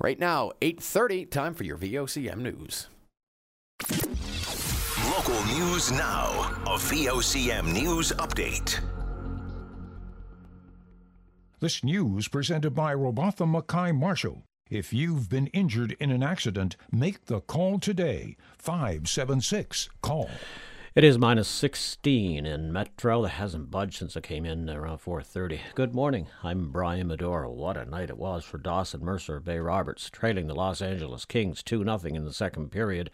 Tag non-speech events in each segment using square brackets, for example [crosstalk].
Right now, 8:30, time for your VOCM news. Local news now. A VOCM news update. This news presented by Roebothan McKay Marshall. If you've been injured in an accident, make the call today. 576 call. It is minus 16 in Metro. That hasn't budged since I came in around 4:30. Good morning. I'm Brian Medora. What a night it was for Dawson Mercer Bay Roberts, trailing the Los Angeles Kings 2-0 in the second period.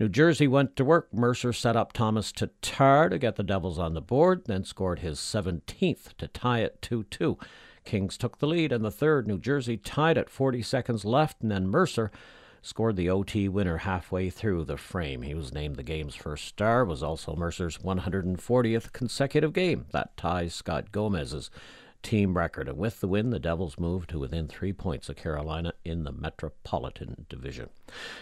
New Jersey went to work. Mercer set up Tomas Tatar to get the Devils on the board, then scored his 17th to tie it 2 2. Kings took the lead in the third. New Jersey tied at 40 seconds left, and then Mercer scored the OT winner halfway through the frame. He was named the game's first star, was also Mercer's 140th consecutive game. That ties Scott Gomez's team record. And with the win, the Devils moved to within three points of Carolina in the Metropolitan Division.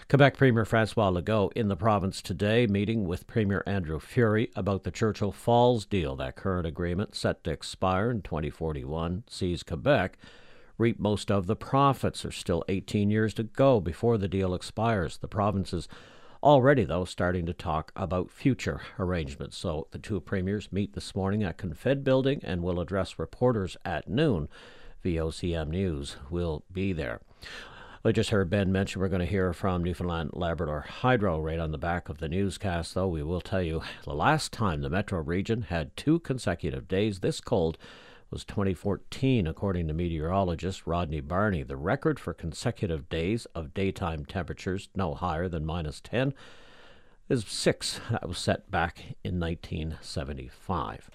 Quebec Premier Francois Legault in the province today, meeting with Premier Andrew Furey about the Churchill Falls deal. That current agreement, set to expire in 2041, sees Quebec reap most of the profits. There's still 18 years to go before the deal expires. The province's Already, though, starting to talk about future arrangements. So the two premiers meet this morning at Confed Building and will address reporters at noon. VOCM News will be there. I just heard Ben mention we're going to hear from Newfoundland Labrador Hydro right on the back of the newscast, though. We will tell you the last time the metro region had two consecutive days this cold was 2014, according to meteorologist Rodney Barney. The record for consecutive days of daytime temperatures no higher than minus 10 is six. That was set back in 1975.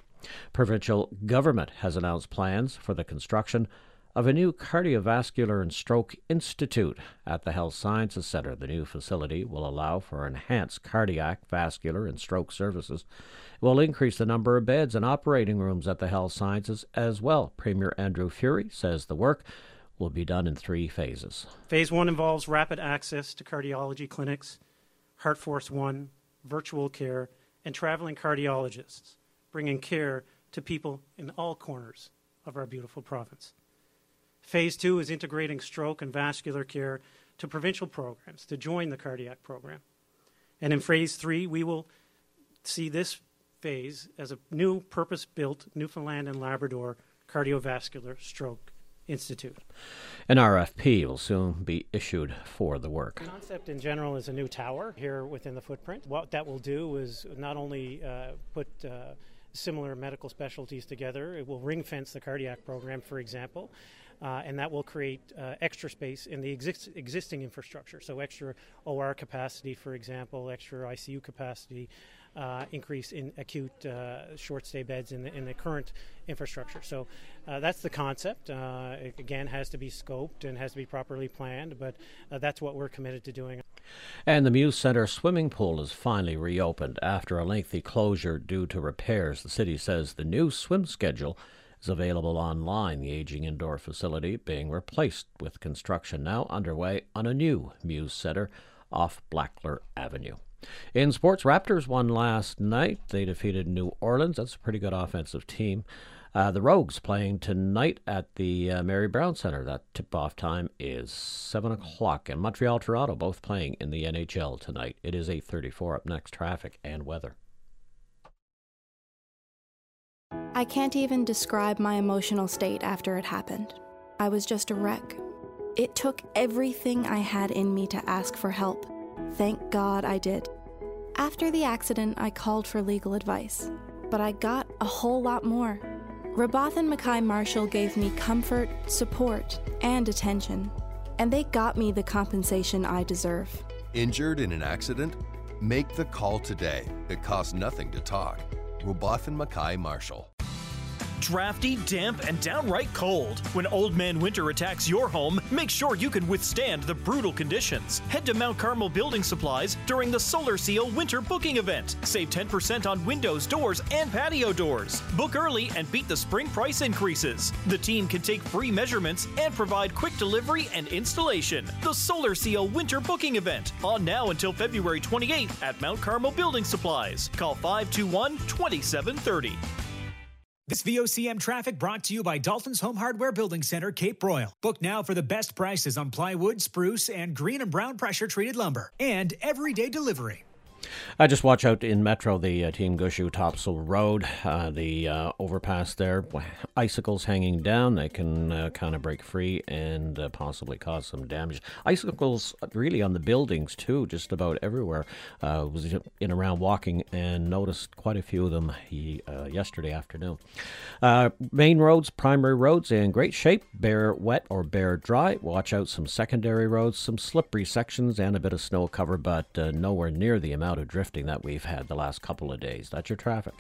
Provincial government has announced plans for the construction of a new cardiovascular and stroke institute at the Health Sciences Center. The new facility will allow for enhanced cardiac, vascular, and stroke services. It will increase the number of beds and operating rooms at the Health Sciences as well. Premier Andrew Furey says the work will be done in three phases. Phase one involves rapid access to cardiology clinics, HeartForce One, virtual care, and traveling cardiologists, bringing care to people in all corners of our beautiful province. Phase two is integrating stroke and vascular care to provincial programs to join the cardiac program. And in phase three, we will see this phase as a new purpose built Newfoundland and Labrador Cardiovascular Stroke Institute. An RFP will soon be issued for the work. The concept in general is a new tower here within the footprint. What that will do is not only uh, put uh, similar medical specialties together, it will ring fence the cardiac program, for example uh, and that will create uh, extra space in the exist- existing infrastructure. So, extra OR capacity, for example, extra ICU capacity, uh, increase in acute uh, short stay beds in the, in the current infrastructure. So, uh, that's the concept. Uh, it, again, has to be scoped and has to be properly planned, but that's what we're committed to doing. And the Mews Center swimming pool is finally reopened after a lengthy closure due to repairs. The city says the new swim schedule is available online. The aging indoor facility being replaced with construction now underway on a new Mews Center off Blackler Avenue. In sports, Raptors won last night. They defeated New Orleans. That's a pretty good offensive team. Uh, the Rogues playing tonight at the uh, Mary Brown Center. That tip-off time is seven o'clock. And Montreal, Toronto, both playing in the NHL tonight. It is eight thirty-four. Up next, traffic and weather. I can't even describe my emotional state after it happened. I was just a wreck. It took everything I had in me to ask for help. Thank God I did. After the accident, I called for legal advice, but I got a whole lot more. Roebothan McKay Marshall gave me comfort, support, and attention, and they got me the compensation I deserve. Injured in an accident? Make the call today. It costs nothing to talk. Roebothan McKay Marshall. Drafty, damp, and downright cold. When Old Man Winter attacks your home, make sure you can withstand the brutal conditions. Head to Mount Carmel Building Supplies during the Solar Seal Winter Booking Event. Save 10% on windows, doors, and patio doors. Book early and beat the spring price increases. The team can take free measurements and provide quick delivery and installation. The Solar Seal Winter Booking Event on now until February 28th at Mount Carmel Building Supplies. Call 521 2730. This VOCM traffic brought to you by Dalton's Home Hardware Building Center, Cape Broyle. Book now for the best prices on plywood, spruce, and green and brown pressure treated lumber, and everyday delivery. I just watch out in Metro, the uh, Team Gushue Topsail Road, uh, the uh, overpass there. Icicles hanging down, they can uh, kind of break free and uh, possibly cause some damage. Icicles really on the buildings too, just about everywhere. Uh, was in around walking and noticed quite a few of them he, yesterday afternoon. main roads, primary roads in great shape, bare wet or bare dry. Watch out some secondary roads, some slippery sections, and a bit of snow cover, but nowhere near the amount of drifting that we've had the last couple of days. That's your traffic.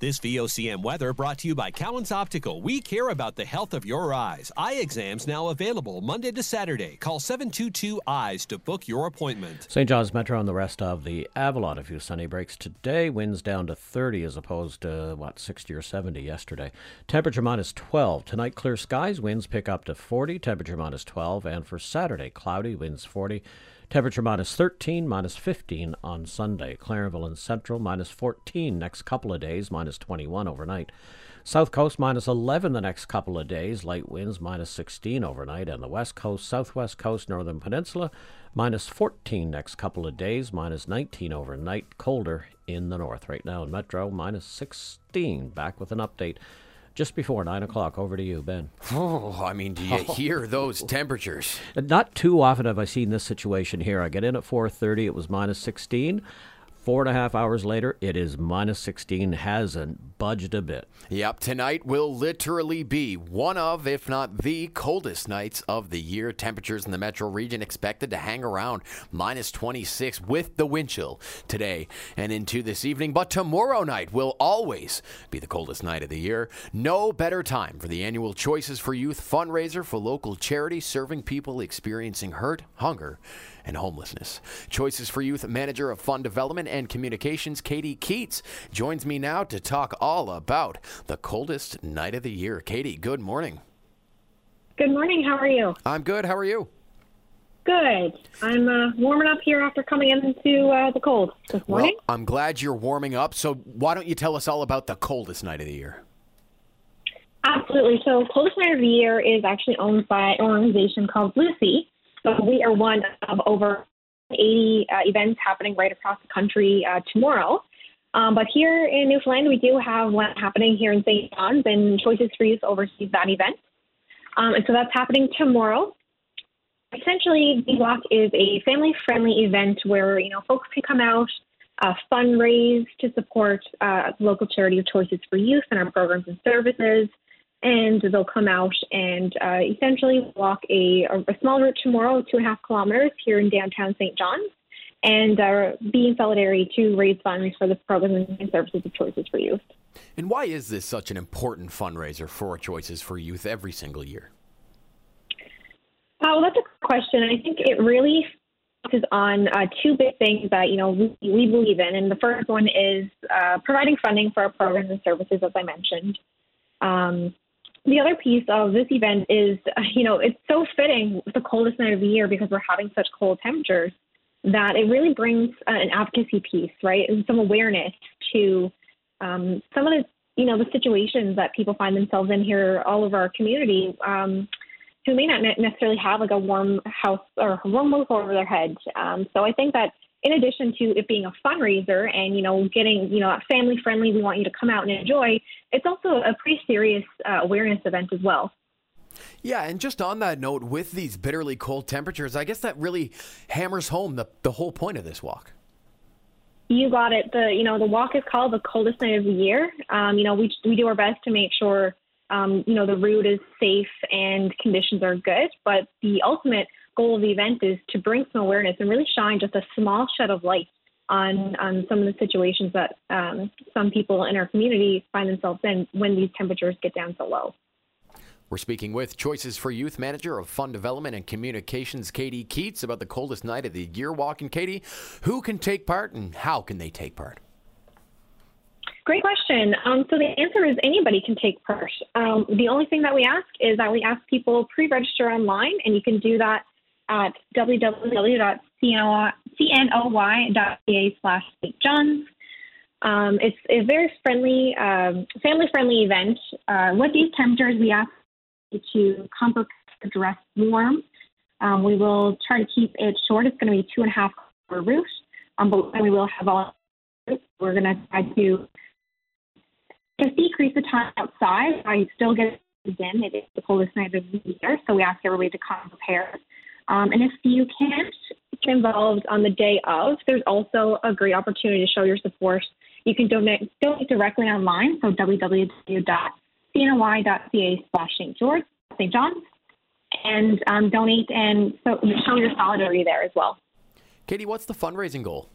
This VOCM weather brought to you by Cowan's Optical. We care about the health of your eyes. Eye exams now available Monday to Saturday. Call 722 Eyes to book your appointment. St. John's Metro and the rest of the Avalon. A few sunny breaks today. Winds down to 30 as opposed to, what, 60 or 70 yesterday. Temperature minus 12. Tonight, clear skies. Winds pick up to 40. Temperature minus 12. And for Saturday, cloudy. Winds 40. Temperature minus 13, minus 15 on Sunday. Clarenville and Central minus 14 next couple of days, minus 21 overnight. South Coast minus 11 the next couple of days, light winds minus 16 overnight, and the West Coast, Southwest Coast, Northern Peninsula minus 14 next couple of days, minus 19 overnight, colder in the north. Right now in Metro, minus 16. Back with an update just before nine o'clock. Over to you, Ben. Oh, I mean, do you oh. hear those temperatures? Not too often have I seen this situation here. I get in at four thirty. It was minus sixteen. Four and a half hours later, it is minus 16, hasn't budged a bit. Yep, tonight will literally be one of, if not the coldest nights of the year. Temperatures in the metro region expected to hang around minus 26 with the wind chill today and into this evening. But tomorrow night will always be the coldest night of the year. No better time for the annual Choices for Youth fundraiser for local charities serving people experiencing hurt, hunger, and homelessness. Choices for Youth Manager of Fund Development and Communications, Katie Keats, joins me now to talk all about the coldest night of the year. Katie, good morning. Good morning. How are you? I'm good. How are you? Good. I'm uh, warming up here after coming into uh, the cold this morning. Well, I'm glad you're warming up. So, why don't you tell us all about the coldest night of the year? Absolutely. So, coldest night of the year is actually owned by an organization called Lucy. So we are one of over 80 uh, events happening right across the country uh, tomorrow. Um, but here in Newfoundland, we do have one happening here in St. John's, and Choices for Youth oversees that event. Um, and so that's happening tomorrow. Essentially, the walk is a family-friendly event where you know folks can come out, uh, fundraise to support uh, local charity of Choices for Youth and our programs and services and they'll come out and uh, essentially walk a, a, small route tomorrow, two and a half kilometers here in downtown St. John's, and uh, be in solidarity to raise funds for the programs and services of Choices for Youth. And why is this such an important fundraiser for Choices for Youth every single year? Uh, well, that's a good question. I think it really focuses on uh, two big things that you know we, we believe in, and the first one is uh, providing funding for our programs and services, as I mentioned. Um, the other piece of this event is, you know, it's so fitting the coldest night of the year because we're having such cold temperatures that it really brings an advocacy piece, right, and some awareness to um, some of the, you know, the situations that people find themselves in here all over our community. Um, who may not necessarily have like a warm house or a warm roof over their head. Um, so I think that in addition to it being a fundraiser and you know getting you know family friendly we want you to come out and enjoy it's also a pretty serious uh, awareness event as well yeah, and just on that note, with these bitterly cold temperatures, I guess that really hammers home the, the whole point of this walk. You got it. The you know the walk is called the coldest night of the year. Um, you know we we do our best to make sure um, you know the route is safe and conditions are good, but the ultimate goal of the event is to bring some awareness and really shine just a small shed of light on, on some of the situations that um, some people in our community find themselves in when these temperatures get down so low. We're speaking with Choices for Youth Manager of Fund Development and Communications, Katie Keats, about the coldest night of the year walk. And Katie, who can take part and how can they take part? Great question. Um, so the answer is anybody can take part. Um, the only thing that we ask is that we ask people pre-register online, and you can do that at www.cnoy.ca slash St. John's. Um, it's a very friendly, um, family-friendly event. Uh, with these temperatures, we ask you to come dress warm. Um, we will try to keep it short. It's going to be two and a half hour route, um, but we will have all. We're going to try to just decrease the time outside. I still get in. It is the coldest night of the year, so we ask everybody to come prepared. Um, and if you can't get involved on the day of, there's also a great opportunity to show your support. You can donate, donate directly online, so www.cnoy.ca slash St. George, St. John's, and um, donate and so show your solidarity there as well. Katie, what's the fundraising goal?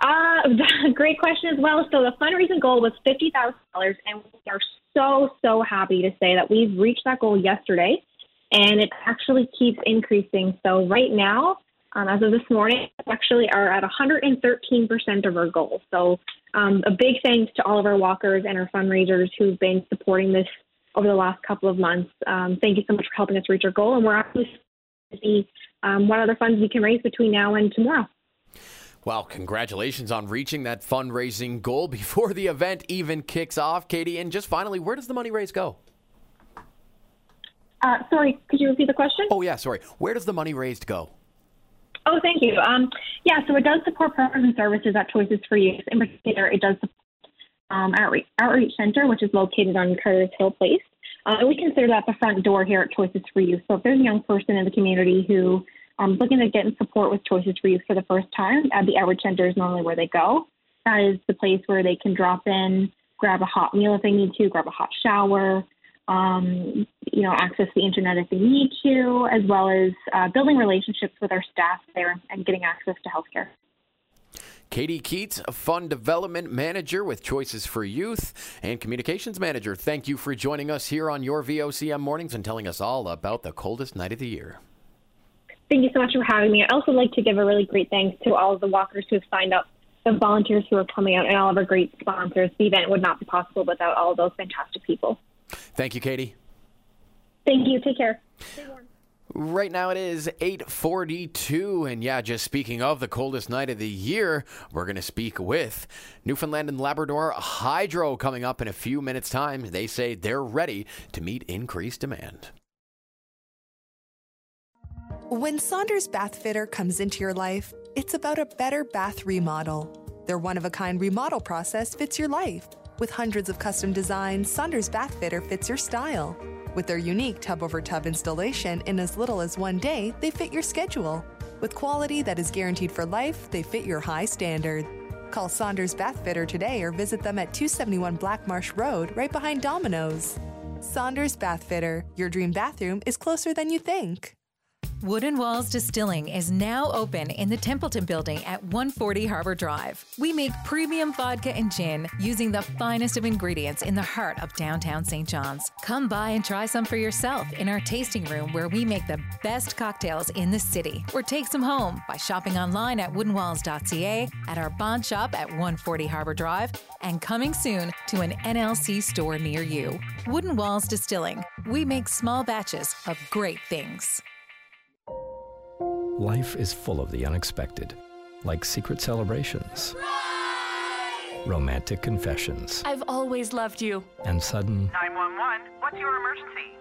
Uh, [laughs] great question as well. So the fundraising goal was fifty thousand dollars, and we are so so happy to say that we've reached that goal yesterday, and it actually keeps increasing. So right now, um, as of this morning, actually are at 113% of our goal. So um, a big thanks to all of our walkers and our fundraisers who've been supporting this over the last couple of months. Um, thank you so much for helping us reach our goal, and we're actually to see um, what other funds we can raise between now and tomorrow. Well, congratulations on reaching that fundraising goal [laughs] before the event even kicks off, Katie. And just finally, where does the money raised go? Uh, sorry, could you repeat the question? Oh, yeah, sorry. Where does the money raised go? Oh, thank you. Um, yeah, so it does support programs and services at Choices for Youth. In particular, it does support um, outreach, outreach Center, which is located on Carter's Hill Place. Uh, we consider that the front door here at Choices for Youth. So if there's a young person in the community who um, looking to get in support with Choices for Youth for the first time, uh, the outreach center is normally where they go. That is the place where they can drop in, grab a hot meal if they need to, grab a hot shower, um, you know, access the internet if they need to, as well as uh, building relationships with our staff there and getting access to healthcare. Katie Keats, a Fund Development Manager with Choices for Youth and Communications Manager. Thank you for joining us here on your VOCM mornings and telling us all about the coldest night of the year. Thank you so much for having me. I also like to give a really great thanks to all of the walkers who have signed up, the volunteers who are coming out, and all of our great sponsors. The event would not be possible without all of those fantastic people. Thank you, Katie. Thank you. Take care. Right now it is 8:42 and yeah, just speaking of the coldest night of the year, we're going to speak with Newfoundland and Labrador Hydro coming up in a few minutes time. They say they're ready to meet increased demand. When Saunders Bath Fitter comes into your life, it's about a better bath remodel. Their one of a kind remodel process fits your life. With hundreds of custom designs, Saunders Bath Fitter fits your style. With their unique tub over tub installation in as little as one day, they fit your schedule. With quality that is guaranteed for life, they fit your high standard. Call Saunders Bath Fitter today or visit them at 271 Black Marsh Road, right behind Domino's. Saunders Bath Fitter, your dream bathroom is closer than you think. Wooden Walls Distilling is now open in the Templeton building at 140 Harbor Drive. We make premium vodka and gin using the finest of ingredients in the heart of downtown St. John's. Come by and try some for yourself in our tasting room where we make the best cocktails in the city. Or take some home by shopping online at woodenwalls.ca, at our bond shop at 140 Harbor Drive, and coming soon to an NLC store near you. Wooden Walls Distilling. We make small batches of great things. Life is full of the unexpected, like secret celebrations, romantic confessions, I've always loved you. and sudden, 911, what's your emergency?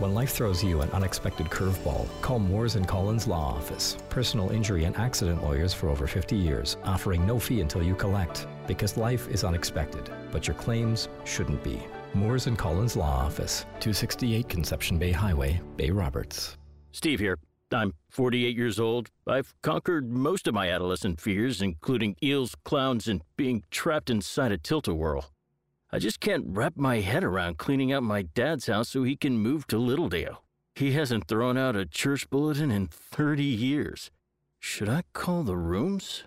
when life throws you an unexpected curveball, call Moores and Collins Law Office, personal injury and accident lawyers for over 50 years, offering no fee until you collect. Because life is unexpected, but your claims shouldn't be. Moores and Collins Law Office, 268 Conception Bay Highway, Bay Roberts. Steve here. I'm 48 years old. I've conquered most of my adolescent fears, including eels, clowns, and being trapped inside a tilt-a-whirl. I just can't wrap my head around cleaning out my dad's house so he can move to Littledale. He hasn't thrown out a church bulletin in 30 years. Should I call the rooms?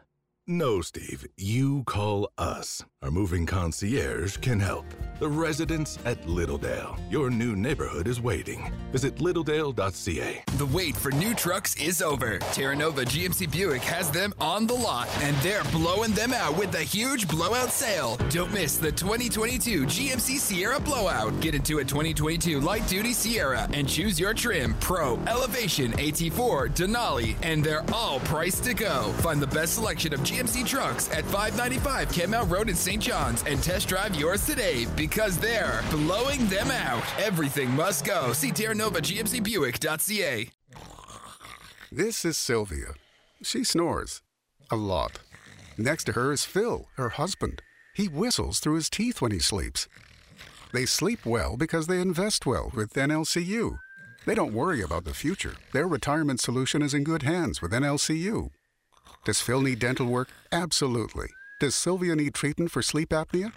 No, Steve. You call us. Our moving concierge can help. The residents at Littledale. Your new neighborhood is waiting. Visit littledale.ca. The wait for new trucks is over. Terra Nova GMC Buick has them on the lot, and they're blowing them out with a huge blowout sale. Don't miss the 2022 GMC Sierra Blowout. Get into a 2022 light duty Sierra and choose your trim Pro, Elevation, AT4, Denali, and they're all priced to go. Find the best selection of GMC trucks at 595 Kenmount Road in St. John's and test drive yours today because they're blowing them out. Everything must go. See TerraNovaGMCBuick.ca. This is Sylvia. She snores. A lot. Next to her is Phil, her husband. He whistles through his teeth when he sleeps. They sleep well because they invest well with NLCU. They don't worry about the future. Their retirement solution is in good hands with NLCU. Does Phil need dental work? Absolutely. Does Sylvia need treatment for sleep apnea?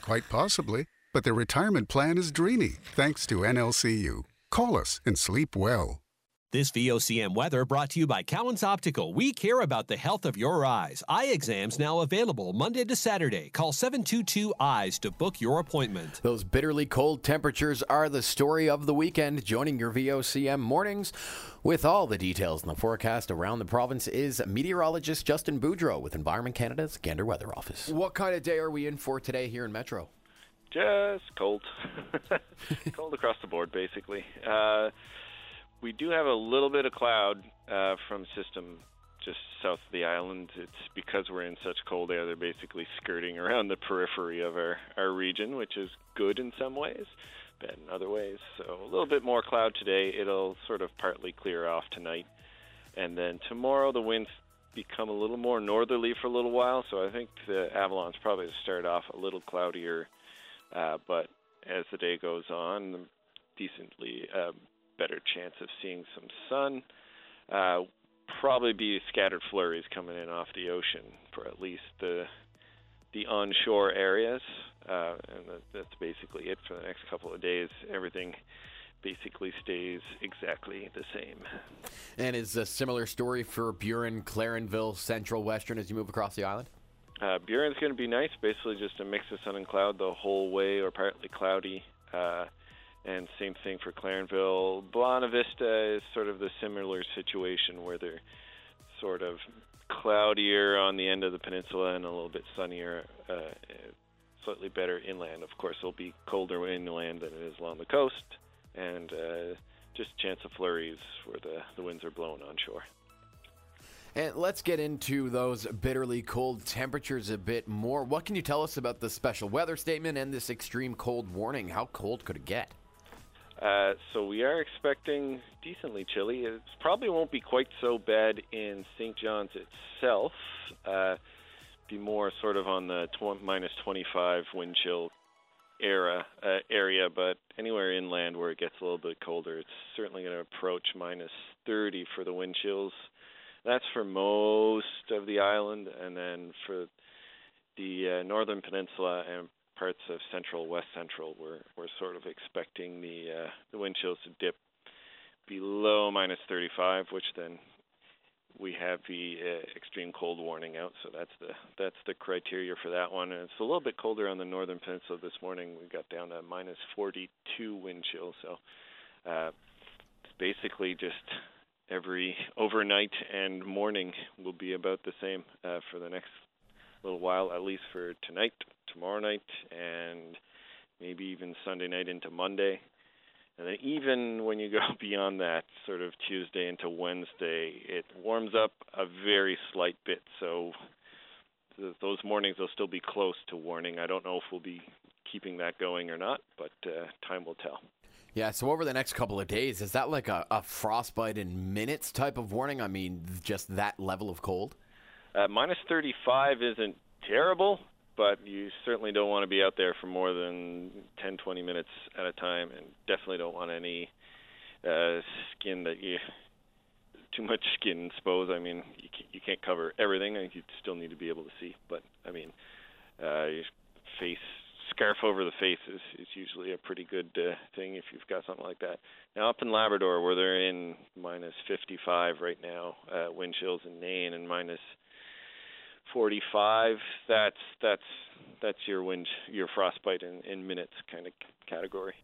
Quite possibly. But their retirement plan is dreamy thanks to NLCU. Call us and sleep well. This VOCM weather brought to you by Cowan's Optical. We care about the health of your eyes. Eye exams now available Monday to Saturday. Call 722 Eyes to book your appointment. Those bitterly cold temperatures are the story of the weekend. Joining your VOCM mornings with all the details in the forecast around the province is meteorologist Justin Boudreau with Environment Canada's Gander Weather Office. What kind of day are we in for today here in Metro? Just cold. [laughs] cold across the board, basically. Uh, we do have a little bit of cloud uh, from system just south of the island. It's because we're in such cold air, they're basically skirting around the periphery of our, our region, which is good in some ways, bad in other ways. So a little bit more cloud today. It'll sort of partly clear off tonight. And then tomorrow, the winds become a little more northerly for a little while. So I think the Avalon's probably to start off a little cloudier, uh, but as the day goes on, decently. Uh, better chance of seeing some sun. Uh, probably be scattered flurries coming in off the ocean for at least the the onshore areas, uh, and that, that's basically it for the next couple of days. Everything basically stays exactly the same. And is a similar story for Burin, Clarenville, Central Western as you move across the island? Uh, Burin's going to be nice, basically just a mix of sun and cloud the whole way, or partly cloudy. Uh, and same thing for Clarenville. Bonavista is sort of the similar situation where they're sort of cloudier on the end of the peninsula and a little bit sunnier, uh, slightly better inland. Of course, it'll be colder inland than it is along the coast, and uh, just chance of flurries where the, the winds are blowing onshore. And let's get into those bitterly cold temperatures a bit more. What can you tell us about the special weather statement and this extreme cold warning? How cold could it get? Uh, so we are expecting decently chilly. It probably won't be quite so bad in St. John's itself. Uh, be more sort of on the tw- minus 25 wind chill era uh, area, but anywhere inland where it gets a little bit colder, it's certainly going to approach minus 30 for the wind chills. That's for most of the island, and then for the uh, northern peninsula and parts of central, west central, we're we're sort of expecting the uh, the wind chills to dip below minus 35, which then we have the uh, extreme cold warning out. So that's the that's the criteria for that one. And it's a little bit colder on the northern peninsula this morning. We got down to minus 42 wind chill. So uh, it's basically just every overnight and morning will be about the same uh, for the next little while, at least for tonight, tomorrow night, and maybe even Sunday night into Monday. And then even when you go [laughs] beyond that, sort of Tuesday into Wednesday, it warms up a very slight bit. So those mornings will still be close to warning. I don't know if we'll be keeping that going or not, but uh, time will tell. Yeah, so over the next couple of days, is that like a, a frostbite in minutes type of warning? I mean, just that level of cold? Uh, minus 35 isn't terrible, but you certainly don't want to be out there for more than 10, 20 minutes at a time, and definitely don't want any uh, skin that you too much skin exposed. I mean, you can't, you can't cover everything. You still need to be able to see, but I mean, uh, your face scarf over the face is, is usually a pretty good uh, thing if you've got something like that. Now up in Labrador, where they're in minus 55 right now, uh, wind chills in Nain and minus 45. That's that's that's your wind, your frostbite in, in minutes kind of category.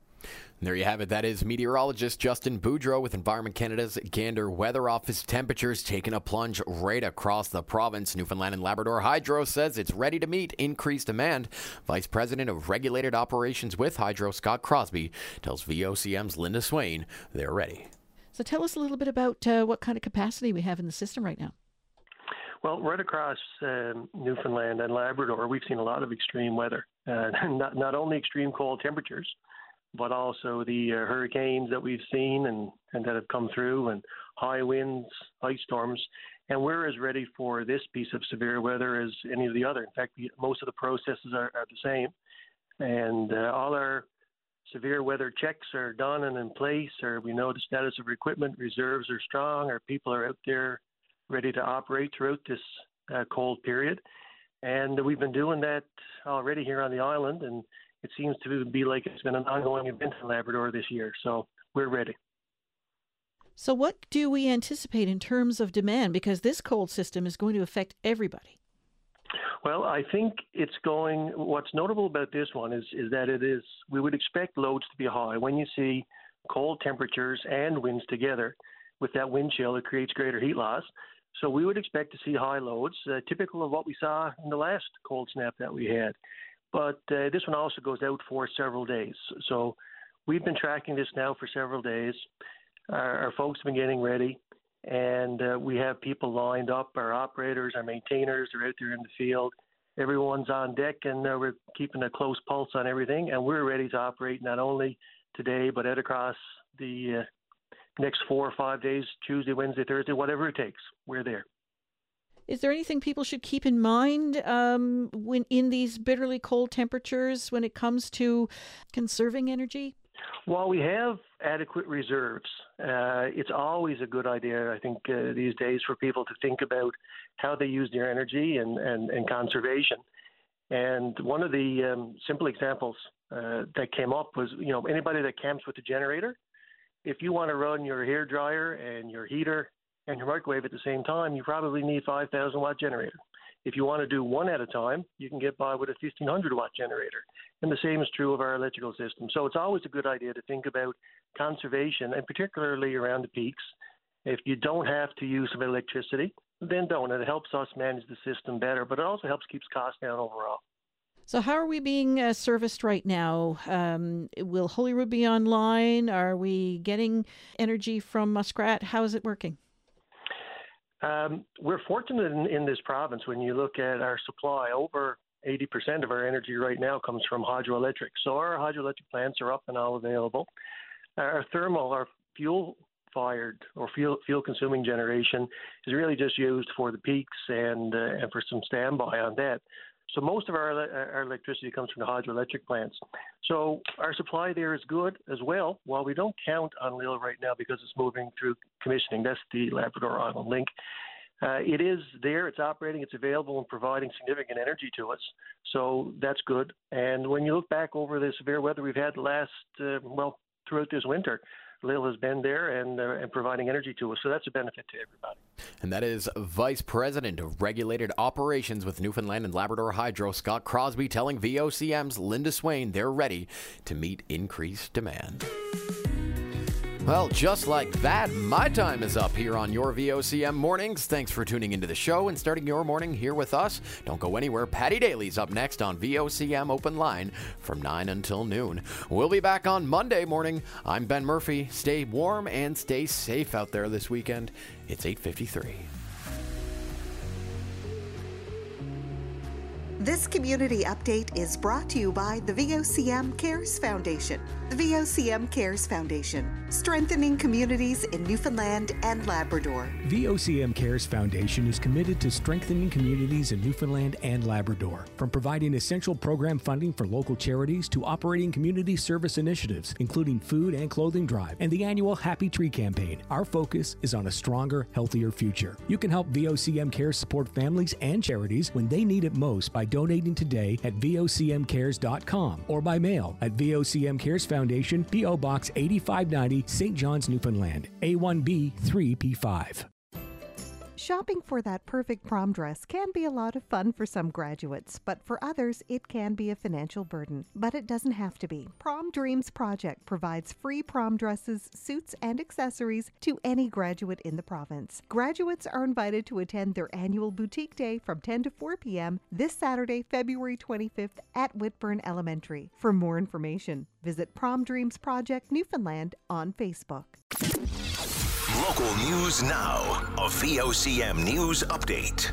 There you have it. That is meteorologist Justin Boudreau with Environment Canada's Gander Weather Office. Temperatures taking a plunge right across the province. Newfoundland and Labrador Hydro says it's ready to meet increased demand. Vice President of Regulated Operations with Hydro, Scott Crosby, tells VOCM's Linda Swain they're ready. So tell us a little bit about uh, what kind of capacity we have in the system right now. Well, right across uh, Newfoundland and Labrador, we've seen a lot of extreme weather. Uh, [laughs] not not only extreme cold temperatures, but also the uh, hurricanes that we've seen and, and that have come through, and high winds, ice storms. And we're as ready for this piece of severe weather as any of the other. In fact, most of the processes are, are the same. And uh, all our severe weather checks are done and in place, or we know the status of equipment, reserves are strong, our people are out there ready to operate throughout this uh, cold period. And we've been doing that already here on the island, and it seems to be like it's been an ongoing event in Labrador this year. So we're ready. So, what do we anticipate in terms of demand? Because this cold system is going to affect everybody. Well, I think it's going. What's notable about this one is is that it is. We would expect loads to be high when you see cold temperatures and winds together. With that wind chill, it creates greater heat loss. So we would expect to see high loads, uh, typical of what we saw in the last cold snap that we had. But uh, this one also goes out for several days. So we've been tracking this now for several days. Our, our folks have been getting ready, and uh, we have people lined up. Our operators, our maintainers are out there in the field. Everyone's on deck, and we're keeping a close pulse on everything. And we're ready to operate not only today, but out across the uh, next four or five days Tuesday, Wednesday, Thursday, whatever it takes. We're there. Is there anything people should keep in mind um, when in these bitterly cold temperatures when it comes to conserving energy? While we have adequate reserves, uh, it's always a good idea, I think, uh, these days for people to think about how they use their energy and, and, and conservation. And one of the um, simple examples uh, that came up was, you know, anybody that camps with a generator, if you want to run your hair dryer and your heater and your microwave at the same time, you probably need 5,000 watt generator. If you want to do one at a time, you can get by with a 1500 watt generator. And the same is true of our electrical system. So it's always a good idea to think about conservation and particularly around the peaks. If you don't have to use some electricity, then don't. It helps us manage the system better, but it also helps keeps costs down overall. So, how are we being uh, serviced right now? Um, will Holyrood be online? Are we getting energy from Muskrat? How is it working? Um, we're fortunate in, in, this province when you look at our supply. Over 80% of our energy right now comes from hydroelectric. So, our hydroelectric plants are up and all available. Our thermal, our fuel fired or fuel fuel consuming generation is really just used for the peaks and uh, and for some standby on that. So most of our, our electricity comes from the hydroelectric plants. So our supply there is good as well. While we don't count on LIL right now because it's moving through commissioning, that's the Labrador Island Link. Uh, it is there, it's operating, it's available, and providing significant energy to us. So that's good. And when you look back over the severe weather we've had last, uh, well, throughout this winter, LIL has been there and, uh, and providing energy to us. So that's a benefit to everybody. And that is Vice President of Regulated Operations with Newfoundland and Labrador Hydro, Scott Crosby, telling VOCM's Linda Swain they're ready to meet increased demand. Well, just like that, my time is up here on your VOCM mornings. Thanks for tuning into the show and starting your morning here with us. Don't go anywhere. Paddy Daly's up next on VOCM Open Line from 9 until noon. We'll be back on Monday morning. I'm Ben Murphy. Stay warm and stay safe out there this weekend. It's 853. This community update is brought to you by the VOCM Cares Foundation. The VOCM Cares Foundation, strengthening communities in Newfoundland and Labrador. VOCM Cares Foundation is committed to strengthening communities in Newfoundland and Labrador. From providing essential program funding for local charities to operating community service initiatives, including food and clothing drive and the annual Happy Tree campaign, our focus is on a stronger, healthier future. You can help VOCM Cares support families and charities when they need it most by donating today at VOCMCares.com or by mail at VOCM Cares Foundation, P.O. Box 8590, St. John's, Newfoundland, A1B 3P5. Shopping for that perfect prom dress can be a lot of fun for some graduates, but for others, it can be a financial burden. But it doesn't have to be. Prom Dreams Project provides free prom dresses, suits, and accessories to any graduate in the province. Graduates are invited to attend their annual boutique day from 10 to 4 p.m. this Saturday, February 25th at Whitbourne Elementary. For more information, visit Prom Dreams Project Newfoundland on Facebook. Local news now. A VOCM news update.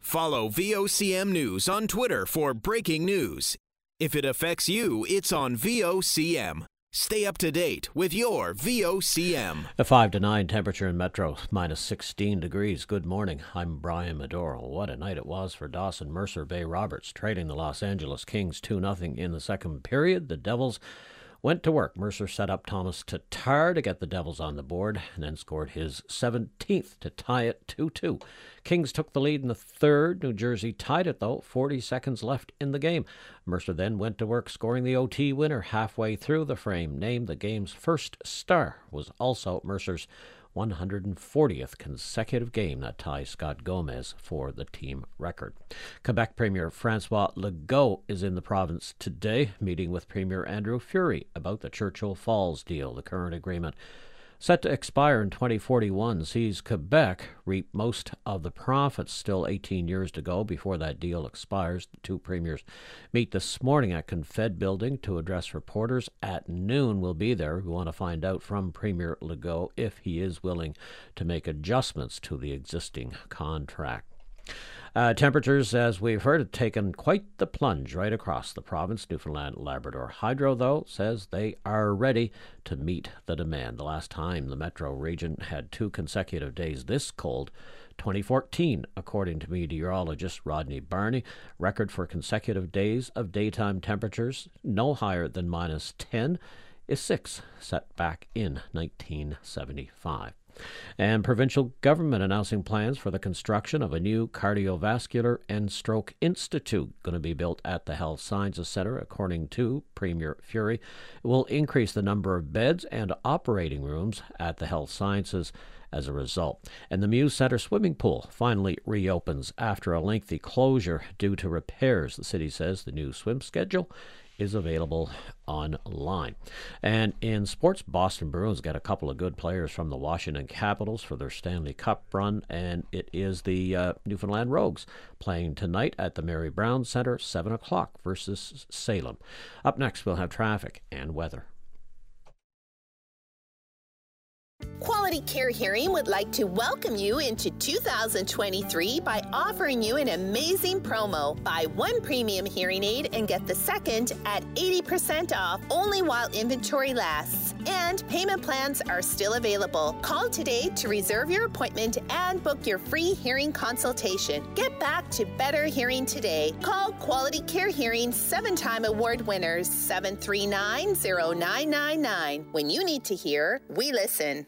Follow VOCM News on Twitter for breaking news. If it affects you, it's on VOCM. Stay up to date with your VOCM. A 5 to 9 temperature in Metro, minus 16 degrees. Good morning. I'm Brian Medoro. What a night it was for Dawson Mercer Bay Roberts, trading the Los Angeles Kings 2 0 in the second period. The Devils went to work. Mercer set up Tomas Tatar to get the Devils on the board and then scored his 17th to tie it 2 2. Kings took the lead in the third. New Jersey tied it, though, 40 seconds left in the game. Mercer then went to work scoring the OT winner halfway through the frame. Named the game's first star was also Mercer's 140th consecutive game that ties Scott Gomez for the team record. Quebec Premier Francois Legault is in the province today, meeting with Premier Andrew Furey about the Churchill Falls deal. The current agreement set to expire in 2041, sees Quebec reap most of the profits. Still 18 years to go before that deal expires. The two premiers meet this morning at Confed Building to address reporters. At noon, we'll be there. We want to find out from Premier Legault if he is willing to make adjustments to the existing contract. Uh, temperatures, as we've heard, have taken quite the plunge right across the province. Newfoundland Labrador Hydro, though, says they are ready to meet the demand. The last time the metro region had two consecutive days this cold, 2014, according to meteorologist Rodney Barney, record for consecutive days of daytime temperatures no higher than minus 10 is six, set back in 1975 and provincial government announcing plans for the construction of a new cardiovascular and stroke institute going to be built at the Health Sciences Center, according to Premier Furey. It will increase the number of beds and operating rooms at the Health Sciences as a result. And the Mews Center swimming pool finally reopens after a lengthy closure due to repairs. The city says the new swim schedule is available online. And in sports, Boston Bruins got a couple of good players from the Washington Capitals for their Stanley Cup run, and it is the uh, Newfoundland Rogues playing tonight at the Mary Brown Center, 7 o'clock versus Salem. Up next, we'll have traffic and weather. Care Hearing would like to welcome you into 2023 by offering you an amazing promo. Buy one premium hearing aid and get the second at 80% off only while inventory lasts. And payment plans are still available. Call today to reserve your appointment and book your free hearing consultation. Get back to better hearing today. Call Quality Care Hearing seven time award winners 739 0999. When you need to hear, we listen.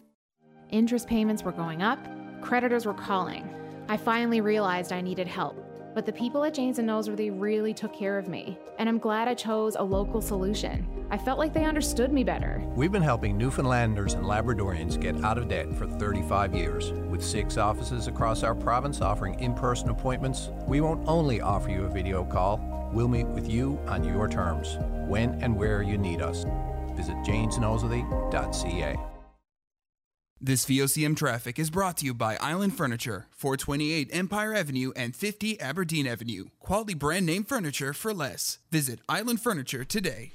Interest payments were going up, creditors were calling. I finally realized I needed help. But the people at Janes and Noseworthy really took care of me, and I'm glad I chose a local solution. I felt like they understood me better. We've been helping Newfoundlanders and Labradorians get out of debt for 35 years. With six offices across our province offering in person appointments, we won't only offer you a video call, we'll meet with you on your terms, when and where you need us. Visit janesnoseworthy.ca. This VOCM traffic is brought to you by Island Furniture, 428 Empire Avenue and 50 Aberdeen Avenue. Quality brand name furniture for less. Visit Island Furniture today.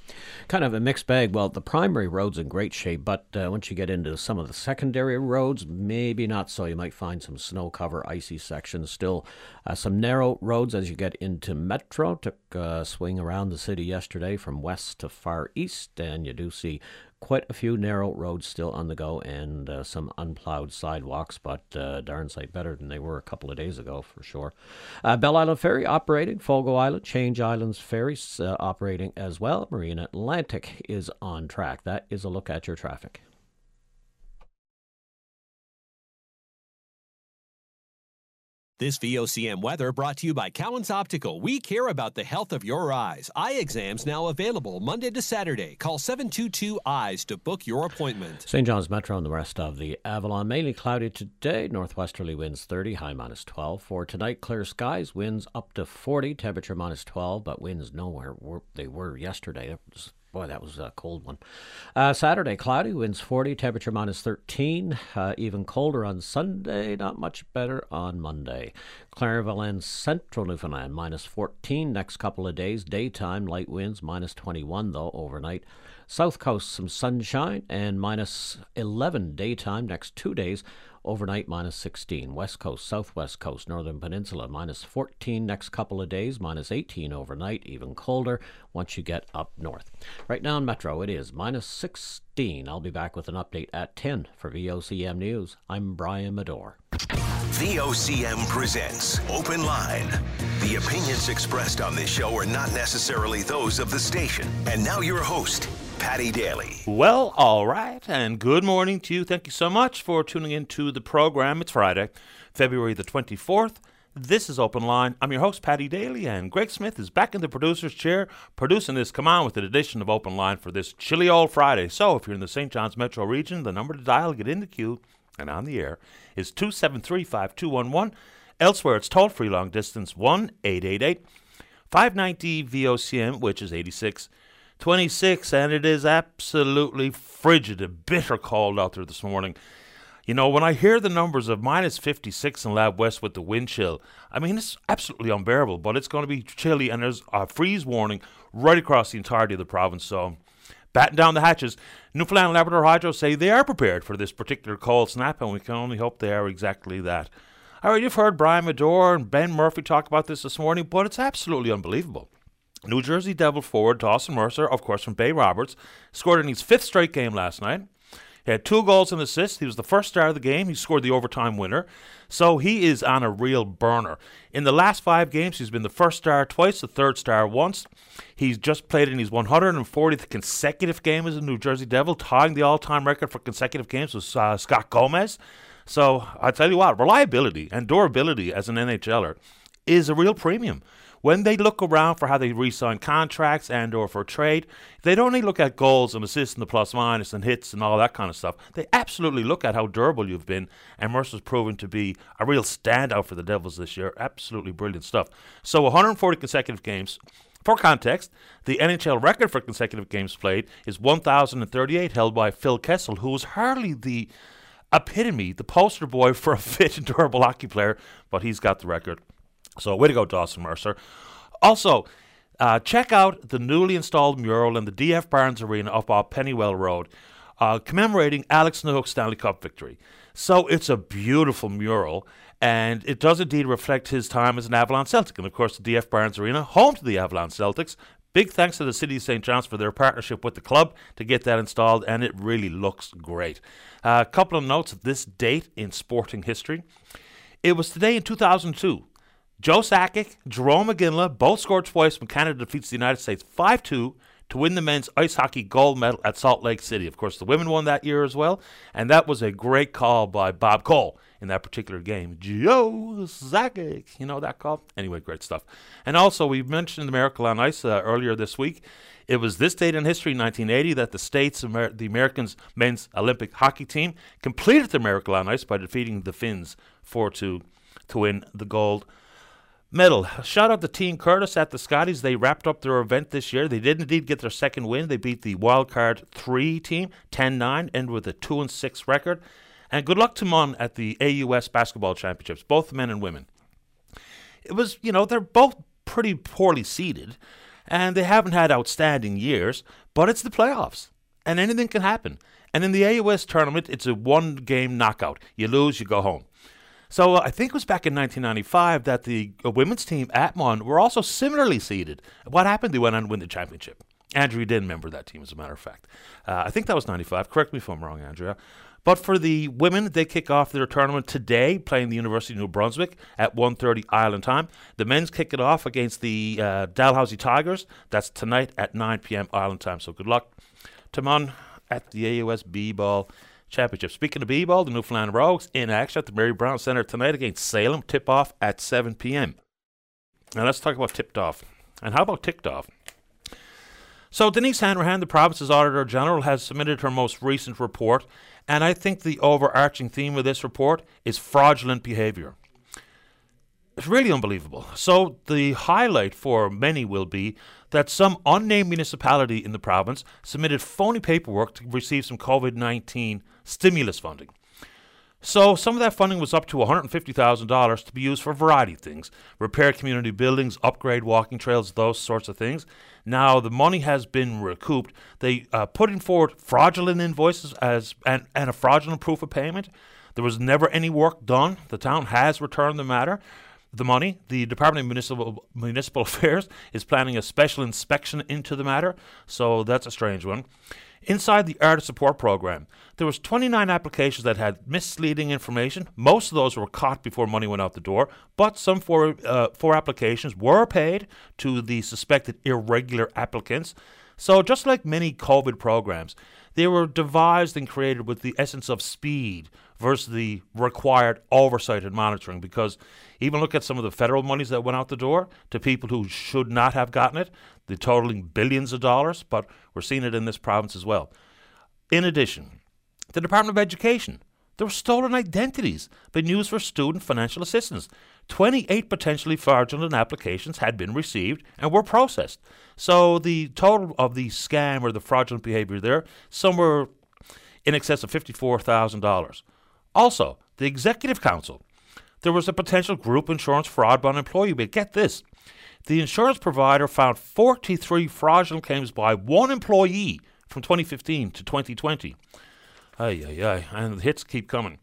Kind of a mixed bag. Well, the primary road's in great shape, but uh, once you get into some of the secondary roads, maybe not so. You might find some snow cover, icy sections. Still, uh, some narrow roads as you get into Metro. Took a swing around the city yesterday from west to far east, and you do see quite a few narrow roads still on the go and uh, some unplowed sidewalks, but uh, darn sight better than they were a couple of days ago for sure. Uh, Bell Island Ferry operating, Fogo Island, Change Islands Ferries uh, operating as well. Marine Atlantic is on track. That is a look at your traffic. This VOCM weather brought to you by Cowan's Optical. We care about the health of your eyes. Eye exams now available Monday to Saturday. Call 722 Eyes to book your appointment. St. John's Metro and the rest of the Avalon mainly cloudy today. Northwesterly winds 30, high minus 12. For tonight, clear skies, winds up to 40, temperature minus 12, but winds nowhere where they were yesterday. It was Boy, that was a cold one. Uh, Saturday, cloudy, winds 40, temperature minus 13. Uh, even colder on Sunday, not much better on Monday. Clarenville and central Newfoundland, minus 14. Next couple of days, daytime, light winds, minus 21, though, overnight. South Coast, some sunshine, and minus 11 daytime. Next two days, Overnight, minus 16. West Coast, Southwest Coast, Northern Peninsula, minus 14 next couple of days, minus 18 overnight, even colder once you get up north. Right now in Metro, it is minus 16. I'll be back with an update at 10 for VOCM News. I'm Brian Medore. VOCM presents Open Line. The opinions expressed on this show are not necessarily those of the station. And now your host, Paddy Daly. Well, all right, and good morning to you. Thank you so much for tuning in to the program. It's Friday, February the 24th. This is Open Line. I'm your host, Paddy Daly, and Greg Smith is back in the producer's chair producing this Come On with an edition of Open Line for this chilly old Friday. So if you're in the St. John's metro region, the number to dial, get in the queue, and on the air is 273 5211. Elsewhere, it's toll free long distance 1 888 590 VOCM, which is 86 26, and it is absolutely frigid and bitter cold out there this morning. You know, when I hear the numbers of minus 56 in Lab West with the wind chill, I mean, it's absolutely unbearable, but it's going to be chilly, and there's a freeze warning right across the entirety of the province. So, batten down the hatches. Newfoundland and Labrador Hydro say they are prepared for this particular cold snap, and we can only hope they are exactly that. All right, you've heard Brian Medore and Ben Murphy talk about this this morning, but it's absolutely unbelievable. New Jersey Devil forward Dawson Mercer, of course, from Bay Roberts, scored in his fifth straight game last night. He had two goals and assists. He was the first star of the game. He scored the overtime winner. So he is on a real burner. In the last five games, he's been the first star twice, the third star once. He's just played in his 140th consecutive game as a New Jersey Devil, tying the all time record for consecutive games with uh, Scott Gomez. So I tell you what, reliability and durability as an NHLer is a real premium when they look around for how they re-sign contracts and or for trade, they don't only look at goals and assists and the plus minus and hits and all that kind of stuff. They absolutely look at how durable you've been, and Mercer's proven to be a real standout for the Devils this year. Absolutely brilliant stuff. So 140 consecutive games. For context, the NHL record for consecutive games played is 1,038, held by Phil Kessel, who was hardly the epitome, the poster boy for a fit and durable hockey player, but he's got the record. So, way to go, Dawson Mercer. Also, uh, check out the newly installed mural in the DF Barnes Arena up off Pennywell Road, uh, commemorating Alex Newhook's Stanley Cup victory. So, it's a beautiful mural, and it does indeed reflect his time as an Avalon Celtic. And of course, the DF Barnes Arena, home to the Avalon Celtics. Big thanks to the City of St. John's for their partnership with the club to get that installed, and it really looks great. A uh, couple of notes of this date in sporting history. It was today in 2002 Joe Sakic, Jarome Iginla both scored twice when Canada defeats the United States 5 2 to win the men's ice hockey gold medal at Salt Lake City. Of course, the women won that year as well, and that was a great call by Bob Cole in that particular game. Joe Sakic, you know that call? Anyway, great stuff. And also, we mentioned the Miracle on Ice uh, earlier this week. It was this date in history, 1980, that the states, Amer- the Americans men's Olympic hockey team, completed the Miracle on Ice by defeating the Finns 4 2 to win the gold Medal. Shout out to Team Curtis at the Scotties. They wrapped up their event this year. They did indeed get their second win. They beat the Wildcard 3 team 10 9, and with a 2 and 6 record. And good luck to MUN at the AUS Basketball Championships, both men and women. It was, you know, they're both pretty poorly seeded, and they haven't had outstanding years, but it's the playoffs, and anything can happen. And in the AUS tournament, it's a one game knockout. You lose, you go home. So uh, I think it was back in 1995 that the uh, women's team at MUN were also similarly seeded. What happened? They went on to win the championship. Andrea didn't remember that team, as a matter of fact. Uh, I think that was 95. Correct me if I'm wrong, Andrea. But for the women, they kick off their tournament today, playing the University of New Brunswick at 1.30 Island time. The men's kick it off against the uh, Dalhousie Tigers. That's tonight at 9 p.m. Island time. So good luck to MUN at the AUS B ball Championship. Speaking of B-ball, the Newfoundland Rogues in action at the Mary Brown Centre tonight against Salem. Tip off at 7 p.m. Now let's talk about tipped off. And how about ticked off? So Denise Hanrahan, the province's Auditor General, has submitted her most recent report, and I think the overarching theme of this report is fraudulent behaviour. It's really unbelievable. So the highlight for many will be that some unnamed municipality in the province submitted phony paperwork to receive some COVID 19 stimulus funding. So some of that funding was up to $150,000 to be used for a variety of things repair community buildings, upgrade walking trails, those sorts of things. Now the money has been recouped. They uh, put in forward fraudulent invoices as and, and a fraudulent proof of payment. There was never any work done. The town has returned the matter the money. The Department of Municipal, Municipal [laughs] Affairs is planning a special inspection into the matter, so that's a strange one. Inside the Artist Support Program, there was 29 applications that had misleading information. Most of those were caught before money went out the door, but some four, uh, four applications were paid to the suspected irregular applicants. So just like many COVID programs, they were devised and created with the essence of speed versus the required oversight and monitoring because even look at some of the federal monies that went out the door to people who should not have gotten it, the totaling billions of dollars, but we're seeing it in this province as well. In addition, the Department of Education, there were stolen identities being used for student financial assistance. 28 potentially fraudulent applications had been received and were processed. So the total of the scam or the fraudulent behavior there, somewhere in excess of $54,000. Also, the Executive Council there was a potential group insurance fraud by an employee. But get this the insurance provider found 43 fraudulent claims by one employee from 2015 to 2020. Ay, ay, ay. And the hits keep coming.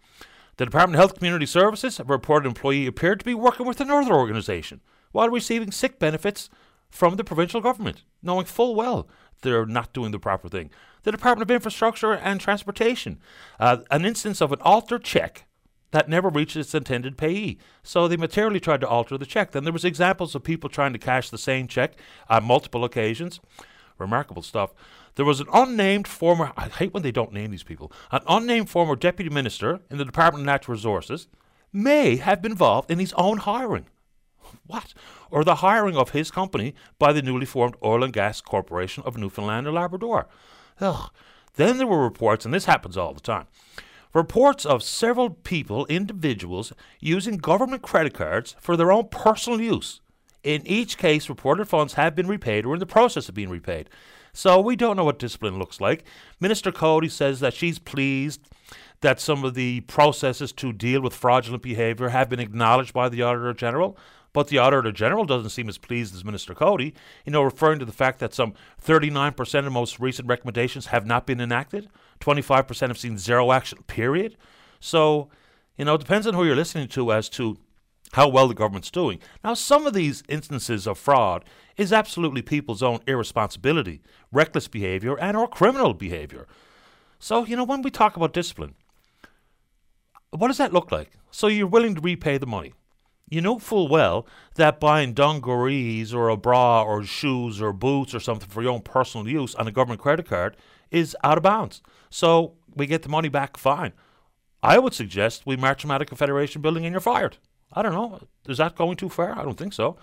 The Department of Health Community Services reported employee appeared to be working with another organization while receiving sick benefits from the provincial government, knowing full well they're not doing the proper thing. The Department of Infrastructure and Transportation, uh, an instance of an altered check that never reached its intended payee. So they materially tried to alter the check. Then there was examples of people trying to cash the same check on multiple occasions. Remarkable stuff. There was an unnamed former, I hate when they don't name these people, an unnamed former deputy minister in the Department of Natural Resources may have been involved in his own hiring. What? Or the hiring of his company by the newly formed Oil and Gas Corporation of Newfoundland and Labrador. Ugh. Then there were reports, and this happens all the time, reports of several people, individuals, using government credit cards for their own personal use. In each case, reported funds have been repaid or in the process of being repaid. So we don't know what discipline looks like. Minister Coady says that she's pleased that some of the processes to deal with fraudulent behaviour have been acknowledged by the Auditor General. But the Auditor General doesn't seem as pleased as Minister Coady, you know, referring to the fact that some 39% of most recent recommendations have not been enacted. 25% have seen zero action, period. So, you know, it depends on who you're listening to as to how well the government's doing. Now, some of these instances of fraud is absolutely people's own irresponsibility, reckless behavior, and or criminal behavior. So, you know, when we talk about discipline, what does that look like? So you're willing to repay the money you know full well that buying dungarees or a bra or shoes or boots or something for your own personal use on a government credit card is out of bounds. So we get the money back fine. I would suggest we march them out of Confederation Building and you're fired. I don't know. Is that going too far? I don't think so.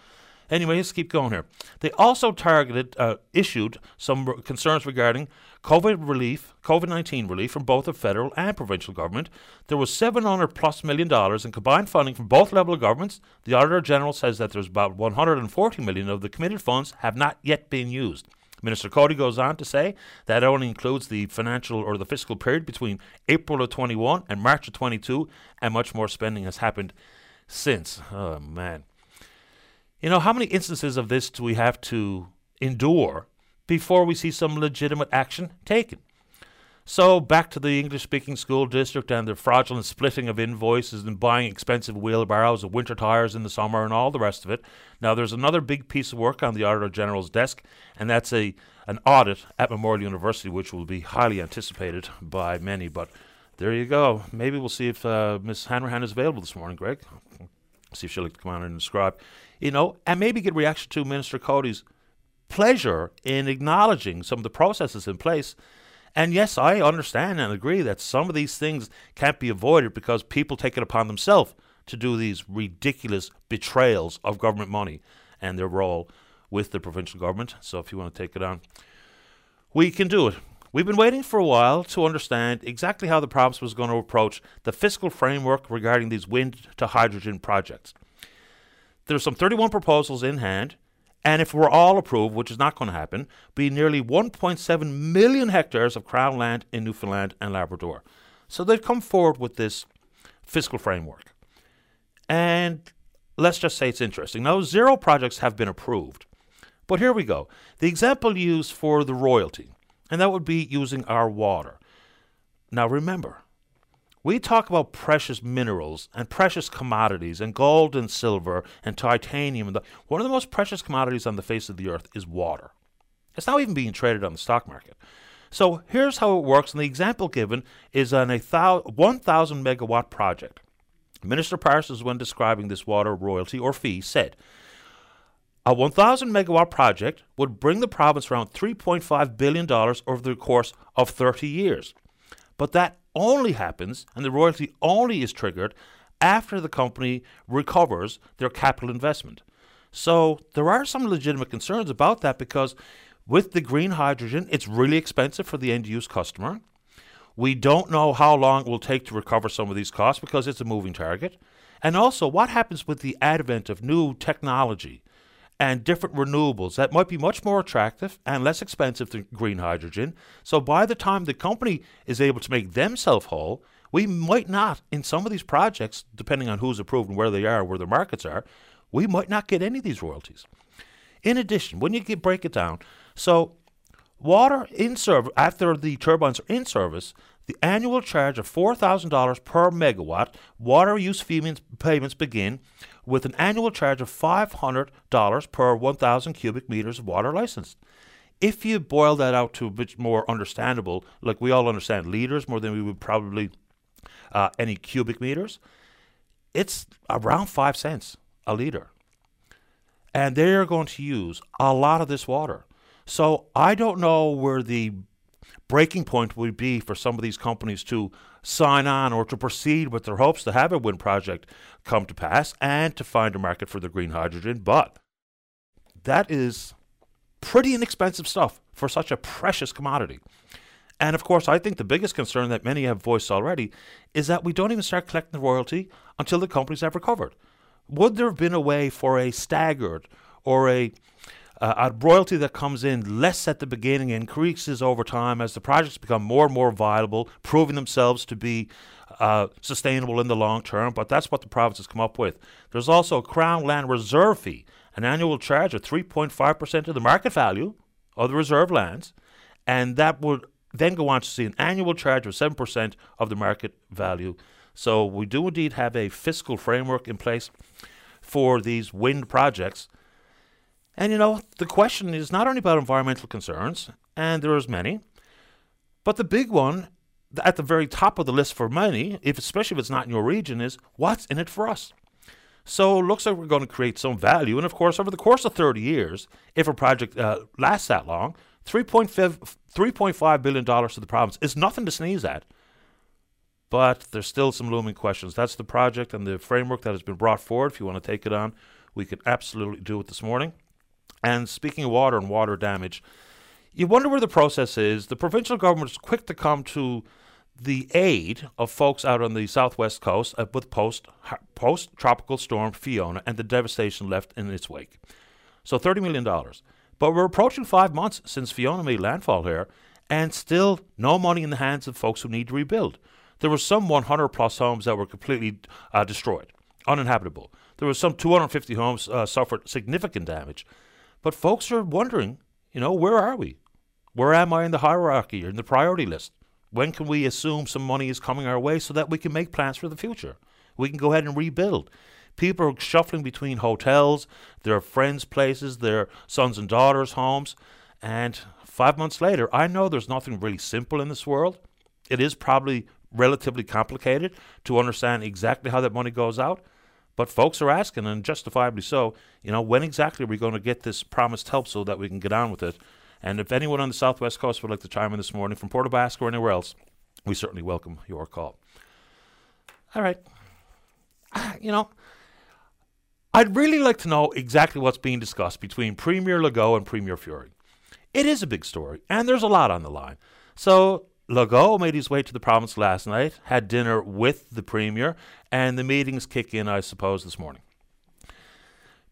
Anyway, let's keep going here. They also targeted, uh, issued some concerns regarding COVID relief, COVID 19 relief from both the federal and provincial government. There was 700 plus million dollars in combined funding from both level of governments. The Auditor General says that there's about 140 million of the committed funds have not yet been used. Minister Coady goes on to say that only includes the financial or the fiscal period between April of 21 and March of 22, and much more spending has happened since. Oh, man. You know, how many instances of this do we have to endure before we see some legitimate action taken? So, back to the English speaking school district and the fraudulent splitting of invoices and buying expensive wheelbarrows of winter tires in the summer and all the rest of it. Now, there's another big piece of work on the Auditor General's desk, and that's a an audit at Memorial University, which will be highly anticipated by many. But there you go. Maybe we'll see if uh, Ms. Hanrahan is available this morning, Greg. See if she'll come on and describe you know, and maybe get reaction to Minister Coady's pleasure in acknowledging some of the processes in place And yes, I understand and agree that some of these things can't be avoided because people take it upon themselves to do these ridiculous betrayals of government money and their role with the provincial government. So if you want to take it on, we can do it. We've been waiting for a while to understand exactly how the province was going to approach the fiscal framework regarding these wind to hydrogen projects. There's some 31 proposals in hand, and if we're all approved, which is not going to happen, be nearly 1.7 million hectares of crown land in Newfoundland and Labrador. So they've come forward with this fiscal framework. And let's just say it's interesting. Now, zero projects have been approved. But here we go. The example used for the royalty and that would be using our water. Now remember, we talk about precious minerals and precious commodities and gold and silver and titanium. One of the most precious commodities on the face of the earth is water. It's not even being traded on the stock market. So here's how it works. And the example given is on a thou- 1,000 megawatt project. Minister Parsons, when describing this water royalty or fee, said a 1,000 megawatt project would bring the province around $3.5 billion over the course of 30 years. But that only happens, and the royalty only is triggered after the company recovers their capital investment. So there are some legitimate concerns about that because with the green hydrogen, it's really expensive for the end use customer. We don't know how long it will take to recover some of these costs because it's a moving target. And also, what happens with the advent of new technology? And different renewables that might be much more attractive and less expensive than green hydrogen. So by the time the company is able to make themselves whole, we might not, in some of these projects, depending on who's approved and where they are, where the markets are, we might not get any of these royalties. In addition, when you get, break it down, so water in service after the turbines are in service, the annual charge of $4,000 per megawatt water use payments begin with an annual charge of $500 per 1,000 cubic meters of water licensed. If you boil that out to a bit more understandable, like we all understand liters more than we would probably uh, any cubic meters, it's around five cents a liter. And they're going to use a lot of this water. So I don't know where the breaking point would be for some of these companies to sign on or to proceed with their hopes to have a wind project come to pass and to find a market for the green hydrogen. But that is pretty inexpensive stuff for such a precious commodity. And of course, I think the biggest concern that many have voiced already is that we don't even start collecting the royalty until the companies have recovered. Would there have been a way for a staggered or a uh, a royalty that comes in less at the beginning increases over time as the projects become more and more viable, proving themselves to be uh, sustainable in the long term. But that's what the province has come up with. There's also a Crown Land Reserve fee, an annual charge of 3.5% of the market value of the reserve lands, and that would then go on to see an annual charge of 7% of the market value. So we do indeed have a fiscal framework in place for these wind projects and you know, the question is not only about environmental concerns, and there is many, but the big one at the very top of the list for many, if especially if it's not in your region, is what's in it for us. So it looks like we're going to create some value, and of course, over the course of 30 years, if a project uh, lasts that long, 3.5 billion dollars to the province is nothing to sneeze at. But there's still some looming questions. That's the project and the framework that has been brought forward. If you want to take it on, we could absolutely do it this morning. And speaking of water and water damage, you wonder where the process is. The provincial government is quick to come to the aid of folks out on the southwest coast uh, with post post tropical storm Fiona and the devastation left in its wake. So thirty million dollars. But we're approaching five months since Fiona made landfall here, and still no money in the hands of folks who need to rebuild. There were some 100 plus homes that were completely uh, destroyed, uninhabitable. There were some 250 homes uh, suffered significant damage. But folks are wondering, you know, where are we? Where am I in the hierarchy or in the priority list? When can we assume some money is coming our way so that we can make plans for the future? We can go ahead and rebuild. People are shuffling between hotels, their friends' places, their sons and daughters' homes. And five months later, I know there's nothing really simple in this world. It is probably relatively complicated to understand exactly how that money goes out. But folks are asking, and justifiably so, you know, when exactly are we going to get this promised help so that we can get on with it And if anyone on the southwest coast would like to chime in this morning from Port aux or anywhere else, we certainly welcome your call. All right. [sighs] You know, I'd really like to know exactly what's being discussed between Premier Legault and Premier Furey. It is a big story, and there's a lot on the line. So Legault made his way to the province last night, had dinner with the Premier, and the meetings kick in, I suppose, this morning.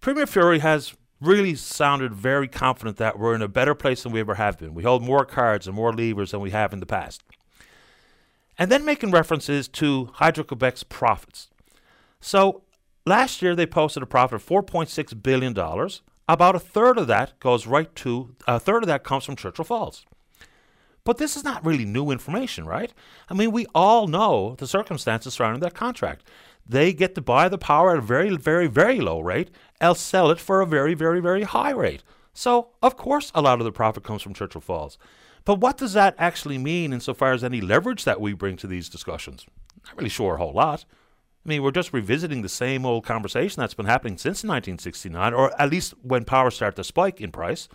Premier Furey has really sounded very confident that we're in a better place than we ever have been. We hold more cards and more levers than we have in the past. And then making references to Hydro Quebec's profits. So last year they posted a profit of $4.6 billion. About a third of that goes right to, a third of that comes from Churchill Falls. But this is not really new information, right? I mean, we all know the circumstances surrounding that contract. They get to buy the power at a very, very, very low rate, else sell it for a very, very, very high rate. So, of course, a lot of the profit comes from Churchill Falls. But what does that actually mean insofar as any leverage that we bring to these discussions? Not really sure a whole lot. I mean, we're just revisiting the same old conversation that's been happening since 1969, or at least when power started to spike in price.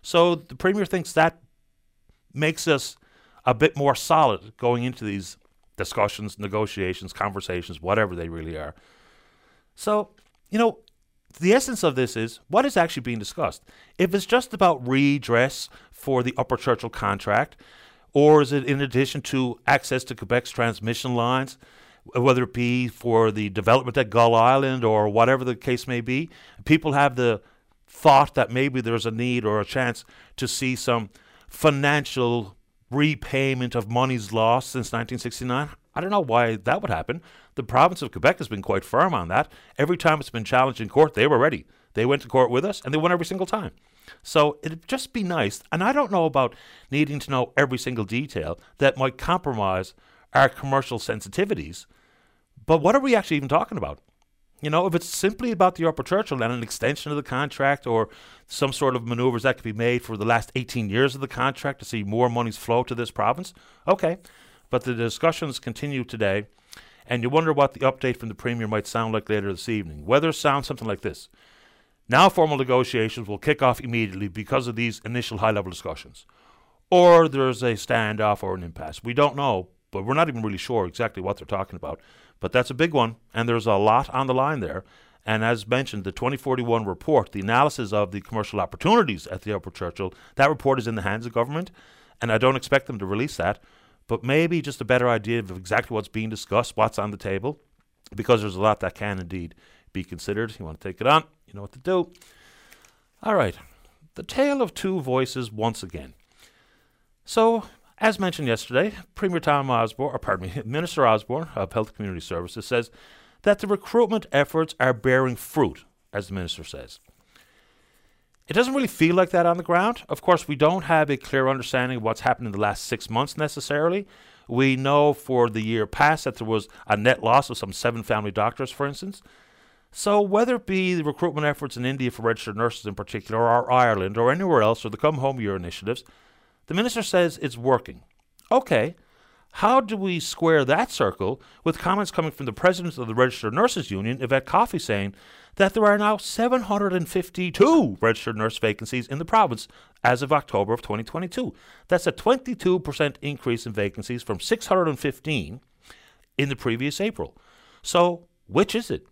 So the Premier thinks that makes us a bit more solid going into these discussions, negotiations, conversations, whatever they really are. So, you know, the essence of this is what is actually being discussed. If it's just about redress for the Upper Churchill contract, or is it in addition to access to Quebec's transmission lines, whether it be for the development at Gull Island or whatever the case may be? People have the thought that maybe there's a need or a chance to see some financial repayment of monies lost since 1969. I don't know why that would happen. The province of Quebec has been quite firm on that. Every time it's been challenged in court, they were ready. They went to court with us and they won every single time. So it'd just be nice. And I don't know about needing to know every single detail that might compromise our commercial sensitivities. But what are we actually even talking about? You know, if it's simply about the Upper Churchill and an extension of the contract or some sort of maneuvers that could be made for the last 18 years of the contract to see more monies flow to this province, okay. But the discussions continue today, and you wonder what the update from the Premier might sound like later this evening. Whether it sounds something like this. Now, formal negotiations will kick off immediately because of these initial high level discussions. Or there's a standoff or an impasse. We don't know, but we're not even really sure exactly what they're talking about. But that's a big one, and there's a lot on the line there. And as mentioned, the 2041 report, the analysis of the commercial opportunities at the Upper Churchill, that report is in the hands of government, and I don't expect them to release that. But maybe just a better idea of exactly what's being discussed, what's on the table, because there's a lot that can indeed be considered. You want to take it on, you know what to do. All right, the tale of two voices once again. So, as mentioned yesterday, Premier Tom Osborne, or pardon me, [laughs] Minister Osborne of Health and Community Services says that the recruitment efforts are bearing fruit, as the minister says. It doesn't really feel like that on the ground. Of course, we don't have a clear understanding of what's happened in the last six months necessarily. We know for the year past that there was a net loss of some seven family doctors, for instance. So, whether it be the recruitment efforts in India for registered nurses in particular, or Ireland, or anywhere else, or the Come Home Year initiatives, the minister says it's working. Okay, how do we square that circle with comments coming from the president of the Registered Nurses Union, Yvette Coffey, saying that there are now 752 registered nurse vacancies in the province as of October of 2022. That's a 22% increase in vacancies from 615 in the previous April. So, which is it?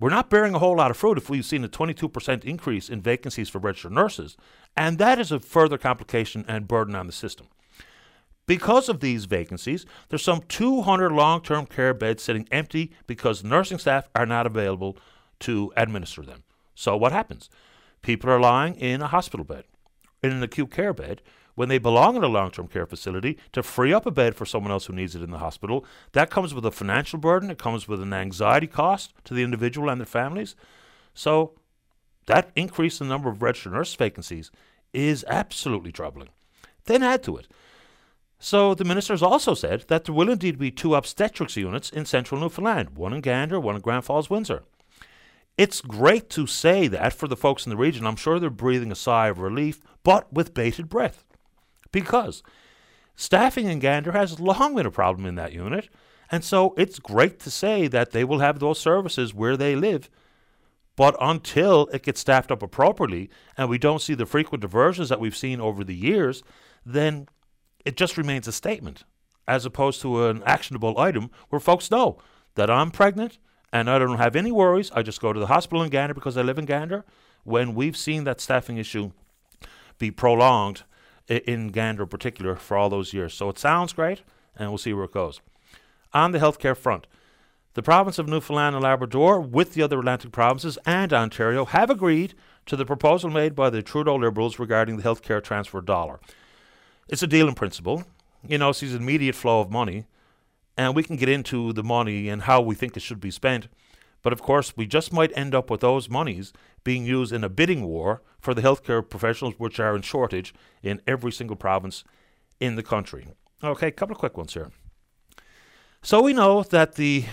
We're not bearing a whole lot of fruit if we've seen a 22% increase in vacancies for registered nurses, and that is a further complication and burden on the system. Because of these vacancies, there's some 200 long term care beds sitting empty because nursing staff are not available to administer them. So, what happens? People are lying in a hospital bed, in an acute care bed, when they belong in a long term care facility to free up a bed for someone else who needs it in the hospital. That comes with a financial burden, it comes with an anxiety cost to the individual and their families. So, that increase in the number of registered nurse vacancies is absolutely troubling. Then add to it. So, the ministers also said that there will indeed be two obstetrics units in central Newfoundland, one in Gander, one in Grand Falls, Windsor. It's great to say that for the folks in the region. I'm sure they're breathing a sigh of relief, but with bated breath because staffing in Gander has long been a problem in that unit. And so it's great to say that they will have those services where they live. But until it gets staffed up appropriately and we don't see the frequent diversions that we've seen over the years, then it just remains a statement as opposed to an actionable item where folks know that I'm pregnant and I don't have any worries. I just go to the hospital in Gander because I live in Gander. When we've seen that staffing issue be prolonged in Gander in particular for all those years. So it sounds great, and we'll see where it goes. On the healthcare front, the province of Newfoundland and Labrador, with the other Atlantic provinces and Ontario, have agreed to the proposal made by the Trudeau Liberals regarding the healthcare transfer dollar. It's a deal in principle. You know, sees an immediate flow of money, and we can get into the money and how we think it should be spent. But of course, we just might end up with those monies being used in a bidding war for the healthcare professionals, which are in shortage in every single province in the country. Okay, a couple of quick ones here. So we know that the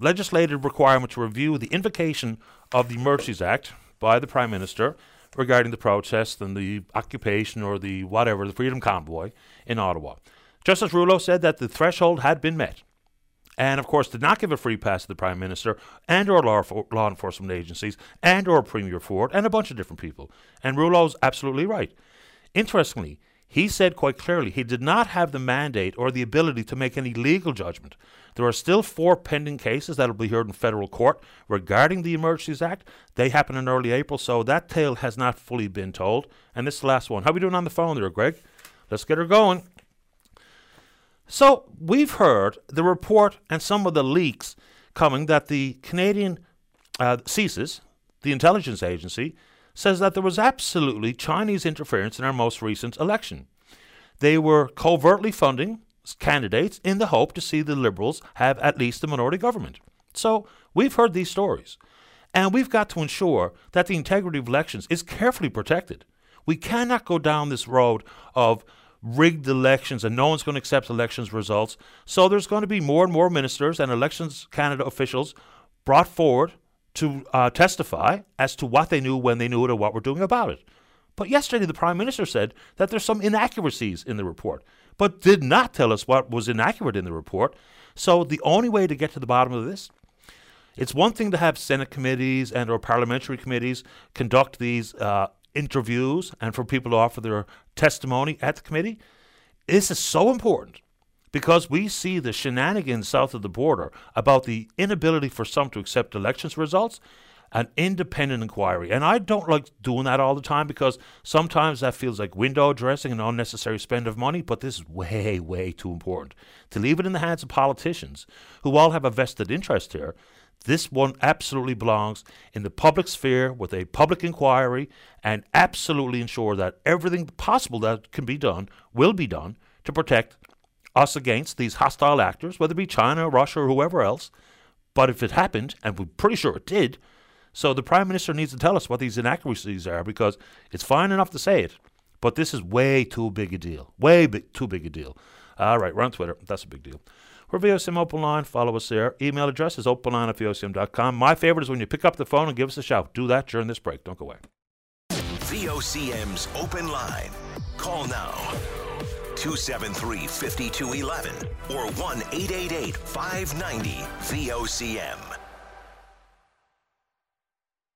legislative requirement to review the invocation of the Emergencies Act by the Prime Minister regarding the protest and the occupation or the whatever, the Freedom Convoy in Ottawa. Justice Rouleau said that the threshold had been met and of course did not give a free pass to the prime minister and or law, law enforcement agencies and or premier ford and a bunch of different people. And rouleau's absolutely right. Interestingly he said quite clearly he did not have the mandate or the ability to make any legal judgment. There are still four pending cases that will be heard in federal court regarding the emergencies act. They happen in early april so that tale has not fully been told. And this is the last one. How are we doing on the phone there greg? Let's get her going so we've heard the report and some of the leaks coming that the Canadian uh, CSIS, the intelligence agency, says that there was absolutely Chinese interference in our most recent election. They were covertly funding candidates in the hope to see the Liberals have at least a minority government. So we've heard these stories. And we've got to ensure that the integrity of elections is carefully protected. We cannot go down this road of rigged elections and no one's going to accept elections results. So there's going to be more and more ministers and Elections Canada officials brought forward to uh, testify as to what they knew when they knew it or what we're doing about it. But yesterday, the Prime Minister said that there's some inaccuracies in the report, but did not tell us what was inaccurate in the report. So the only way to get to the bottom of this it's one thing to have Senate committees and or parliamentary committees conduct these uh, interviews and for people to offer their testimony at the committee. This is so important because we see the shenanigans south of the border about the inability for some to accept elections results an independent inquiry. And I don't like doing that all the time because sometimes that feels like window dressing and unnecessary spend of money, but this is way, way too important. To leave it in the hands of politicians who all have a vested interest here this one absolutely belongs in the public sphere with a public inquiry and absolutely ensure that everything possible that can be done will be done to protect us against these hostile actors, whether it be China, Russia, or whoever else. But if it happened, and we're pretty sure it did, so the Prime Minister needs to tell us what these inaccuracies are because it's fine enough to say it, but this is way too big a deal. Way too big a deal. All right, we're on Twitter. That's a big deal. We're VOCM Open Line. Follow us there. Email address is openline at VOCM.com. My favorite is when you pick up the phone and give us a shout. Do that during this break. Don't go away. VOCM's Open Line. Call now. 273 5211 or 1 888 590 VOCM.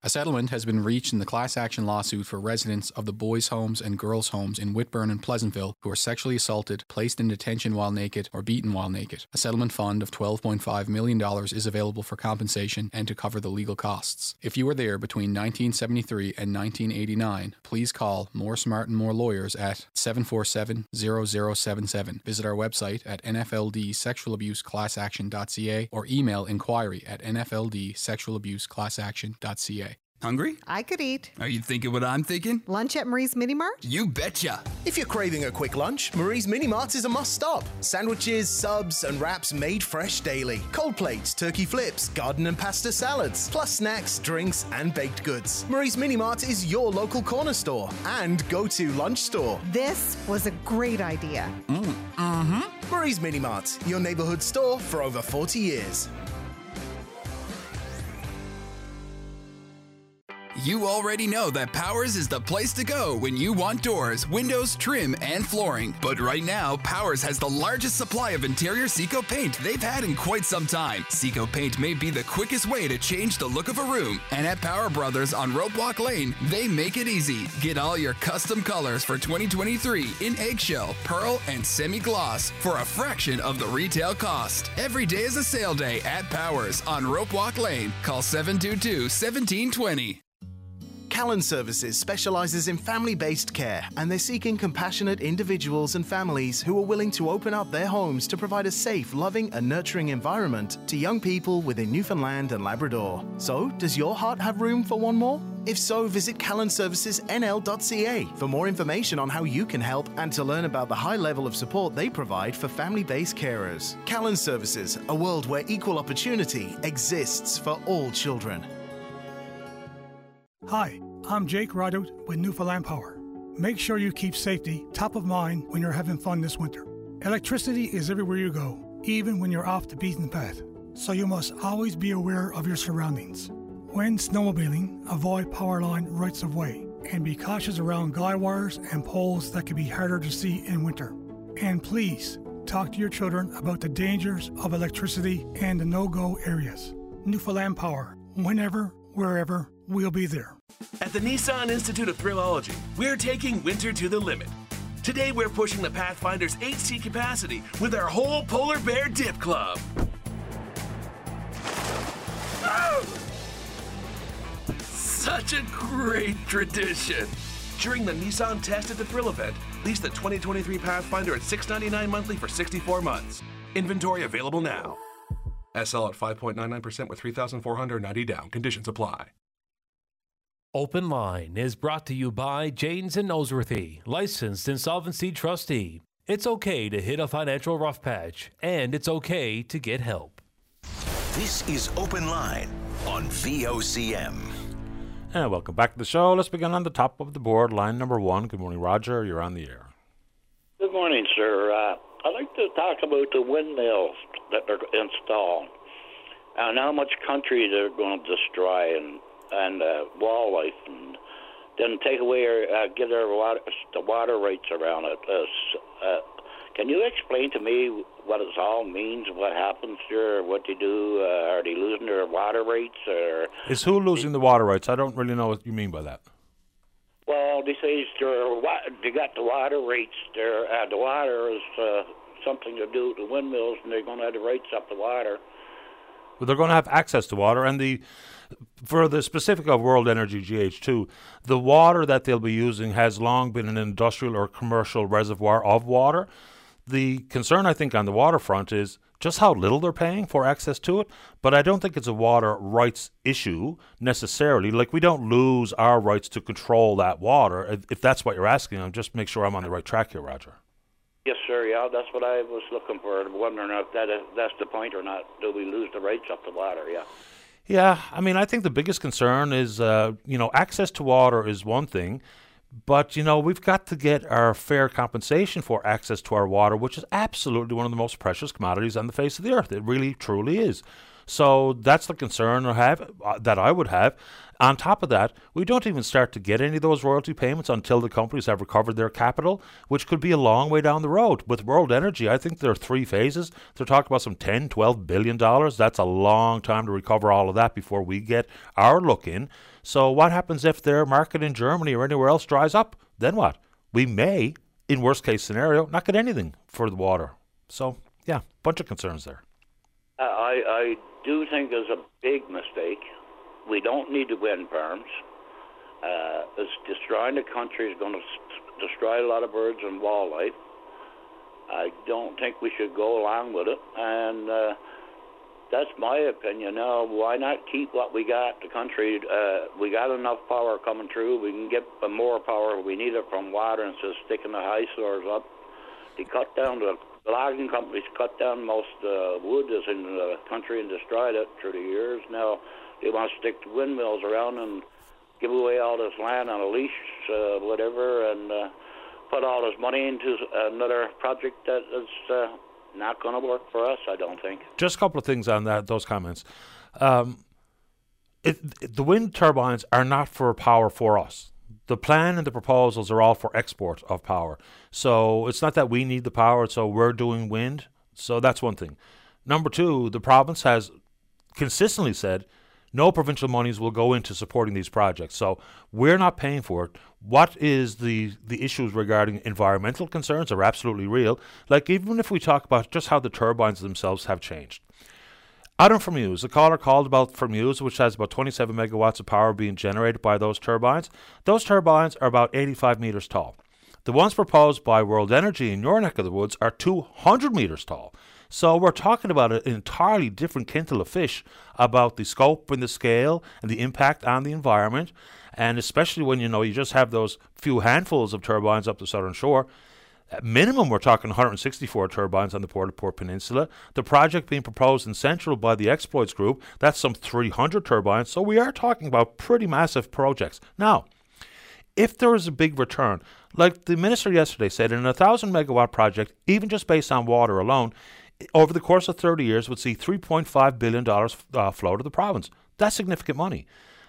A settlement has been reached in the class action lawsuit for residents of the boys' homes and girls' homes in Whitbourne and Pleasantville who were sexually assaulted, placed in detention while naked, or beaten while naked. A settlement fund of $12.5 million is available for compensation and to cover the legal costs. If you were there between 1973 and 1989, please call More Smart and More Lawyers at 747 0077. Visit our website at nfldsexualabuseclassaction.ca or email inquiry at nfldsexualabuseclassaction.ca. Hungry? I could eat. Are you thinking what I'm thinking? Lunch at Marie's Mini Mart? You betcha. If you're craving a quick lunch, Marie's Mini Mart is a must stop. Sandwiches, subs, and wraps made fresh daily. Cold plates, turkey flips, garden and pasta salads, plus snacks, drinks, and baked goods. Marie's Mini Mart is your local corner store and go to lunch store. This was a great idea. Mm. Mm-hmm. Marie's Mini Mart, your neighborhood store for over 40 years. You already know that Powers is the place to go when you want doors, windows, trim, and flooring. But right now, Powers has the largest supply of interior Sico paint they've had in quite some time. Sico paint may be the quickest way to change the look of a room. And at Power Brothers on Ropewalk Lane, they make it easy. Get all your custom colors for 2023 in eggshell, pearl, and semi gloss for a fraction of the retail cost. Every day is a sale day at Powers on Ropewalk Lane. Call 722 1720. Callan Services specializes in family based care and they're seeking compassionate individuals and families who are willing to open up their homes to provide a safe, loving, and nurturing environment to young people within Newfoundland and Labrador. So, does your heart have room for one more? If so, visit callanservicesnl.ca for more information on how you can help and to learn about the high level of support they provide for family based carers. Callan Services, a world where equal opportunity exists for all children. Hi, I'm Jake Rideout with Newfoundland Power. Make sure you keep safety top of mind when you're having fun this winter. Electricity is everywhere you go, even when you're off the beaten path, so you must always be aware of your surroundings. When snowmobiling, avoid power line rights of way and be cautious around guy wires and poles that can be harder to see in winter. And please talk to your children about the dangers of electricity and the no go areas. Newfoundland Power, whenever, wherever, we'll be there. At the Nissan Institute of Thrillology, we're taking winter to the limit. Today, we're pushing the Pathfinder's HC capacity with our whole Polar Bear Dip Club. Such a great tradition. During the Nissan Test at the Thrill event, lease the 2023 Pathfinder at 699 monthly for 64 months. Inventory available now. SL at 5.99% with 3,490 down. Conditions apply. Open Line is brought to you by Janes and Noseworthy, licensed insolvency trustee. It's okay to hit a financial rough patch, and it's okay to get help. This is Open Line on VOCM. And welcome back to the show. Let's begin on the top of the board, line number one. Good morning, Roger. You're on the air. Good morning, sir. Uh, I'd like to talk about the windmills that they're installed and how much country they're going to destroy and and uh, wildlife, and then take away or uh, give their water, the water rights around it. Uh, uh, can you explain to me what it all means, what happens there, what they do? Uh, are they losing their water rights, or Is who losing the water rights? I don't really know what you mean by that. well, they say they're, they got the water rights. There, uh, the water is uh, something to do with the windmills, and they're going to have the rights up the water. Well, they're going to have access to water, and the for the specific of World Energy GH2, the water that they'll be using has long been an industrial or commercial reservoir of water. The concern, I think, on the waterfront is just how little they're paying for access to it. But I don't think it's a water rights issue necessarily. Like we don't lose our rights to control that water. If, if that's what you're asking, I'm just make sure I'm on the right track here, Roger. Yes, sir. Yeah, that's what I was looking for. I'm wondering if that is, that's the point or not. Do we lose the rights up the water? Yeah. Yeah, I mean, I think the biggest concern is, uh, you know, access to water is one thing, but you know, we've got to get our fair compensation for access to our water, which is absolutely one of the most precious commodities on the face of the earth. It really, truly is. So that's the concern I have uh, that I would have. On top of that, we don't even start to get any of those royalty payments until the companies have recovered their capital, which could be a long way down the road. With World Energy, I think there are three phases. They're talking about some 10, 12 billion dollars. That's a long time to recover all of that before we get our look in. So what happens if their market in Germany or anywhere else dries up? Then what? We may, in worst case scenario, not get anything for the water. So yeah, bunch of concerns there. I I do think it's a big mistake. We don't need the wind farms. Uh, it's destroying the country. is going to destroy a lot of birds and wildlife. I don't think we should go along with it, and uh, that's my opinion. Now, why not keep what we got? The country, uh, we got enough power coming through. We can get more power. We need it from water instead of sticking the high soars up. They cut down the logging companies cut down most uh, wood that's in the country and destroyed it through the years. Now they want to stick windmills around and give away all this land on a leash, uh, whatever, and uh, put all this money into another project that is uh, not going to work for us. I don't think. Just a couple of things on that those comments. Um, it- the wind turbines are not for power for us. The plan and the proposals are all for export of power. So it's not that we need the power, so we're doing wind. So that's one thing. Number two, the province has consistently said no provincial monies will go into supporting these projects. So we're not paying for it. What is the the issues regarding environmental concerns are absolutely real. Like even if we talk about just how the turbines themselves have changed. Out in Fermeuse, The caller called about Fermeuse, which has about 27 megawatts of power being generated by those turbines. Those turbines are about 85 meters tall. The ones proposed by World Energy in your neck of the woods are 200 meters tall. So we're talking about an entirely different kintle of fish about the scope and the scale and the impact on the environment. And especially when you know you just have those few handfuls of turbines up the southern shore. At minimum, we're talking 164 turbines on the Port au Port Peninsula. The project being proposed in Central by the Exploits Group, that's some 300 turbines. So we are talking about pretty massive projects. Now, if there is a big return, like the minister yesterday said, in a 1,000 megawatt project, even just based on water alone, over the course of 30 years would see $3.5 billion uh, flow to the province. That's significant money.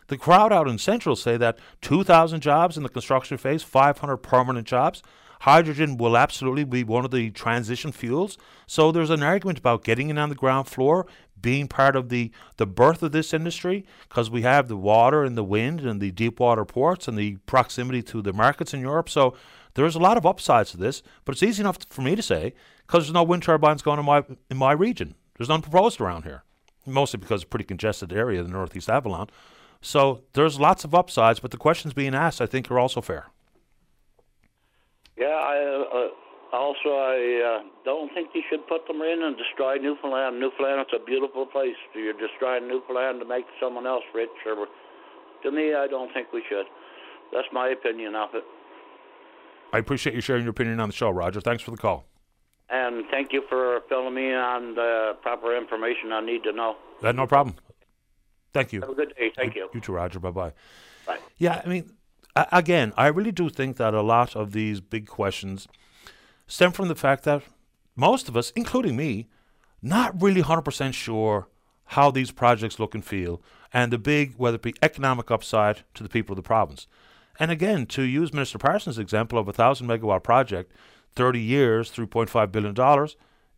The crowd out in Central say that 2,000 jobs in the construction phase, 500 permanent jobs. Hydrogen will absolutely be one of the transition fuels. So there's an argument about getting in on the ground floor, being part of the, the birth of this industry, because we have the water and the wind and the deep water ports and the proximity to the markets in Europe. So there's a lot of upsides to this, but it's easy enough for me to say because there's no wind turbines going in my in my region. There's none proposed around here, mostly because it's a pretty congested area, in the Northeast Avalon. So there's lots of upsides, but the questions being asked, I think, are also fair. Yeah, I uh, also I uh, don't think you should put them in and destroy Newfoundland. Newfoundland is a beautiful place. You're destroying Newfoundland to make someone else rich. Or to me, I don't think we should. That's my opinion of it. I appreciate you sharing your opinion on the show, Roger. Thanks for the call. And thank you for filling me on the proper information I need to know. Uh, no problem. Thank you. Have a good day. Thank you. You too, Roger. Bye bye. Bye. Yeah, I mean, again, I really do think that a lot of these big questions stem from the fact that most of us, including me, not really 100% sure how these projects look and feel, and the big, whether it be economic upside to the people of the province. And again, to use Minister Parsons' example of a 1,000 megawatt project, 30 years, $3.5 billion,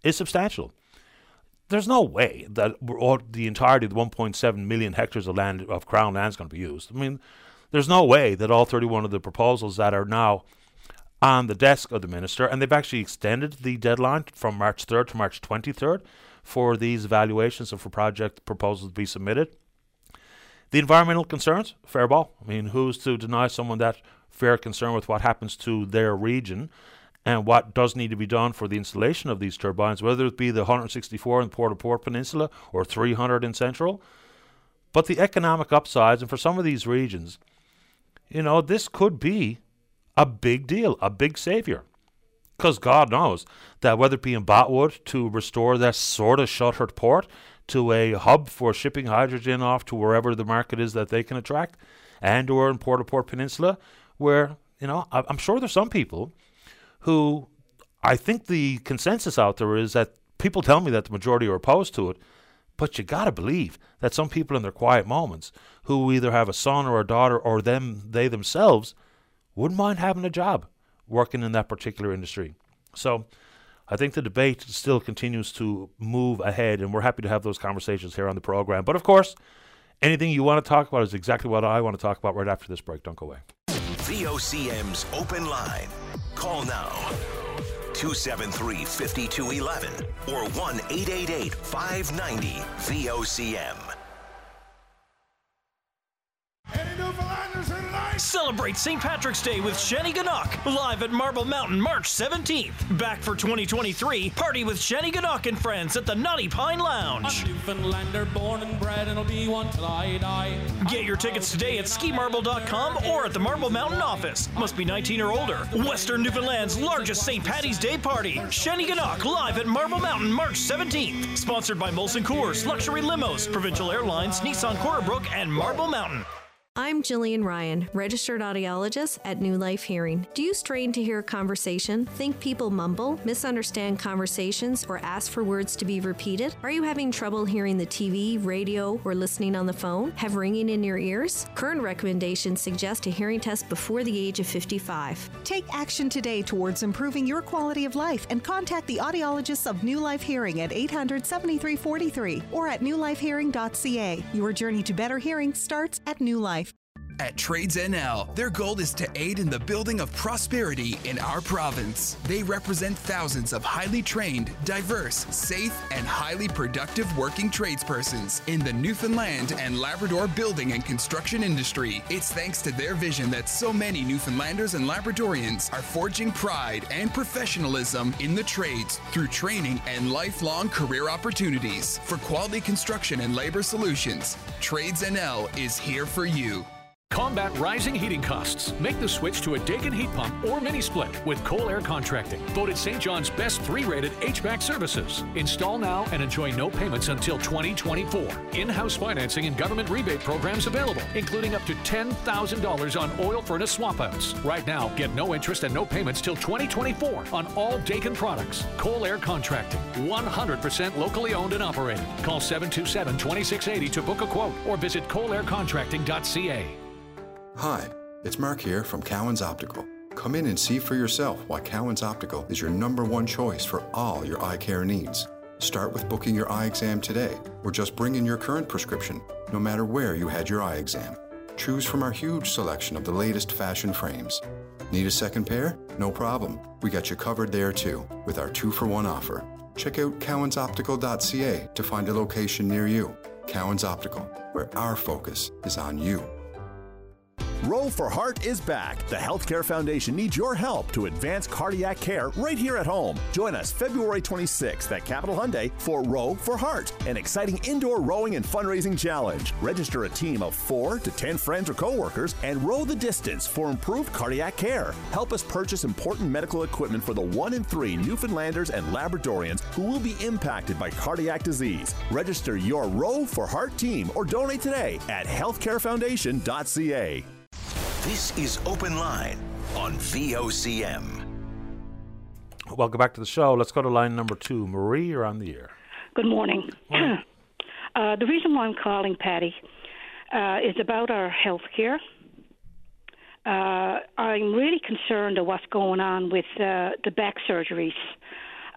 is substantial. There's no way that all, the entirety of the 1.7 million hectares of land of crown land is going to be used. I mean, there's no way that all 31 of the proposals that are now on the desk of the minister, and they've actually extended the deadline from March 3rd to March 23rd for these evaluations and for project proposals to be submitted. The environmental concerns, fair ball. I mean, who's to deny someone that fair concern with what happens to their region and what does need to be done for the installation of these turbines, whether it be the 164 in Port au Port Peninsula or 300 in Central? But the economic upsides, and for some of these regions, you know, this could be a big deal, a big savior. Because God knows that whether it be in Botwood to restore that sort of shuttered port to a hub for shipping hydrogen off to wherever the market is that they can attract, and or in Port au Port Peninsula, where, you know, I'm sure there's some people who I think the consensus out there is that people tell me that the majority are opposed to it, but you got to believe that some people in their quiet moments who either have a son or a daughter or them they themselves wouldn't mind having a job working in that particular industry. So I think the debate still continues to move ahead, and we're happy to have those conversations here on the program. But of course, anything you want to talk about is exactly what I want to talk about right after this break. Don't go away. VOCM's open line. Call now. 273 5211 or 1 888 590 VOCM. Celebrate St. Patrick's Day with Shanneyganock live at Marble Mountain March 17th. Back for 2023, party with Shanneyganock and friends at the Knotty Pine Lounge. A Newfoundlander born and bred, and I'll be one till I die. Get your tickets today at skimarble.com or at the Marble Mountain office. Must be 19 or older. Western Newfoundland's largest St. Patty's Day party. Shanneyganock live at Marble Mountain March 17th. Sponsored by Molson Coors, Luxury Limos, Provincial Airlines, Nissan Corner Brook, and Marble Mountain. I'm Jillian Ryan, registered audiologist at New Life Hearing. Do you strain to hear a conversation, think people mumble, misunderstand conversations, or ask for words to be repeated? Are you having trouble hearing the TV, radio, or listening on the phone? Have ringing in your ears? Current recommendations suggest a hearing test before the age of 55. Take action today towards improving your quality of life and contact the audiologists of New Life Hearing at 800 7343 or at newlifehearing.ca. Your journey to better hearing starts at New Life. At Trades NL, their goal is to aid in the building of prosperity in our province. They represent thousands of highly trained, diverse, safe, and highly productive working tradespersons in the Newfoundland and Labrador building and construction industry. It's thanks to their vision that so many Newfoundlanders and Labradorians are forging pride and professionalism in the trades through training and lifelong career opportunities. For quality construction and labor solutions, Trades NL is here for you. Combat rising heating costs. Make the switch to a Daikin heat pump or mini split with Cole Air Contracting. Voted St. John's best three rated HVAC services. Install now and enjoy no payments until 2024. In house financing and government rebate programs available, including up to $10,000 on oil furnace swap outs. Right now, get no interest and no payments till 2024 on all Daikin products. Cole Air Contracting. 100% locally owned and operated. Call 727 2680 to book a quote or visit kohlercontracting.ca. Hi, it's Mark here from Cowan's Optical. Come in and see for yourself why Cowan's Optical is your number one choice for all your eye care needs. Start with booking your eye exam today, or just bring in your current prescription, no matter where you had your eye exam. Choose from our huge selection of the latest fashion frames. Need a second pair? No problem. We got you covered there too, with our two for one offer. Check out cowansoptical.ca to find a location near you. Cowan's Optical, where our focus is on you. Row for Heart is back. The Healthcare Foundation needs your help to advance cardiac care right here at home. Join us February 26th at Capital Hyundai for Row for Heart, an exciting indoor rowing and fundraising challenge. Register a team of 4 to 10 friends or coworkers and row the distance for improved cardiac care. Help us purchase important medical equipment for the 1 in 3 Newfoundlanders and Labradorians who will be impacted by cardiac disease. Register your Row for Heart team or donate today at healthcarefoundation.ca. This is Open Line on VOCM. Welcome back to the show. Let's go to line number two. Marie, you're on the air. Good morning. [clears throat] uh, the reason why I'm calling Patty uh, is about our health care. Uh, I'm really concerned of what's going on with uh, the back surgeries.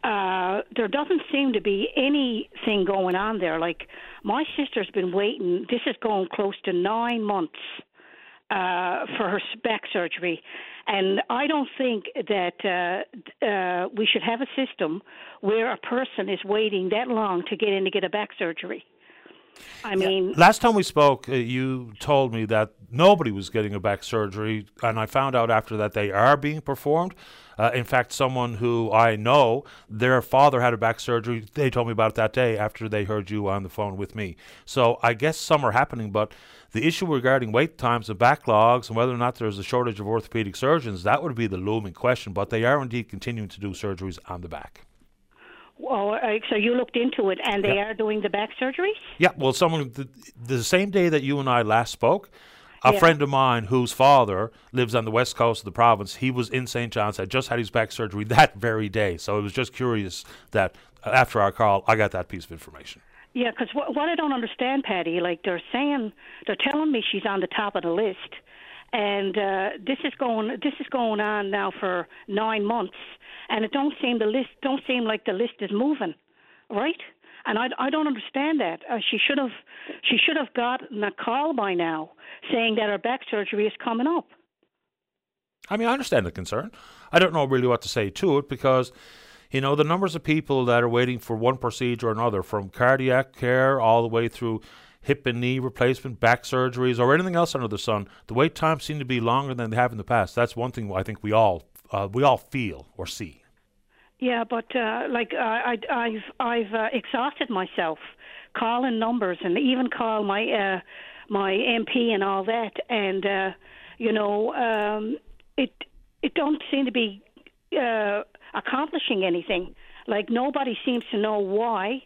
Uh, there doesn't seem to be anything going on there. Like my sister's been waiting. This is going close to nine months uh, for her back surgery. And I don't think that uh, uh, we should have a system where a person is waiting that long to get in to get a back surgery. I mean, Last time we spoke, uh, you told me that nobody was getting a back surgery, and I found out after that they are being performed. Uh, in fact, someone who I know, their father had a back surgery. They told me about it that day after they heard you on the phone with me. So I guess some are happening, but the issue regarding wait times and backlogs and whether or not there's a shortage of orthopedic surgeons, that would be the looming question. But they are indeed continuing to do surgeries on the back. oh, so you looked into it, and they Yeah. are doing the back surgeries. Yeah, well, someone the, the same day that you and I last spoke, a Yeah. friend of mine whose father lives on the west coast of the province, he was in St. John's, had just had his back surgery [laughs] that very day. So it was just curious that uh, after our call, I got that piece of information. Yeah, because what, what I don't understand, Patty, like they're saying, they're telling me she's on the top of the list, and uh, this is going this is going on now for nine months, and it don't seem the list don't seem like the list is moving, right? And I, I don't understand that. Uh, she should have she should have gotten a call by now saying that her back surgery is coming up. I mean, I understand the concern. I don't know really what to say to it because, you know, the numbers of people that are waiting for one procedure or another, from cardiac care all the way through hip and knee replacement, back surgeries, or anything else under the sun, the wait times seem to be longer than they have in the past. That's one thing I think we all uh, we all feel or see. Yeah, but uh, like uh, I, I've I've uh, exhausted myself calling numbers and even call my uh, my MP and all that, and uh, you know um, it it don't seem to be accomplishing anything. Like nobody seems to know why.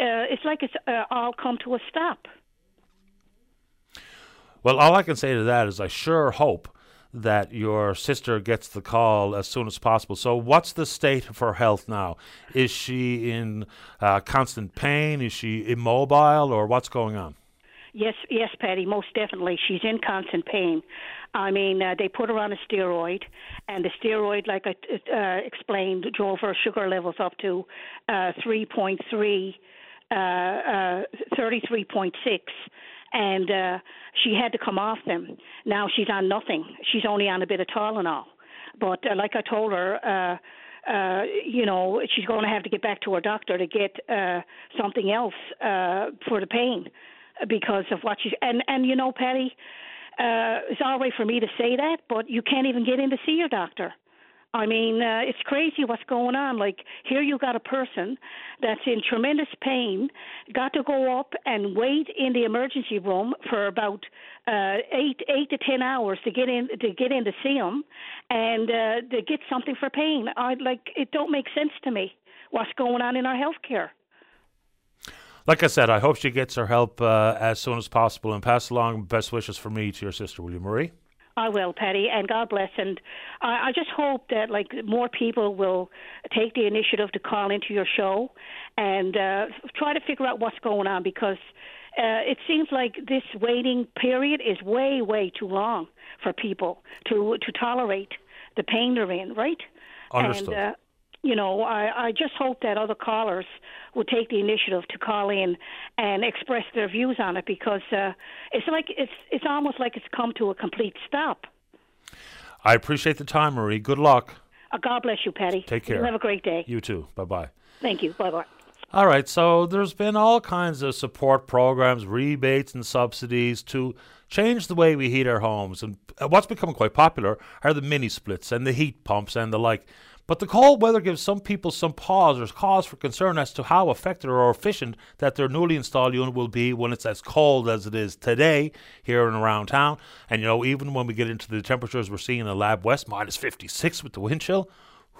Uh, it's like it's uh, all come to a stop. Well, all I can say to that is I sure hope that your sister gets the call as soon as possible. So, what's the state of her health now? Is she in uh, constant pain? Is she immobile, or what's going on? Yes, yes, Patty, most definitely. She's in constant pain. I mean, uh, they put her on a steroid, and the steroid, like I uh, explained, drove her sugar levels up to uh, 3.3, uh, uh, 33.6, and uh, she had to come off them. Now she's on nothing. She's only on a bit of Tylenol. But uh, like I told her, uh, uh, you know, she's going to have to get back to her doctor to get uh, something else uh, for the pain because of what she's and and you know, Patty, uh, it's all right for me to say that, but you can't even get in to see your doctor. I mean, uh, it's crazy what's going on. Like here, you got a person that's in tremendous pain, got to go up and wait in the emergency room for about uh, eight eight to ten hours to get in to get in to see him, and uh, to get something for pain. I like it. Don't make sense to me what's going on in our healthcare. Like I said, I hope she gets her help uh, as soon as possible, and pass along best wishes for me to your sister, will you, Marie? I will, Patty, and God bless. And I, I just hope that like more people will take the initiative to call into your show and uh, try to figure out what's going on because uh, it seems like this waiting period is way, way too long for people to to tolerate the pain they're in, right? Understood. And, uh, you know, I, I just hope that other callers will take the initiative to call in and express their views on it because uh, it's like it's it's almost like it's come to a complete stop. I appreciate the time, Marie. Good luck. Uh, God bless you, Patty. Take care. You have a great day. You too. Bye bye. Thank you. Bye bye. All right, so there's been all kinds of support programs, rebates, and subsidies to change the way we heat our homes. And what's become quite popular are the mini splits and the heat pumps and the like. But the cold weather gives some people some pause or cause for concern as to how effective or efficient that their newly installed unit will be when it's as cold as it is today here and around town. And you know, even when we get into the temperatures we're seeing in the Lab West, minus 56 with the wind chill.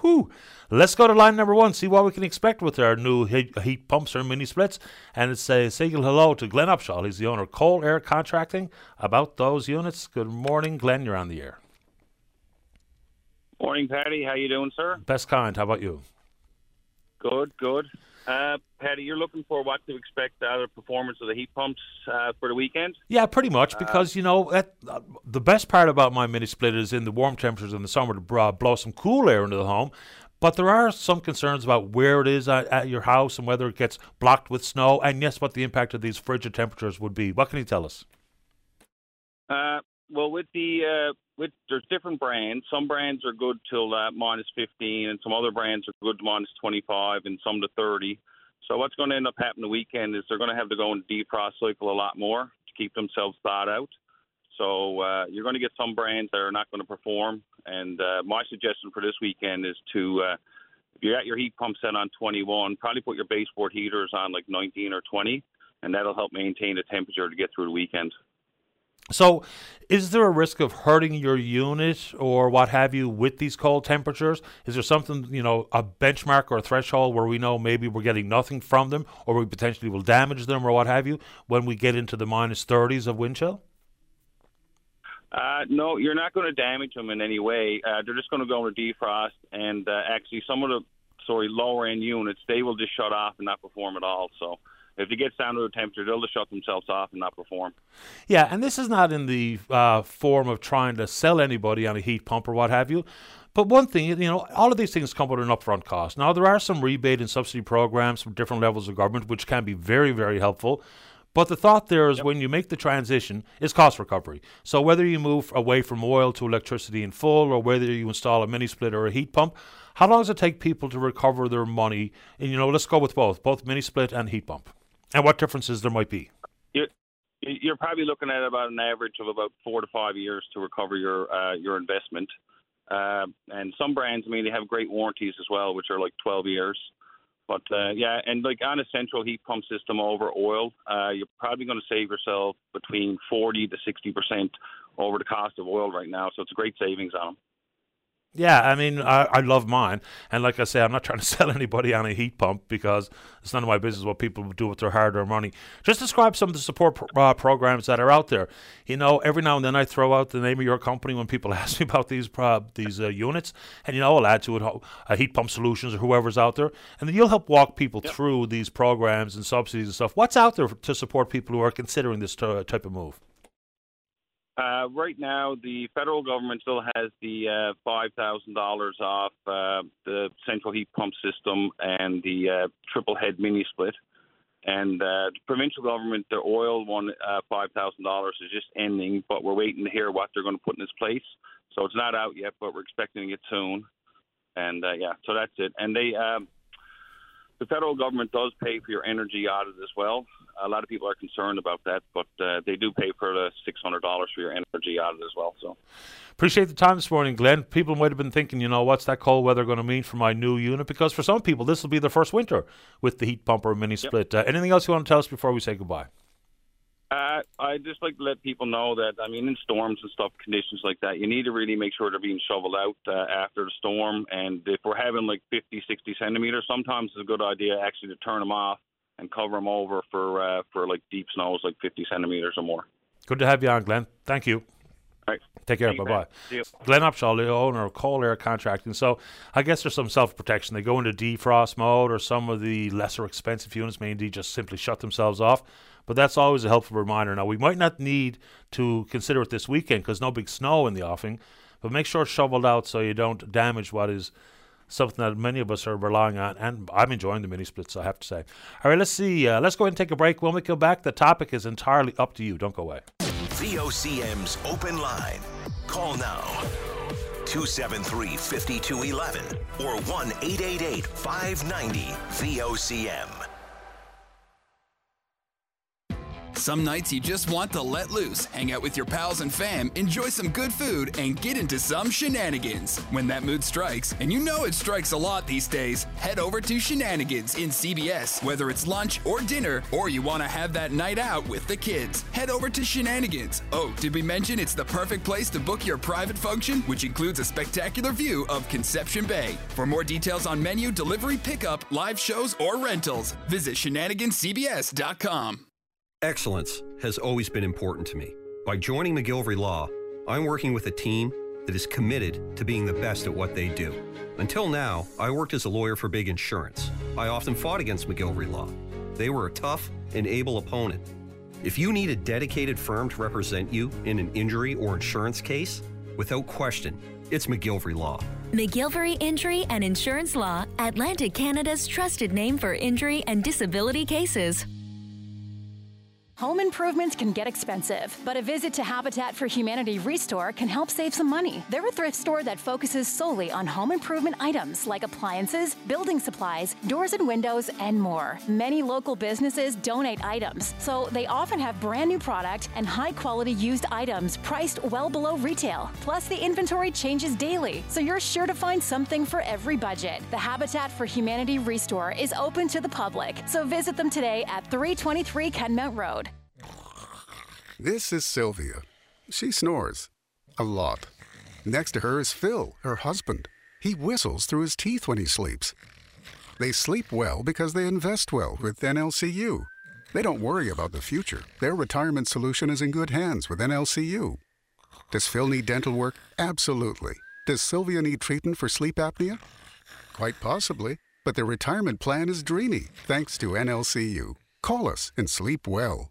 Whew. Let's go to line number one, see what we can expect with our new heat, heat pumps or mini splits. And it's a say hello to Glenn Upshaw. He's the owner of Cold Air Contracting. About those units, good morning, Glenn. You're on the air. Morning, Patty. How you doing, sir? Best kind. How about you? Good, good. Uh, Patty, you're looking for what to expect out of the performance of the heat pumps uh, for the weekend? Yeah, pretty much. Because you know, at, uh, the best part about my mini split is in the warm temperatures in the summer to blow some cool air into the home. But there are some concerns about where it is at, at your house and whether it gets blocked with snow, and yes, what the impact of these frigid temperatures would be. What can you tell us? Uh, well, with the uh, with there's different brands. Some brands are good till uh, minus 15, and some other brands are good to minus 25, and some to 30. So what's going to end up happening the weekend is they're going to have to go and defrost cycle a lot more to keep themselves thawed out. So uh, you're going to get some brands that are not going to perform. And uh, my suggestion for this weekend is to, uh, if you're at your heat pump set on 21, probably put your baseboard heaters on like 19 or 20, and that'll help maintain the temperature to get through the weekend. So, is there a risk of hurting your unit or what have you with these cold temperatures? Is there something, you know, a benchmark or a threshold where we know maybe we're getting nothing from them or we potentially will damage them or what have you when we get into the minus 30s of wind chill? Uh, no, you're not going to damage them in any way. Uh, they're just going to go into defrost, and uh, actually, some of the sorry lower end units they will just shut off and not perform at all. So if it gets down to a temperature, they'll just shut themselves off and not perform. Yeah, and this is not in the uh, form of trying to sell anybody on a heat pump or what have you. But one thing, you know, all of these things come with an upfront cost. Now, there are some rebate and subsidy programs from different levels of government, which can be very, very helpful. But the thought there is yep. when you make the transition is cost recovery. So whether you move away from oil to electricity in full or whether you install a mini split or a heat pump, how long does it take people to recover their money? And you know, let's go with both, both mini split and heat pump. And what differences there might be? You're, you're probably looking at about an average of about four to five years to recover your uh, your investment. Uh, and some brands, I mean, they have great warranties as well, which are like 12 years. But uh, yeah, and like on a central heat pump system over oil, uh, you're probably going to save yourself between 40 to 60 percent over the cost of oil right now. So it's a great savings on them. Yeah, I mean, I, I love mine, and like I say, I'm not trying to [laughs] sell anybody on a heat pump because it's none of my business what people do with their hard-earned money. Just describe some of the support pro- uh, programs that are out there. You know, every now and then I throw out the name of your company when people [laughs] ask me about these uh, these uh, units, and you know, I'll add to it uh, Heat Pump Solutions or whoever's out there, and then you'll help walk people yep. through these programs and subsidies and stuff. What's out there to support people who are considering this t- type of move? Uh, right now, the federal government still has the uh, five thousand dollars off uh, the central heat pump system and the uh, triple head mini split. And uh, the provincial government, the oil one, uh, five thousand dollars is just ending, but we're waiting to hear what they're going to put in its place. So it's not out yet, but we're expecting it soon. And yeah, so that's it. And they, um, the federal government does pay for your energy audit as well a lot of people are concerned about that, but uh, they do pay for the six hundred dollars for your energy audit as well. So appreciate the time this morning, Glenn. People might have been thinking, you know, what's that cold weather going to mean for my new unit? Because for some people, this will be their first winter with the heat pump or mini split. Yep. Uh, anything else you want to tell us before we say goodbye? Uh, I just like to let people know that I mean, in storms and stuff, conditions like that, you need to really make sure they're being shoveled out uh, after the storm. And if we're having like 50, 60 centimeters, sometimes it's a good idea actually to turn them off and cover them over for uh, for like deep snows, like 50 centimeters or more. Good to have you on, Glenn. Thank you. Right. Take care. Bye bye. Glenn Upshaw, the owner of Cold Air Contracting. So I guess there's some self protection. They go into defrost mode, or some of the lesser expensive units may indeed just simply shut themselves off. But that's always a helpful reminder. Now, we might not need to consider it this weekend because no big snow in the offing, but make sure it's shoveled out so you don't damage what is something that many of us are relying on, and I'm enjoying the mini splits, I have to say. All right, let's see. Uh, let's go ahead and take a break. When we come back, the topic is entirely up to you. Don't go away. VOCM's open line. Call now. 273 5211 or 1 888 590 VOCM. Some nights you just want to let loose, hang out with your pals and fam, enjoy some good food, and get into some shenanigans. When that mood strikes, and you know it strikes a lot these days, head over to Shenanigans in CBS. Whether it's lunch or dinner, or you want to have that night out with the kids, head over to Shenanigans. Oh, did we mention it's the perfect place to book your private function, which includes a spectacular view of Conception Bay? For more details on menu, delivery, pickup, live shows, or rentals, visit shenaniganscbs.com. Excellence has always been important to me. By joining McGillivray Law, I'm working with a team that is committed to being the best at what they do. Until now, I worked as a lawyer for big insurance. I often fought against McGillivray Law. They were a tough and able opponent. If you need a dedicated firm to represent you in an injury or insurance case, without question, it's McGillivray Law. McGillivray Injury and Insurance Law, Atlantic Canada's trusted name for injury and disability cases. Home improvements can get expensive, but a visit to Habitat for Humanity Restore can help save some money. They're a thrift store that focuses solely on home improvement items like appliances, building supplies, doors and windows, and more. Many local businesses donate items, so they often have brand new product and high quality used items priced well below retail. Plus, the inventory changes daily, so you're sure to find something for every budget. The Habitat for Humanity Restore is open to the public, so visit them today at 323 Kenmount Road. This is Sylvia. She snores. A lot. Next to her is Phil, her husband. He whistles through his teeth when he sleeps. They sleep well because they invest well with NLCU. They don't worry about the future. Their retirement solution is in good hands with NLCU. Does Phil need dental work? Absolutely. Does Sylvia need treatment for sleep apnea? Quite possibly. But their retirement plan is dreamy thanks to NLCU. Call us and sleep well.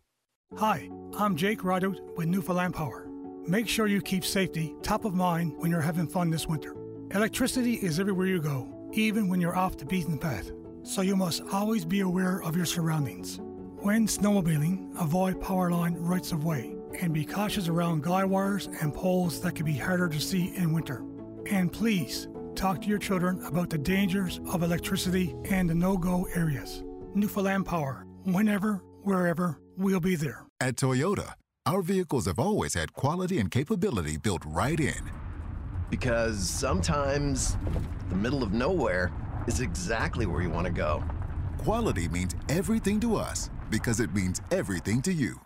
Hi, I'm Jake Rideout with Newfoundland Power. Make sure you keep safety top of mind when you're having fun this winter. Electricity is everywhere you go, even when you're off the beaten path, so you must always be aware of your surroundings. When snowmobiling, avoid power line rights of way and be cautious around guy wires and poles that can be harder to see in winter. And please talk to your children about the dangers of electricity and the no go areas. Newfoundland Power, whenever, wherever, we'll be there. At Toyota, our vehicles have always had quality and capability built right in. Because sometimes the middle of nowhere is exactly where you want to go. Quality means everything to us because it means everything to you.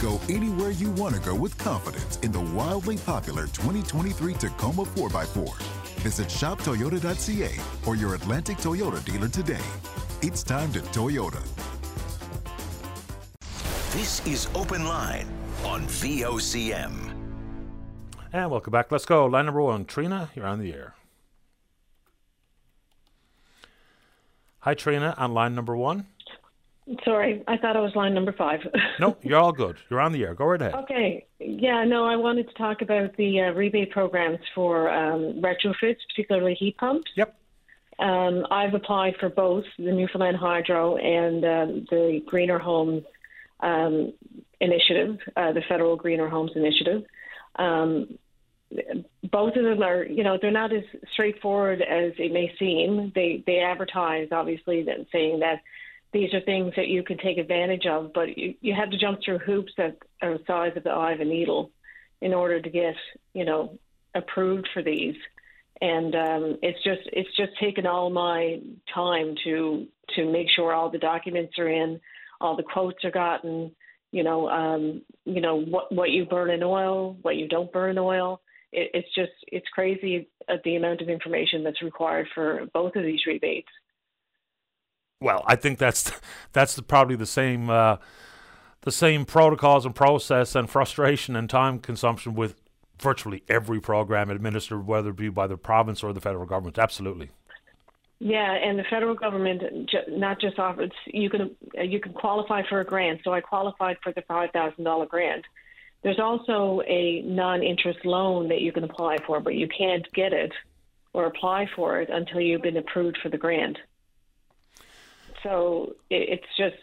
Go anywhere you want to go with confidence in the wildly popular 2023 Tacoma 4x4. Visit shoptoyota.ca or your Atlantic Toyota dealer today. It's time to Toyota. This is Open Line on VOCM. And welcome back. Let's go. Line number one. Trina, you're on the air. Hi, Trina, on line number one. Sorry, I thought I was line number five. [laughs] no, you're all good. You're on the air. Go right ahead. Okay. Yeah, no, I wanted to talk about the uh, rebate programs for um, retrofits, particularly heat pumps. Yep. Um, I've applied for both the Newfoundland Hydro and um, the Greener Homes um, Initiative, uh, the federal Greener Homes Initiative. Um, both of them are, you know, they're not as straightforward as it may seem. They they advertise obviously that saying that these are things that you can take advantage of, but you, you have to jump through hoops that are the size of the eye of a needle in order to get, you know, approved for these. And um, it's just it's just taken all my time to to make sure all the documents are in, all the quotes are gotten, you know, um, you know what what you burn in oil, what you don't burn in oil. It, it's just it's crazy at the amount of information that's required for both of these rebates. Well, I think that's that's the, probably the same uh, the same protocols and process and frustration and time consumption with virtually every program administered, whether it be by the province or the federal government. Absolutely. Yeah, and the federal government not just offers you can you can qualify for a grant. So I qualified for the five thousand dollar grant. There's also a non-interest loan that you can apply for, but you can't get it or apply for it until you've been approved for the grant. So it's just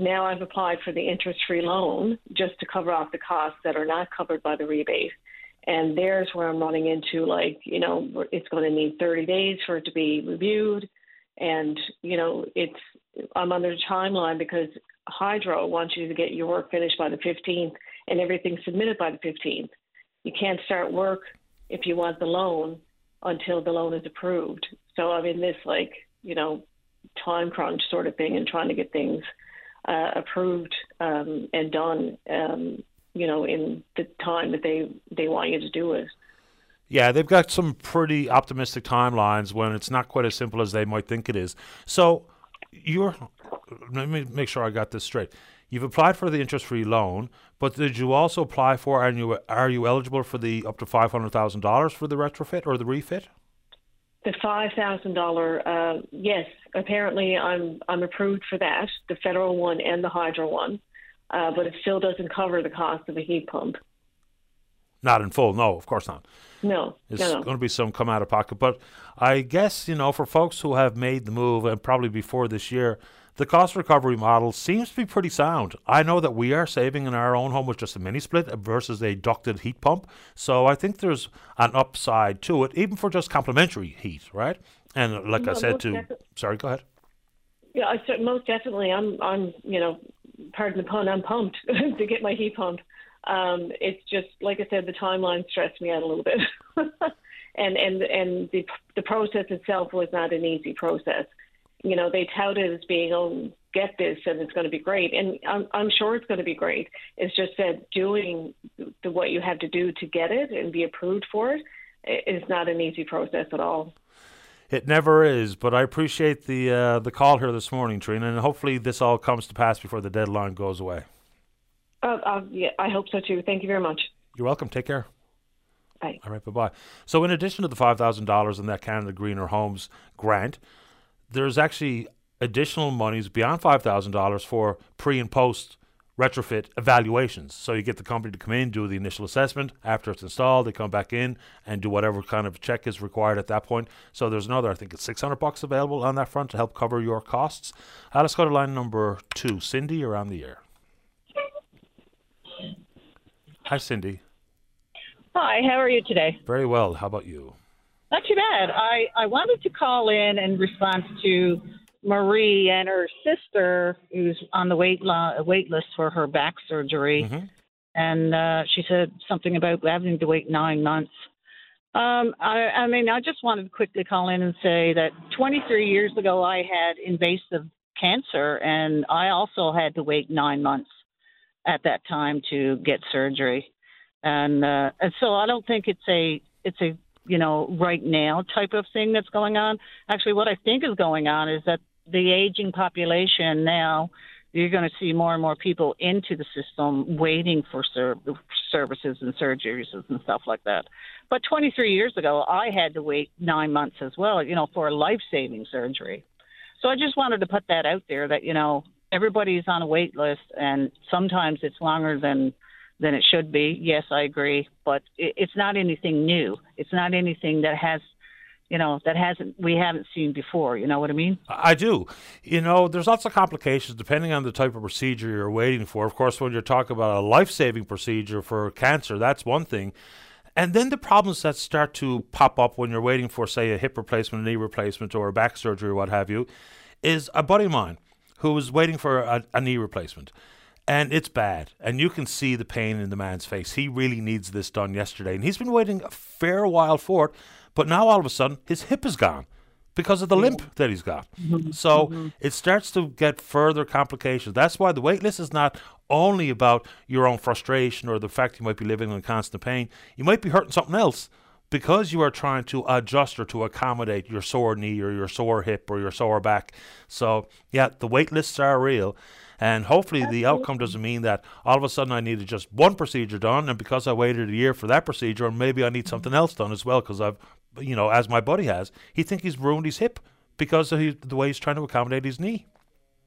now I've applied for the interest-free loan just to cover off the costs that are not covered by the rebate. And there's where I'm running into like, you know, it's going to need 30 days for it to be reviewed. And, you know, it's, I'm under the timeline because Hydro wants you to get your work finished by the 15th and everything submitted by the 15th. You can't start work if you want the loan until the loan is approved. So I'm in this like, you know, time crunch sort of thing and trying to get things uh, approved um, and done, um, you know, in the time that they, they want you to do it. Yeah, they've got some pretty optimistic timelines when it's not quite as simple as they might think it is. So you're, let me make sure I got this straight. You've applied for the interest-free loan, but did you also apply for? Are you are you eligible for the up to five hundred thousand dollars for the retrofit or the refit? The five thousand uh, dollar, yes. Apparently, I'm I'm approved for that, the federal one and the hydro one, uh, but it still doesn't cover the cost of a heat pump. Not in full, no, of course not. No, there's no, no. going to be some come out of pocket, but I guess you know for folks who have made the move and probably before this year, the cost recovery model seems to be pretty sound. I know that we are saving in our own home with just a mini split versus a ducted heat pump. So I think there's an upside to it, even for just complementary heat, right? And like I said to, sorry, go ahead. Yeah, I, most definitely. I'm, I'm, you know, pardon the pun, I'm pumped [laughs] to get my heat pump. Um, it's just like I said, the timeline stressed me out a little bit, [laughs] and and and the the process itself was not an easy process you know, they tout it as being, oh, get this and it's going to be great. And I'm, I'm sure it's going to be great. It's just that doing the, what you have to do to get it and be approved for it is not an easy process at all. It never is, but I appreciate the uh, the call here this morning, Trina, and hopefully this all comes to pass before the deadline goes away. Uh, uh, yeah, I hope so too. Thank you very much. You're welcome. Take care. Bye. All right, bye bye. So, in addition to the five thousand dollars in that Canada Greener Homes grant, there's actually additional monies beyond $5,000 for pre and post retrofit evaluations. So you get the company to come in, do the initial assessment. After it's installed, they come back in and do whatever kind of check is required at that point. So there's another, I think it's 600 bucks available on that front to help cover your costs. Uh, let's go to line number two. Cindy, you're on the air. Hi, Cindy. Hi, how are you today? Very well. How about you? Not too bad. I, I wanted to call in in response to Marie and her sister, who's on the wait, lo- wait list for her back surgery. Mm-hmm. And uh, she said something about having to wait nine months. Um, I, I mean, I just wanted to quickly call in and say that 23 years ago, I had invasive cancer, and I also had to wait nine months. at that time to get surgery, and uh, and so I don't think it's a it's a you know right now type of thing that's going on. Actually, what I think is going on is that the aging population now you're going to see more and more people into the system waiting for ser- services and surgeries and stuff like that. But 23 years ago, I had to wait nine months as well, you know, for a life saving surgery. So I just wanted to put that out there that, you know, everybody's on a wait list and sometimes it's longer than than it should be. Yes, I agree, but it, it's not anything new. It's not anything that has you know that hasn't we haven't seen before you know what i mean I do. You know, there's lots of complications depending on the type of procedure you're waiting for. Of course, when you're talking about a life saving procedure for cancer, that's one thing. And then the problems that start to pop up when you're waiting for, say, a hip replacement, a knee replacement, or a back surgery, or what have you, is a buddy of mine who was waiting for a, a knee replacement. And it's bad. And you can see the pain in the man's face. He really needs this done yesterday. And he's been waiting a fair while for it. But now all of a sudden, his hip is gone because of the limp that he's got. Mm-hmm. So mm-hmm. it starts to get further complications. That's why the wait list is not only about your own frustration or the fact you might be living in constant pain. You might be hurting something else because you are trying to adjust or to accommodate your sore knee or your sore hip or your sore back. So, yeah, the wait lists are real. And hopefully, the outcome doesn't mean that all of a sudden I needed just one procedure done, and because I waited a year for that procedure, maybe I need something else done as well, because I've, you know, as my buddy has, he think he's ruined his hip because of he, the way he's trying to accommodate his knee.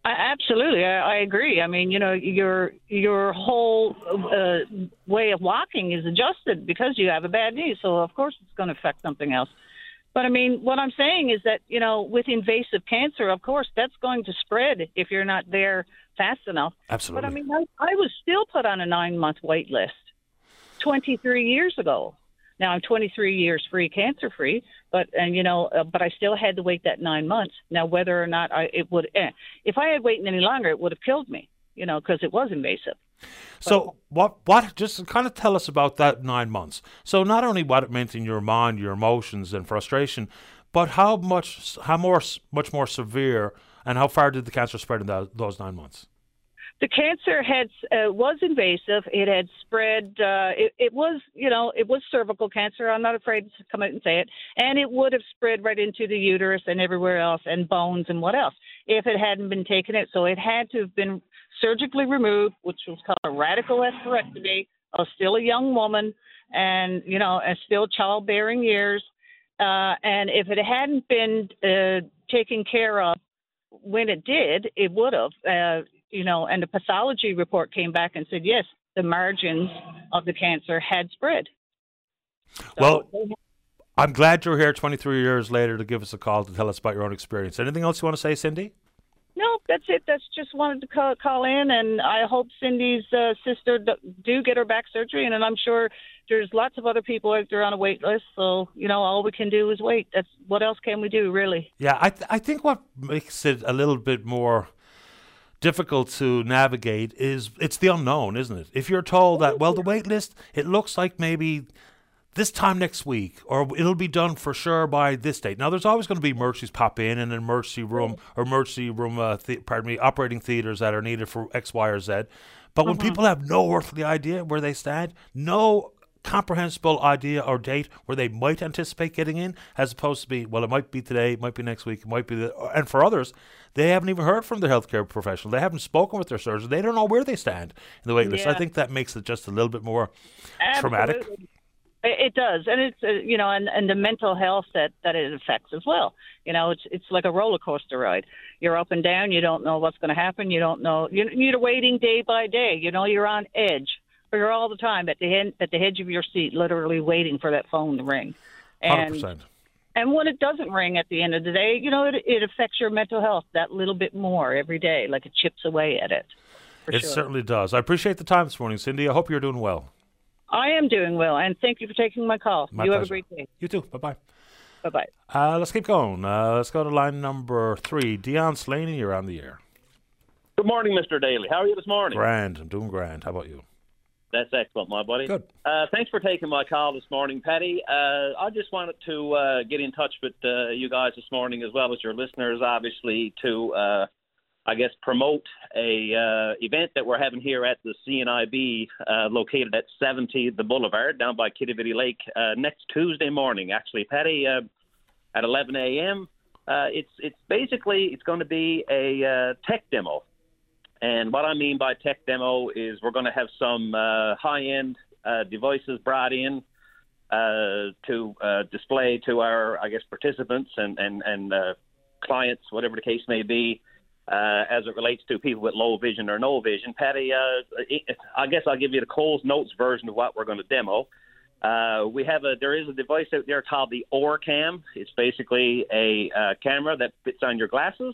Absolutely, I, I agree. I mean, you know, your your whole uh, way of walking is adjusted because you have a bad knee, so of course it's going to affect something else. But I mean, what I'm saying is that you know, with invasive cancer, of course, that's going to spread if you're not there fast enough. Absolutely. But I mean, I, I was still put on a nine month wait list 23 years ago. Now I'm 23 years free, cancer free, but and you know, uh, but I still had to wait that nine months. Now whether or not I it would, eh, if I had waited any longer, it would have killed me. You know, because it was invasive. So what what just kind of tell us about that nine months. So not only what it meant in your mind, your emotions and frustration, but how much how more much more severe and how far did the cancer spread in those nine months? The cancer had uh, was invasive. It had spread. Uh, it, it was, you know, it was cervical cancer. I'm not afraid to come out and say it. And it would have spread right into the uterus and everywhere else, and bones and what else, if it hadn't been taken it. So it had to have been surgically removed, which was called a radical hysterectomy. I was still a young woman, and you know, and still childbearing years. Uh, and if it hadn't been uh, taken care of when it did, it would have. Uh, you know, and the pathology report came back and said yes, the margins of the cancer had spread. well, I'm glad you're here 23 years later to give us a call to tell us about your own experience. Anything else you want to say, Cindy? No, that's it. That's just wanted to call, call in, and I hope Cindy's uh, sister d- do get her back surgery, and, and I'm sure there's lots of other people out there on a wait list. So you know, all we can do is wait. That's what else can we do, really? Yeah, I th- I think what makes it a little bit more difficult to navigate is it's the unknown, isn't it? If you're told that well, the wait list it looks like maybe this time next week, or it'll be done for sure by this date. Now, there's always going to be emergencies pop in and an emergency room or emergency room, uh, th- pardon me, operating theaters that are needed for X, Y, or Z. But when Mhm. people have no earthly idea where they stand, no comprehensible idea or date where they might anticipate getting in, as opposed to be, well, it might be today, it might be next week, it might be, the, and for others, they haven't even heard from their healthcare professional. They haven't spoken with their surgeon. They don't know where they stand in the wait list. I think that makes it just a little bit more traumatic. Absolutely. It it does, and it's uh, you know, and, and the mental health that that it affects as well. You know, it's it's like a roller coaster ride. You're up and down. You don't know what's going to happen. You don't know. You, you're waiting day by day. You know, you're on edge. Or you're all the time at the end, at the edge of your seat, literally waiting for that phone to ring. Hundred And percent. and when it doesn't ring at the end of the day, you know, it it affects your mental health that little bit more every day, like it chips away at it. It sure. certainly does. I appreciate the time this morning, Cindy. I hope you're doing well. I am doing well, and thank you for taking my call. My you have a great day. You too. Bye bye. Bye bye. Uh, let's keep going. Uh, let's go to line number three. Dion Slaney, you're on the air. Good morning, Mr. Daly. How are you this morning? Grand. I'm doing grand. How about you? That's excellent, my buddy. Good. Uh, thanks for taking my call this morning, Patty. Uh, I just wanted to uh, get in touch with uh, you guys this morning, as well as your listeners, obviously, to uh, I guess, promote a uh, event that we're having here at the CNIB, uh, located at 70 the Boulevard down by Quidi Vidi Lake uh, next Tuesday morning. Actually, Patty, uh, at 11 a.m. Uh, it's it's basically it's going to be a uh, tech demo, and what I mean by tech demo is we're going to have some high-end devices brought in to display to our I guess participants and and and clients, whatever the case may be uh, as it relates to people with low vision or no vision. Patty, uh, I guess I'll give you the Coles Notes version of what we're going to demo. Uh, we have a there is a device out there called the OrCam. It's basically a uh, camera that fits on your glasses,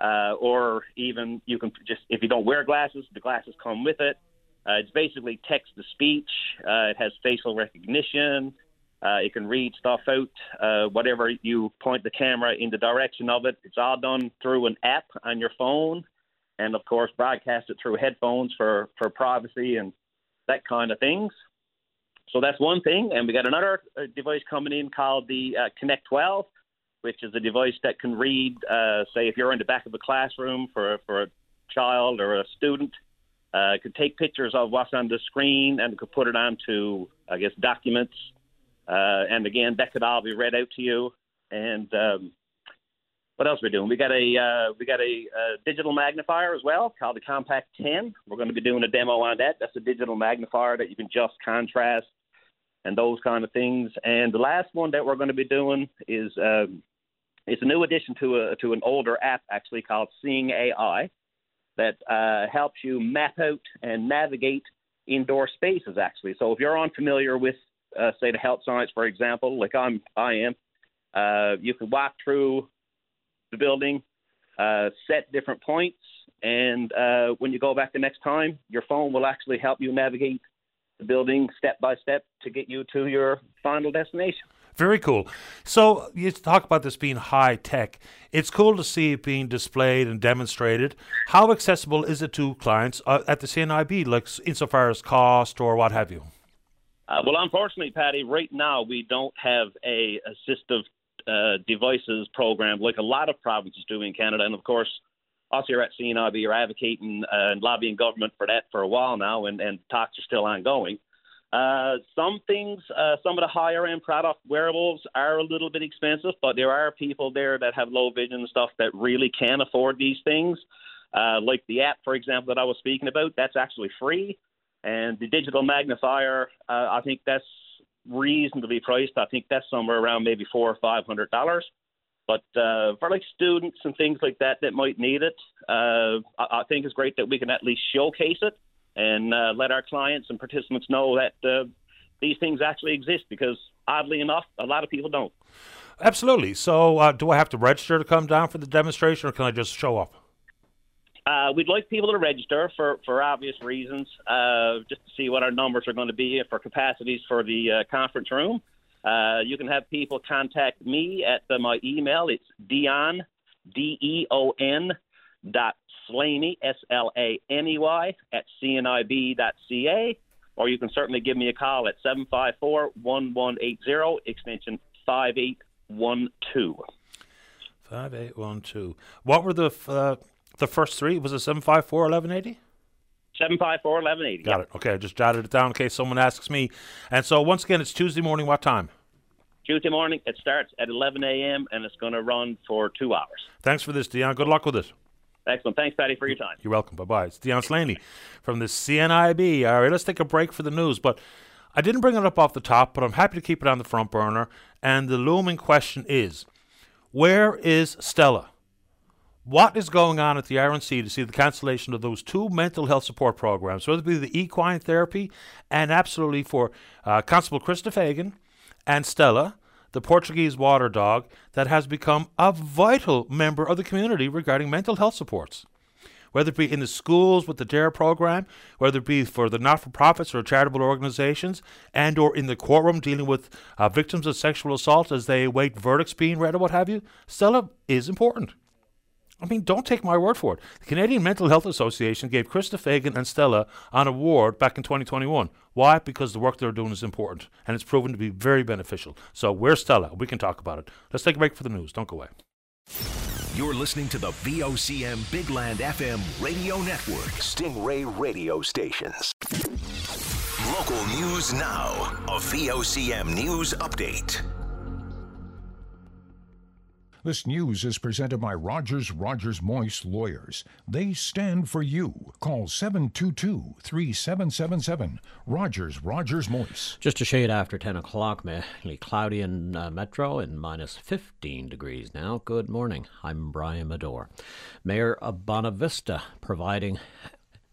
uh, or even you can just if you don't wear glasses, the glasses come with it. Uh, it's basically text to speech. Uh, it has facial recognition. Uh, it can read stuff out, uh, whatever you point the camera in the direction of it. It's all done through an app on your phone, and of course, broadcast it through headphones for for privacy and that kind of things. So that's one thing. And we got another uh, device coming in called the uh, Connect 12, which is a device that can read, uh, say, if you're in the back of a classroom for for a child or a student. Uh, could take pictures of what's on the screen and could put it onto, I guess, documents uh, and again, that could all be read out to you. And um, what else are we doing? We got a uh, we got a, a, digital magnifier as well called the Compact 10. We're going to be doing a demo on that. That's a digital magnifier that you can just contrast and those kind of things. And the last one that we're going to be doing is um, it's a new addition to a to an older app actually called Seeing AI that uh, helps you map out and navigate indoor spaces actually. So if you're unfamiliar with uh, say the health science, for example, like I'm, I am, uh, you can walk through the building, uh, set different points, and uh, when you go back the next time, your phone will actually help you navigate the building step by step to get you to your final destination. Very cool. So you talk about this being high tech. It's cool to see it being displayed and demonstrated. How accessible is it to clients uh, at the CNIB, like insofar as cost or what have you? Uh, well, unfortunately, Paddy, right now we don't have a assistive uh, devices program like a lot of provinces do in Canada, and of course, us here at CNIB are advocating uh, and lobbying government for that for a while now, and, and talks are still ongoing. Uh, some things, uh, some of the higher end product wearables are a little bit expensive, but there are people there that have low vision and stuff that really can afford these things. Uh, like the app, for example, that I was speaking about, that's actually free. And the digital magnifier, uh, I think that's reasonably priced. I think that's somewhere around maybe four or five hundred dollars. But uh, for like students and things like that that might need it, uh, I, I think it's great that we can at least showcase it and uh, let our clients and participants know that uh, these things actually exist. Because oddly enough, a lot of people don't. Absolutely. So, uh, do I have to register to come down for the demonstration, or can I just show up? Uh, we'd like people to register for, for obvious reasons, uh, just to see what our numbers are going to be for capacities for the uh, conference room. Uh, you can have people contact me at my email. It's Deon, D E O N dot Slaney, S L A N E Y, at cnib.ca. Or you can certainly give me a call at 754 1180, extension 5812. 5812. What were the uh, the first three was it seven five four eleven eighty. Seven five four eleven eighty. Got it. Okay, I just jotted it down in case someone asks me. And so once again, it's Tuesday morning. What time? Tuesday morning. It starts at 11 a.m. and it's going to run for two hours. Thanks for this, Deon. Good luck with it. Excellent. Thanks, Paddy, for your time. You're welcome. Bye bye. It's Deon Slaney from the CNIB. All right, let's take a break for the news. But I didn't bring it up off the top, but I'm happy to keep it on the front burner. And the looming question is where is Stella? What is going on at the RNC to see the cancellation of those two mental health support programs, whether it be the equine therapy and absolutely for uh, Constable Krista Fagan and Stella, the Portuguese water dog that has become a vital member of the community regarding mental health supports. Whether it be in the schools with the DARE program, whether it be for the not-for-profits or charitable organizations, and or in the courtroom dealing with uh, victims of sexual assault as they await verdicts being read or what have you, Stella is important. I mean, don't take my word for it. The Canadian Mental Health Association gave Krista Fagan and Stella an award back in 2021. Why? Because the work they're doing is important and it's proven to be very beneficial. So, where's Stella? We can talk about it. Let's take a break for the news. Don't go away. You're listening to the VOCM Big Land FM radio network, Stingray radio stations. Local news now. A VOCM news update. This news is presented by Rogers Rogers Moyse Lawyers. They stand for you. Call 722 3777. Rogers Rogers Moyse. Just a shade after 10 o'clock, mainly cloudy in uh, Metro and minus 15 degrees now. Good morning. I'm Brian Medore. Mayor of Bonavista providing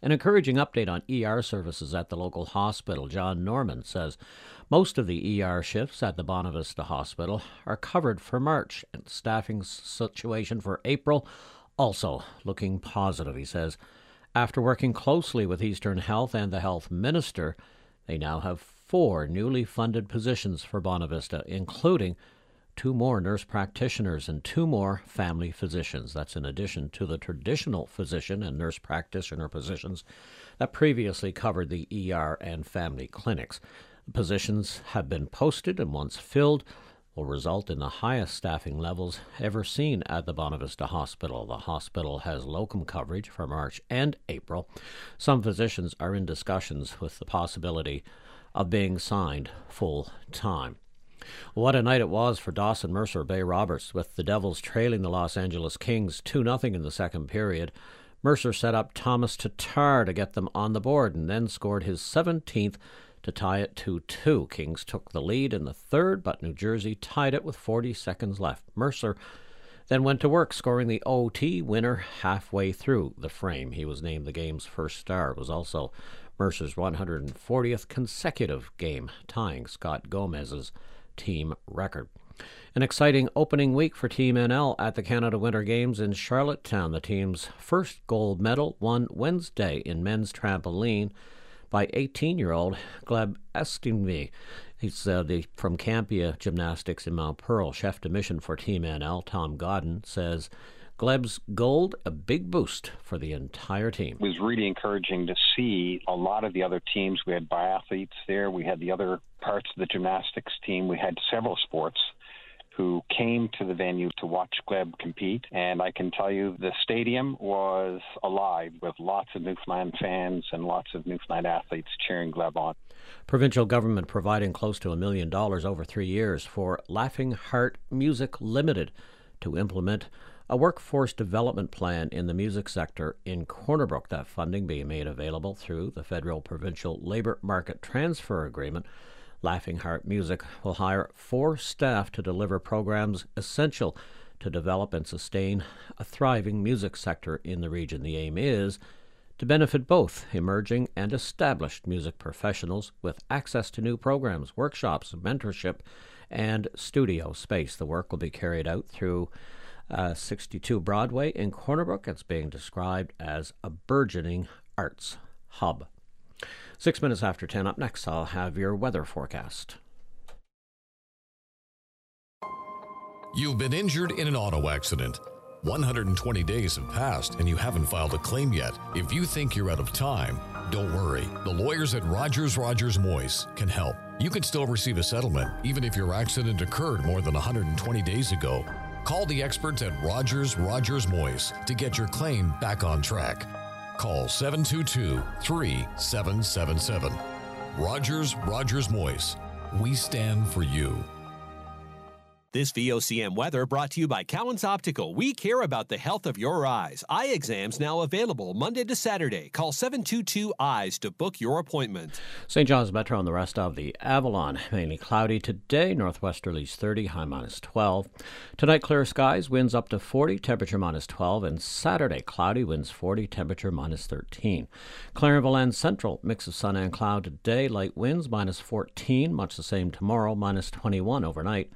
an encouraging update on ER services at the local hospital. John Norman says most of the ER shifts at the Bonavista Hospital are covered for March, and staffing situation for April also looking positive, he says. After working closely with Eastern Health and the health minister, they now have four newly funded positions for Bonavista, including two more nurse practitioners and two more family physicians. That's in addition to the traditional physician and nurse practitioner positions that previously covered the ER and family clinics. Positions have been posted and once filled will result in the highest staffing levels ever seen at the Bonavista Hospital. The hospital has locum coverage for March and April. Some physicians are in discussions with the possibility of being signed full time. What a night it was for Dawson Mercer Bay Roberts, with the Devils trailing the Los Angeles Kings 2 0 in the second period. Mercer set up Tomas Tatar to get them on the board and then scored his 17th to tie it 2 2. Kings took the lead in the third, but New Jersey tied it with 40 seconds left. Mercer then went to work, scoring the OT winner halfway through the frame. He was named the game's first star. It was also Mercer's 140th consecutive game, tying Scott Gomez's team record. An exciting opening week for Team NL at the Canada Winter Games in Charlottetown. The team's first gold medal won Wednesday in men's trampoline by 18 year old Gleb Estimvi. He's uh, the, from Campia Gymnastics in Mount Pearl. Chef de mission for Team NL, Tom Godden, says Gleb's gold a big boost for the entire team. It was really encouraging to see a lot of the other teams. We had biathletes there, we had the other parts of the gymnastics team, we had several sports who came to the venue to watch Gleb compete. And I can tell you the stadium was alive with lots of Newfoundland fans and lots of Newfoundland athletes cheering Gleb on. Provincial government providing close to a million dollars over three years for Laughing Heart Music Limited to implement a workforce development plan in the music sector in Corner Brook. That funding being made available through the federal provincial labor market transfer agreement Laughing Heart Music will hire four staff to deliver programs essential to develop and sustain a thriving music sector in the region. The aim is to benefit both emerging and established music professionals with access to new programs, workshops, mentorship, and studio space. The work will be carried out through uh, 62 Broadway in Corner Brook. It's being described as a burgeoning arts hub. Six minutes after 10, up next, I'll have your weather forecast. You've been injured in an auto accident. 120 days have passed and you haven't filed a claim yet. If you think you're out of time, don't worry. The lawyers at Rogers Rogers Moyse can help. You can still receive a settlement even if your accident occurred more than 120 days ago. Call the experts at Rogers Rogers Moyse to get your claim back on track. Call 722 3777. Rogers Rogers Moyse. We stand for you. This VOCM weather brought to you by Cowan's Optical. We care about the health of your eyes. Eye exams now available Monday to Saturday. Call 722 Eyes to book your appointment. St. John's Metro and the rest of the Avalon. Mainly cloudy today, northwesterlies 30, high minus 12. Tonight, clear skies, winds up to 40, temperature minus 12. And Saturday, cloudy, winds 40, temperature minus 13. Clarenville and Central, mix of sun and cloud today, light winds minus 14, much the same tomorrow, minus 21 overnight.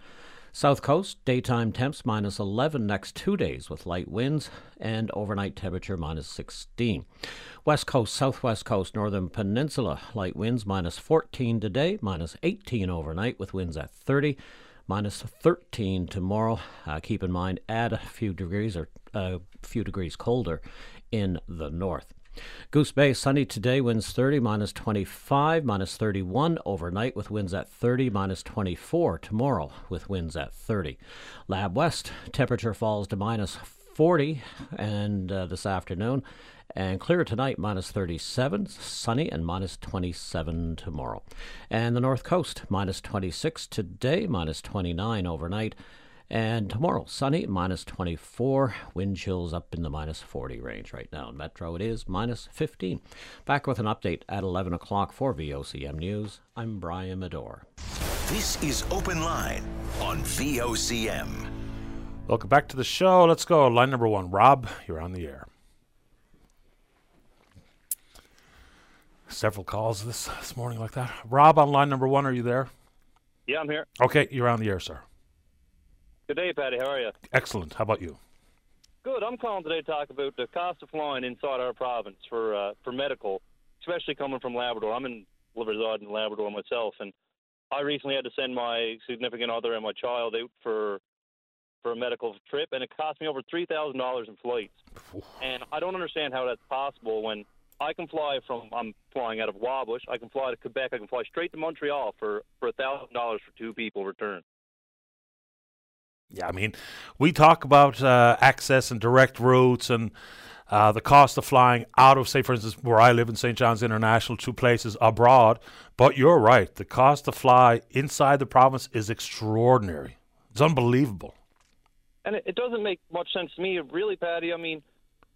South Coast, daytime temps minus 11 next two days with light winds and overnight temperature minus 16. West Coast, Southwest Coast, Northern Peninsula, light winds minus 14 today, minus 18 overnight with winds at 30 minus 13 tomorrow. Uh, keep in mind, add a few degrees or a uh, few degrees colder in the north. Goose Bay, sunny today, winds 30, minus 25, minus 31 overnight with winds at 30, minus 24 tomorrow with winds at 30. Lab West, temperature falls to minus 40, and uh, this afternoon. And clear tonight, minus 37, sunny, and minus 27 tomorrow. And the North Coast, minus 26 today, minus 29 overnight. And tomorrow, sunny, minus 24. Wind chills up in the minus 40 range right now. In Metro, it is minus 15. Back with an update at 11 o'clock for VOCM News. I'm Brian Medore. This is Open Line on VOCM. Welcome back to the show. Let's go. Line number one. Rob, you're on the air. Several calls this, this morning like that. Rob, on line number one, are you there? Yeah, I'm here. Okay, you're on the air, sir. Good day, Paddy. How are you? Excellent. How about you? Good. I'm calling today to talk about the cost of flying inside our province for uh, for medical, especially coming from Labrador. I'm in reside in Labrador myself, and I recently had to send my significant other and my child out for for a medical trip, and it cost me over three thousand dollars in flights. And I don't understand how that's possible when I can fly from I'm flying out of Wabush, I can fly to Quebec, I can fly straight to Montreal for for a thousand dollars for two people return. Yeah, I mean, we talk about uh, access and direct routes and uh, the cost of flying out of, say, for instance, where I live in St. John's International, to places abroad. But you're right, the cost to fly inside the province is extraordinary. It's unbelievable. And it, it doesn't make much sense to me, really, Paddy. I mean,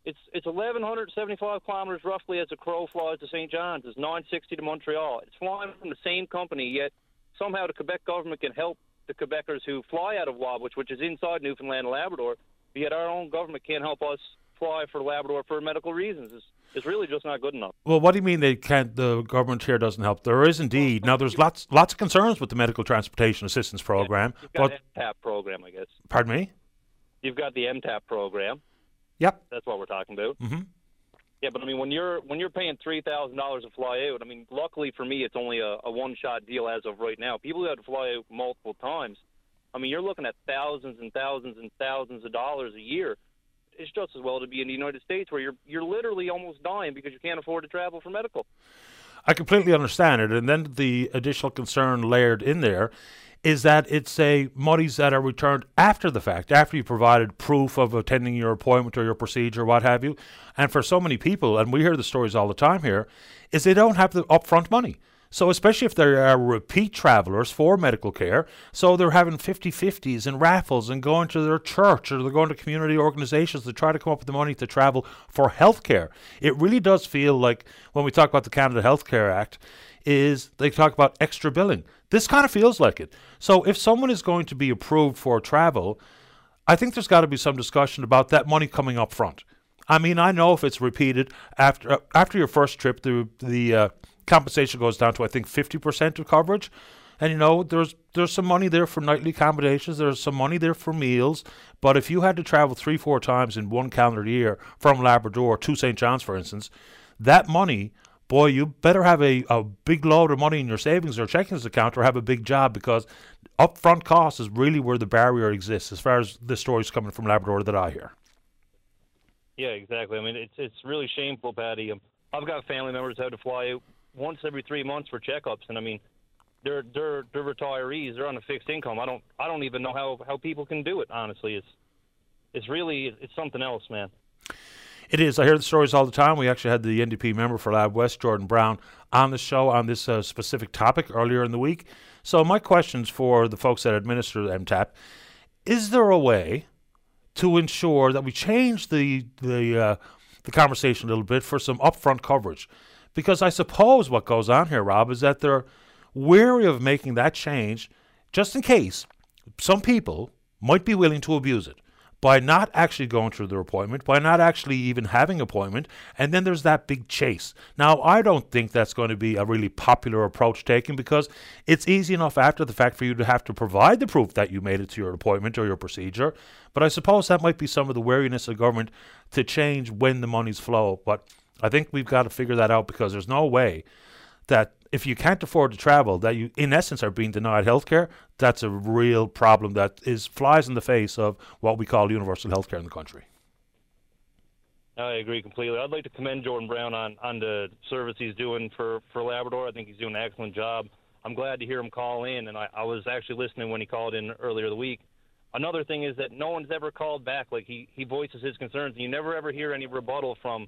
it's it's 1,175 kilometers roughly as a crow flies to St. John's. It's 960 to Montreal. It's flying from the same company, yet somehow the Quebec government can help the Quebecers who fly out of Wabush, which is inside Newfoundland and Labrador, yet our own government can't help us fly for Labrador for medical reasons. It's, it's really just not good enough. Well, what do you mean they can't? The government here doesn't help. There is indeed now. There's lots lots of concerns with the medical transportation assistance program. Yeah, you've got but MTAP program, I guess. Pardon me. You've got the MTAP program. Yep. That's what we're talking about. Mm-hmm. Yeah, but I mean, when you're when you're paying three thousand dollars to fly out, I mean, luckily for me, it's only a, a one shot deal as of right now. People who had to fly out multiple times, I mean, you're looking at thousands and thousands and thousands of dollars a year. It's just as well to be in the United States where you're you're literally almost dying because you can't afford to travel for medical. I completely understand it, and then the additional concern layered in there is that it's a monies that are returned after the fact, after you provided proof of attending your appointment or your procedure, what have you. And for so many people, and we hear the stories all the time here, is they don't have the upfront money. So, especially if they are repeat travelers for medical care, so they're having 50 50s and raffles and going to their church or they're going to community organizations to try to come up with the money to travel for health care. It really does feel like when we talk about the Canada Health Care Act, is they talk about extra billing. This kind of feels like it. So if someone is going to be approved for travel, I think there's got to be some discussion about that money coming up front. I mean, I know if it's repeated after uh, after your first trip, the the uh, compensation goes down to I think 50% of coverage. And you know, there's there's some money there for nightly accommodations. There's some money there for meals. But if you had to travel three, four times in one calendar year from Labrador to St. John's, for instance, that money boy, you better have a, a big load of money in your savings or checkings account or have a big job because upfront cost is really where the barrier exists as far as the stories coming from Labrador that I hear. Yeah, exactly. I mean, it's it's really shameful, Paddy. Um, I've got family members who have to fly once every three months for checkups, and I mean, they're they're they're retirees. They're on a fixed income. I don't I don't even know how how people can do it. Honestly, it's it's really it's something else, man. It is. I hear the stories all the time. We actually had the NDP member for Lab West, Jordan Brown, on the show on this uh, specific topic earlier in the week. So, my questions for the folks that administer MTAP is there a way to ensure that we change the, the, uh, the conversation a little bit for some upfront coverage? Because I suppose what goes on here, Rob, is that they're wary of making that change just in case some people might be willing to abuse it by not actually going through their appointment, by not actually even having appointment, and then there's that big chase. Now, I don't think that's going to be a really popular approach taken because it's easy enough after the fact for you to have to provide the proof that you made it to your appointment or your procedure. But I suppose that might be some of the wariness of government to change when the monies flow. But I think we've got to figure that out because there's no way that if you can't afford to travel, that you, in essence, are being denied health care, that's a real problem that is flies in the face of what we call universal health care in the country. I agree completely. I'd like to commend Jordan Brown on, on the service he's doing for, for Labrador. I think he's doing an excellent job. I'm glad to hear him call in, and I, I was actually listening when he called in earlier the week. another thing is that no one's ever called back. Like he he voices his concerns, and you never ever hear any rebuttal from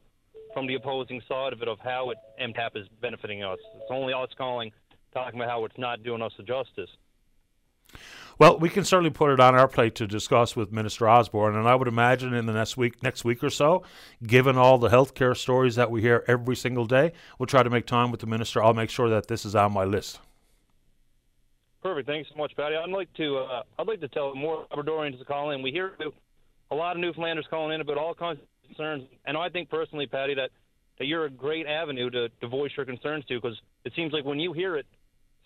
from the opposing side of it of how it MTAP is benefiting us. It's only us calling, talking about how it's not doing us a justice. Well, we can certainly put it on our plate to discuss with Minister Osborne, and I would imagine in the next week, next week or so, given all the healthcare stories that we hear every single day, we'll try to make time with the minister. I'll make sure that this is on my list. Perfect. Thanks so much, Patty. I'd like to uh, I'd like to tell more Labradorians to call in. We hear a lot of Newfoundlanders calling in about all kinds of concerns, and I think personally, Paddy, that that you're a great avenue to, to voice your concerns to because it seems like when you hear it,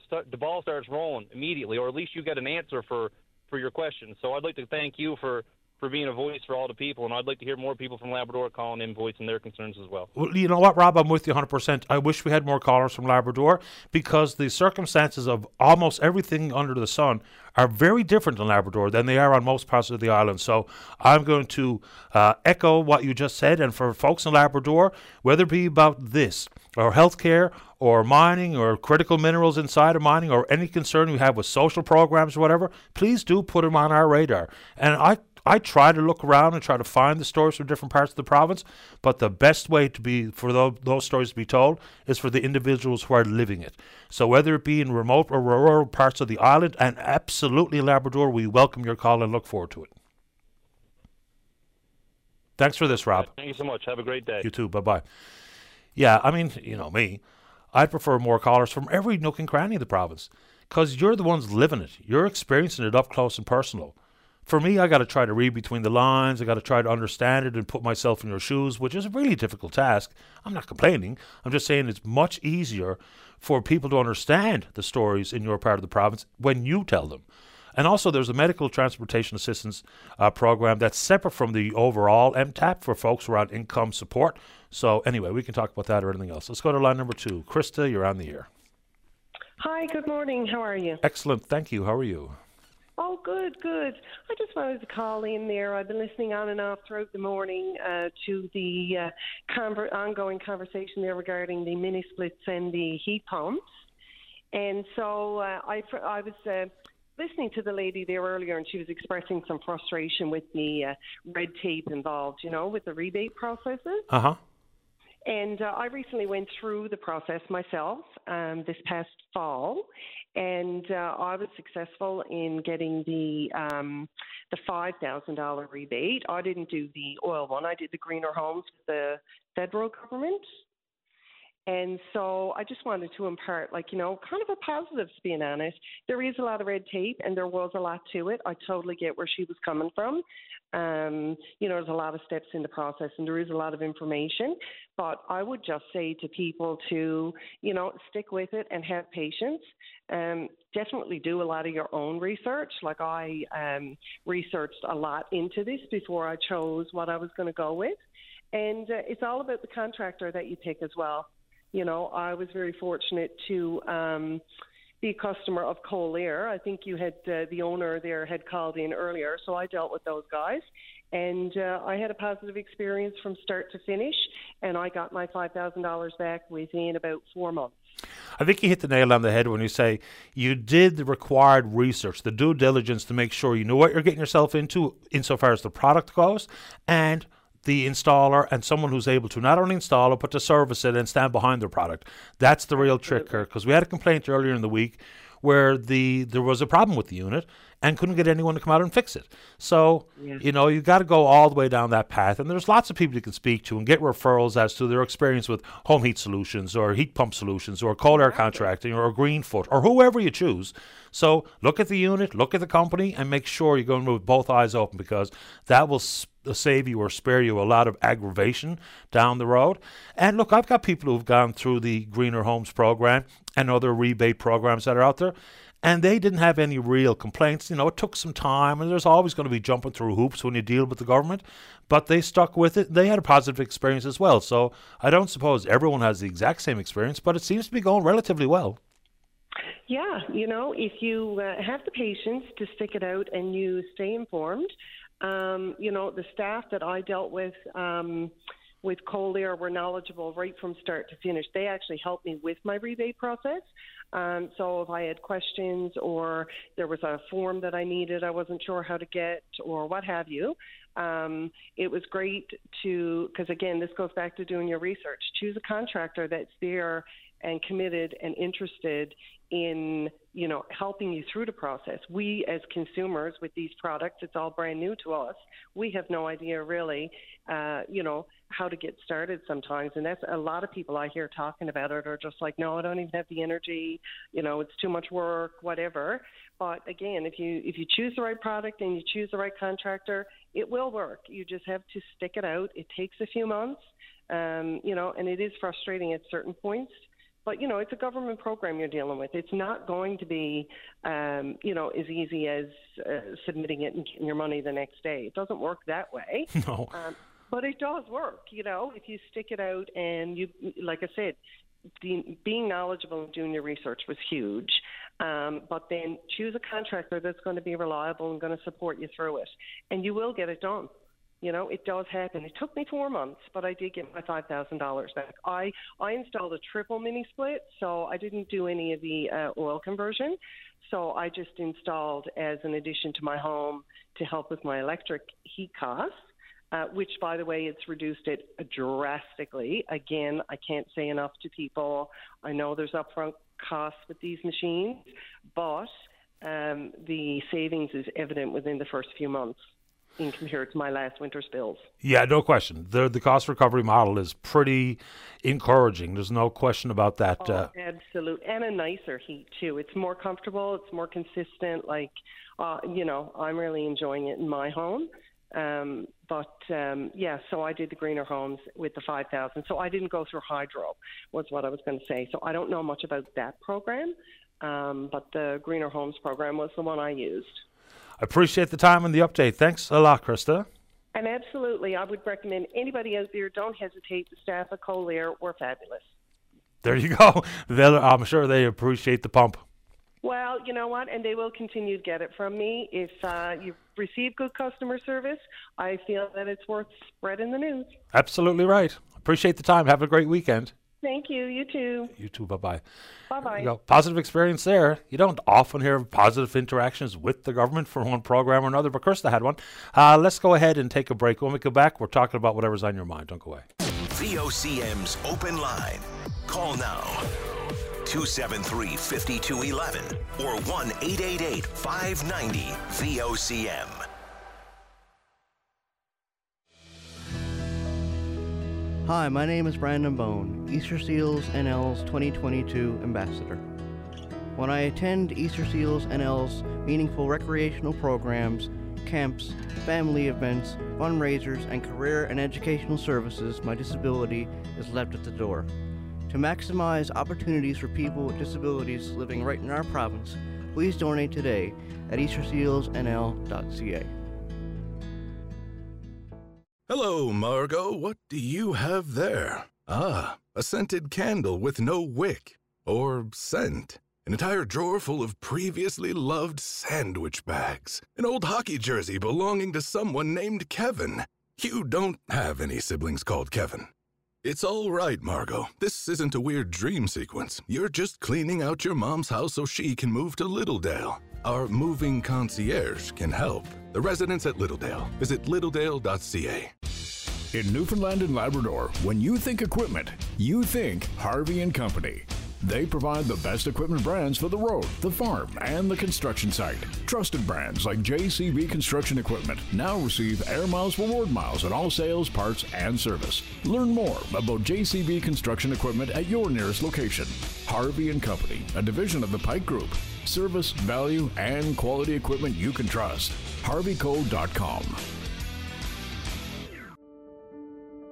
start, the ball starts rolling immediately, or at least you get an answer for for your question. So I'd like to thank you for for being a voice for all the people, and I'd like to hear more people from Labrador calling in, voicing their concerns as well. Well, you know what, Rob? I'm with you 100%. I wish we had more callers from Labrador because the circumstances of almost everything under the sun are very different in Labrador than they are on most parts of the island. So I'm going to uh, echo what you just said, and for folks in Labrador, whether it be about this or healthcare or mining or critical minerals inside of mining or any concern you have with social programs or whatever, please do put them on our radar. And I I try to look around and try to find the stories from different parts of the province, but the best way to be for those, those stories to be told is for the individuals who are living it. So whether it be in remote or rural parts of the island, and absolutely Labrador, we welcome your call and look forward to it. Thanks for this, Rob. Thank you so much. Have a great day. You too. Bye bye. Yeah, I mean, you know me. I'd prefer more callers from every nook and cranny of the province because you're the ones living it. You're experiencing it up close and personal for me, I got to try to read between the lines. I got to try to understand it and put myself in your shoes, which is a really difficult task. I'm not complaining. I'm just saying it's much easier for people to understand the stories in your part of the province when you tell them. And also, there's a medical transportation assistance uh, program that's separate from the overall MTAP for folks who are on income support. So, anyway, we can talk about that or anything else. Let's go to line number two. Krista, you're on the air. Hi, good morning. How are you? Excellent. Thank you. How are you? Oh, good, good. I just wanted to call in there. I've been listening on and off throughout the morning uh, to the uh, conver- ongoing conversation there regarding the mini splits and the heat pumps. And so uh, I, I was uh, listening to the lady there earlier, and she was expressing some frustration with the uh, red tape involved, you know, with the rebate processes. Uh huh. And uh, I recently went through the process myself um, this past fall, and uh, I was successful in getting the um, the five thousand dollar rebate. I didn't do the oil one; I did the greener homes with the federal government. And so I just wanted to impart, like, you know, kind of a positive, to being honest. There is a lot of red tape and there was a lot to it. I totally get where she was coming from. Um, you know, there's a lot of steps in the process and there is a lot of information. But I would just say to people to, you know, stick with it and have patience. Um, definitely do a lot of your own research. Like I um, researched a lot into this before I chose what I was going to go with. And uh, it's all about the contractor that you pick as well. You know, I was very fortunate to um, be a customer of Colair. I think you had uh, the owner there had called in earlier, so I dealt with those guys, and uh, I had a positive experience from start to finish, and I got my five thousand dollars back within about four months. I think you hit the nail on the head when you say you did the required research, the due diligence to make sure you know what you're getting yourself into insofar as the product goes, and the installer and someone who's able to not only install it but to service it and stand behind their product. That's the real trick here because we had a complaint earlier in the week where the there was a problem with the unit and couldn't get anyone to come out and fix it. So, Yeah. you know, you got to go all the way down that path. And there's lots of people you can speak to and get referrals as to their experience with home heat solutions or heat pump solutions or cold air contracting or Greenfoot or whoever you choose. So, look at the unit, look at the company, and make sure you're going with both eyes open because that will s- uh, save you or spare you a lot of aggravation down the road. And look, I've got people who've gone through the Greener Homes program and other rebate programs that are out there and they didn't have any real complaints. You know, it took some time, and there's always going to be jumping through hoops when you deal with the government, but they stuck with it. They had a positive experience as well. So I don't suppose everyone has the exact same experience, but it seems to be going relatively well. Yeah, you know, if you uh, have the patience to stick it out and you stay informed, um, you know, the staff that I dealt with um, with Collier were knowledgeable right from start to finish. They actually helped me with my rebate process. Um, so if I had questions or there was a form that I needed, I wasn't sure how to get or what have you, um, it was great to, because again, this goes back to doing your research. Choose a contractor that's there and committed and interested in you know helping you through the process. We as consumers with these products, it's all brand new to us. We have no idea really, uh, you know, how to get started sometimes, and that's a lot of people I hear talking about it are just like, no, I don't even have the energy. You know, it's too much work, whatever. But again, if you if you choose the right product and you choose the right contractor, it will work. You just have to stick it out. It takes a few months, um, you know, and it is frustrating at certain points but you know, it's a government program you're dealing with. It's not going to be, um, you know, as easy as uh, submitting it and getting your money the next day. It doesn't work that way. [laughs] No. Um, but it does work. You know, if you stick it out and you, like I said, being knowledgeable and doing your research was huge. Um, but then choose a contractor that's going to be reliable and going to support you through it, and you will get it done. You know, it does happen. It took me four months, but I did get my five thousand dollars back. I I installed a triple mini split, so I didn't do any of the uh, oil conversion. So I just installed as an addition to my home to help with my electric heat costs. Uh, which, by the way, it's reduced it drastically. Again, I can't say enough to people. I know there's upfront costs with these machines, but um, the savings is evident within the first few months in compared to my last winter's bills. Yeah, no question. The the cost recovery model is pretty encouraging. There's no question about that. Oh, uh, absolute, and a nicer heat too. It's more comfortable. It's more consistent. Like, uh, you know, I'm really enjoying it in my home. Um, but um, yeah, so I did the greener homes with the 5,000. So I didn't go through hydro, was what I was going to say. So I don't know much about that program, um, but the greener homes program was the one I used. I appreciate the time and the update. Thanks a lot, Krista. And absolutely, I would recommend anybody out there, don't hesitate. The staff at Collier were fabulous. There you go. [laughs] They'll, I'm sure they appreciate the pump. Well, you know what? And they will continue to get it from me. If uh, you receive good customer service, I feel that it's worth spreading the news. Absolutely right. Appreciate the time. Have a great weekend. Thank you. You too. You too. Bye bye. Bye bye. You know, positive experience there. You don't often hear of positive interactions with the government from one program or another, but Krista had one. Uh, let's go ahead and take a break. When we come back, we're talking about whatever's on your mind. Don't go away. VOCM's open line. Call now. 273 5211 or 1 888 590 VOCM. Hi, my name is Brandon Bone, Easter Seals NL's 2022 ambassador. When I attend Easter Seals NL's meaningful recreational programs, camps, family events, fundraisers, and career and educational services, my disability is left at the door. To maximize opportunities for people with disabilities living right in our province, please donate today at eastersealsnl.ca. Hello, Margot. What do you have there? Ah, a scented candle with no wick or scent. An entire drawer full of previously loved sandwich bags. An old hockey jersey belonging to someone named Kevin. You don't have any siblings called Kevin. It's all right, Margot. This isn't a weird dream sequence. You're just cleaning out your mom's house so she can move to Littledale. Our moving concierge can help. The residents at Littledale. Visit littledale.ca. In Newfoundland and Labrador, when you think equipment, you think Harvey and Company. They provide the best equipment brands for the road, the farm, and the construction site. Trusted brands like JCB Construction Equipment now receive Air Miles Reward Miles on all sales, parts, and service. Learn more about JCB Construction Equipment at your nearest location. Harvey and Company, a division of the Pike Group. Service, value, and quality equipment you can trust. HarveyCo.com.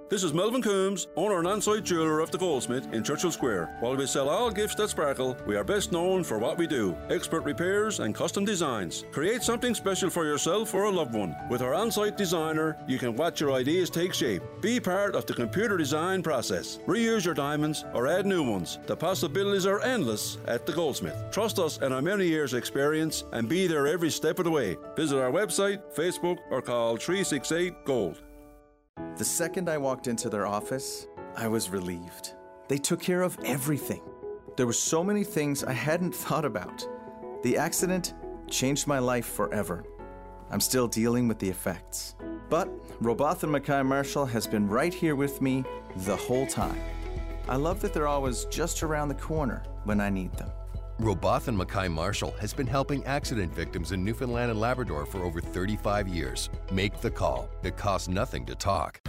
This is Melvin Coombs, owner and on-site jeweler of the Goldsmith in Churchill Square. While we sell all gifts that sparkle, we are best known for what we do: expert repairs and custom designs. Create something special for yourself or a loved one. With our on-site designer, you can watch your ideas take shape. Be part of the computer design process. Reuse your diamonds or add new ones. The possibilities are endless at the Goldsmith. Trust us and our many years' experience and be there every step of the way. Visit our website, Facebook, or call 368 Gold. The second I walked into their office, I was relieved. They took care of everything. There were so many things I hadn't [laughs] thought about. The accident changed my life forever. I'm still dealing with the effects. But Roebothan McKay Marshall has been right here with me the whole time. I love that they're always just around the corner when I need them. Roebothan McKay Marshall has been helping accident victims in Newfoundland and Labrador for over 35 years. Make the call. It costs nothing to talk.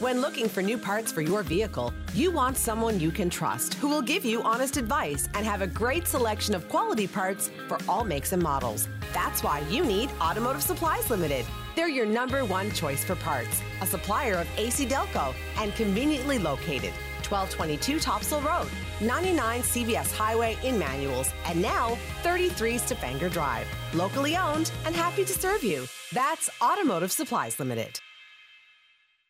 When looking for new parts for your vehicle, you want someone you can trust who will give you honest advice and have a great selection of quality parts for all makes and models. That's why you need Automotive Supplies Limited. They're your number one choice for parts, a supplier of AC Delco and conveniently located 1222 Topsail Road, 99 CBS Highway in Manuels, and now 33 Stavanger Drive. Locally owned and happy to serve you. That's Automotive Supplies Limited.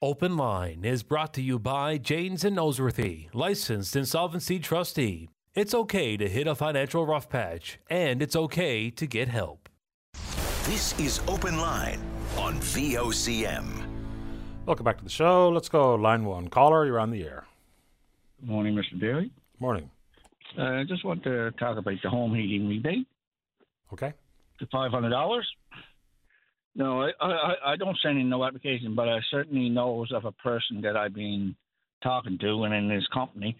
Open Line is brought to you by Janes and Noseworthy, licensed insolvency trustee. It's okay to hit a financial rough patch, and it's okay to get help. This is Open Line on VOCM. Welcome back to the show. Let's go line one. Caller, you're on the air. Good morning, Mr. Daly. Morning. Uh, I just want to talk about the home heating rebate. Okay. The five hundred dollars. No, I, I I don't send in no application, but I certainly knows of a person that I've been talking to and in his company.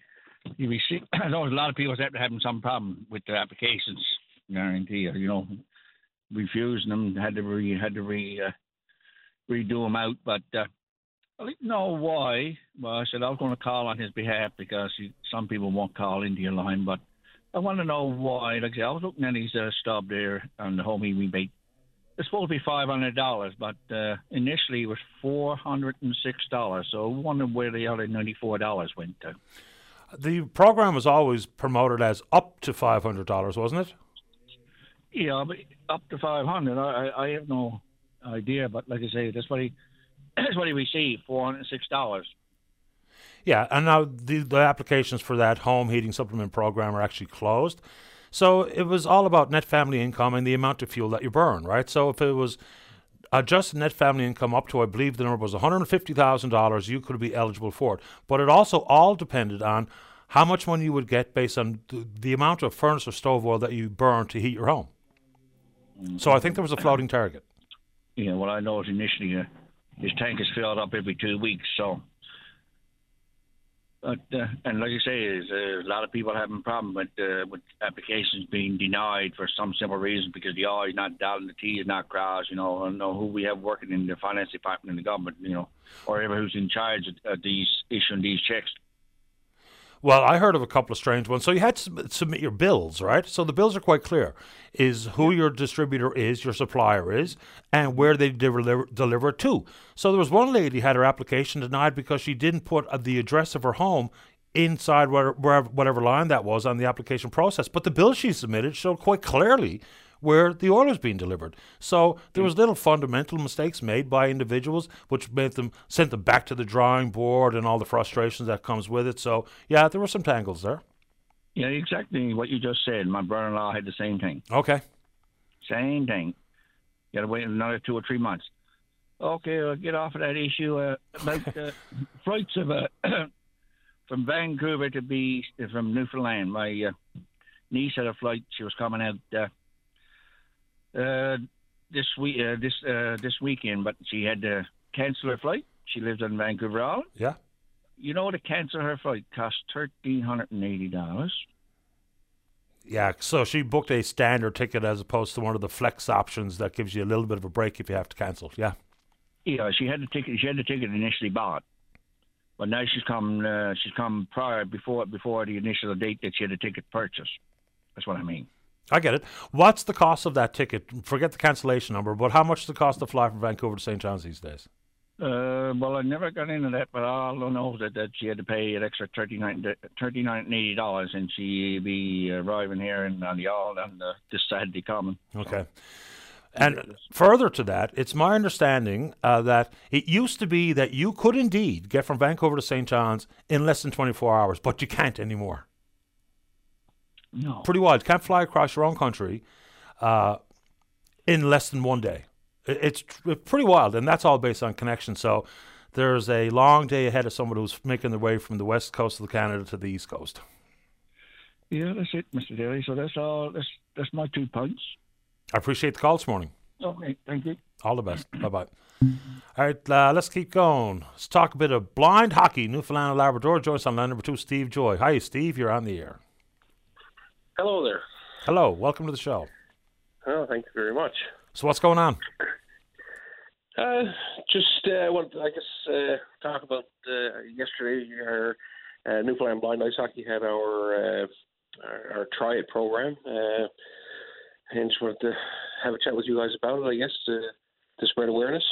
You receive, [clears throat] I know a lot of people that having some problem with their applications. Guarantee you, you know, refusing them, had to re had to re uh, redo them out. But uh, I didn't know why. Well, I said I was going to call on his behalf because he, some people won't call into your line, but I want to know why. Like I said, I was looking at his uh, stub there on the home he rebate. It's supposed to be five hundred dollars, but uh, initially it was four hundred and six dollars. So I wonder where the other ninety four dollars went to. The program was always promoted as up to $500, wasn't it? Yeah, but up to five hundred, I, I I have no idea. But like I say, that's what he [clears throat] that's what he received four hundred six dollars. Yeah, and now the, the applications for that home heating supplement program are actually closed. So it was all about net family income and the amount of fuel that you burn, right? So if it was adjusted net family income up to, I believe the number was $150,000, you could be eligible for it. But it also all depended on how much money you would get based on the, the amount of furnace or stove oil that you burn to heat your home. So I think there was a floating target. Yeah, well, I know is initially uh, his tank is filled up every two weeks, so. But uh, and like you say, uh, a lot of people having problem with uh, with applications being denied for some simple reason because the R is not dotted, the T is not crossed. You know, I don't know who we have working in the finance department in the government. You know, or whoever who's in charge of, of these issuing these checks. Well, I heard of a couple of strange ones. So you had to submit your bills, right? So the bills are quite clear: is who your distributor is, your supplier is, and where they deliver deliver to. So there was one lady had her application denied because she didn't put uh, the address of her home inside wherever, whatever line that was on the application process. But the bill she submitted showed quite clearly where the oil was being delivered. So there was little fundamental mistakes made by individuals, which made them sent them back to the drawing board and all the frustrations that comes with it. So yeah, there were some tangles there. Yeah, exactly what you just said. My brother-in-law had the same thing. Okay. Same thing. Got to wait another two or three months. Okay, I'll get off of that issue uh, about uh, [laughs] flights of uh, [clears throat] from Vancouver to be from Newfoundland. My uh, niece had a flight. She was coming out uh, this week, uh, this uh, this weekend, but she had to cancel her flight. She lives in Vancouver Island. Yeah. You know, to cancel her flight cost thirteen hundred and eighty dollars. Yeah, so she booked a standard ticket as opposed to one of the flex options that gives you a little bit of a break if you have to cancel. Yeah. Yeah, she had the ticket. She had the ticket initially bought, but now she's come. Uh, she's come prior before before the initial date that she had the ticket purchased. That's what I mean. I get it. What's the cost of that ticket? Forget the cancellation number, but how much does it cost to fly from Vancouver to St. John's these days? Uh, well, I never got into that, but I all I know that, that she had to pay an extra thirty nine thirty nine and eighty dollars, and she be arriving here in, on the all on the, this Saturday coming. Okay. And further to that, it's my understanding uh, that it used to be that you could indeed get from Vancouver to St. John's in less than 24 hours, but you can't anymore. No. Pretty wild. Can't fly across your own country uh, in less than one day. It's pretty wild, and that's all based on connection. So there's a long day ahead of someone who's making their way from the west coast of Canada to the east coast. Yeah, that's it, Mr. Daly. So that's all. That's that's my two points. I appreciate the call this morning. Okay, thank you. All the best. bye bye. All right, uh, let's keep going. Let's talk a bit of blind hockey, Newfoundland and Labrador. Join us on line number two, Steve Joy. Hi, Steve. You're on the air. Hello there. Hello. Welcome to the show. Oh, thank you very much. So, what's going on? Uh, just uh, want I guess uh, talk about uh, yesterday. Our uh, Newfoundland Blind Ice Hockey had our uh, our, our try it program, uh, and just wanted to have a chat with you guys about it. I guess to to spread awareness.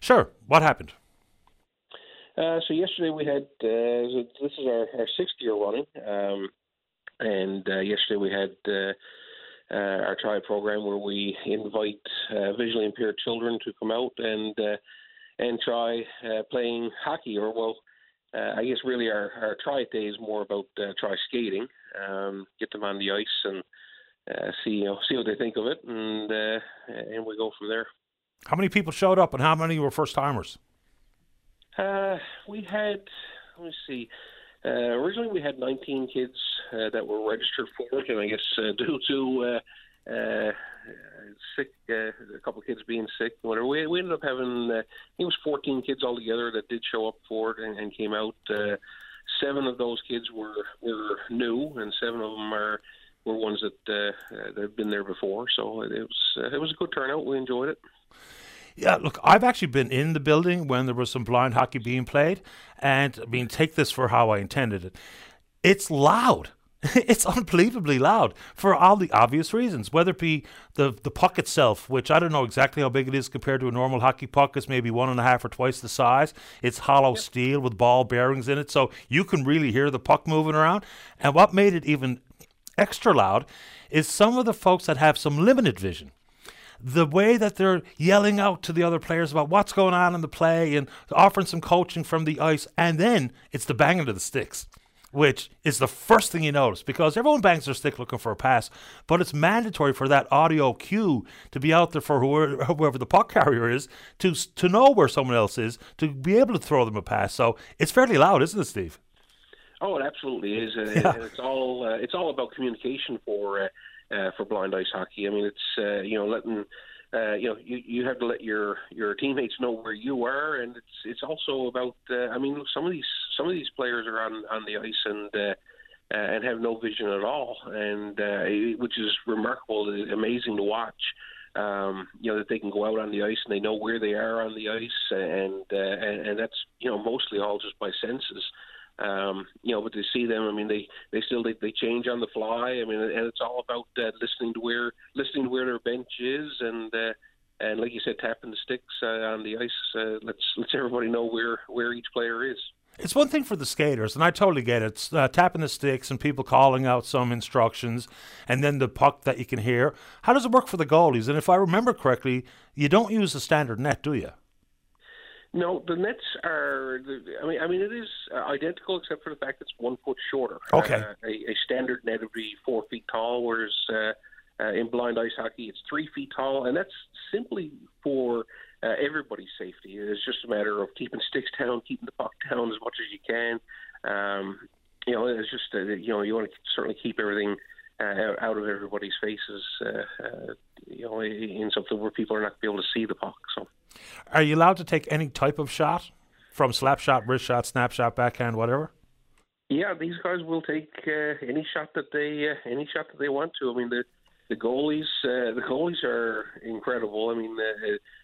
Sure. What happened? Uh, so yesterday we had uh, this is our, our sixth year running, um, and uh, yesterday we had uh, uh, our try program where we invite uh, visually impaired children to come out and uh, and try uh, playing hockey or well. Uh, I guess really our, our try day is more about uh, try skating, um, get them on the ice and uh, see you know see what they think of it, and uh, and we go from there. How many people showed up, and how many were first timers? Uh, we had, let me see. Uh, originally, we had 19 kids uh, that were registered for it, and I guess uh, [laughs] due to uh, uh, sick, uh, a couple of kids being sick, whatever, we, we ended up having, uh, I think it was 14 kids altogether that did show up for it and, and came out. Uh, seven of those kids were were new, and seven of them are were ones that that have been there before. So it was it was a good turnout. We enjoyed it. Yeah, look, I've actually been in the building when there was some blind hockey being played, and I mean, take this for how I intended it. It's loud. [laughs] It's unbelievably loud for all the obvious reasons. Whether it be the the puck itself, which I don't know exactly how big it is compared to a normal hockey puck, it's maybe one and a half or twice the size. It's hollow yep. steel with ball bearings in it, so you can really hear the puck moving around. And what made it even extra loud is some of the folks that have some limited vision the way that they're yelling out to the other players about what's going on in the play and offering some coaching from the ice, and then it's the banging of the sticks. Which is the first thing you notice because everyone bangs their stick looking for a pass, but it's mandatory for that audio cue to be out there for whoever, [laughs] whoever the puck carrier is to to know where someone else is to be able to throw them a pass. So it's fairly loud, isn't it, Steve? Oh, it absolutely is, uh, yeah. and it's all uh, it's all about communication for uh, uh, for blind ice hockey. I mean, it's uh, you know letting uh, you know you, you have to let your your teammates know where you are, and it's it's also about uh, I mean some of these some of these players are on on the ice and. Uh, uh, and have no vision at all, and uh, which is remarkable, amazing to watch. Um, you know that they can go out on the ice and they know where they are on the ice, and uh, and, and that's you know mostly all just by senses. Um, you know, but to see them, I mean, they they still they, they change on the fly. I mean, and it's all about uh, listening to where listening to where their bench is, and uh, and like you said, tapping the sticks uh, on the ice. Uh, let's let's everybody know where where each player is. It's one thing for the skaters, and I totally get it. It's, uh, tapping the sticks and people calling out some instructions, and then the puck that you can hear. How does it work for the goalies? And if I remember correctly, you don't use the standard net, do you? No, the nets are. I mean, I mean, it is uh, identical except for the fact it's one foot shorter. Okay. Uh, a, a, standard net would be four feet tall, whereas uh, uh, in blind ice hockey it's three feet tall, and that's simply for uh, everybody's safety. It's just a matter of keeping sticks down, keeping the puck down as much as you can. Um, you know, it's just you know you want to certainly keep everything uh, out of everybody's faces, uh, uh, you know, in something where people are not be able to see the puck. So, are you allowed to take any type of shot, from slap shot, wrist shot, snap shot, backhand, whatever? Yeah, these guys will take uh, any shot that they uh, any shot that they want to. I mean, the the goalies uh, the goalies are incredible. I mean,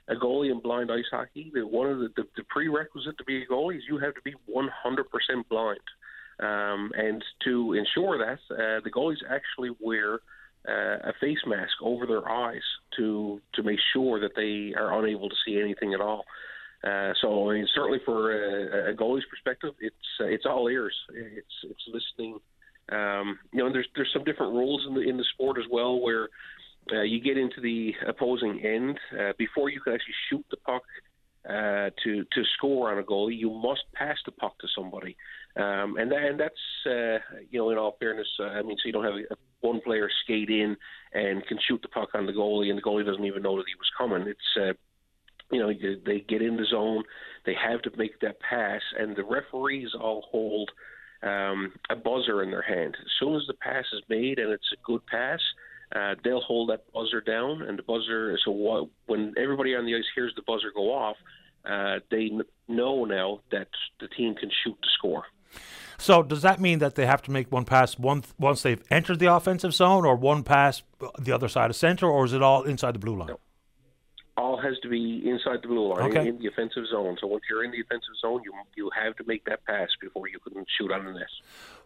a goalie in blind ice hockey, the, one of the, the, the prerequisite to be a goalie is you have to be 100% blind. Um, and to ensure that, uh, the goalies actually wear uh, a face mask over their eyes to to make sure that they are unable to see anything at all. Uh, so I mean, certainly for a, a goalie's perspective, it's uh, it's all ears. It's it's listening. Um, you know, there's there's some different rules in the in the sport as well where uh, you get into the opposing end uh, before you can actually shoot the puck uh, to to score on a goalie. You must pass the puck to somebody. Um, and that, and that's uh, you know in all fairness, uh, I mean, so you don't have a, one player skate in and can shoot the puck on the goalie, and the goalie doesn't even know that he was coming. It's uh, you know, they get in the zone, they have to make that pass, and the referees all hold um, a buzzer in their hand. As soon as the pass is made and it's a good pass, uh, they'll hold that buzzer down, and the buzzer. So what, when everybody on the ice hears the buzzer go off, uh, they know now that the team can shoot the score. So does that mean that they have to make one pass one, once they've entered the offensive zone, or one pass the other side of center, or is it all inside the blue line? No. All has to be inside the blue line Okay. in, in the offensive zone. So once you're in the offensive zone, you you have to make that pass before you can shoot on the net.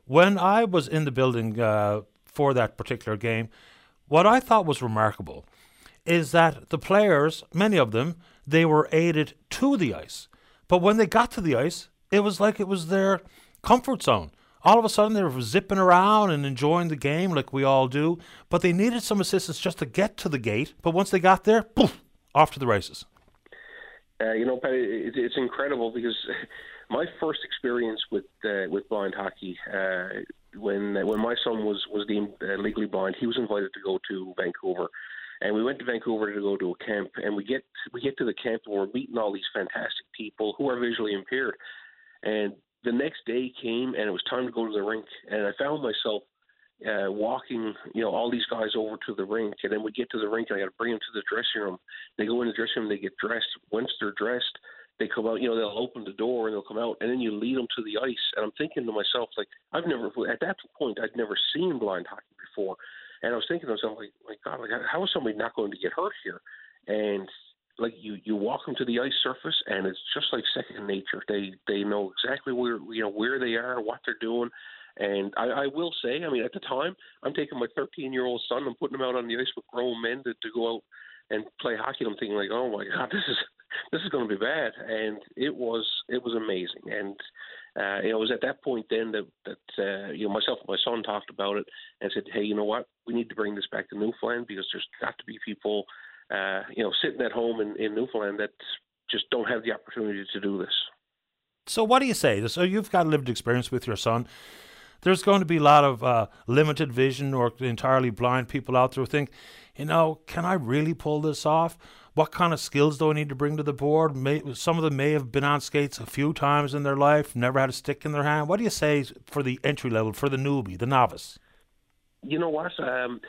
When I was in the building uh, for that particular game, what I thought was remarkable is that the players, many of them, they were aided to the ice. But when they got to the ice, it was like it was their comfort zone. All of a sudden, they were zipping around and enjoying the game like we all do, but they needed some assistance just to get to the gate. But once they got there, poof, off to the races. Uh, you know, Paddy, it, it's incredible because [laughs] my first experience with uh, with blind hockey, uh, when when my son was was deemed uh, legally blind, he was invited to go to Vancouver, and we went to Vancouver to go to a camp, and we get we get to the camp and we're meeting all these fantastic people who are visually impaired, and the next day came and it was time to go to the rink, and I found myself uh, walking, you know, all these guys over to the rink, and then we get to the rink, and I got to bring them to the dressing room. They go in the dressing room, they get dressed. Once they're dressed, they come out. You know, they'll open the door and they'll come out, and then you lead them to the ice. And I'm thinking to myself, like, I've never at that point, I'd never seen blind hockey before, and I was thinking to myself, like, my God, like, how is somebody not going to get hurt here? And like you, you walk them to the ice surface, and it's just like second nature. They they know exactly where you know where they are, what they're doing. And I, I will say, I mean, at the time, I'm taking my 13 year old son and putting him out on the ice with grown men to, to go out and play hockey. I'm thinking like, oh my God, [laughs] this is this is going to be bad. And it was it was amazing. And uh, it was at that point then that that uh, you know myself and my son talked about it and said, hey, you know what, we need to bring this back to Newfoundland because there's got to be people, uh, you know, sitting at home in, in Newfoundland that just don't have the opportunity to do this. So, what do you say? So, you've got lived experience with your son. There's going to be a lot of uh, limited vision or entirely blind people out there who think, you know, can I really pull this off? What kind of skills do I need to bring to the board? May, some of them may have been on skates a few times in their life, never had a stick in their hand. What do you say for the entry level, for the newbie, the novice? You know what? Um,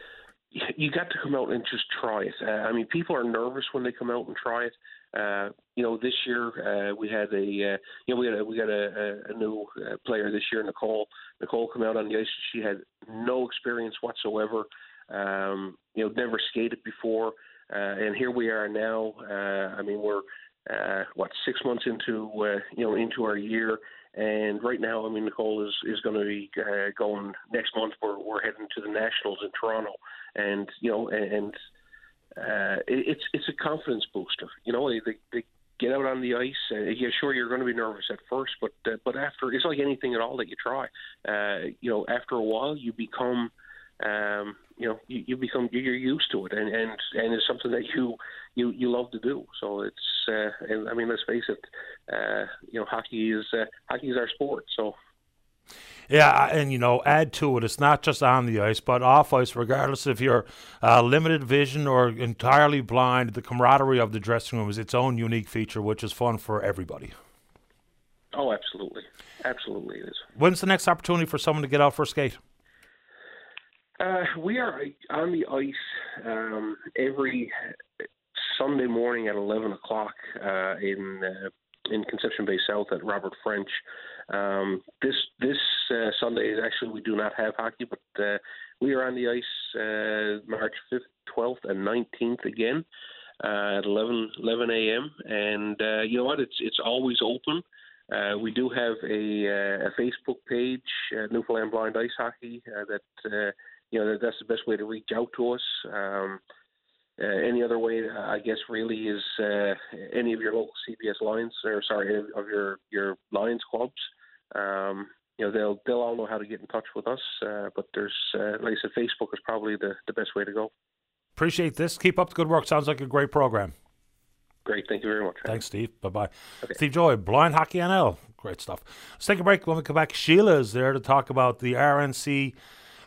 you got to come out and just try it. Uh, I mean, people are nervous when they come out and try it. Uh, you know, this year uh, we had a, uh, you know, we had a, we got a, a, new uh, player this year, Nicole. Nicole come out on the ice. She had no experience whatsoever. Um, you know, never skated before, uh, and here we are now. I mean, we're uh, what six months into you know into our year, and right now, I mean, Nicole is is going to be uh, going next month. We're we're heading to the Nationals in Toronto, and you know, and, uh, it, it's it's a confidence booster. You know, they, they get out on the ice. Uh, yeah, sure, you're going to be nervous at first, but uh, but after it's like anything at all that you try. Uh, you know, after a while, you become. Um, you know, you, you become you're used to it, and, and and it's something that you you you love to do. So it's uh, and I mean, let's face it, uh, you know, hockey is uh, hockey is our sport. So Yeah, and you know, add to it, it's not just on the ice, but off ice, regardless if you're uh, limited vision or entirely blind, the camaraderie of the dressing room is its own unique feature, which is fun for everybody. oh, absolutely, absolutely, it is. When's the next opportunity for someone to get out for a skate? Uh, we are on the ice um, every Sunday morning at 11 o'clock uh, in uh, in Conception Bay South at Robert French. Um, this this uh, Sunday is actually we do not have hockey, but uh, we are on the ice uh, March 5th, 12th, and 19th again uh, at 11 11 a.m. And uh, you know what? It's it's always open. We do have a, a Facebook page, Newfoundland Blind Ice Hockey, that you know that, that's the best way to reach out to us. Um, uh, any other way, uh, I guess, really is uh, any of your local CBS Lions, or sorry, of your your Lions clubs. Um, you know, they'll they'll all know how to get in touch with us. Uh, but there's, uh, like I said, Facebook is probably the, the best way to go. Appreciate this. Keep up the good work. Sounds like a great program. Great, thank you very much. Thanks, Steve. Bye bye. Steve Joy, Blind Hockey NL. Great stuff. Let's take a break. When we come back, Sheila is there to talk about the RNC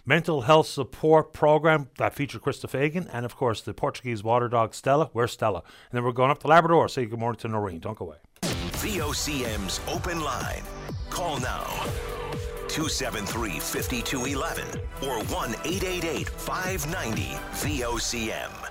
mental health support program that featured Krista Fagan, and of course the Portuguese water dog Stella. Where's Stella? And then we're going up to Labrador. Say good morning to Noreen. Don't go away. VOCM's open line. Call now. 273 5211 or 1 888 590 VOCM.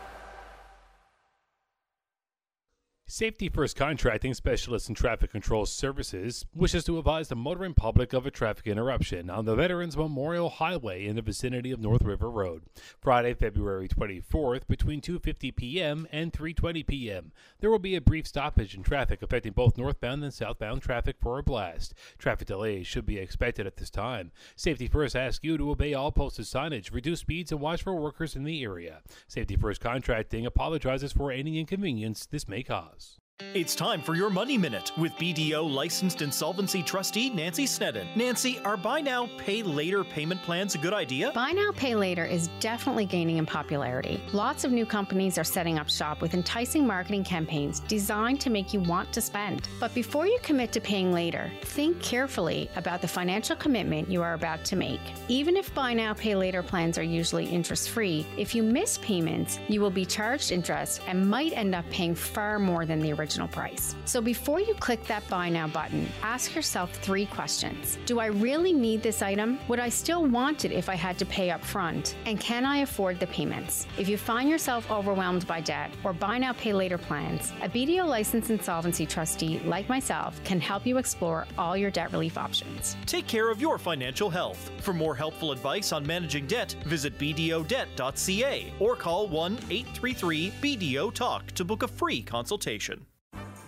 Safety First Contracting Specialist in Traffic Control Services wishes to advise the motoring public of a traffic interruption on the Veterans Memorial Highway in the vicinity of North River Road, Friday, February 24th, between 2:50 p.m. and 3:20 p.m. There will be a brief stoppage in traffic affecting both northbound and southbound traffic for a blast. Traffic delays should be expected at this time. Safety First asks you to obey all posted signage, reduce speeds, and watch for workers in the area. Safety First Contracting apologizes for any inconvenience this may cause. It's time for your Money Minute with BDO licensed insolvency trustee Nancy Sneddon. Nancy, are buy now, pay later payment plans a good idea? Buy now, pay later is definitely gaining in popularity. Lots of new companies are setting up shop with enticing marketing campaigns designed to make you want to spend. But before you commit to paying later, think carefully about the financial commitment you are about to make. Even if buy now, pay later plans are usually interest free, if you miss payments, you will be charged interest and might end up paying far more than the original original price. So before you click that buy now button, ask yourself three questions. Do I really need this item? Would I still want it if I had to pay up front? And can I afford the payments? If you find yourself overwhelmed by debt or buy now pay later plans, a BDO licensed insolvency trustee like myself can help you explore all your debt relief options. Take care of your financial health. For more helpful advice on managing debt, visit bdodebt.ca or call 1-833 BDO Talk to book a free consultation.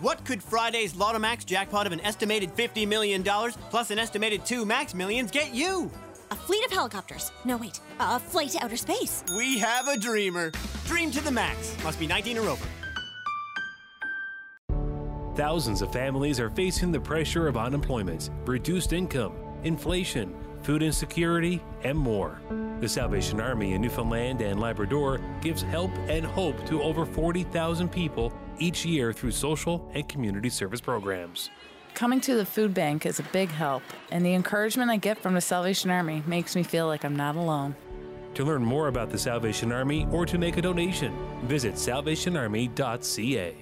What could Friday's Lotto Max jackpot of an estimated $50 million plus an estimated two max millions get you? A fleet of helicopters. No, wait. A flight to outer space. We have a dreamer. Dream to the max. Must be 19 or over. Thousands of families are facing the pressure of unemployment, reduced income, inflation, food insecurity, and more. The Salvation Army in Newfoundland and Labrador gives help and hope to over 40,000 people each year through social and community service programs. Coming to the food bank is a big help, and the encouragement I get from the Salvation Army makes me feel like I'm not alone. To learn more about the Salvation Army or to make a donation, visit salvationarmy.ca.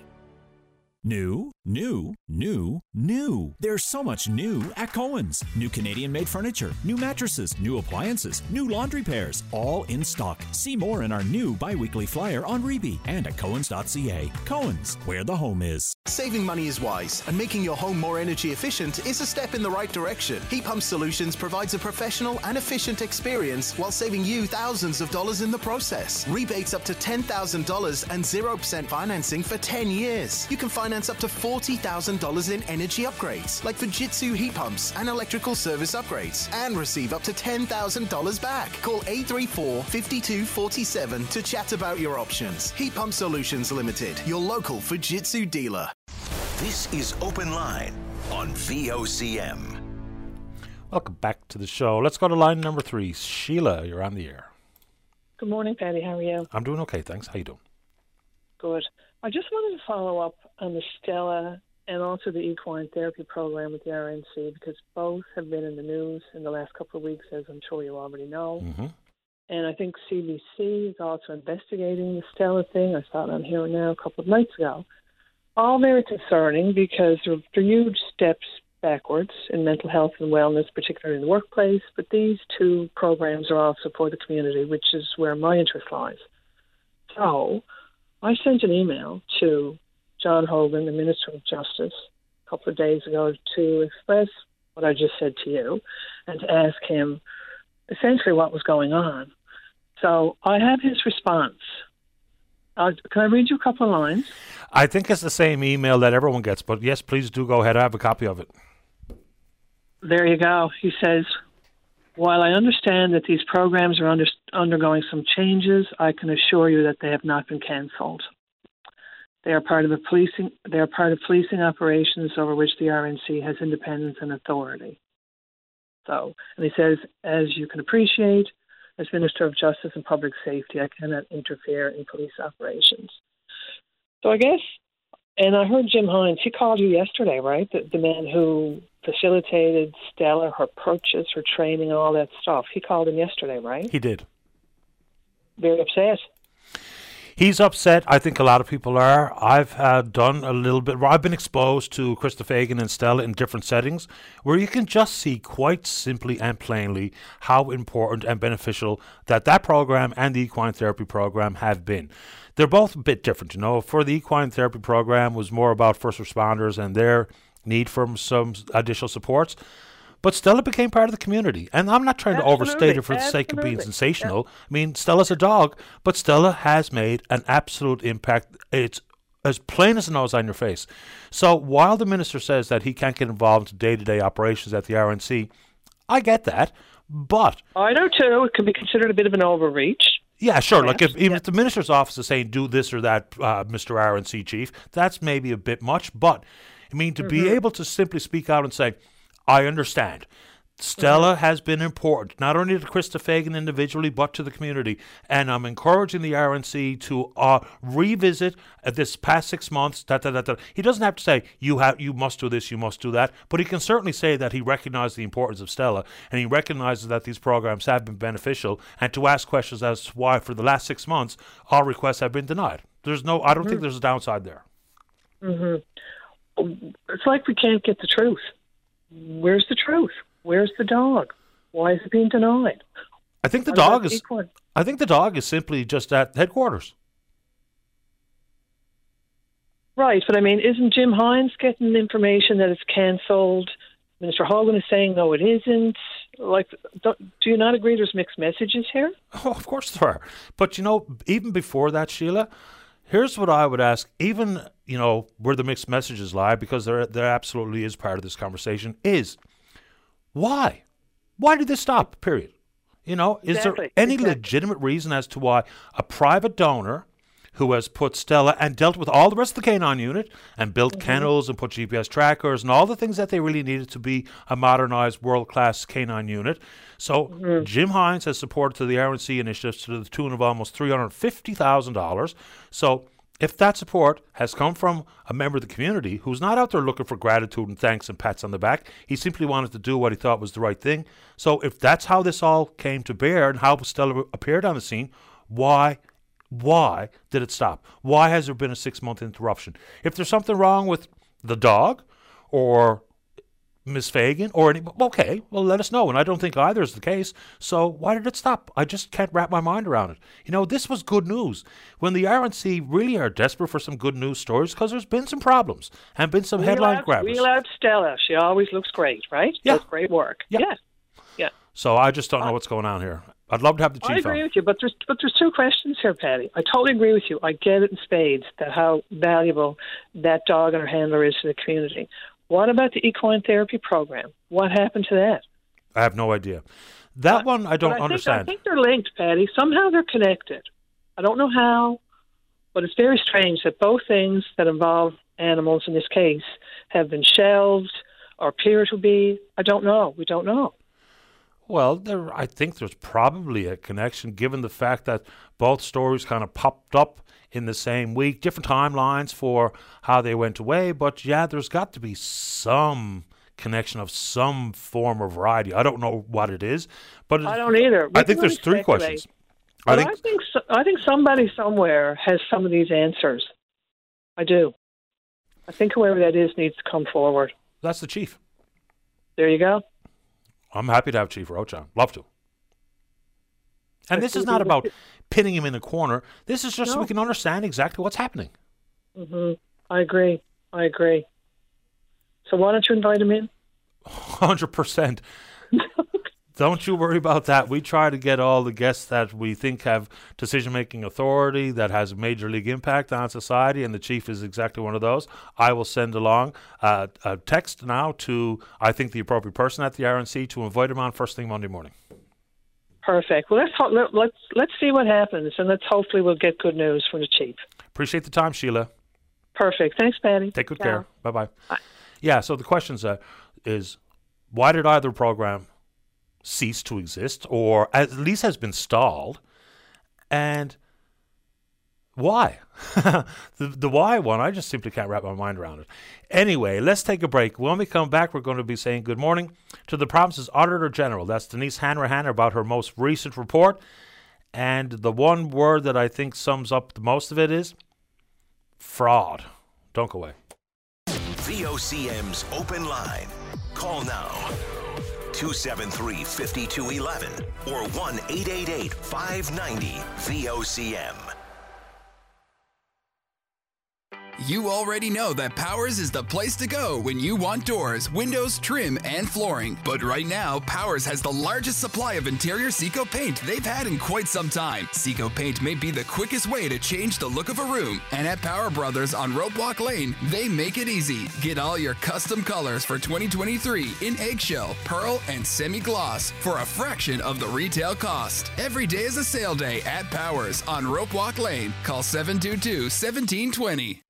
New, new, new, new. There's so much new at Cohen's. New Canadian made furniture, new mattresses, new appliances, new laundry pairs, all in stock. See more in our new bi weekly flyer on Reebee and at Cohen's.ca. Cohen's, where the home is. Saving money is wise, and making your home more energy efficient is a step in the right direction. Heat Pump Solutions provides a professional and efficient experience while saving you thousands of dollars in the process. Rebates up to $10,000 and 0% financing for 10 years. You can finance up to $40,000 in energy upgrades, like Fujitsu heat pumps and electrical service upgrades, and receive up to $10,000 back. Call 834 5247 to chat about your options. Heat Pump Solutions Limited, your local Fujitsu dealer. This is Open Line on VOCM. Welcome back to the show. Let's go to line number three. Sheila, you're on the air. Good morning, Paddy. How are you? I'm doing okay, thanks. How you doing? Good. I just wanted to follow up on the Stella and also the equine therapy program with the RNC because both have been in the news in the last couple of weeks, as I'm sure you already know. Mm-hmm. And I think CBC is also investigating the Stella thing. I saw it on here now a couple of nights ago. All very concerning because there are huge steps backwards in mental health and wellness, particularly in the workplace. But these two programs are also for the community, which is where my interest lies. So I sent an email to John Hogan, the Minister of Justice, a couple of days ago to express what I just said to you and to ask him essentially what was going on. So I have his response. Uh, can I read you a couple of lines? I think it's the same email that everyone gets, but yes, please do go ahead. I have a copy of it. There you go. He says, while I understand that these programs are under, undergoing some changes, I can assure you that they have not been cancelled. They are part of the policing. They are part of policing operations over which the RNC has independence and authority. So, and he says, as you can appreciate, as Minister of Justice and Public Safety, I cannot interfere in police operations. So I guess And I heard Jim Hines. He called you yesterday, right? The, the man who facilitated Stella, her purchase, her training, all that stuff. He called him yesterday, right? He did. Very upset. He's upset. I think a lot of people are. I've uh, done a little bit. I've been exposed to Krista Fagan and Stella in different settings where you can just see quite simply and plainly how important and beneficial that that program and the equine therapy program have been. They're both a bit different, you know. For the equine therapy program was more about first responders and their need for some additional supports. But Stella became part of the community. And I'm not trying Absolutely. to overstate it for the sake of being sensational. I mean, Stella's a dog, but Stella has made an absolute impact. It's as plain as the nose on your face. So while the minister says that he can't get involved in day to day operations at the RNC, I get that. But I know too. It can be considered a bit of an overreach. yeah, sure. Like if even if the minister's office is saying do this or that, uh, Mr. RNC chief, that's maybe a bit much. But I mean, to be Mhm. able to simply speak out and say, "I understand." Stella Mm-hmm. has been important, not only to Krista Fagan individually, but to the community. And I'm encouraging the RNC to uh, revisit uh, this past six months. Da, da, da. He doesn't have to say you have, you must do this, you must do that, but he can certainly say that he recognizes the importance of Stella and he recognizes that these programs have been beneficial, and to ask questions as to why for the last six months all requests have been denied. There's no, I don't think Mhm. there's a downside there. hmm It's like we can't get the truth. Where's the truth? Where's the dog? Why is it being denied? I think the dog is. I think the dog is simply just at headquarters. Right, but I mean, isn't Jim Hines getting information that it's cancelled? Minister Hogan is saying no, it isn't. Like, do you not agree? There's mixed messages here. Oh, of course there are. But you know, even before that, Sheila, here's what I would ask. Even you know where the mixed messages lie, because there there absolutely is part of this conversation. Is why? Why did this stop? Period. You know, is Exactly, there any exactly. legitimate reason as to why a private donor who has put Stella and dealt with all the rest of the canine unit and built Mm-hmm. kennels and put GPS trackers and all the things that they really needed to be a modernized world class canine unit. So Mm-hmm. Jim Hines has supported to the RNC initiatives to the tune of almost three hundred fifty thousand dollars. So if that support has come from a member of the community who's not out there looking for gratitude and thanks and pats on the back, he simply wanted to do what he thought was the right thing. So if that's how this all came to bear and how Stella appeared on the scene, why why did it stop? Why has there been a six month interruption? If there's something wrong with the dog or Miss Fagan or any, okay, well, let us know. And I don't think either is the case. So why did it stop? I just can't wrap my mind around it. You know, this was good news. When the RNC really are desperate for some good news stories, because there's been some problems and been some We headline grabbers. We love Stella. She always looks great, right? Yeah. Does great work. Yeah. Yeah. Yeah. So I just don't know what's going on here. I'd love to have the chief. I agree on. with you, but there's but there's two questions here, Paddy. I totally agree with you. I get it in spades that how valuable that dog and her handler is to the community. What about the equine therapy program? What happened to that? I have no idea. That one I don't I understand. Think, I think they're linked, Paddy. Somehow they're connected. I don't know how, but it's very strange that both things that involve animals in this case have been shelved or appear to be. I don't know. We don't know. Well, there, I think there's probably a connection given the fact that both stories kind of popped up in the same week, different timelines for how they went away. But yeah, there's got to be some connection of some form or variety. I don't know what it is, but I don't either. We I think there's three speculate. questions. But I think I think so, I think somebody somewhere has some of these answers. I do. I think whoever that is needs to come forward. that's the chief. There you go. I'm happy to have Chief Roche on. Love to. And this is not about pinning him in a corner. This is just so we can understand exactly what's happening. hmm I agree. I agree. So why don't you invite him in? [laughs] Hundred percent. Don't you worry about that. We try to get all the guests that we think have decision making authority that has a major league impact on society, and the chief is exactly one of those. I will send along uh, a text now to I think the appropriate person at the RNC to invite him on first thing Monday morning. Perfect. Well, let's ho- let, let's let's see what happens, and let's hopefully we'll get good news from the chief. Appreciate the time, Sheila. Perfect. Thanks, Paddy. Take good Ciao. care. Bye bye. Yeah. So the questions uh, is why did either program cease to exist, or at least has been stalled, and Why? [laughs] the, the why one, I just simply can't wrap my mind around it. Anyway, let's take a break. When we come back, we're going to be saying good morning to the province's Auditor General. That's Denise Hanrahan about her most recent report. And the one word that I think sums up the most of it is fraud. Don't go away. VOCM's open line. Call now. 273 5211 or 1 888 590 VOCM. You already know that Powers is the place to go when you want doors, windows, trim, and flooring. But right now, Powers has the largest supply of interior Sico paint they've had in quite some time. Sico paint may be the quickest way to change the look of a room. And at Power Brothers on Ropewalk Lane, they make it easy. Get all your custom colors for 2023 in eggshell, pearl, and semi gloss for a fraction of the retail cost. Every day is a sale day at Powers on Ropewalk Lane. Call 722 1720.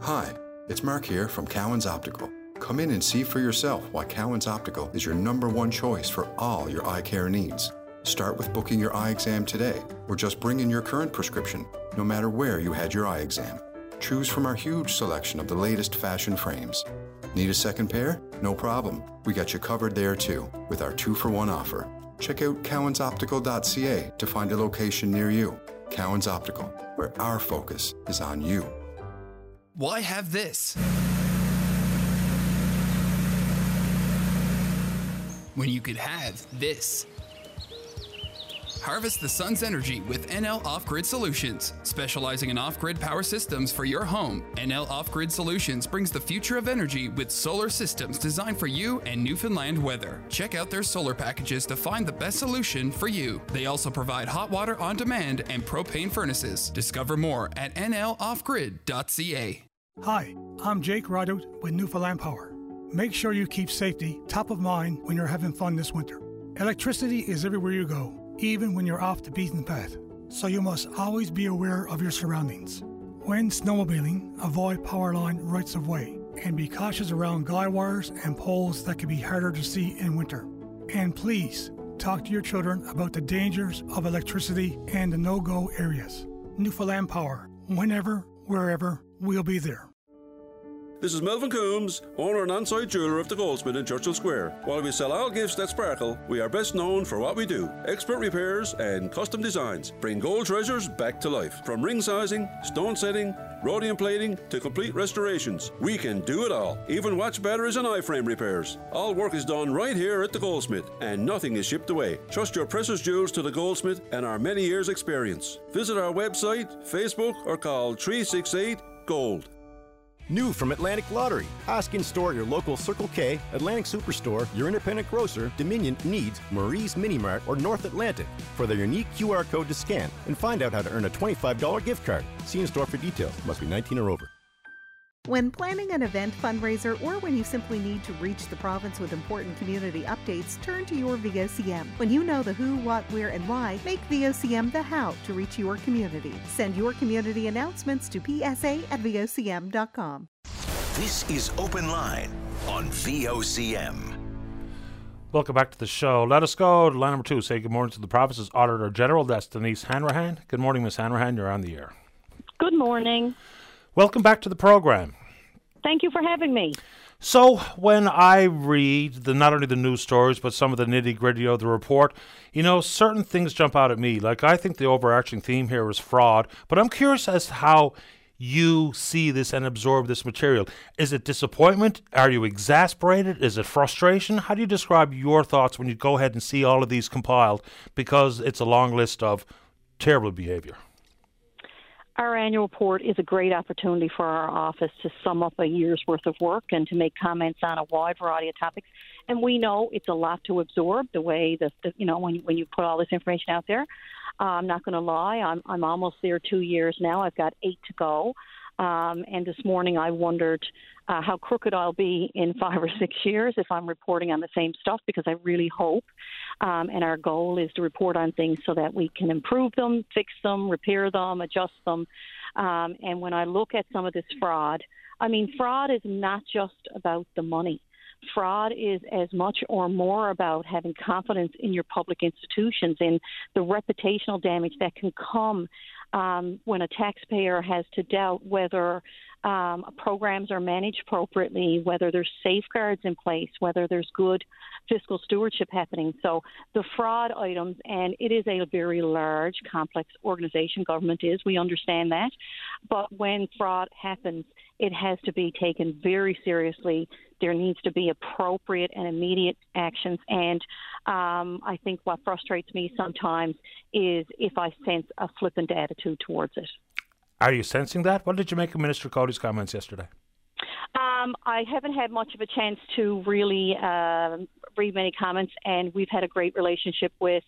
Hi, it's Mark here from Cowan's Optical. Come in and see for yourself why Cowan's Optical is your number one choice for all your eye care needs. Start with booking your eye exam today, or just bring in your current prescription, no matter where you had your eye exam. Choose from our huge selection of the latest fashion frames. Need a second pair? No problem. We got you covered there too, with our two for one offer. Check out cowansoptical.ca to find a location near you. Cowan's Optical, where our focus is on you. Why have this? When you could have this. Harvest the sun's energy with NL Off Grid Solutions. Specializing in off grid power systems for your home, NL Off Grid Solutions brings the future of energy with solar systems designed for you and Newfoundland weather. Check out their solar packages to find the best solution for you. They also provide hot water on demand and propane furnaces. Discover more at nloffgrid.ca. Hi, I'm Jake Rideout with Newfoundland Power. Make sure you keep safety top of mind when you're having fun this winter. Electricity is everywhere you go, even when you're off the beaten path, so you must always be aware of your surroundings. When snowmobiling, avoid power line rights of way and be cautious around guy wires and poles that can be harder to see in winter. And please talk to your children about the dangers of electricity and the no go areas. Newfoundland Power, whenever, wherever, we'll be there. This is Melvin Coombs, owner and on-site jeweler of the Goldsmith in Churchill Square. While we sell all gifts that sparkle, we are best known for what we do: expert repairs and custom designs. Bring gold treasures back to life. From ring sizing, stone setting, rhodium plating to complete restorations, we can do it all. Even watch batteries and iframe repairs. All work is done right here at the Goldsmith, and nothing is shipped away. Trust your precious jewels to the Goldsmith and our many years' experience. Visit our website, Facebook, or call 368 Gold. New from Atlantic Lottery. Ask in store at your local Circle K, Atlantic Superstore, your independent grocer, Dominion, Needs, Marie's Mini Mart, or North Atlantic for their unique QR code to scan and find out how to earn a $25 gift card. See in store for details. Must be 19 or over. When planning an event fundraiser or when you simply need to reach the province with important community updates, turn to your VOCM. When you know the who, what, where, and why, make VOCM the how to reach your community. Send your community announcements to psa at VOCM.com. This is Open Line on VOCM. Welcome back to the show. Let us go to line number two. Say good morning to the province's Auditor General. That's Denise Hanrahan. Good morning, Ms. Hanrahan. You're on the air. Good morning. Welcome back to the program. Thank you for having me. So, when I read the not only the news stories but some of the nitty gritty of the report, you know, certain things jump out at me. Like I think the overarching theme here is fraud, but I'm curious as to how you see this and absorb this material. Is it disappointment? Are you exasperated? Is it frustration? How do you describe your thoughts when you go ahead and see all of these compiled? Because it's a long list of terrible behavior. Our annual report is a great opportunity for our office to sum up a year's worth of work and to make comments on a wide variety of topics. And we know it's a lot to absorb. The way that the, you know when when you put all this information out there, uh, I'm not going to lie. I'm I'm almost there two years now. I've got eight to go. Um, and this morning I wondered uh, how crooked I'll be in [laughs] five or six years if I'm reporting on the same stuff because I really hope. Um, and our goal is to report on things so that we can improve them, fix them, repair them, adjust them. Um, and when I look at some of this fraud, I mean, fraud is not just about the money. Fraud is as much or more about having confidence in your public institutions and the reputational damage that can come um, when a taxpayer has to doubt whether um, programs are managed appropriately, whether there's safeguards in place, whether there's good fiscal stewardship happening. So the fraud items, and it is a very large, complex organization, government is, we understand that. But when fraud happens, it has to be taken very seriously. There needs to be appropriate and immediate actions. And um, I think what frustrates me sometimes is if I sense a flippant attitude towards it. Are you sensing that? What did you make of Minister Coady's comments yesterday? Um, I haven't had much of a chance to really uh, read many comments, and we've had a great relationship with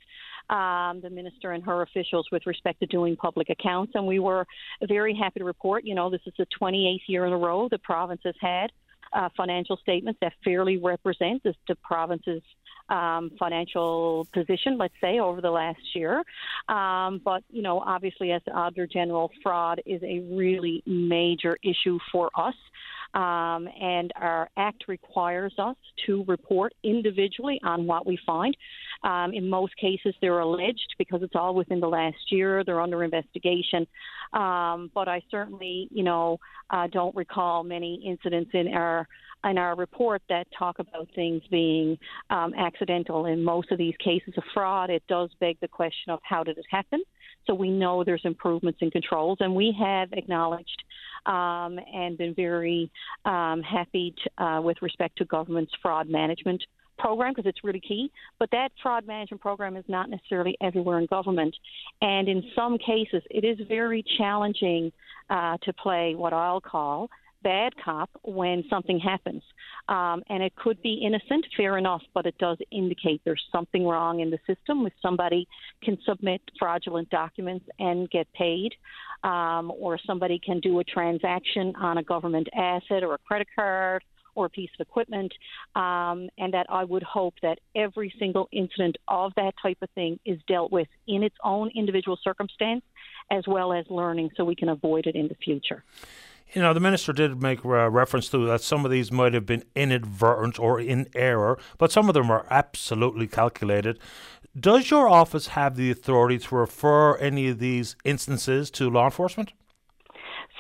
um, the minister and her officials with respect to doing public accounts. And we were very happy to report, you know, this is the 28th year in a row the province has had uh, financial statements that fairly represent the, the province's um, financial position, let's say, over the last year. Um, but, you know, obviously, as Auditor General, fraud is a really major issue for us. Um, and our act requires us to report individually on what we find. Um, in most cases, they're alleged because it's all within the last year. They're under investigation. Um, but I certainly, you know, uh, don't recall many incidents in our in our report that talk about things being um, accidental. In most of these cases of fraud, it does beg the question of how did it happen. So we know there's improvements in controls, and we have acknowledged um, and been very um, happy to, uh, with respect to government's fraud management program because it's really key. But that fraud management program is not necessarily everywhere in government. And in some cases, it is very challenging uh, to play what I'll call bad cop when something happens. Um, and it could be innocent, fair enough, but it does indicate there's something wrong in the system if somebody can submit fraudulent documents and get paid, um, or somebody can do a transaction on a government asset or a credit card or a piece of equipment, um, and that I would hope that every single incident of that type of thing is dealt with in its own individual circumstance, as well as learning so we can avoid it in the future. You know, the minister did make uh, reference to that some of these might have been inadvertent or in error, but some of them are absolutely calculated. Does your office have the authority to refer any of these instances to law enforcement?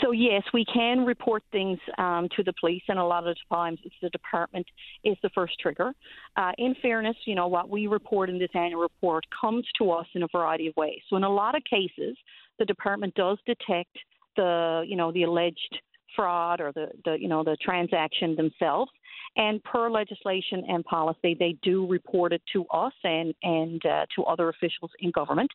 So yes, we can report things um, to the police, and a lot of times it's the department is the first trigger. Uh, in fairness, you know what we report in this annual report comes to us in a variety of ways. So in a lot of cases, the department does detect the you know the alleged fraud or the, the you know the transaction themselves. And per legislation and policy, they do report it to us and and uh, to other officials in government.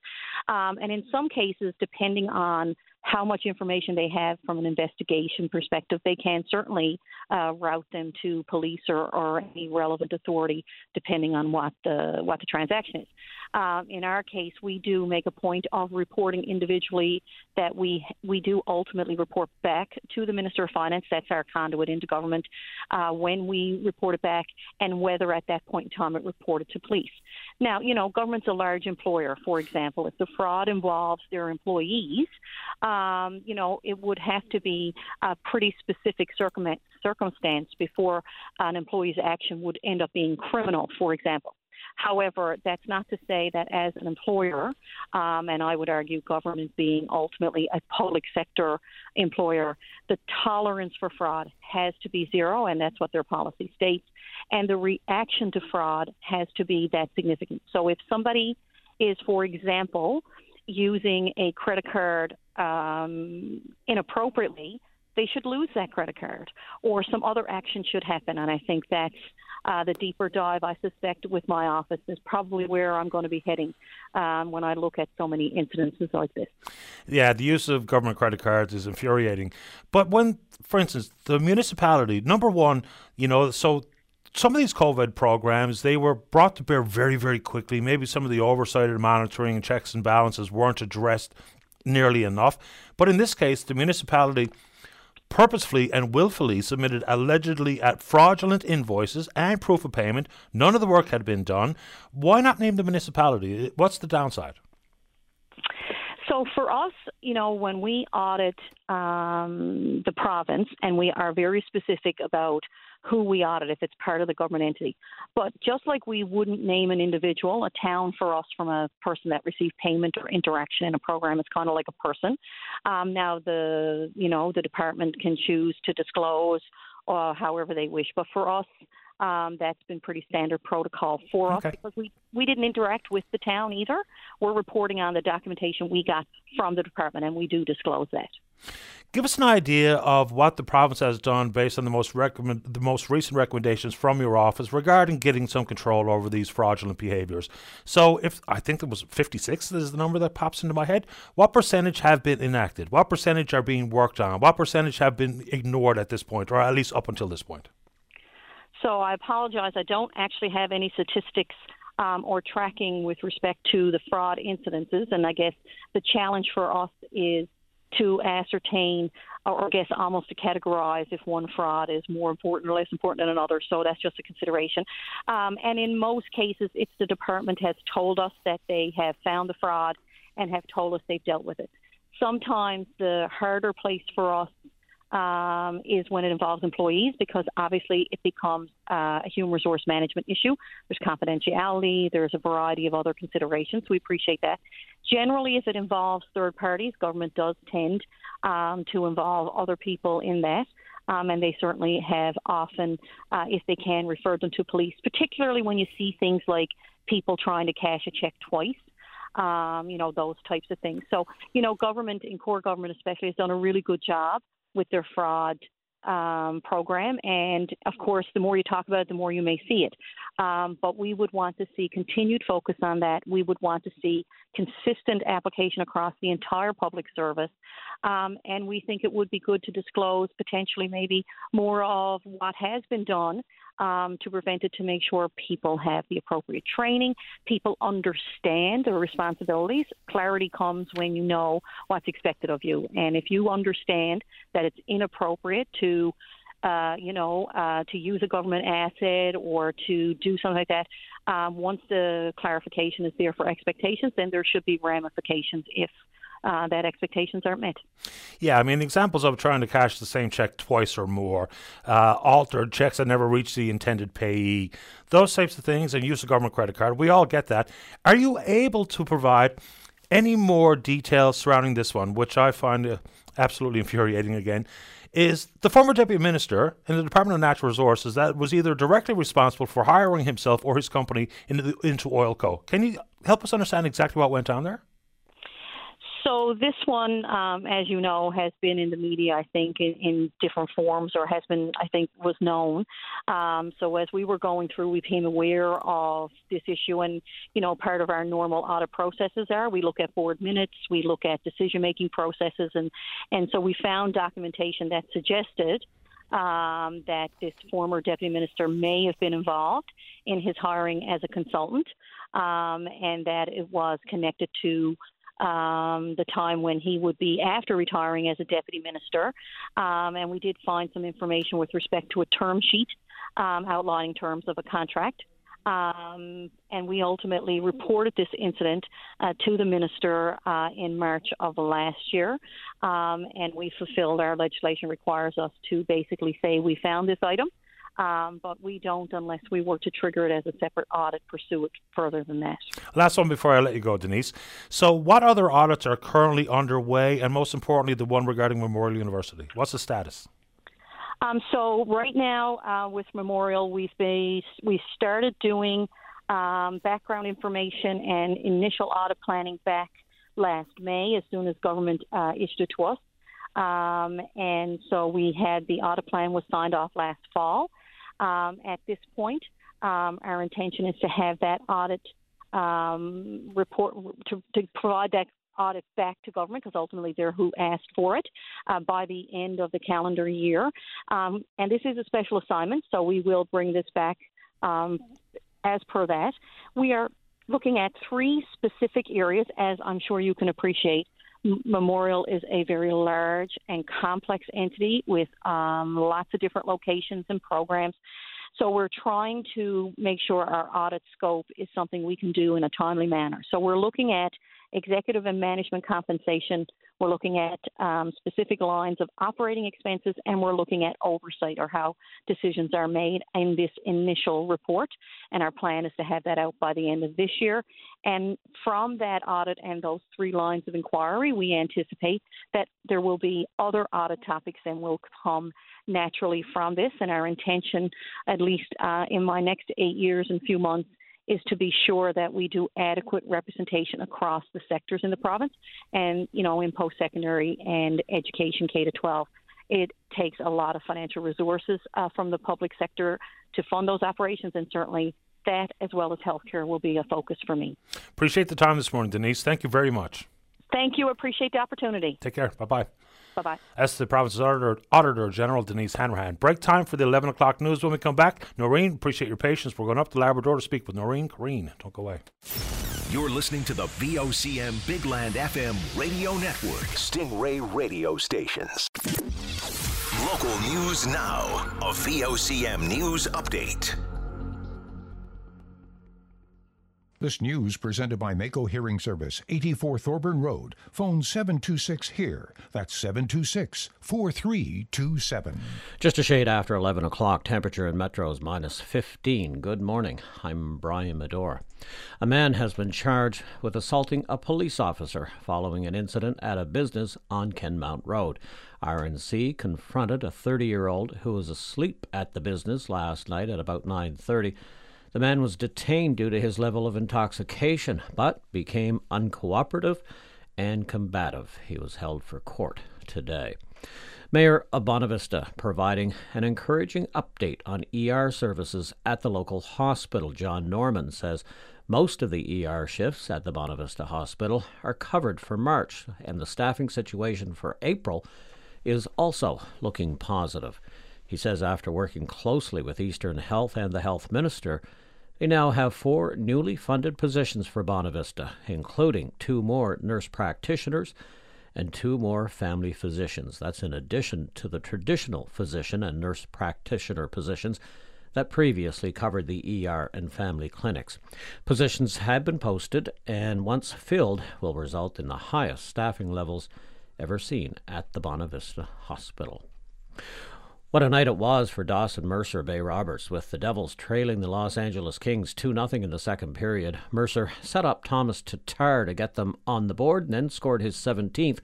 Um, and in some cases, depending on how much information they have from an investigation perspective, they can certainly uh, route them to police or, or any relevant authority, depending on what the what the transaction is. Um, in our case, we do make a point of reporting individually that we we do ultimately report back to the Minister of Finance. That's our conduit into government. Uh, when we report it back, and whether at that point in time it reported to police. Now, you know, government's a large employer. For example, if the fraud involves their employees, um, you know, it would have to be a pretty specific circumstance before an employee's action would end up being criminal, for example. However, that's not to say that as an employer, um, and I would argue government being ultimately a public sector employer, the tolerance for fraud has to be zero, and that's what their policy states. And the reaction to fraud has to be that significant. So if somebody is, for example, using a credit card um, inappropriately, they should lose that credit card or some other action should happen. And I think that's uh, the deeper dive, I suspect, with my office is probably where I'm going to be heading um, when I look at so many incidences like this. Yeah, the use of government credit cards is infuriating. But when, for instance, the municipality, number one, you know, so some of these COVID programs, they were brought to bear very, very quickly. Maybe some of the oversight and monitoring and checks and balances weren't addressed nearly enough. But in this case, the municipality purposefully and willfully submitted allegedly at fraudulent invoices and proof of payment. None of the work had been done. Why not name the municipality? What's the downside? So for us, you know, when we audit um, the province, and we are very specific about who we audit if it's part of the government entity. But just like we wouldn't name an individual, a town for us from a person that received payment or interaction in a program it's kind of like a person. Um, now the you know the department can choose to disclose uh, however they wish, but for us. Um, that's been pretty standard protocol for Okay. us because we, we didn't interact with the town either. We're reporting on the documentation we got from the department, and we do disclose that. Give us an idea of what the province has done based on the most recommend, the most recent recommendations from your office regarding getting some control over these fraudulent behaviours. So, if I think there was 56 is the number that pops into my head. What percentage have been enacted? What percentage are being worked on? What percentage have been ignored at this point, or at least up until this point? So I apologize. I don't actually have any statistics um, or tracking with respect to the fraud incidences. And I guess the challenge for us is to ascertain or I guess almost to categorize if one fraud is more important or less important than another. So that's just a consideration. Um, and in most cases, if the department has told us that they have found the fraud and have told us they've dealt with it. Sometimes the harder place for us um, is when it involves employees because obviously it becomes uh, a human resource management issue. There's confidentiality, there's a variety of other considerations. We appreciate that. Generally, if it involves third parties, government does tend um, to involve other people in that. Um, and they certainly have often, uh, if they can, referred them to police, particularly when you see things like people trying to cash a check twice um, you know, those types of things. So, you know, government, in core government especially, has done a really good job with their fraud um, program. And of course, the more you talk about it, the more you may see it. Um, but we would want to see continued focus on that. We would want to see consistent application across the entire public service. Um, and we think it would be good to disclose potentially maybe more of what has been done um, to prevent it to make sure people have the appropriate training, people understand their responsibilities. Clarity comes when you know what's expected of you. And if you understand that it's inappropriate to uh, you know, uh, to use a government asset or to do something like that. Um, once the clarification is there for expectations, then there should be ramifications if uh, that expectations aren't met. Yeah, I mean, examples of trying to cash the same check twice or more, uh, altered checks that never reach the intended payee, those types of things, and use of government credit card. We all get that. Are you able to provide any more details surrounding this one, which I find uh, absolutely infuriating again? Is the former deputy minister in the Department of Natural Resources that was either directly responsible for hiring himself or his company into, the, into Oilco? Can you help us understand exactly what went on there? So this one, um, as you know, has been in the media, I think, in, in different forms, or has been, I think, was known. Um, so as we were going through, we became aware of this issue, and you know, part of our normal audit processes are we look at board minutes, we look at decision-making processes, and and so we found documentation that suggested. Um, that this former deputy minister may have been involved in his hiring as a consultant, um, and that it was connected to um, the time when he would be after retiring as a deputy minister. Um, and we did find some information with respect to a term sheet um, outlining terms of a contract. Um, and we ultimately reported this incident uh, to the minister uh, in March of last year. Um, and we fulfilled our legislation requires us to basically say we found this item. Um, but we don't unless we were to trigger it as a separate audit, pursue it further than that. Last one before I let you go, Denise. So, what other audits are currently underway, and most importantly, the one regarding Memorial University? What's the status? Um, so, right now uh, with Memorial, we've based, we started doing um, background information and initial audit planning back last May, as soon as government uh, issued it to us. Um, and so we had the audit plan was signed off last fall. Um, at this point, um, our intention is to have that audit um, report to, to, provide that audit back to government because ultimately they're who asked for it uh, by the end of the calendar year. Um, and this is a special assignment, so we will bring this back um, as per that. We are looking at three specific areas, as I'm sure you can appreciate. Memorial is a very large and complex entity with um, lots of different locations and programs. So we're trying to make sure our audit scope is something we can do in a timely manner. So we're looking at executive and management compensation. We're looking at um, specific lines of operating expenses, and we're looking at oversight or how decisions are made in this initial report. And our plan is to have that out by the end of this year. And from that audit and those three lines of inquiry, we anticipate that there will be other audit topics and will come naturally from this. And our intention, at least uh, in my next eight years and few months, is to be sure that we do adequate representation across the sectors in the province and, you know, in post secondary and education K to 12. It takes a lot of financial resources uh, from the public sector to fund those operations, and certainly that, as well as healthcare, will be a focus for me. Appreciate the time this morning, Denise. Thank you very much. Thank you. Appreciate the opportunity. Take care. Bye bye. Bye bye. That's the province's Auditor, Auditor General Denise Hanrahan. Break time for the 11 o'clock news when we come back. Noreen, appreciate your patience. We're going up to Labrador to speak with Noreen Green. Don't go away. You're listening to the VOCM Big Land FM radio network, Stingray radio stations. Local news now, a VOCM news update. This news presented by Mako Hearing Service, 84 Thorburn Road. Phone 726 here. That's 726 4327. Just a shade after 11 o'clock, temperature in Metro is minus 15. Good morning. I'm Brian Medor. A man has been charged with assaulting a police officer following an incident at a business on Kenmount Road. RNC confronted a 30-year-old who was asleep at the business last night at about 9:30. The man was detained due to his level of intoxication, but became uncooperative and combative. He was held for court today. Mayor of Bonavista providing an encouraging update on ER services at the local hospital. John Norman says most of the ER shifts at the Bonavista Hospital are covered for March, and the staffing situation for April is also looking positive. He says after working closely with Eastern Health and the health minister, they now have four newly funded positions for Bonavista, including two more nurse practitioners and two more family physicians. That's in addition to the traditional physician and nurse practitioner positions that previously covered the ER and family clinics. Positions have been posted and once filled will result in the highest staffing levels ever seen at the Bonavista Hospital. What a night it was for Dawson Mercer Bay Roberts, with the Devils trailing the Los Angeles Kings 2 0 in the second period. Mercer set up Tomas Tatar to get them on the board and then scored his 17th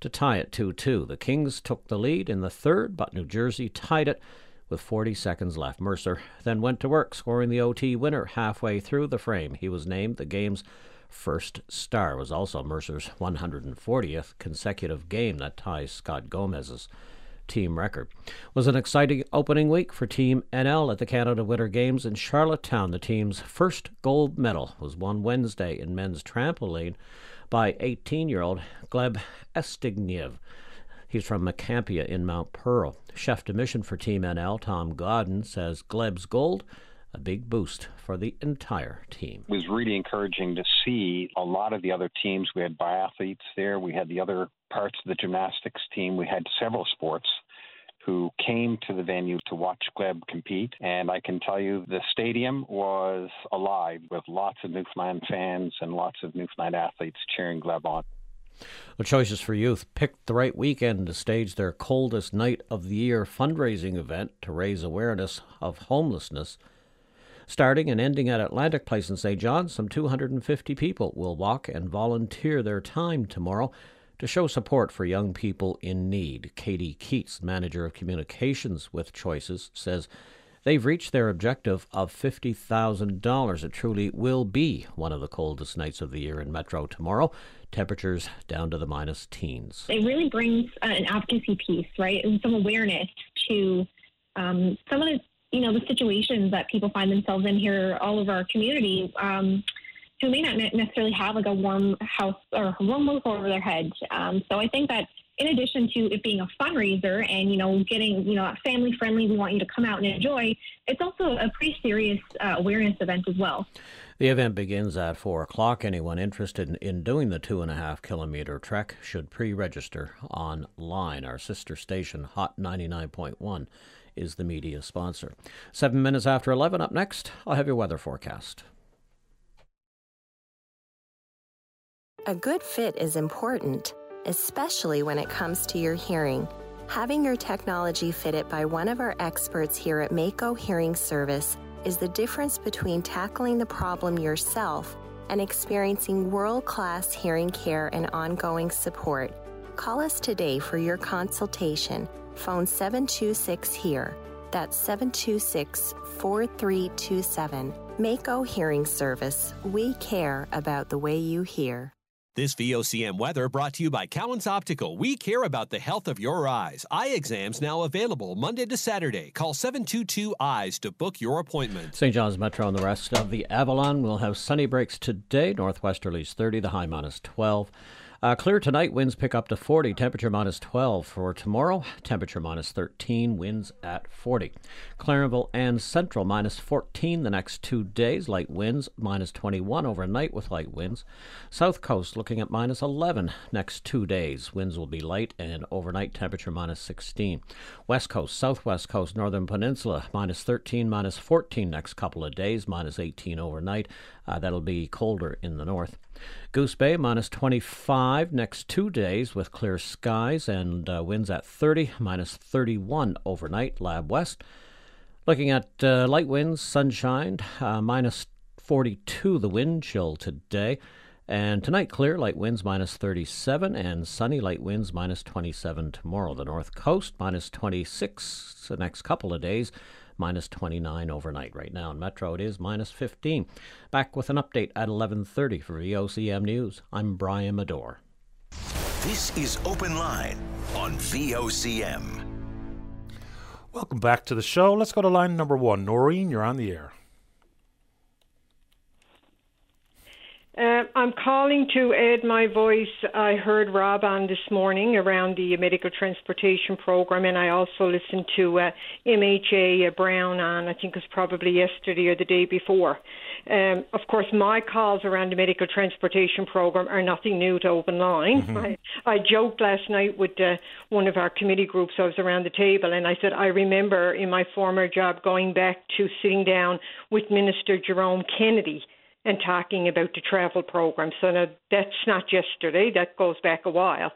to tie it 2 2. The Kings took the lead in the third, but New Jersey tied it with 40 seconds left. Mercer then went to work, scoring the OT winner halfway through the frame. He was named the game's first star. It was also Mercer's 140th consecutive game that ties Scott Gomez's team record. It was an exciting opening week for Team NL at the Canada Winter Games in Charlottetown. The team's first gold medal was won Wednesday in men's trampoline by 18-year-old Gleb Estigniev. He's from Macampia in Mount Pearl. Chef de mission for Team NL, Tom Godden, says Gleb's gold a big boost for the entire team. It was really encouraging to see a lot of the other teams. We had biathletes there, we had the other parts of the gymnastics team, we had several sports who came to the venue to watch Gleb compete. And I can tell you the stadium was alive with lots of Newfoundland fans and lots of Newfoundland athletes cheering Gleb on. The Choices for Youth picked the right weekend to stage their coldest night of the year fundraising event to raise awareness of homelessness Starting and ending at Atlantic Place in St. John, some 250 people will walk and volunteer their time tomorrow to show support for young people in need. Katie Keats, manager of communications with Choices, says they've reached their objective of $50,000. It truly will be one of the coldest nights of the year in Metro tomorrow. Temperatures down to the minus teens. It really brings uh, an advocacy piece, right, and some awareness to um, some of the you know, the situations that people find themselves in here all over our community, um, who may not necessarily have like a warm house or warm roof over their head. Um, so I think that in addition to it being a fundraiser and you know getting you know family friendly, we want you to come out and enjoy. It's also a pretty serious uh, awareness event as well. The event begins at 4 o'clock. Anyone interested in, in doing the two and a half kilometer trek should pre register online. Our sister station, Hot 99.1, is the media sponsor. Seven minutes after 11, up next, I'll have your weather forecast. A good fit is important, especially when it comes to your hearing. Having your technology fitted by one of our experts here at Mako Hearing Service is the difference between tackling the problem yourself and experiencing world class hearing care and ongoing support. Call us today for your consultation. Phone 726 HERE. That's 726 4327. Mako Hearing Service. We care about the way you hear. This VOCM weather brought to you by Cowan's Optical. We care about the health of your eyes. Eye exams now available Monday to Saturday. Call 722 Eyes to book your appointment. St. John's Metro and the rest of the Avalon will have sunny breaks today. Northwesterlies 30, the high minus 12. Uh, clear tonight, winds pick up to 40, temperature minus 12. For tomorrow, temperature minus 13, winds at 40. Clarenville and Central minus 14 the next two days, light winds minus 21 overnight with light winds. South Coast looking at minus 11 next two days, winds will be light and overnight temperature minus 16. West Coast, Southwest Coast, Northern Peninsula minus 13, minus 14 next couple of days, minus 18 overnight. Uh, that'll be colder in the north. Goose Bay minus 25 next two days with clear skies and uh, winds at 30, minus 31 overnight. Lab West. Looking at uh, light winds, sunshine, uh, minus 42 the wind chill today. And tonight, clear, light winds minus 37, and sunny, light winds minus 27 tomorrow. The north coast minus 26 the next couple of days minus 29 overnight. Right now in Metro, it is minus 15. Back with an update at 11:30 for VOCM News. I'm Brian Medore. This is Open Line on VOCM. Welcome back to the show. Let's go to line number one. Noreen, you're on the air. Uh, I'm calling to add my voice. I heard Rob on this morning around the medical transportation program, and I also listened to uh, MHA uh, Brown on, I think it was probably yesterday or the day before. Um, of course, my calls around the medical transportation program are nothing new to Open Line. Mm-hmm. I, I joked last night with uh, one of our committee groups. I was around the table, and I said, I remember in my former job going back to sitting down with Minister Jerome Kennedy and talking about the travel program. So now that's not yesterday, that goes back a while.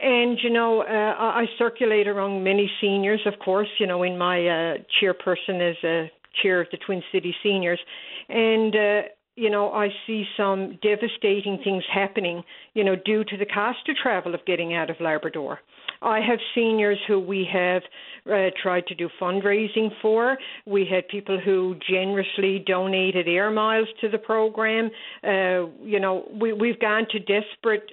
And, you know, uh, I circulate among many seniors, of course, you know, in my uh, chairperson as a chair of the Twin City Seniors. And, uh, you know, I see some devastating things happening, you know, due to the cost of travel of getting out of Labrador. I have seniors who we have uh, tried to do fundraising for. We had people who generously donated air miles to the program. Uh, you know, we, we've gone to desperate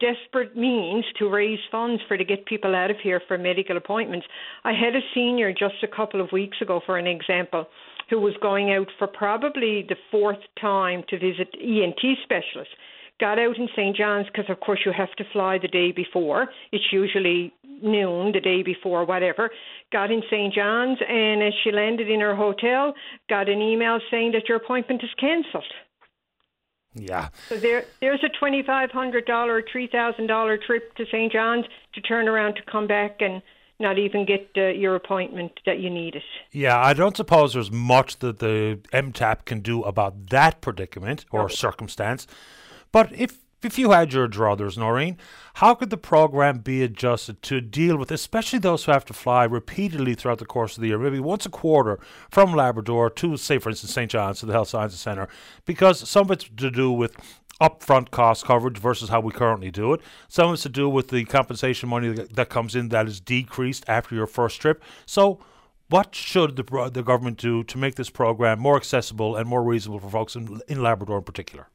desperate means to raise funds for to get people out of here for medical appointments. I had a senior just a couple of weeks ago, for an example who was going out for probably the fourth time to visit ENT specialists got out in St. John's because, of course, you have to fly the day before. It's usually noon the day before, whatever. Got in St. John's, and as she landed in her hotel, got an email saying that your appointment is cancelled. Yeah. So there, there's a twenty-five hundred dollar, three thousand dollar trip to St. John's to turn around to come back and not even get uh, your appointment that you needed. Yeah, I don't suppose there's much that the MTAP can do about that predicament or no. circumstance. But if if you had your druthers, Noreen, how could the program be adjusted to deal with, especially those who have to fly repeatedly throughout the course of the year, maybe once a quarter from Labrador to, say, for instance, St. John's to the Health Sciences Centre, because some of it's to do with upfront cost coverage versus how we currently do it. Some of it's to do with the compensation money that comes in that is decreased after your first trip. So, what should the, the government do to make this program more accessible and more reasonable for folks in, in Labrador in particular?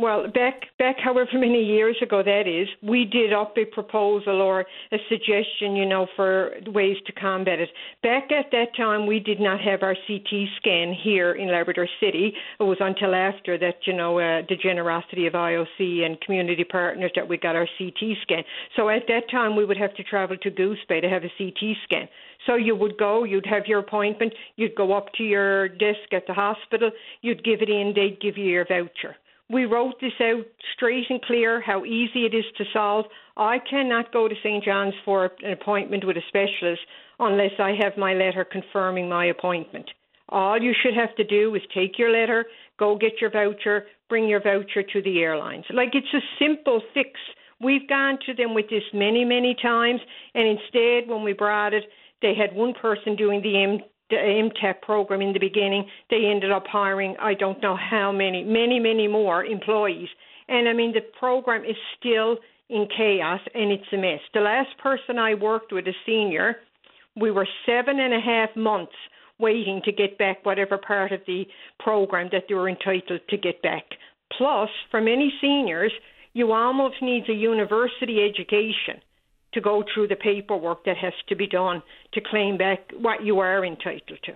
Well, back back however many years ago that is, we did up a proposal or a suggestion, you know, for ways to combat it. Back at that time, we did not have our CT scan here in Labrador City. It was until after that, you know, uh, the generosity of IOC and community partners that we got our CT scan. So at that time, we would have to travel to Goose Bay to have a CT scan. So you would go, you'd have your appointment, you'd go up to your desk at the hospital, you'd give it in, they'd give you your voucher. We wrote this out straight and clear how easy it is to solve. I cannot go to St. John's for an appointment with a specialist unless I have my letter confirming my appointment. All you should have to do is take your letter, Go get your voucher, bring your voucher to the airlines. Like it's a simple fix. We've gone to them with this many, many times, and instead, when we brought it, they had one person doing the the MTAP program in the beginning. They ended up hiring I don't know how many, many, many more employees. And I mean the program is still in chaos and it's a mess. The last person I worked with, a senior, we were seven and a half months waiting to get back whatever part of the program that they were entitled to get back. Plus, for many seniors, you almost need a university education to go through the paperwork that has to be done to claim back what you are entitled to.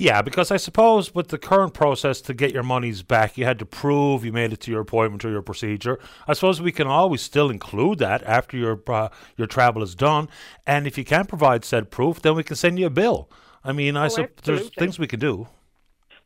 Yeah, because I suppose with the current process to get your monies back, you had to prove you made it to your appointment or your procedure. I suppose we can always still include that after your uh, your travel is done, and if you can't provide said proof, then we can send you a bill. I mean, I Oh, sup- there's things we can do.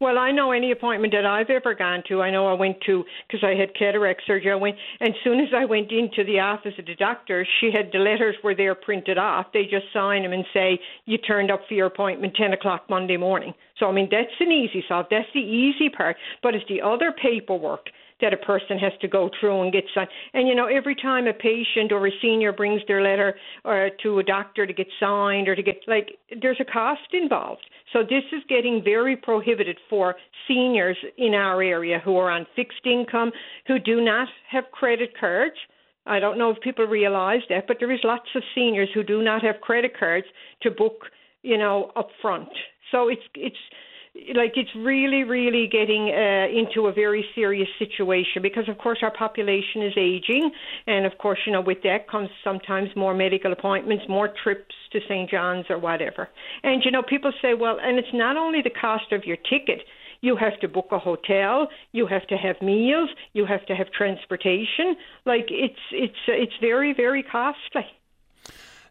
Well, I know any appointment that I've ever gone to. I know I went to because I had cataract surgery. I went, and as soon as I went into the office of the doctor, she had the letters were there printed off. They just sign them and say you turned up for your appointment ten o'clock Monday morning. So I mean that's an easy solve. That's the easy part. But it's the other paperwork that a person has to go through and get signed. And you know, every time a patient or a senior brings their letter uh, to a doctor to get signed or to get like, there's a cost involved. So this is getting very prohibited for seniors in our area who are on fixed income, who do not have credit cards. I don't know if people realize that, but there is lots of seniors who do not have credit cards to book, you know, up front. So it's it's like it's really really getting uh, into a very serious situation because of course our population is aging. And of course you know with that comes sometimes more medical appointments more trips to St John's or whatever. And you know people say well and it's not only the cost of your ticket. You have to book a hotel. You have to have meals. You have to have transportation. Like it's it's it's very very costly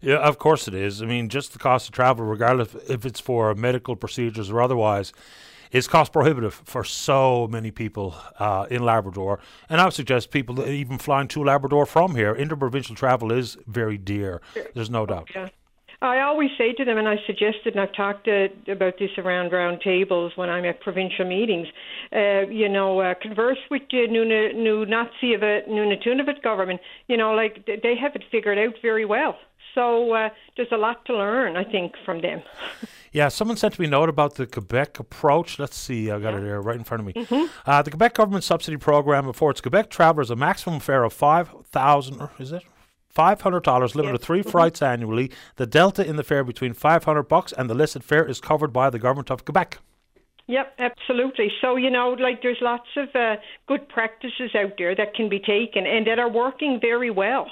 Yeah, of course it is. I mean, just the cost of travel, regardless if it's for medical procedures or otherwise, is cost prohibitive for so many people uh, in Labrador. And I would suggest people even flying to Labrador from here, interprovincial travel is very dear. There's no doubt. Yeah. I always say to them, and I suggested, and I've talked uh, about this around round tables when I'm at provincial meetings. Uh, you know, uh, converse with the Nuna, new Nazi of a NunatuKavut government. You know, like they have it figured out very well. So uh, there's a lot to learn, I think, from them. [laughs] Yeah, someone sent me a note about the Quebec approach. Let's see, I got it here right in front of me. Mhm. Uh, the Quebec government subsidy program affords Quebec travelers a maximum fare of five thousand, or is it five hundred dollars, limited to 3 Mhm. flights annually. The delta in the fare between five hundred bucks and the listed fare is covered by the government of Quebec. Yep, absolutely. So, you know, like there's lots of uh, good practices out there that can be taken and that are working very well.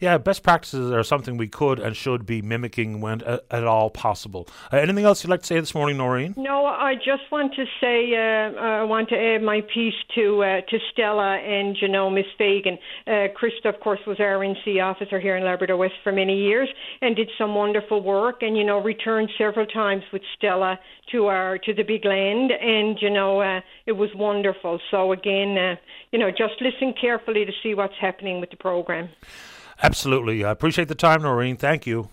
Yeah, best practices are something we could and should be mimicking when uh, at all possible. Uh, anything else you'd like to say this morning, Noreen? No, I just want to say uh, I want to add my piece to uh, to Stella and you know Miss Fagan. Uh, Krista, of course, was our NC officer here in Labrador West for many years and did some wonderful work, and you know returned several times with Stella to our to the big land, and you know uh, it was wonderful. So again, uh, you know, just listen carefully to see what's happening with the program. Absolutely. I appreciate the time, Noreen. Thank you.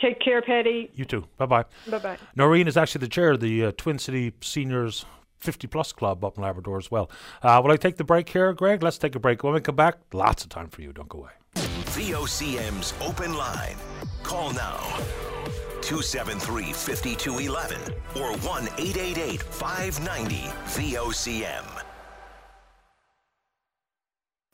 Take care, Patty. You too. Bye bye. Bye bye. Noreen is actually the chair of the uh, Twin City Seniors 50 Plus Club up in Labrador as well. Uh, will I take the break here, Greg? Let's take a break. When we come back, lots of time for you. Don't go away. VOCM's open line. Call now 273 5211 or 1 888 590 VOCM.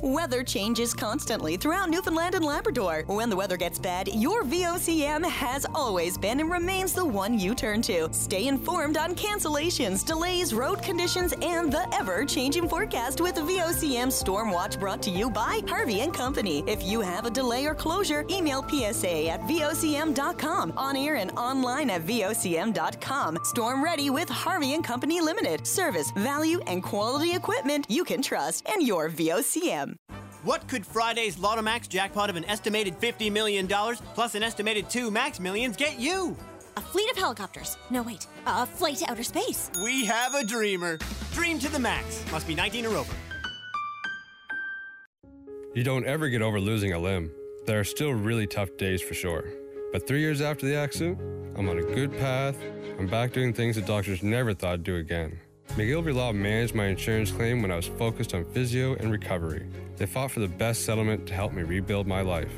Weather changes constantly throughout Newfoundland and Labrador. When the weather gets bad, your VOCM has always been and remains the one you turn to. Stay informed on cancellations, delays, road conditions, and the ever-changing forecast with VOCM Storm Watch brought to you by Harvey and Company. If you have a delay or closure, email PSA at VOCM.com, on air and online at VOCM.com. Storm ready with Harvey and Company Limited. Service, value, and quality equipment you can trust, and your VOCM. What could Friday's Lotto Max jackpot of an estimated $50 million plus an estimated two Max Millions get you? A fleet of helicopters. No, wait. A flight to outer space. We have a dreamer. Dream to the max. Must be 19 or over. You don't ever get over losing a limb. There are still really tough days for sure. But three years after the accident, I'm on a good path. I'm back doing things that doctors never thought I'd do again. MacGillivray Law managed my insurance claim when I was focused on physio and recovery. They fought for the best settlement to help me rebuild my life.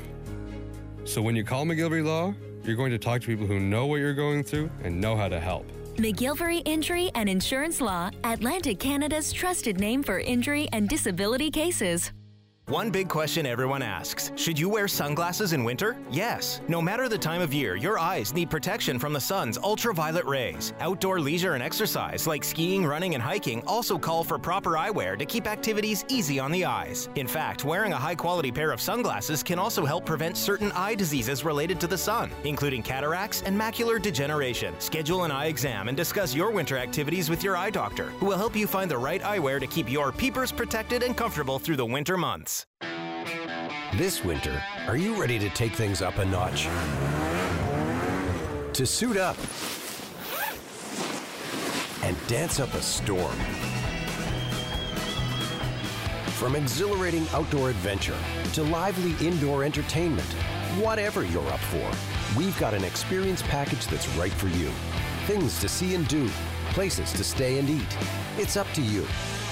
So when you call MacGillivray Law, you're going to talk to people who know what you're going through and know how to help. MacGillivray Injury and Insurance Law, Atlantic Canada's trusted name for injury and disability cases. One big question everyone asks Should you wear sunglasses in winter? Yes. No matter the time of year, your eyes need protection from the sun's ultraviolet rays. Outdoor leisure and exercise, like skiing, running, and hiking, also call for proper eyewear to keep activities easy on the eyes. In fact, wearing a high quality pair of sunglasses can also help prevent certain eye diseases related to the sun, including cataracts and macular degeneration. Schedule an eye exam and discuss your winter activities with your eye doctor, who will help you find the right eyewear to keep your peepers protected and comfortable through the winter months. This winter, are you ready to take things up a notch? To suit up and dance up a storm? From exhilarating outdoor adventure to lively indoor entertainment, whatever you're up for, we've got an experience package that's right for you. Things to see and do, places to stay and eat. It's up to you.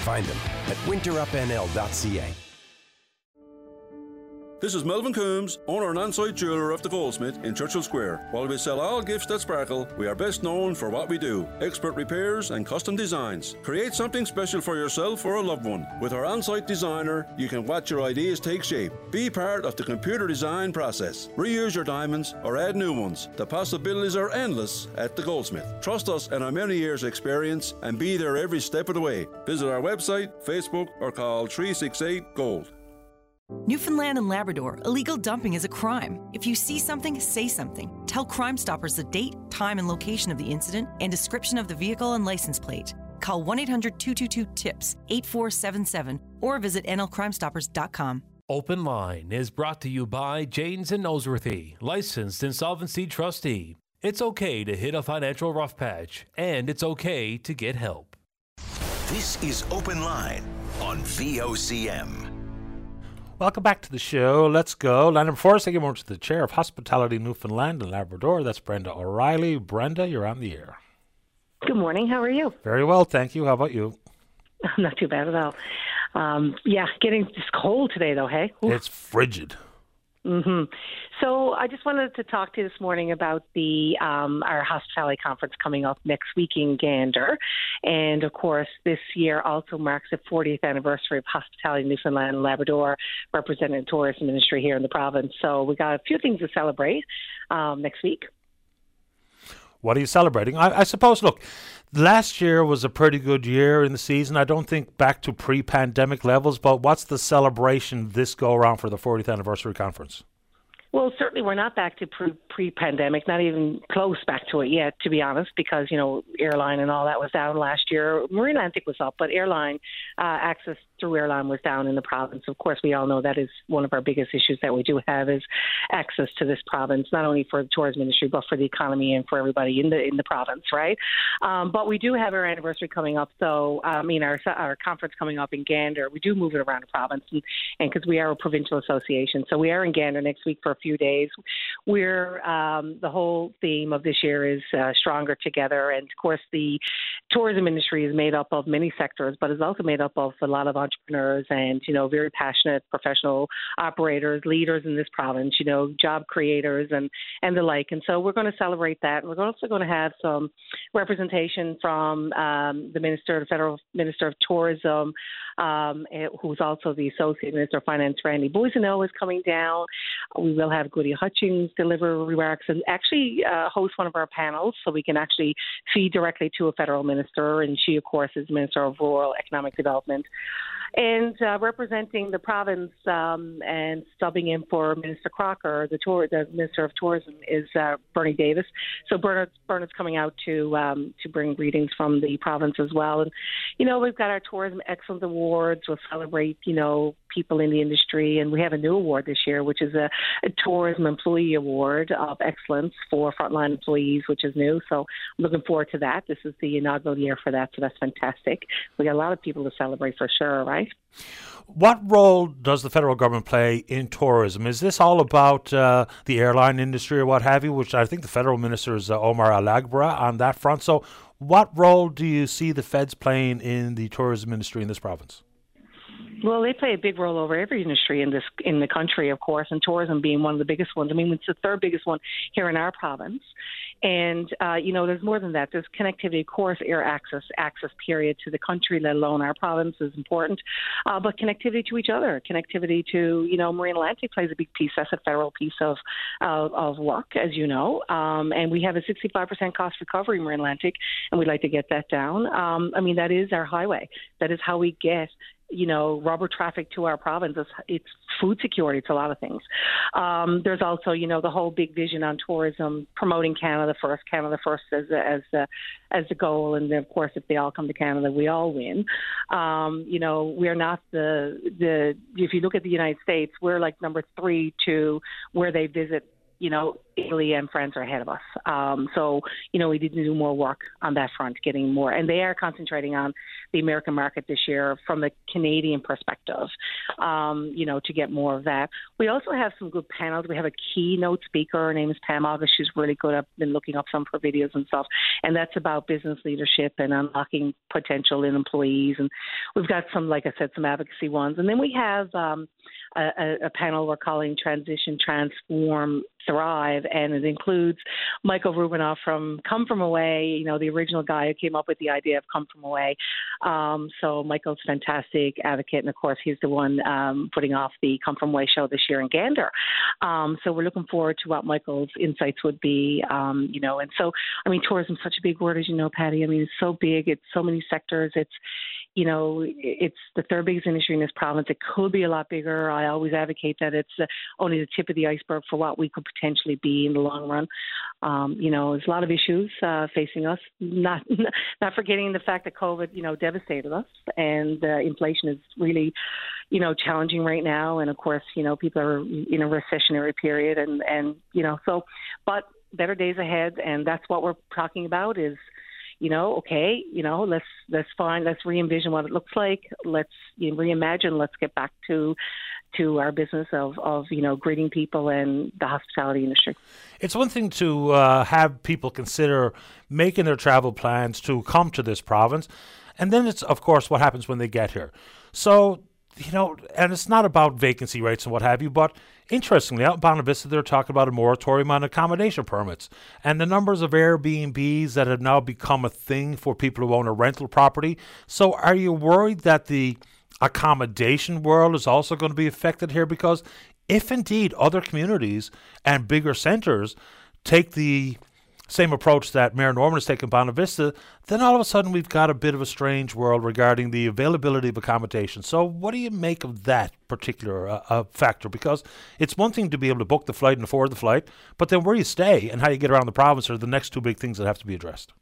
Find them at winterupnl.ca. This is Melvin Coombs, owner and on-site jeweler of the Goldsmith in Churchill Square. While we sell all gifts that sparkle, we are best known for what we do: expert repairs and custom designs. Create something special for yourself or a loved one. With our on-site designer, you can watch your ideas take shape. Be part of the computer design process. Reuse your diamonds or add new ones. The possibilities are endless at the Goldsmith. Trust us and our many years' experience and be there every step of the way. Visit our website, Facebook, or call 368 Gold. Newfoundland and Labrador, illegal dumping is a crime. If you see something, say something. Tell Crime Stoppers the date, time, and location of the incident and description of the vehicle and license plate. Call 1 800 222 TIPS 8477 or visit nlcrimestoppers.com. Open Line is brought to you by Janes and Noseworthy, licensed insolvency trustee. It's okay to hit a financial rough patch, and it's okay to get help. This is Open Line on VOCM. Welcome back to the show. Let's go. Line before I give over to the chair of hospitality Newfoundland and Labrador. That's Brenda O'Reilly. Brenda, you're on the air. Good morning. How are you? Very well, thank you. How about you? [laughs] Not too bad at all. Um, yeah, getting just cold today, though. Hey, Oof. it's frigid. hmm So I just wanted to talk to you this morning about the um, our hospitality conference coming up next week in Gander, and of course this year also marks the 40th anniversary of Hospitality Newfoundland and Labrador, representing the tourism industry here in the province. So we got a few things to celebrate um, next week. What are you celebrating? I, I suppose, look, last year was a pretty good year in the season. I don't think back to pre pandemic levels, but what's the celebration this go around for the 40th anniversary conference? Well, certainly we're not back to pre pandemic, not even close back to it yet, to be honest, because, you know, airline and all that was down last year. Marine Atlantic was up, but airline uh, access through airline was down in the province. Of course, we all know that is one of our biggest issues that we do have is access to this province, not only for the tourism industry, but for the economy and for everybody in the in the province, right? Um, but we do have our anniversary coming up, so I mean our our conference coming up in Gander. We do move it around the province, and because we are a provincial association, so we are in Gander next week for a few days. We're um, the whole theme of this year is uh, stronger together, and of course the tourism industry is made up of many sectors, but is also made up of a lot of entrepreneurs and you know very passionate professional operators, leaders in this province. You know, job creators and and the like. And so we're going to celebrate that. We're also going to have some representation from um, the minister, the federal minister of tourism, um, who's also the associate minister of finance, Randy Boissonnault, is coming down. We will have Gudie Hutchings deliver remarks and actually uh, host one of our panels, so we can actually feed directly to a federal minister. And she, of course, is Minister of Rural Economic Development and uh, representing the province um, and subbing in for Minister Crocker, the tour, the Minister of Tourism, is uh, Bernie Davis. So Bernard's, Bernard's coming out to um, to bring greetings from the province as well. And you know we've got our Tourism Excellence Awards. We'll celebrate you know people in the industry, and we have a new award this year, which is a, a Tourism Employee Award of Excellence for frontline employees, which is new. So I'm looking forward to that. This is the inaugural year for that, so that's fantastic. We got a lot of people to celebrate for sure, right? What role does the federal government play in tourism? Is this all about uh, the airline industry or what have you, which I think the federal minister is uh, Omar Alghabra on that front? So, What role do you see the feds playing in the tourism industry in this province? Well, they play a big role over every industry in this in the country, of course, and tourism being one of the biggest ones. I mean, it's the third biggest one here in our province. And uh, you know, there's more than that. There's connectivity, of course, air access, access period to the country, let alone our province, is important. Uh, but connectivity to each other, connectivity to you know, Marine Atlantic plays a big piece. That's a federal piece of of work, as you know. Um, and we have a 65% cost recovery Marine Atlantic, and we'd like to get that down. Um, I mean, that is our highway. That is how we get you know, rubber traffic to our province. It's, it's food security. It's a lot of things. Um, there's also, you know, the whole big vision on tourism, promoting Canada first, Canada first as a, as a, as the goal. And then, of course, if they all come to Canada, we all win. Um, you know, we're not the the. If you look at the United States, we're like number three to where they visit you know, Italy and France are ahead of us. Um, so, you know, we need to do more work on that front, getting more. And they are concentrating on the American market this year from the Canadian perspective, um, you know, to get more of that. We also have some good panels. We have a keynote speaker. Her name is Pam August. She's really good. I've been looking up some of her videos and stuff. And that's about business leadership and unlocking potential in employees. And we've got some, like I said, some advocacy ones. And then we have um, a, a panel we're calling Transition, Transform, Thrive, and it includes Michael Rubinoff from Come From Away, you know, the original guy who came up with the idea of Come From Away. Um, so Michael's fantastic advocate, and of course, he's the one um, putting off the Come From Away show this year in Gander. Um, so we're looking forward to what Michael's insights would be, um, you know, and so, I mean, tourism is such a big word, as you know, Patty. I mean, it's so big, it's so many sectors, it's, you know, it's the third biggest industry in this province. It could be a lot bigger. I always advocate that it's uh, only the tip of the iceberg for what we could potentially be in the long run. Um, you know, there's a lot of issues uh, facing us. Not [laughs] not forgetting the fact that COVID, you know, devastated us, and uh, inflation is really, you know, challenging right now. And of course, you know, people are in a recessionary period, and and you know, so, but better days ahead, and that's what we're talking about is you know, okay, you know, let's let's find let's re-envision what it looks like. Let's you know, reimagine. Let's get back to to our business of, of you know greeting people and the hospitality industry. It's one thing to uh, have people consider making their travel plans to come to this province, and then it's of course what happens when they get here. So you know, and it's not about vacancy rates and what have you, but interestingly, out in Bonavista, they're talking about a moratorium on accommodation permits. And the numbers of Airbnbs that have now become a thing for people who own a rental property. So, are you worried that the accommodation world is also going to be affected here? Because if indeed other communities and bigger centers take the same approach that Mayor Norman has taken Bonavista, then all of a sudden we've got a bit of a strange world regarding the availability of accommodation. So, what do you make of that particular uh, uh, factor? Because it's one thing to be able to book the flight and afford the flight, but then where you stay and how you get around the province are the next two big things that have to be addressed.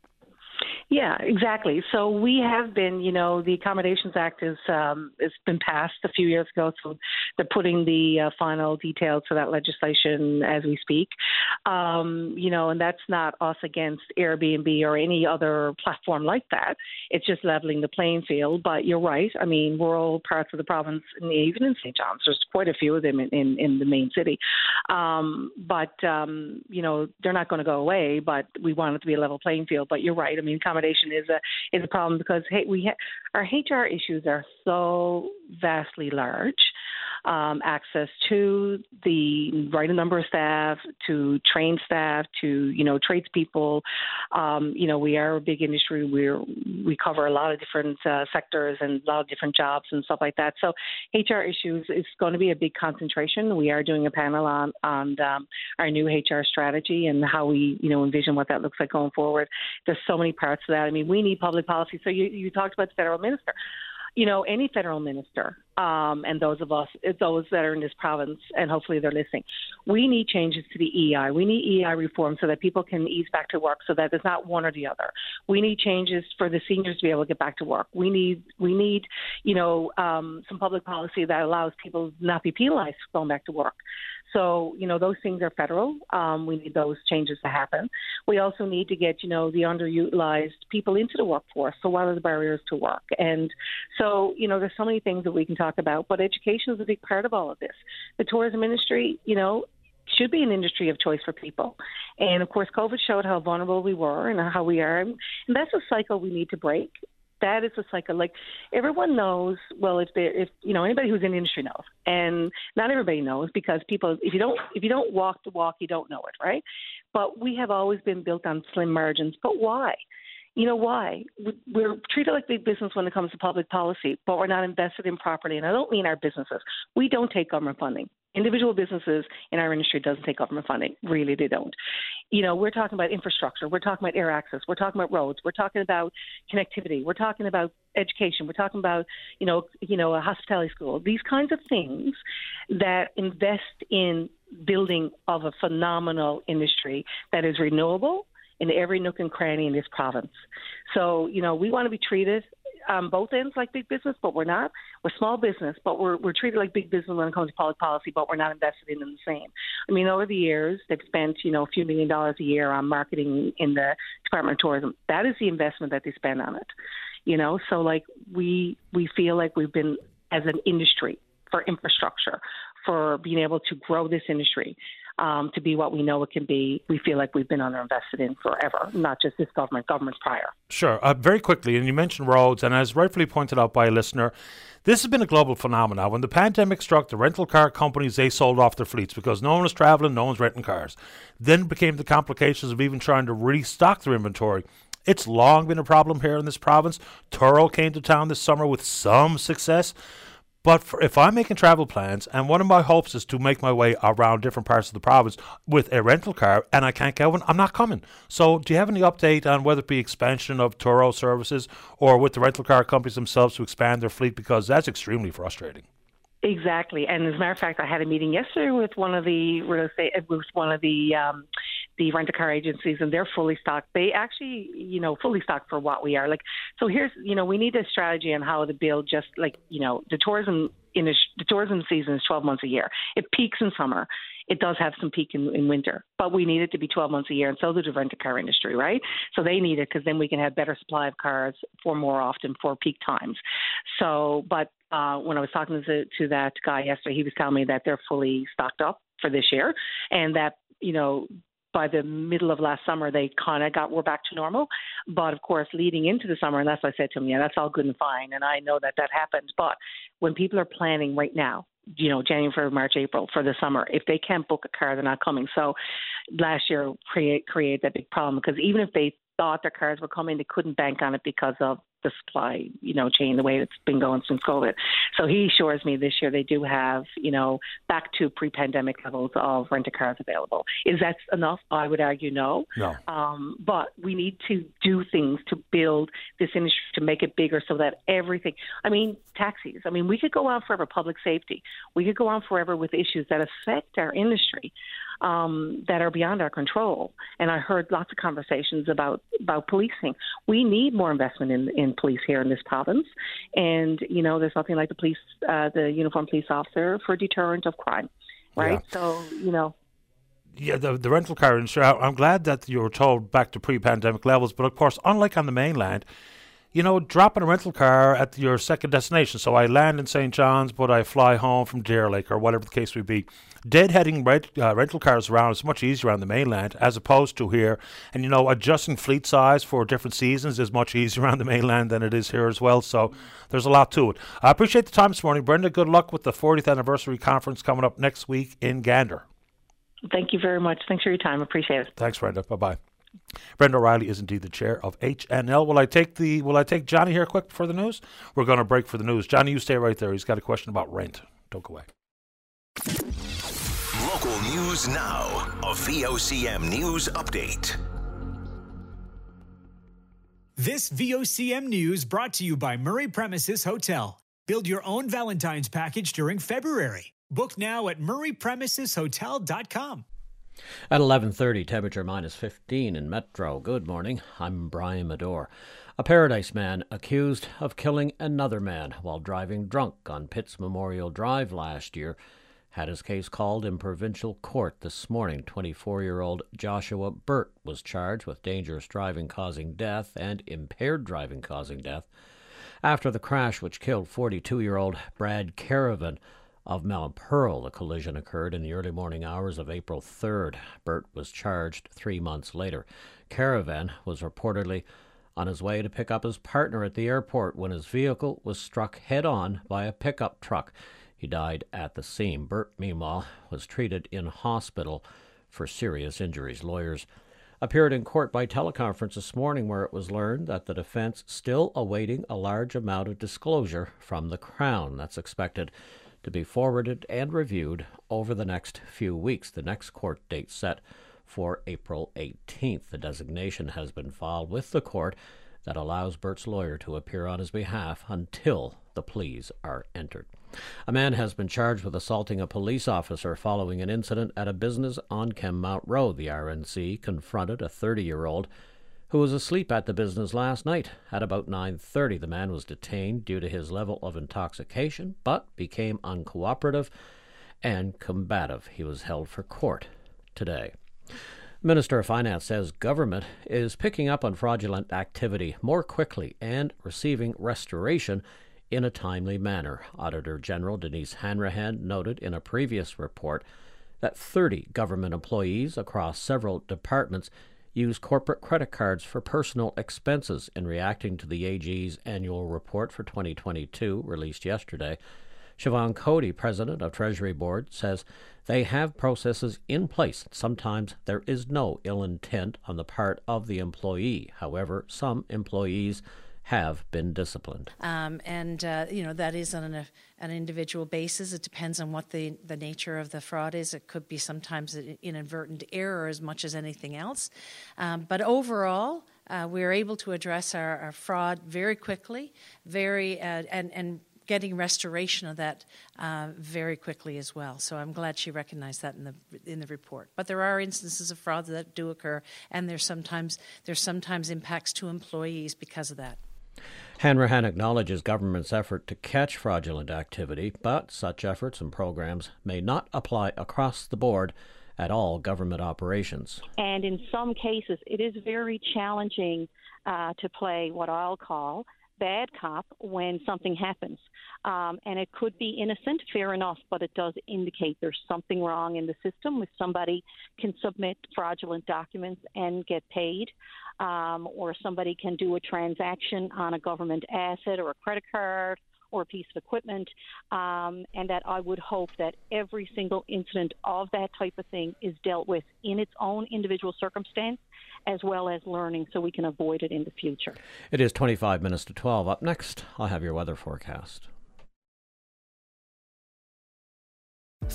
Yeah, exactly. So we have been, you know, the Accommodations Act is um, has been passed a few years ago. So they're putting the uh, final details to that legislation as we speak. Um, you know, and that's not us against Airbnb or any other platform like that. It's just leveling the playing field. But you're right. I mean, rural parts of the province, and even in St. John's, there's quite a few of them in in, in the main city. Um, but um, you know, they're not going to go away. But we want it to be a level playing field. But you're right. I mean, accommodation is a is a problem because hey, we ha- our HR issues are so vastly large um, access to the right number of staff, to trained staff, to you know tradespeople. Um, you know, we are a big industry. We we cover a lot of different uh, sectors and a lot of different jobs and stuff like that. So HR issues is going to be a big concentration. We are doing a panel on on um, our new HR strategy and how we you know envision what that looks like going forward. There's so many parts of that. I mean, we need public policy. So you you talked about the federal minister you know, any federal minister um, and those of us, those that are in this province, and hopefully they're listening, we need changes to the EI. We need EI reform so that people can ease back to work, so that it's not one or the other. We need changes for the seniors to be able to get back to work. We need, we need, you know, um, some public policy that allows people not be penalized for going back to work. So, you know, those things are federal. Um, we need those changes to happen. We also need to get, you know, the underutilized people into the workforce. So, what are the barriers to work? And so, you know, there's so many things that we can talk about, but education is a big part of all of this. The tourism industry, you know, should be an industry of choice for people. And of course, COVID showed how vulnerable we were and how we are. And that's a cycle we need to break that is a cycle. Like everyone knows. Well, if they, if you know anybody who's in the industry knows, and not everybody knows because people, if you don't, if you don't walk the walk, you don't know it, right? But we have always been built on slim margins. But why? You know why? We're treated like big business when it comes to public policy, but we're not invested in property. And I don't mean our businesses. We don't take government funding. Individual businesses in our industry doesn't take government funding. Really, they don't. You know, we're talking about infrastructure. We're talking about air access. We're talking about roads. We're talking about connectivity. We're talking about education. We're talking about, you know, you know, a hospitality school. These kinds of things that invest in building of a phenomenal industry that is renewable in every nook and cranny in this province. So, you know, we want to be treated on both ends like big business, but we're not. We're small business, but we're we're treated like big business when it comes to public policy, but we're not invested in them the same. I mean, over the years, they've spent you know a few million dollars a year on marketing in the Department of Tourism. That is the investment that they spend on it. You know, so like we we feel like we've been as an industry for infrastructure, for being able to grow this industry um, to be what we know it can be, we feel like we've been underinvested in forever, not just this government, governments prior. Sure. Uh, very quickly, and you mentioned roads, and as rightfully pointed out by a listener, this has been a global phenomenon. When the pandemic struck, the rental car companies they sold off their fleets because no one was traveling, no one's renting cars. Then became the complications of even trying to restock their inventory. It's long been a problem here in this province. Turo came to town this summer with some success. But for, if I'm making travel plans, and one of my hopes is to make my way around different parts of the province with a rental car, and I can't get one, I'm not coming. So, do you have any update on whether it be expansion of Turo services or with the rental car companies themselves to expand their fleet? Because that's extremely frustrating. Exactly, and as a matter of fact, I had a meeting yesterday with one of the real estate, with one of the um, the rent a car agencies, and they're fully stocked. They actually, you know, fully stocked for what we are. Like, so here's, you know, we need a strategy on how to build. Just like, you know, the tourism in a, the tourism season is 12 months a year. It peaks in summer. It does have some peak in, in winter, but we need it to be 12 months a year, and so does the rent a car industry, right? So they need it because then we can have better supply of cars for more often for peak times. So, but uh, when I was talking to, to that guy yesterday, he was telling me that they're fully stocked up for this year, and that you know by the middle of last summer they kind of got we're back to normal. But of course, leading into the summer, and that's what I said to him, yeah, that's all good and fine, and I know that that happens. But when people are planning right now, you know, January, March, April for the summer. If they can't book a car, they're not coming. So last year create create that big problem because even if they thought their cars were coming, they couldn't bank on it because of the supply, you know, chain the way it's been going since COVID. So he assures me this year they do have, you know, back to pre-pandemic levels of rented cars available. Is that enough? I would argue no. No. Um, but we need to do things to build this industry to make it bigger so that everything. I mean, taxis. I mean, we could go on forever. Public safety. We could go on forever with issues that affect our industry um, that are beyond our control. And I heard lots of conversations about about policing. We need more investment in in police here in this province, and you know, there's nothing like the police, uh, the uniformed police officer for deterrent of crime, right? Yeah. So you know. Yeah, the, the rental car industry. I'm glad that you were told back to pre-pandemic levels, but of course, unlike on the mainland, you know, dropping a rental car at your second destination. So I land in St. John's, but I fly home from Deer Lake or whatever the case may be. Deadheading rent, uh, rental cars around is much easier on the mainland as opposed to here. And, you know, adjusting fleet size for different seasons is much easier [laughs] on the mainland than it is here as well. So there's a lot to it. I appreciate the time this morning. Brenda, good luck with the 40th anniversary conference coming up next week in Gander. Thank you very much. Thanks for your time. Appreciate it. Thanks, Brenda. Bye bye. Brenda O'Reilly is indeed the chair of HNL. Will I take the Will I take Johnny here quick for the news? We're going to break for the news. Johnny, you stay right there. He's got a question about rent. Don't go away. Local news now. A VOCM news update. This VOCM news brought to you by Murray Premises Hotel. Build your own Valentine's package during February. Book now at murraypremiseshotel.com. At 11:30, temperature minus 15 in Metro. Good morning. I'm Brian Medor. A Paradise man accused of killing another man while driving drunk on Pitts Memorial Drive last year had his case called in provincial court this morning. 24-year-old Joshua Burt was charged with dangerous driving causing death and impaired driving causing death after the crash which killed 42-year-old Brad Caravan of Mount Pearl. The collision occurred in the early morning hours of April 3rd. Bert was charged three months later. Caravan was reportedly on his way to pick up his partner at the airport when his vehicle was struck head on by a pickup truck. He died at the scene. Bert, meanwhile, was treated in hospital for serious injuries. Lawyers appeared in court by teleconference this morning where it was learned that the defense still awaiting a large amount of disclosure from the Crown. That's expected to be forwarded and reviewed over the next few weeks. The next court date set for April 18th. The designation has been filed with the court that allows Bert's lawyer to appear on his behalf until the pleas are entered. A man has been charged with assaulting a police officer following an incident at a business on Kenmount Road. The RNC confronted a 30-year-old who was asleep at the business last night. At about 9:30, the man was detained due to his level of intoxication, but became uncooperative and combative. He was held for court today. Minister of Finance says government is picking up on fraudulent activity more quickly and receiving restoration in a timely manner. Auditor General Denise Hanrahan noted in a previous report that 30 government employees across several departments use corporate credit cards for personal expenses in reacting to the AG's annual report for 2022 released yesterday. Siobhan Coady, president of Treasury Board, says they have processes in place. Sometimes there is no ill intent on the part of the employee. However, some employees have been disciplined. Um, and, uh, you know, that is an, an, individual basis. It depends on what the, the nature of the fraud is. It could be sometimes an inadvertent error as much as anything else. Um, but overall, uh, we are able to address our, our fraud very quickly, very uh, and and getting restoration of that uh, very quickly as well. So I'm glad she recognized that in the in the report. But there are instances of fraud that do occur, and there's sometimes there's sometimes impacts to employees because of that. Hanrahan acknowledges government's effort to catch fraudulent activity, but such efforts and programs may not apply across the board at all government operations. And in some cases, it is very challenging uh, to play what I'll call bad cop when something happens. Um, and it could be innocent, fair enough, but it does indicate there's something wrong in the system if somebody can submit fraudulent documents and get paid, um, or somebody can do a transaction on a government asset or a credit card or a piece of equipment, um, and that I would hope that every single incident of that type of thing is dealt with in its own individual circumstance, as well as learning so we can avoid it in the future. It is 25 minutes to 12. Up next, I'll have your weather forecast.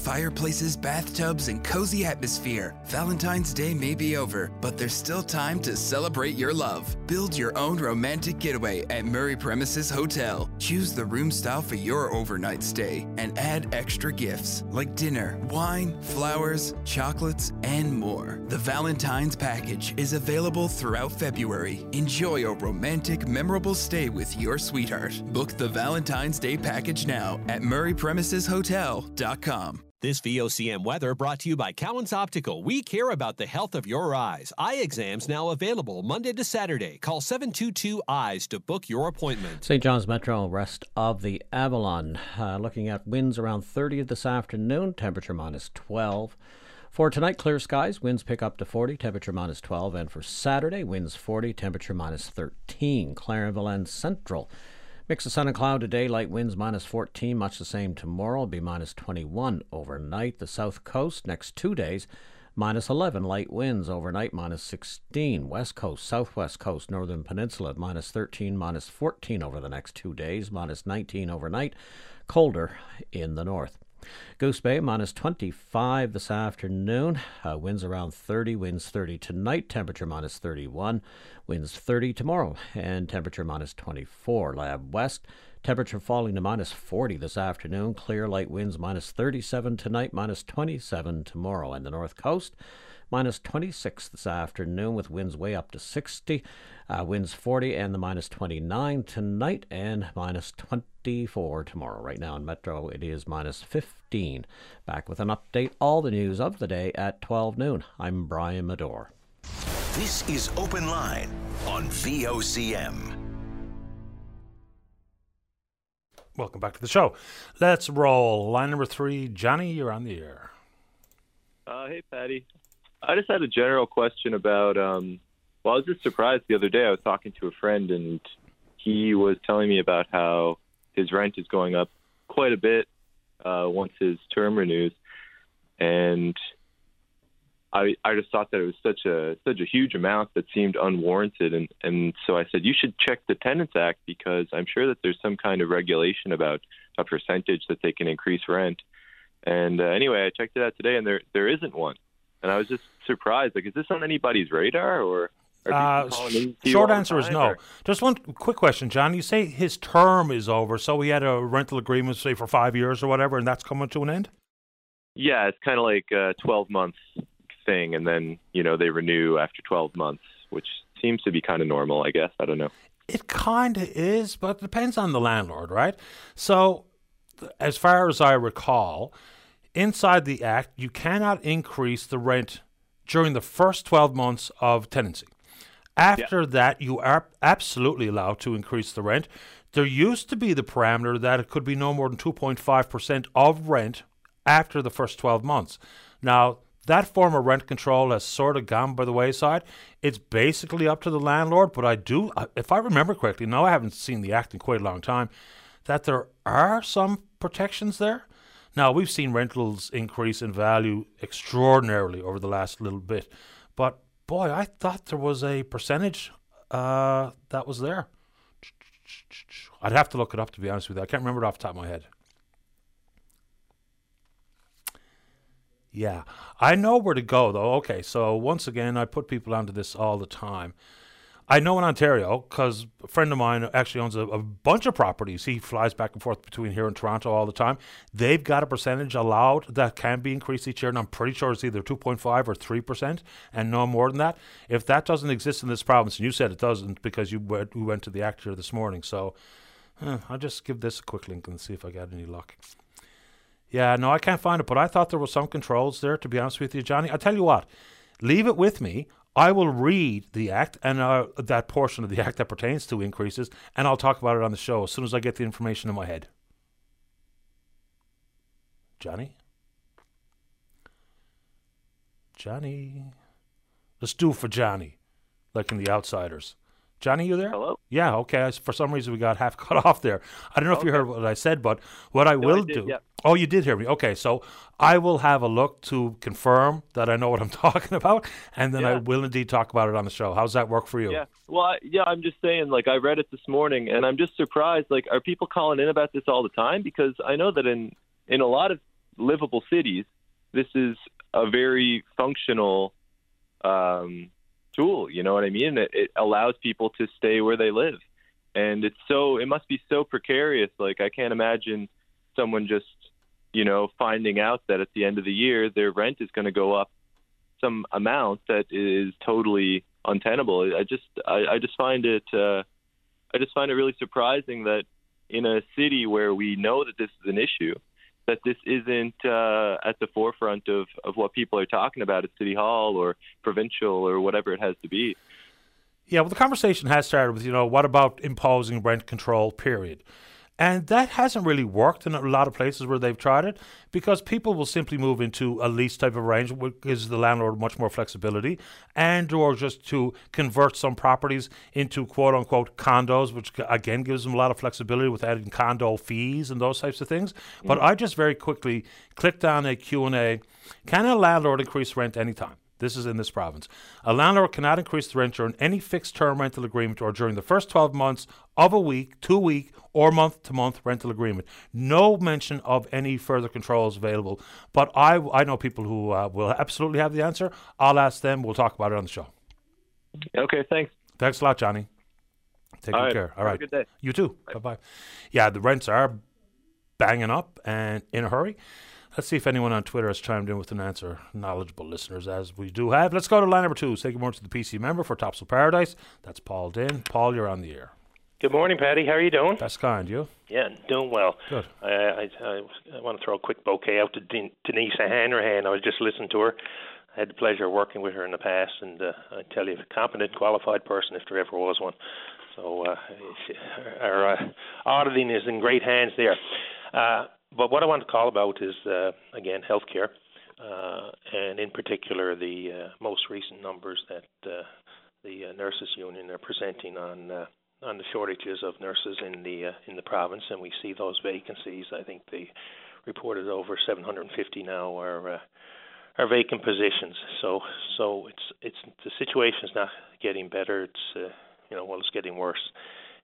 Fireplaces, bathtubs, and cozy atmosphere. Valentine's Day may be over, but there's still time to celebrate your love. Build your own romantic getaway at Murray Premises Hotel. Choose the room style for your overnight stay and add extra gifts like dinner, wine, flowers, chocolates, and more. The Valentine's package is available throughout February. Enjoy a romantic, memorable stay with your sweetheart. Book the Valentine's Day package now at murraypremiseshotel.com. This VOCM weather brought to you by Cowan's Optical. We care about the health of your eyes. Eye exams now available Monday to Saturday. Call 722 Eyes to book your appointment. St. John's Metro, rest of the Avalon. Uh, looking at winds around 30 this afternoon, temperature minus 12. For tonight, clear skies, winds pick up to 40, temperature minus 12. And for Saturday, winds 40, temperature minus 13. Clarenville and Central. Mix of sun and cloud today, light winds minus 14, much the same tomorrow, will be minus 21 overnight. The south coast next two days, minus 11, light winds overnight, minus 16. West coast, southwest coast, northern peninsula, minus 13, minus 14 over the next two days, minus 19 overnight. Colder in the north. Goose Bay minus 25 this afternoon. Uh, winds around 30, winds 30 tonight, temperature minus 31. Winds 30 tomorrow, and temperature minus 24. Lab West, temperature falling to minus 40 this afternoon. Clear light winds minus 37 tonight, minus 27 tomorrow. And the North Coast, minus 26 this afternoon with winds way up to 60. Uh, winds 40 and the minus 29 tonight and minus 24 tomorrow. Right now in Metro, it is minus 15. Back with an update, all the news of the day at 12 noon. I'm Brian Medore. This is Open Line on VOCM. Welcome back to the show. Let's roll. Line number three, Johnny, you're on the air. Uh, hey, Paddy. I just had a general question about. Um, well, I was just surprised the other day. I was talking to a friend, and he was telling me about how his rent is going up quite a bit uh, once his term renews, and I I just thought that it was such a such a huge amount that seemed unwarranted, and and so I said you should check the Tenants Act because I'm sure that there's some kind of regulation about a percentage that they can increase rent. And uh, anyway, I checked it out today, and there there isn't one, and I was just surprised. Like, is this on anybody's radar, or uh, short answer is no. Or? Just one quick question, John. You say his term is over, so he had a rental agreement, say for five years or whatever, and that's coming to an end. Yeah, it's kind of like a 12 months thing, and then you know they renew after 12 months, which seems to be kind of normal, I guess. I don't know. It kind of is, but it depends on the landlord, right? So, as far as I recall, inside the act, you cannot increase the rent during the first 12 months of tenancy. After yeah. that, you are absolutely allowed to increase the rent. There used to be the parameter that it could be no more than 2.5% of rent after the first 12 months. Now, that form of rent control has sort of gone by the wayside. It's basically up to the landlord, but I do, if I remember correctly, now I haven't seen the act in quite a long time, that there are some protections there. Now, we've seen rentals increase in value extraordinarily over the last little bit, but boy, I thought there was a percentage uh, that was there. I'd have to look it up to be honest with you. I can't remember it off the top of my head. Yeah, I know where to go though. Okay, so once again, I put people onto this all the time. I know in Ontario because a friend of mine actually owns a, a, bunch of properties. He flies back and forth between here and Toronto all the time. They've got a percentage allowed that can be increased each year, and I'm pretty sure it's either 2.5 or 3 percent, and no more than that. If that doesn't exist in this province, and you said it doesn't because you went, we went to the actor this morning, so eh, I'll just give this a quick link and see if I got any luck. Yeah, no, I can't find it, but I thought there was some controls there. To be honest with you, Johnny, I tell you what, leave it with me. I will read the act and uh, that portion of the act that pertains to increases, and I'll talk about it on the show as soon as I get the information in my head. Johnny? Johnny. Let's do for Johnny, like in The Outsiders. Johnny, you there? Hello. Yeah. Okay. For some reason, we got half [laughs] cut off there. I don't know okay. if you heard what I said, but what I no, will I did, do. Yeah. Oh, you did hear me. Okay. So I will have a look to confirm that I know what I'm [laughs] talking about, and then yeah. I will indeed talk about it on the show. How's that work for you? Yeah. Well, I, yeah. I'm just saying. Like, I read it this morning, and I'm just surprised. Like, are people calling in about this all the time? Because I know that in in a lot of livable cities, this is a very functional. Um, tool. You know what I mean? It, it allows people to stay where they live, and it's so it must be so precarious. Like I can't imagine someone just you know finding out that at the end of the year their rent is going to go up some amount that is totally untenable. I just I, I just find it uh, I just find it really surprising that in a city where we know that this is an issue that this isn't uh, at the forefront of, of what people are talking about at City Hall or provincial or whatever it has to be. Yeah, well, the conversation has started with, you know, what about imposing rent control, period? And that hasn't really worked in a lot of places where they've tried it because people will simply move into a lease type of arrangement, which gives the landlord much more flexibility, and or just to convert some properties into quote unquote condos, which again gives them a lot of flexibility with adding condo fees and those types of things. Mm-hmm. But I just very quickly clicked on a Q&A, can a landlord increase rent anytime? This is in this province. A landlord cannot increase the rent during any fixed term rental agreement or during the first 12 months of a week, two week, or month to month rental agreement. No mention of any further controls available. But I, I know people who uh, will absolutely have the answer. I'll ask them. We'll talk about it on the show. Okay, thanks. Thanks a lot, Johnny. Take All good right. care. All Have a right. good day. You too. Bye bye. Yeah, the rents are banging up and in a hurry. Let's see if anyone on Twitter has chimed in with an answer. Knowledgeable listeners, as we do have. Let's go to line number two. Say good morning to the PC member for Topsail Paradise. That's Paul Dinn. Paul, you're on the air. Good morning, Paddy. How are you doing? That's kind. You? Yeah, doing well. Good. Uh, I, I, I want to throw a quick bouquet out to Den- Denise Hanrahan. I was just listening to her. I had the pleasure of working with her in the past, and uh, I tell you, a competent, qualified person if there ever was one. So uh, our uh, auditing is in great hands there. Uh, but what I want to call about is uh, again healthcare, uh, and in particular the uh, most recent numbers that uh, the uh, nurses union are presenting on uh, on the shortages of nurses in the in the province, and we see those vacancies. I think they reported over 750 now are are vacant positions. So so it's it's the situation is not getting better. It's you know well it's getting worse,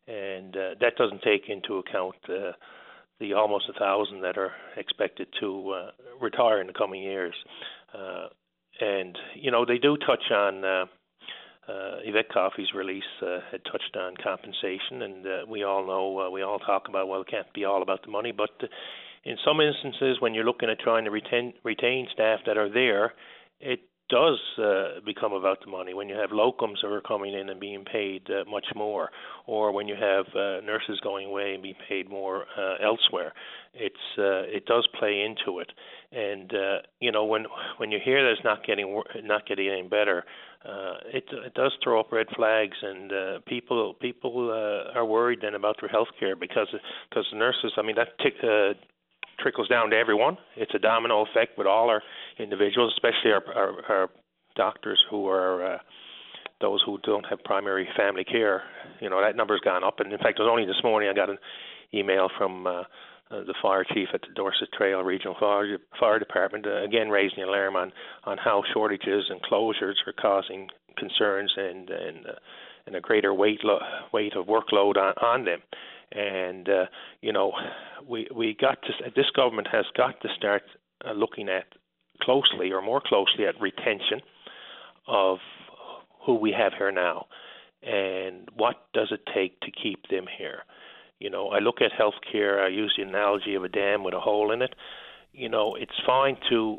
and that doesn't take into account. The almost a thousand that are expected to uh, retire in the coming years, uh, and you know they do touch on uh, uh, Yvette Coffey's release uh, had touched on compensation, and uh, we all know uh, we all talk about well, it can't be all about the money, but uh, in some instances, when you're looking at trying to retain retain staff that are there, it does uh, become about the money. When you have locums who are coming in and being paid uh, much more, or when you have uh, nurses going away and being paid more uh, elsewhere, it's uh, it does play into it. And uh, you know when when you hear that it's not getting not getting any better, uh, it it does throw up red flags, and uh, people people uh, are worried then about their health care because because nurses. I mean that tick, uh, trickles down to everyone. It's a domino effect with all our individuals, especially our our, our doctors who are. Uh, those who don't have primary family care, you know that number's gone up. And in fact, it was only this morning I got an email from uh, uh, the fire chief at the Dorset Trail Regional Fire, fire Department, uh, again raising the alarm on on how shortages and closures are causing concerns and and uh, and a greater weight lo- weight of workload on, on them. And uh, you know, we we got to this government has got to start uh, looking at closely or more closely at retention of who we have here now, and what does it take to keep them here. You know, I look at healthcare. I use the analogy of a dam with a hole in it. You know, it's fine to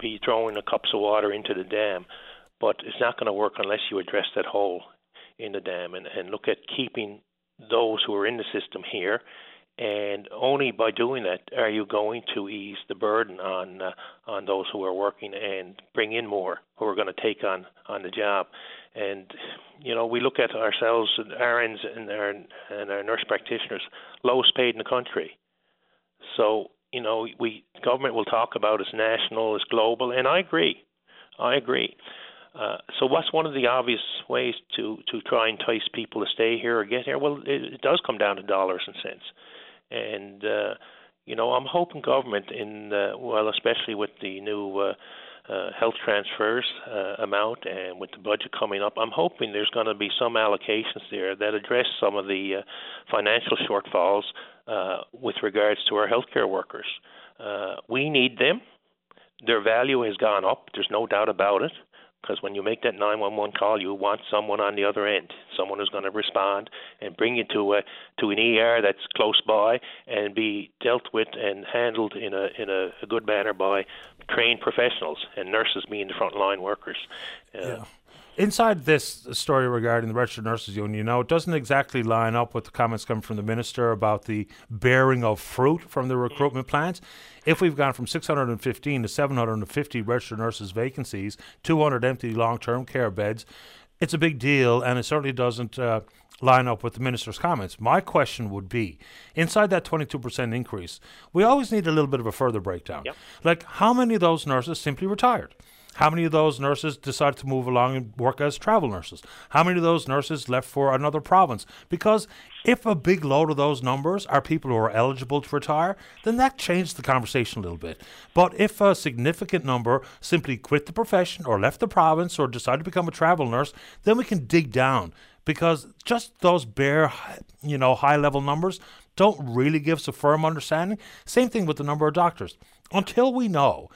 be throwing the cups of water into the dam, but it's not going to work unless you address that hole in the dam and, and look at keeping those who are in the system here. And only by doing that are you going to ease the burden on uh, on those who are working and bring in more who are going to take on on the job. And you know, we look at ourselves, RNs and our and our nurse practitioners, lowest paid in the country. So you know, we government will talk about as national, as global, and I agree. I agree. Uh, so, what's one of the obvious ways to to try and entice people to stay here or get here? Well, it, it does come down to dollars and cents, and uh, you know, I'm hoping government in uh, well, especially with the new uh, uh, health transfers uh, amount and with the budget coming up, I'm hoping there's going to be some allocations there that address some of the uh, financial shortfalls uh, with regards to our healthcare workers. Uh, we need them. Their value has gone up. There's no doubt about it because when you make that 911 call, you want someone on the other end, someone who's going to respond and bring you to a to an ER that's close by and be dealt with and handled in a in a, a good manner by trained professionals and nurses being the frontline workers. Uh, yeah. Inside this story regarding the Registered Nurses Union, you know, it doesn't exactly line up with the comments coming from the minister about the bearing of fruit from the recruitment plans. If we've gone from 615 to 750 registered nurses vacancies, 200 empty long term care beds, it's a big deal, and it certainly doesn't uh, line up with the minister's comments. My question would be inside that 22% increase, we always need a little bit of a further breakdown. Yep. Like, how many of those nurses simply retired? How many of those nurses decided to move along and work as travel nurses? How many of those nurses left for another province? Because if a big load of those numbers are people who are eligible to retire, then that changes the conversation a little bit. But if a significant number simply quit the profession or left the province or decided to become a travel nurse, then we can dig down because just those bare, you know, high level numbers don't really give us a firm understanding. Same thing with the number of doctors. Until we know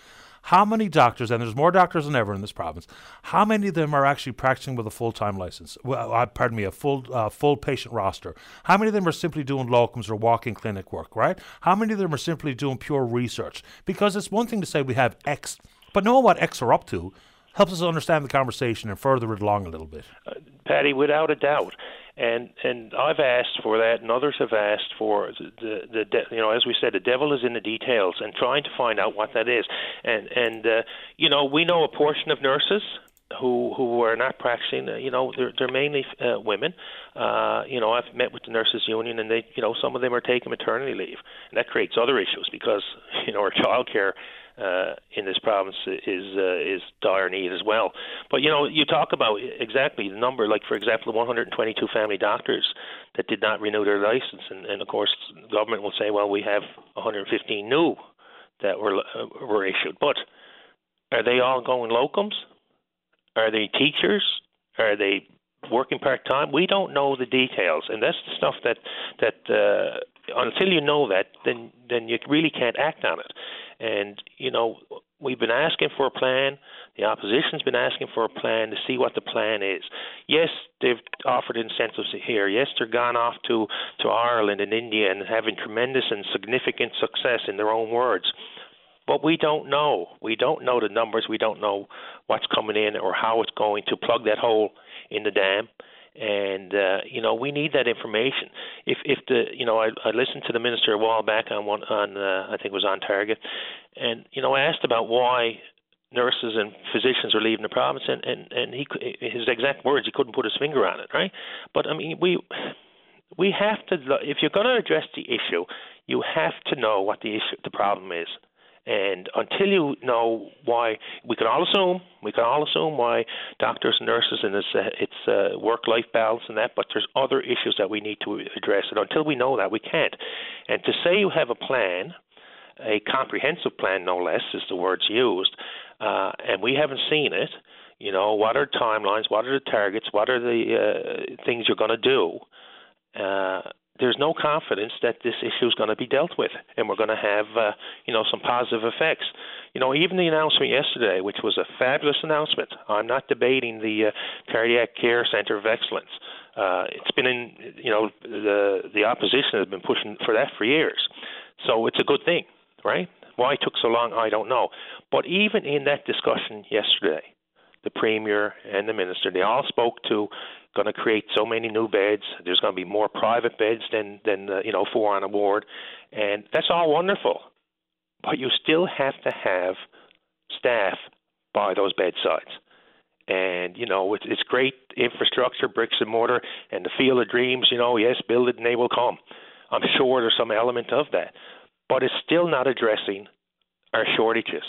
how many doctors, and there's more doctors than ever in this province, how many of them are actually practicing with a full time license? Well, uh, pardon me, a full uh, full patient roster. How many of them are simply doing locums or walk in clinic work, right? How many of them are simply doing pure research? Because it's one thing to say we have X, but knowing what X are up to helps us understand the conversation and further it along a little bit. Uh, Paddy, without a doubt and and I've asked for that, and others have asked for the the, the you know as we said, the devil is in the details, and trying to find out what that is. And and uh, you know we know a portion of nurses who who are not practicing. Uh, you know, they're they're mainly uh, women. Uh, you know, I've met with the nurses union, and they, you know, some of them are taking maternity leave, and that creates other issues because [laughs] you know our childcare uh, in this province is uh, is dire need as well. But you know, you talk about exactly the number. Like for example, the 122 family doctors that did not renew their license, and, and of course, the government will say, well, we have 115 new that were uh, were issued, but are they all going locums? Are they teachers? Are they working part time? We don't know the details, and that's the stuff that that uh, until you know that, then then you really can't act on it. And, you know, we've been asking for a plan. The opposition's been asking for a plan to see what the plan is. Yes, they've offered incentives here. Yes, they're gone off to, to Ireland and India and having tremendous and significant success in their own words. But we don't know. We don't know the numbers. We don't know what's coming in or how it's going to plug that hole in the dam and uh, you know we need that information. If if the you know I, I listened to the minister a while back on one on uh, I think it was on target, and you know I asked about why nurses and physicians are leaving the province, and and and he his exact words he couldn't put his finger on it, right? But I mean we we have to if you're going to address the issue, you have to know what the issue the problem is. And until you know why, we can all assume we can all assume why doctors and nurses and it's uh, it's uh, work-life balance and that, but there's other issues that we need to address. And until we know that, we can't. And to say you have a plan, a comprehensive plan, no less, is the words used, uh, and we haven't seen it. You know, what are timelines? What are the targets? What are the uh, things you're going to do? Uh, there's no confidence that this issue is going to be dealt with, and we're going to have, uh, you know, some positive effects. You know, even the announcement yesterday, which was a fabulous announcement. I'm not debating the uh, cardiac care center of excellence. Uh, it's been in, you know, the the opposition has been pushing for that for years, so it's a good thing, right? Why it took so long, I don't know. But even in that discussion yesterday, the premier and the minister, they all spoke to going to create so many new beds. There's going to be more private beds than than you know four on a ward, and that's all wonderful. But you still have to have staff by those bedsides. And you know it's, it's great infrastructure, bricks and mortar, and the field of dreams. You know, yes, build it and they will come. I'm [laughs] sure there's some element of that, but it's still not addressing our shortages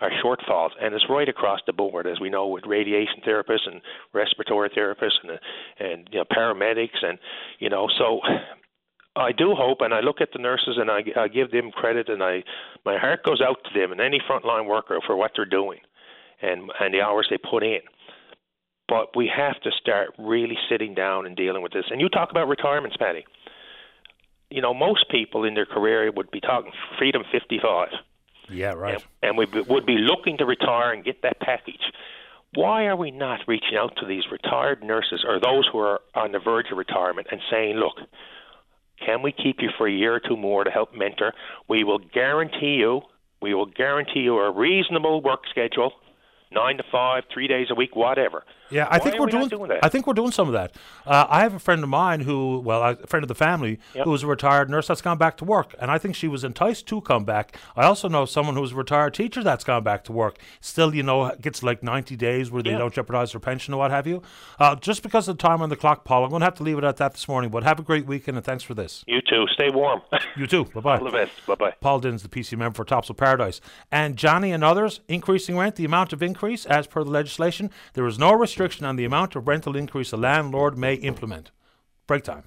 our shortfalls, and it's right across the board, as we know, with radiation therapists and respiratory therapists and and you know paramedics, and you know, so I do hope, and I look at the nurses and I, I give them credit, and I my heart goes out to them and any frontline worker for what they're doing, and and the hours they put in. But we have to start really sitting down and dealing with this. And you talk about retirements, Paddy. You know, most people in their career would be talking freedom 55 yeah, right. And, and we would be looking to retire and get that package. Why are we not reaching out to these retired nurses or those who are on the verge of retirement and saying, look, can we keep you for a year or two more to help mentor? We will guarantee you, we will guarantee you a reasonable work schedule nine to five, three days a week, whatever. Yeah, I Why think we're we doing. doing that? I think we're doing some of that. Uh, I have a friend of mine who, well, a friend of the family Yep. who was a retired nurse that's gone back to work, and I think she was enticed to come back. I also know someone who's a retired teacher that's gone back to work. Still, you know, gets like ninety days where they Yeah. don't jeopardize their pension or what have you. Uh, just because of the time on the clock, Paul, I'm going to have to leave it at that this morning. But have a great weekend and thanks for this. You too. Stay warm. You too. [laughs] Bye bye. All the best. Bye bye. Paul Dinn's the PC member for Topsail Paradise. And Johnny and others increasing rent, the amount of increase as per the legislation. There is no restriction on the amount of rental increase a landlord may implement. Break time.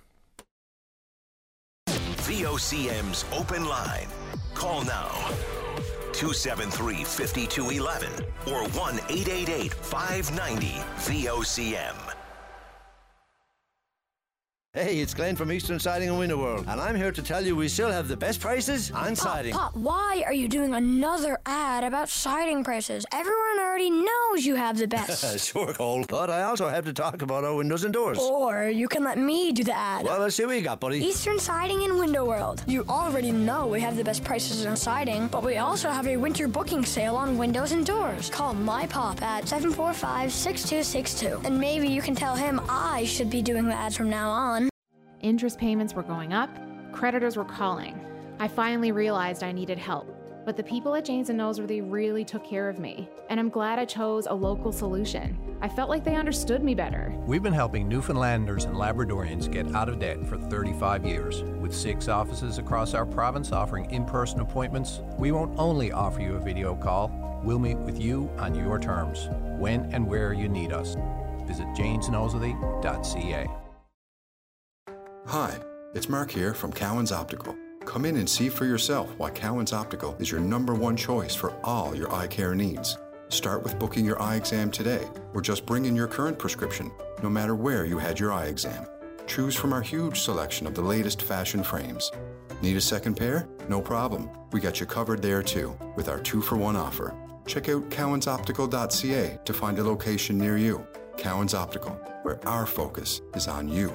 VOCM's open line. Call now. 273 5211 or 1 888 590 VOCM. Hey, it's Glenn from Eastern Siding and Window World, and I'm here to tell you we still have the best prices on siding. Pop, why are you doing another ad about siding prices? Everyone already knows you have the [laughs] best. sure, Cole, but I also have to talk about our windows and doors. or you can let me do the ad. Well, let's see what you got, buddy. Eastern Siding and Window World. You already know we have the best prices on siding, but we also have a winter booking sale on windows and doors. Call my pop at 745-6262, and maybe you can tell him I should be doing the ads from now on. Interest payments were going up, creditors were calling. I finally realized I needed help. But the people at Janes and Noseworthy really took care of me, and I'm glad I chose a local solution. I felt like they understood me better. We've been helping Newfoundlanders and Labradorians get out of debt for 35 years. With six offices across our province offering in person appointments, we won't only offer you a video call, we'll meet with you on your terms, when and where you need us. Visit janesnoseworthy.ca. Hi, it's Mark here from Cowan's Optical. Come in and see for yourself why Cowan's Optical is your number one choice for all your eye care needs. Start with booking your eye exam today, or just bring in your current prescription, no matter where you had your eye exam. Choose from our huge selection of the latest fashion frames. Need a second pair? No problem. We got you covered there too, with our two for one offer. Check out cowansoptical.ca to find a location near you. Cowan's Optical, where our focus is on you.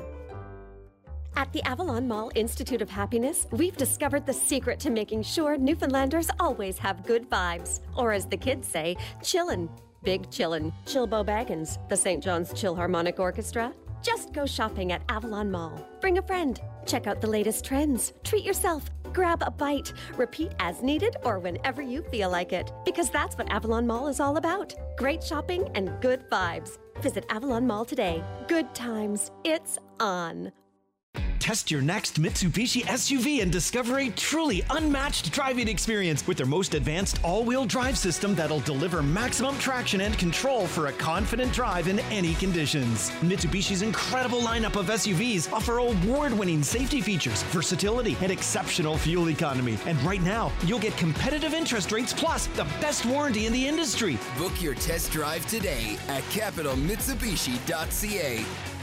At the Avalon Mall Institute of Happiness, we've discovered the secret to making sure Newfoundlanders always have good vibes. Or as the kids say, chillin'. Big chillin'. Chilbo Baggins, the St. John's Chill Harmonic Orchestra. Just go shopping at Avalon Mall. Bring a friend. Check out the latest trends. Treat yourself. Grab a bite. Repeat as needed or whenever you feel like it. Because that's what Avalon Mall is all about. Great shopping and good vibes. Visit Avalon Mall today. Good times. It's on. Test your next Mitsubishi SUV and discover a truly unmatched driving experience with their most advanced all wheel drive system that'll deliver maximum traction and control for a confident drive in any conditions. Mitsubishi's incredible lineup of SUVs offer award winning safety features, versatility, and exceptional fuel economy. And right now, you'll get competitive interest rates plus the best warranty in the industry. Book your test drive today at capitalmitsubishi.ca.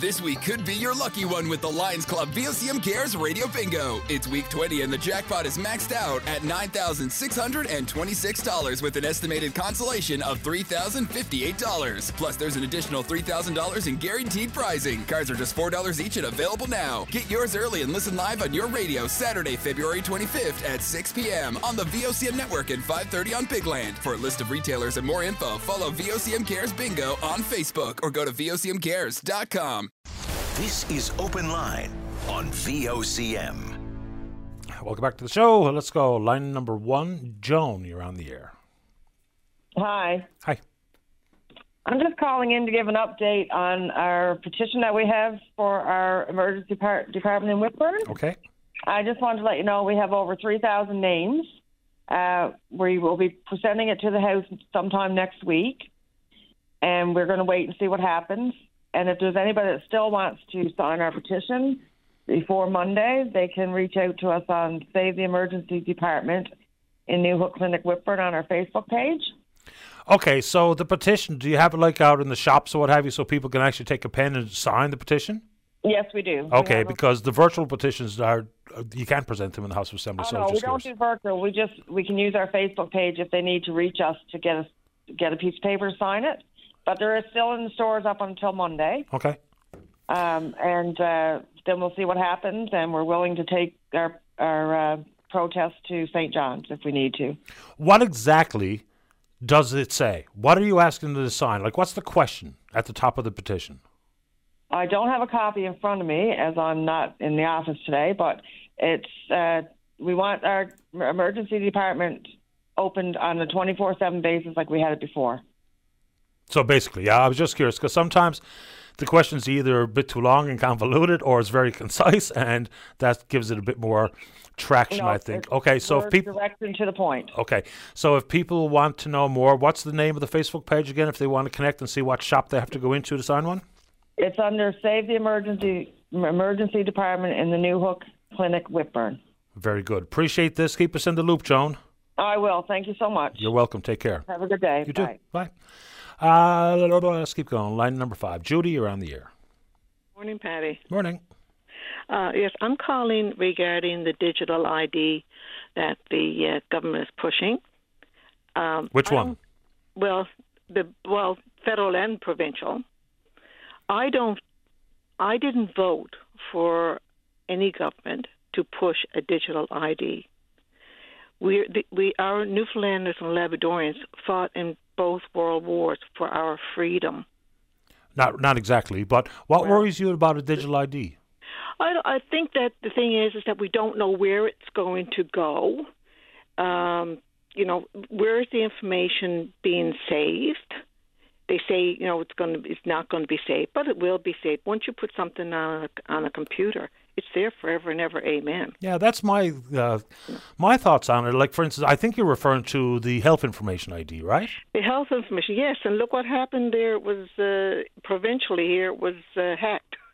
This week could be your lucky one with the Lions Club VOCM Cares Radio Bingo. It's week 20 and the jackpot is maxed out at $9,626 with an estimated consolation of $3,058. Plus, there's an additional $3,000 in guaranteed prizing. Cards are just $4 each and available now. Get yours early and listen live on your radio Saturday, February 25th at 6 p.m. on the VOCM network and 5:30 on Big Land. For a list of retailers and more info, follow VOCM Cares Bingo on Facebook or go to vocmcares.com. This is Open Line on VOCM. Welcome back to the show. Let's go. Line number one, Joan, you're on the air. Hi. Hi. I'm just calling in to give an update on our petition that we have for our emergency par- department in Whitbourne. Okay. I just wanted to let you know we have over 3,000 names. Uh, we will be presenting it to the House sometime next week, and we're going to wait and see what happens. And if there's anybody that still wants to sign our petition before Monday, they can reach out to us on Save the Emergency Department in Newhook Clinic Whitbourne on our Facebook page. Okay, so the petition, do you have it like out in the shops or what have you so people can actually take a pen and sign the petition? Yes, we do. We Okay, a- because the virtual petitions are, uh, you can't present them in the House of Assembly, Oh, so no, we don't do virtual. We just we can use our Facebook page if they need to reach us to get us get a piece of paper to sign it. But they're still in the stores up until Monday, Okay. um, and uh, then we'll see what happens. And we're willing to take our our uh, protest to St. John's if we need to. What exactly does it say? What are you asking them to sign? Like, what's the question at the top of the petition? I don't have a copy in front of me as I'm not in the office today, but it's uh, we want our emergency department opened on a 24/7 basis like we had it before. So basically, yeah, I was just curious because sometimes the question's either a bit too long and convoluted or it's very [laughs] concise, and that gives it a bit more traction, No, I think. Okay, so if people. direct and to the point. Okay, so if people want to know more, what's the name of the Facebook page again? If they want to connect and see what shop they have to go into to sign one. It's under Save the Emergency Emergency Department in the Newhook Clinic, Whitbourne. Very good. Appreciate this. Keep us in the loop, Joan. I will. Thank you so much. You're welcome. Take care. Have a good day. You Bye. too. Bye. Uh, let's keep going. Line number five. Judy, you're on the air. Morning, Paddy. Morning. Uh, yes, I'm calling regarding the digital ID that the uh, government is pushing. Um, Which one? Well, the well, federal and provincial. I don't. I didn't vote for any government to push a digital ID. We, we, our Newfoundlanders and Labradorians fought in both world wars for our freedom. Not not exactly, but what worries you about a digital ID? I, I think that the thing is, is that we don't know where it's going to go. Um, you know, where's the information being saved? They say, you know, it's going to, it's not going to be saved, but it will be saved. Once you put something on a, on a computer, it's there forever and ever. Amen. Yeah, that's my uh, my thoughts on it. Like, for instance, I think you're referring to the health information ID, right? The health information, yes. And look what happened there. It was uh, provincially here. It was uh, hacked. [laughs]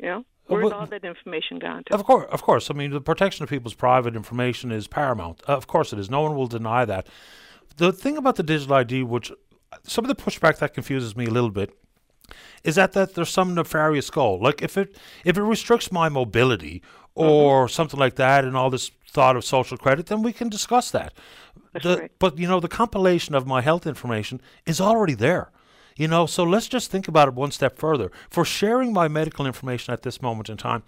You know, where's all that information gone to? Of course, of course. I mean, the protection of people's private information is paramount. Uh, of course, it is. No one will deny that. The thing about the digital ID, which some of the pushback that confuses me a little bit, is that that there's some nefarious goal. Like if it if it restricts my mobility or mm-hmm. something like that, and all this thought of social credit, then we can discuss that. The. But you know, the compilation of my health information is already there. You know, so let's just think about it one step further. For sharing my medical information at this moment in time,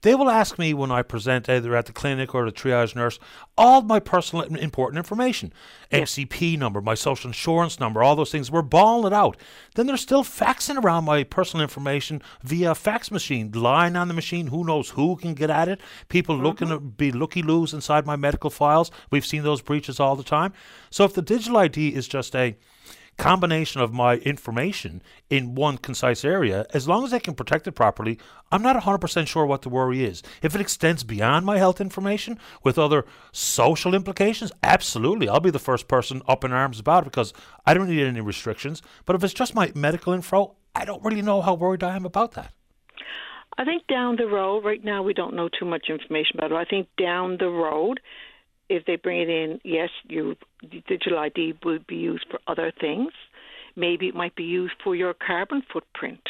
they will ask me when I present either at the clinic or the triage nurse all my personal important information MCP number, my social insurance number, all those things. We're balling it out. Then they're still faxing around my personal information via fax machine, lying on the machine. Who knows who can get at it? People mm-hmm. looking to be looky loos inside my medical files. We've seen those breaches all the time. So if the digital ID is just a combination of my information in one concise area, as long as I can protect it properly, I'm not 100% sure what the worry is. If it extends beyond my health information with other social implications, absolutely, I'll be the first person up in arms about it because I don't need any restrictions. But if it's just my medical info, I don't really know how worried I am about that. I think down the road, right now we don't know too much information about it. I think down the road, if they bring it in, yes, you digital ID will be used for other things. Maybe it might be used for your carbon footprint.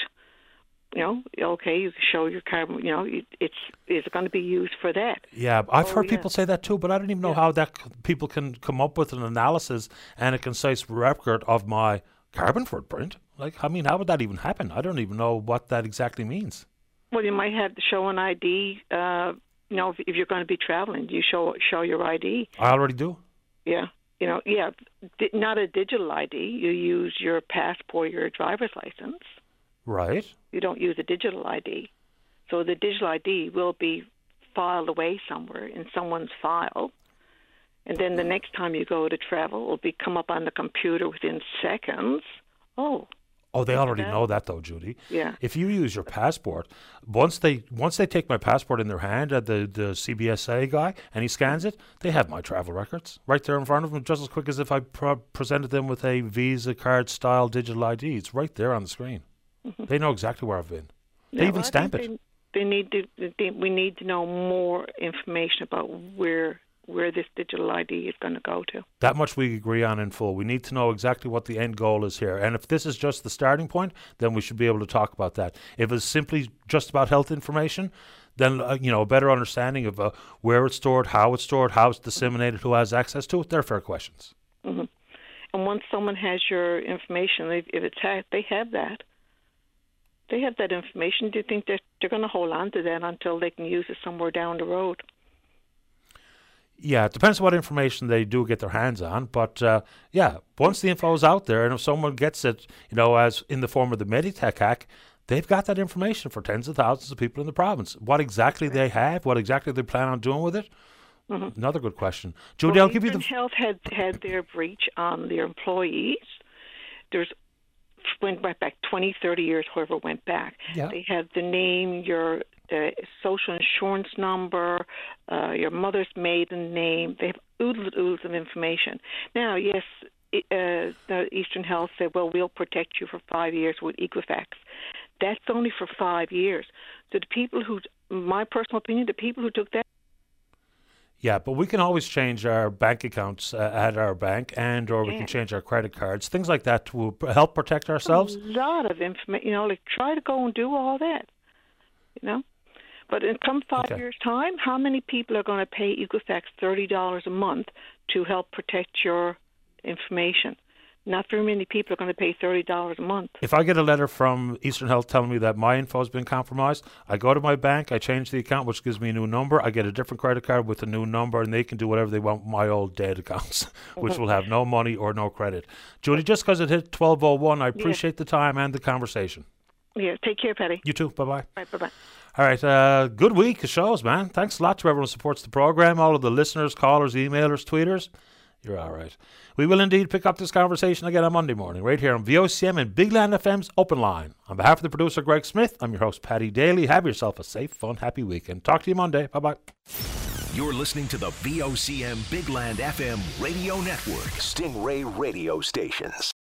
You know, okay, you show your carbon. You know, it, it's it's going to be used for that. Yeah, I've oh, heard yeah. people say that too, but I don't even know yeah. how that people can come up with an analysis and a concise record of my carbon footprint. Like, I mean, how would that even happen? I don't even know what that exactly means. Well, you might have to show an ID uh, you know, if, if you're going to be traveling, you show show your ID. I already do. Yeah, you know, yeah, di- not a digital ID. You use your passport, your driver's license. Right. You don't use a digital ID. So the digital ID will be filed away somewhere in someone's file. And then the next time you go to travel, it will be come up on the computer within seconds. Oh, Oh, they already know that though, Judy. Yeah. If you use your passport, once they once they take my passport in their hand at the the CBSA guy and he scans it, they have my travel records right there in front of them, just as quick as if I presented them with a Visa card style digital ID. It's right there on the screen. Mm-hmm. [laughs] They know exactly where I've been. They even well, stamp it. They, they need to. They, we need to know more information about where where this digital ID is going to go to. That much we agree on in full. We need to know exactly what the end goal is here. And if this is just the starting point, then we should be able to talk about that. If it's simply just about health information, then uh, you know a better understanding of uh, where it's stored, how it's stored, how it's disseminated, who has access to it. They're fair questions. Mm-hmm. And once someone has your information, if it's hacked, they have that. They have that information. Do you think that they're going to hold on to that until they can use it somewhere down the road? Yeah, it depends on what information they do get their hands on. But uh, yeah, once the info is out there, and if someone gets it, you know, as in the form of the Meditech hack, they've got that information for tens of thousands of people in the province. What exactly they have, what exactly they plan on doing with it, mm-hmm. another good question. Judy, well, I'll give you the health had had their breach on their employees. There's went back 20, 30 years, whoever went back. Yeah. They had the name, your the social insurance number, uh, your mother's maiden name. They have oodles and oodles of information. Now, yes, uh, the Eastern Health said, well, we'll protect you for five years with Equifax. That's only for five years. So the people who, my personal opinion, the people who took that yeah, but we can always change our bank accounts uh, at our bank, and or we Yeah. can change our credit cards, things like that to help protect ourselves. A lot of information. You know, like try to go and do all that. You know, but in come five Okay. years' time, how many people are going to pay Equifax thirty dollars a month to help protect your information? Not very many people are going to pay thirty dollars a month. If I get a letter from Eastern Health telling me that my info has been compromised, I go to my bank, I change the account, which gives me a new number. I get a different credit card with a new number, and they can do whatever they want with my old dead accounts, [laughs] which will have no money or no credit. Judy, just because it hit 1201, I appreciate the time and the conversation. Yeah, take care, Paddy. You too. Bye bye. Right, bye bye. All right. Uh, good week of shows, man. Thanks a lot to everyone who supports the program, all of the listeners, callers, emailers, tweeters. You're all right. We will indeed pick up this conversation again on Monday morning, right here on VOCM and Big Land FM's Open Line. On behalf of the producer, Greg Smith, I'm your host, Paddy Daly. Have yourself a safe, fun, happy weekend. Talk to you Monday. Bye bye. You're listening to the VOCM Big Land FM radio network, Stingray radio stations.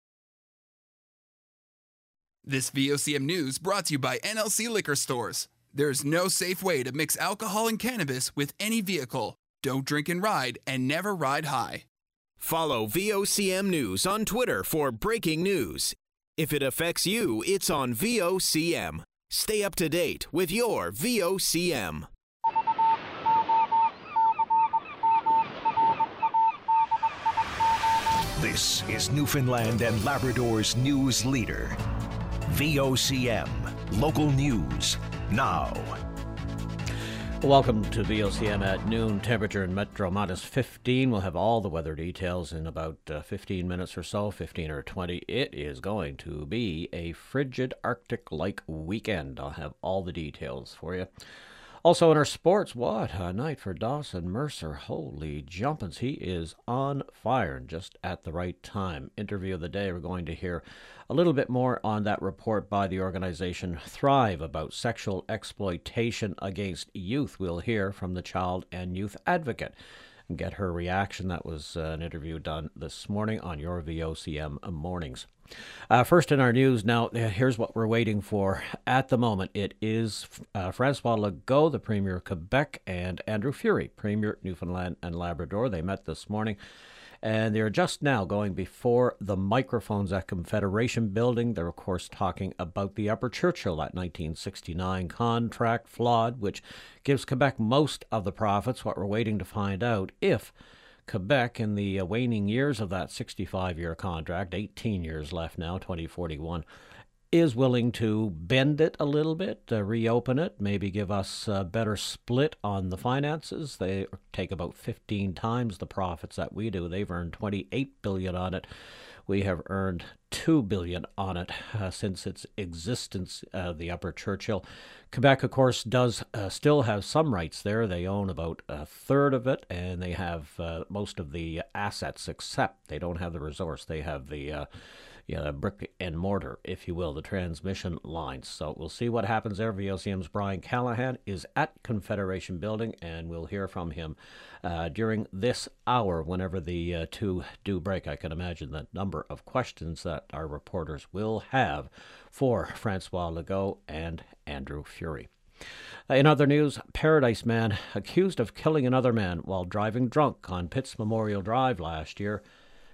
This VOCM news brought to you by NLC Liquor Stores. There's no safe way to mix alcohol and cannabis with any vehicle. Don't drink and ride, and never ride high. Follow VOCM News on Twitter for breaking news. If it affects you, it's on VOCM. Stay up to date with your VOCM. This is Newfoundland and Labrador's news leader. VOCM, local news, now. Welcome to VOCM at noon. Temperature in Metro minus 15. We'll have all the weather details in about uh, 15 minutes or so, 15 or 20. It is going to be a frigid Arctic like weekend. I'll have all the details for you. Also in our sports, what a night for Dawson Mercer. Holy jumpins. He is on fire just at the right time. Interview of the day, we're going to hear a little bit more on that report by the organization Thrive about sexual exploitation against youth. We'll hear from the child and youth advocate and get her reaction. That was uh, an interview done this morning on your VOCM mornings. Uh, first in our news now, uh, here's what we're waiting for at the moment. It is uh, Francois Legault, the Premier of Quebec, and Andrew Furey, Premier Newfoundland and Labrador. They met this morning and they're just now going before the microphones at Confederation Building. They're, of course, talking about the Upper Churchill, that 1969 contract flawed, which gives Quebec most of the profits. What we're waiting to find out if Quebec, in the waning years of that 65 year contract, 18 years left now, 2041, is willing to bend it a little bit, uh, reopen it, maybe give us a better split on the finances. They take about 15 times the profits that we do. They've earned 28 billion on it. We have earned 2 billion on it uh, since its existence, uh, the Upper Churchill. Quebec, of course, does uh, still have some rights there. They own about a third of it, and they have uh, most of the assets, except they don't have the resource. They have the uh, you know, brick and mortar, if you will, the transmission lines. So we'll see what happens there. VOCM's Brian Callahan is at Confederation Building, and we'll hear from him uh, during this hour whenever the uh, two do break. I can imagine the number of questions that our reporters will have for Francois Legault and Andrew Furey. Uh, in other news, Paradise Man accused of killing another man while driving drunk on Pitts Memorial Drive last year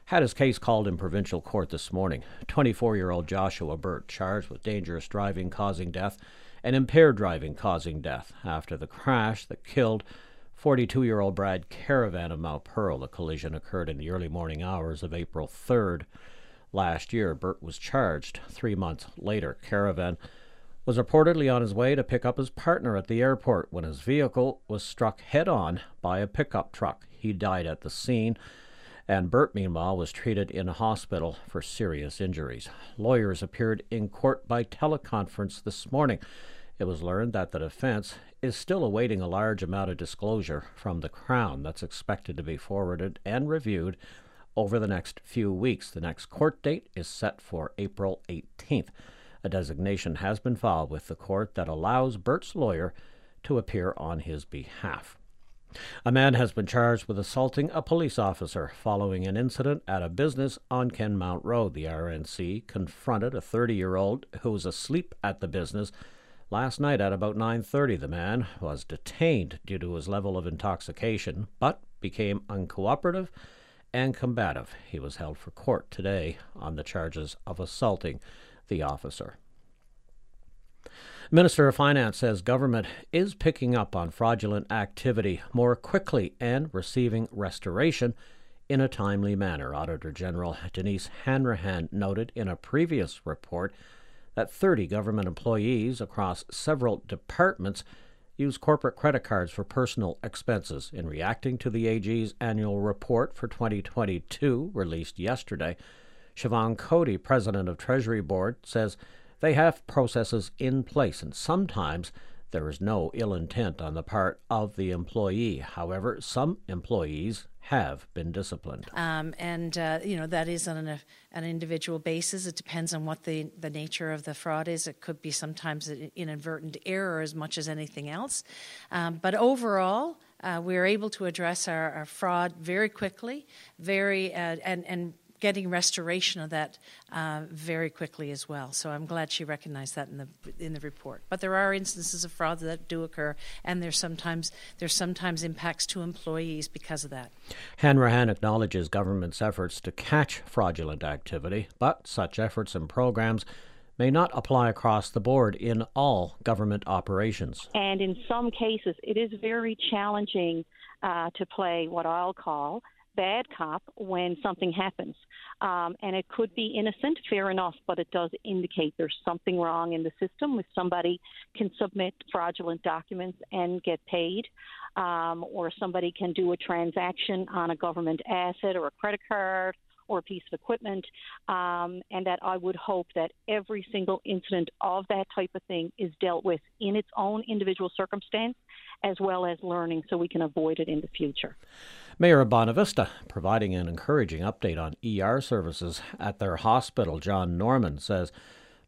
had his case called in provincial court this morning. 24 year old Joshua Burt charged with dangerous driving causing death and impaired driving causing death after the crash that killed 42 year old Brad Caravan of Mount Pearl. The collision occurred in the early morning hours of April 3rd. Last year, Burt was charged. Three months later, Caravan was reportedly on his way to pick up his partner at the airport when his vehicle was struck head on by a pickup truck. He died at the scene and Burt, meanwhile, was treated in a hospital for serious injuries. Lawyers appeared in court by teleconference this morning. It was learned that the defense is still awaiting a large amount of disclosure from the Crown that's expected to be forwarded and reviewed over the next few weeks. The next court date is set for April 18th. A designation has been filed with the court that allows Burt's lawyer to appear on his behalf. A man has been charged with assaulting a police officer following an incident at a business on Kenmount Road. The RNC confronted a 30-year-old who was asleep at the business last night at about 9:30. The man was detained due to his level of intoxication, but became uncooperative and combative. He was held for court today on the charges of assaulting the officer. Minister of Finance says government is picking up on fraudulent activity more quickly and receiving restoration in a timely manner. Auditor General Denise Hanrahan noted in a previous report that 30 government employees across several departments use corporate credit cards for personal expenses. In reacting to the AG's annual report for 2022, released yesterday, Siobhan Coady, president of Treasury Board, says they have processes in place, and sometimes There is no ill intent on the part of the employee. However, some employees have been disciplined. Um, and, uh, you know, that is on an, an individual basis. It depends on what the, the nature of the fraud is. It could be sometimes an inadvertent error as much as anything else. Um, but overall, uh, we are able to address our, our fraud very quickly, very uh, and and getting restoration of that uh, very quickly as well. So I'm glad she recognized that in the in the report. But there are instances of fraud that do occur, and there's sometimes there's sometimes impacts to employees because of that. Hanrahan acknowledges government's efforts to catch fraudulent activity, but such efforts and programs may not apply across the board in all government operations. And in some cases, it is very challenging uh, to play what I'll call bad cop when something happens. Um, and it could be innocent, fair enough, but it does indicate there's something wrong in the system if somebody can submit fraudulent documents and get paid, um, or somebody can do a transaction on a government asset or a credit card or a piece of equipment, um, and that I would hope that every single incident of that type of thing is dealt with in its own individual circumstance, as well as learning so we can avoid it in the future. Mayor of Bonavista providing an encouraging update on ER services at their hospital. John Norman says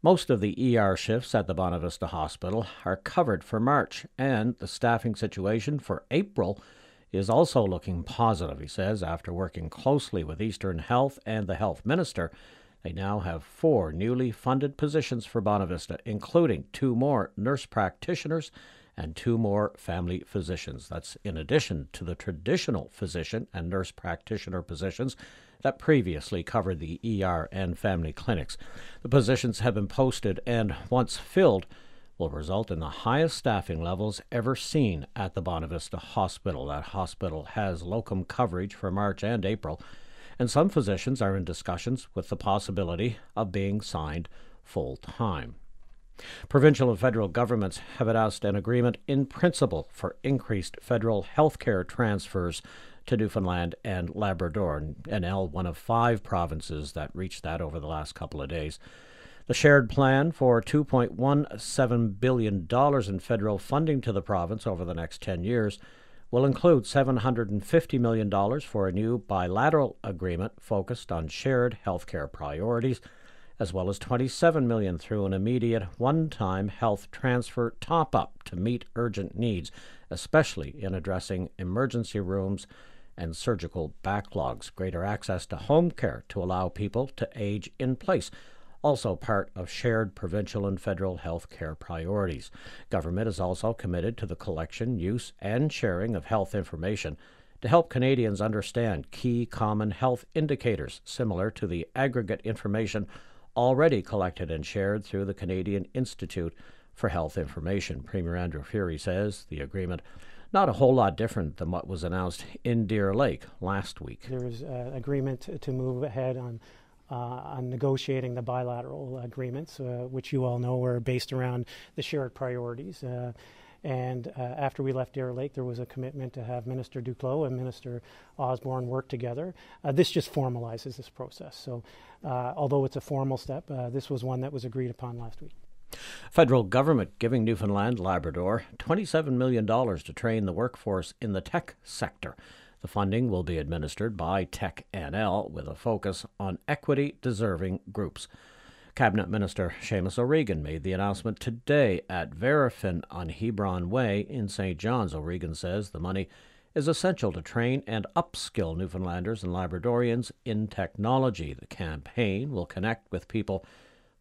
most of the ER shifts at the Bonavista Hospital are covered for March, and the staffing situation for April is also looking positive, he says, after working closely with Eastern Health and the Health Minister. They now have four newly funded positions for Bonavista, including two more nurse practitioners and two more family physicians. That's in addition to the traditional physician and nurse practitioner positions that previously covered the ER and family clinics. The positions have been posted and, once filled, will result in the highest staffing levels ever seen at the Bonavista Hospital. That hospital has locum coverage for March and April, and some physicians are in discussions with the possibility of being signed full time. Provincial and federal governments have announced an agreement in principle for increased federal health care transfers to Newfoundland and Labrador, NL, one of five provinces that reached that over the last couple of days. The shared plan for $2.17 billion in federal funding to the province over the next 10 years will include $750 million for a new bilateral agreement focused on shared healthcare priorities, as well as 27 million through an immediate one-time health transfer top-up to meet urgent needs, especially in addressing emergency rooms and surgical backlogs, greater access to home care to allow people to age in place also part of shared provincial and federal health care priorities. Government is also committed to the collection, use, and sharing of health information to help Canadians understand key common health indicators similar to the aggregate information already collected and shared through the Canadian Institute for Health Information. Premier Andrew Furey says the agreement not a whole lot different than what was announced in Deer Lake last week. There was uh, agreement to move ahead on on negotiating the bilateral agreements, uh, which you all know are based around the shared priorities. Uh, and uh, after we left Deer Lake, there was a commitment to have Minister Duclos and Minister Osborne work together. Uh, this just formalizes this process. So, uh, although it's a formal step, this was one that was agreed upon last week. Federal government giving Newfoundland Labrador $27 million to train the workforce in the tech sector. The funding will be administered by Tech NL with a focus on equity deserving groups. Cabinet Minister Seamus O'Regan made the announcement today at Verafin on Hebron Way in St. John's. O'Regan says the money is essential to train and upskill Newfoundlanders and Labradorians in technology. The campaign will connect with people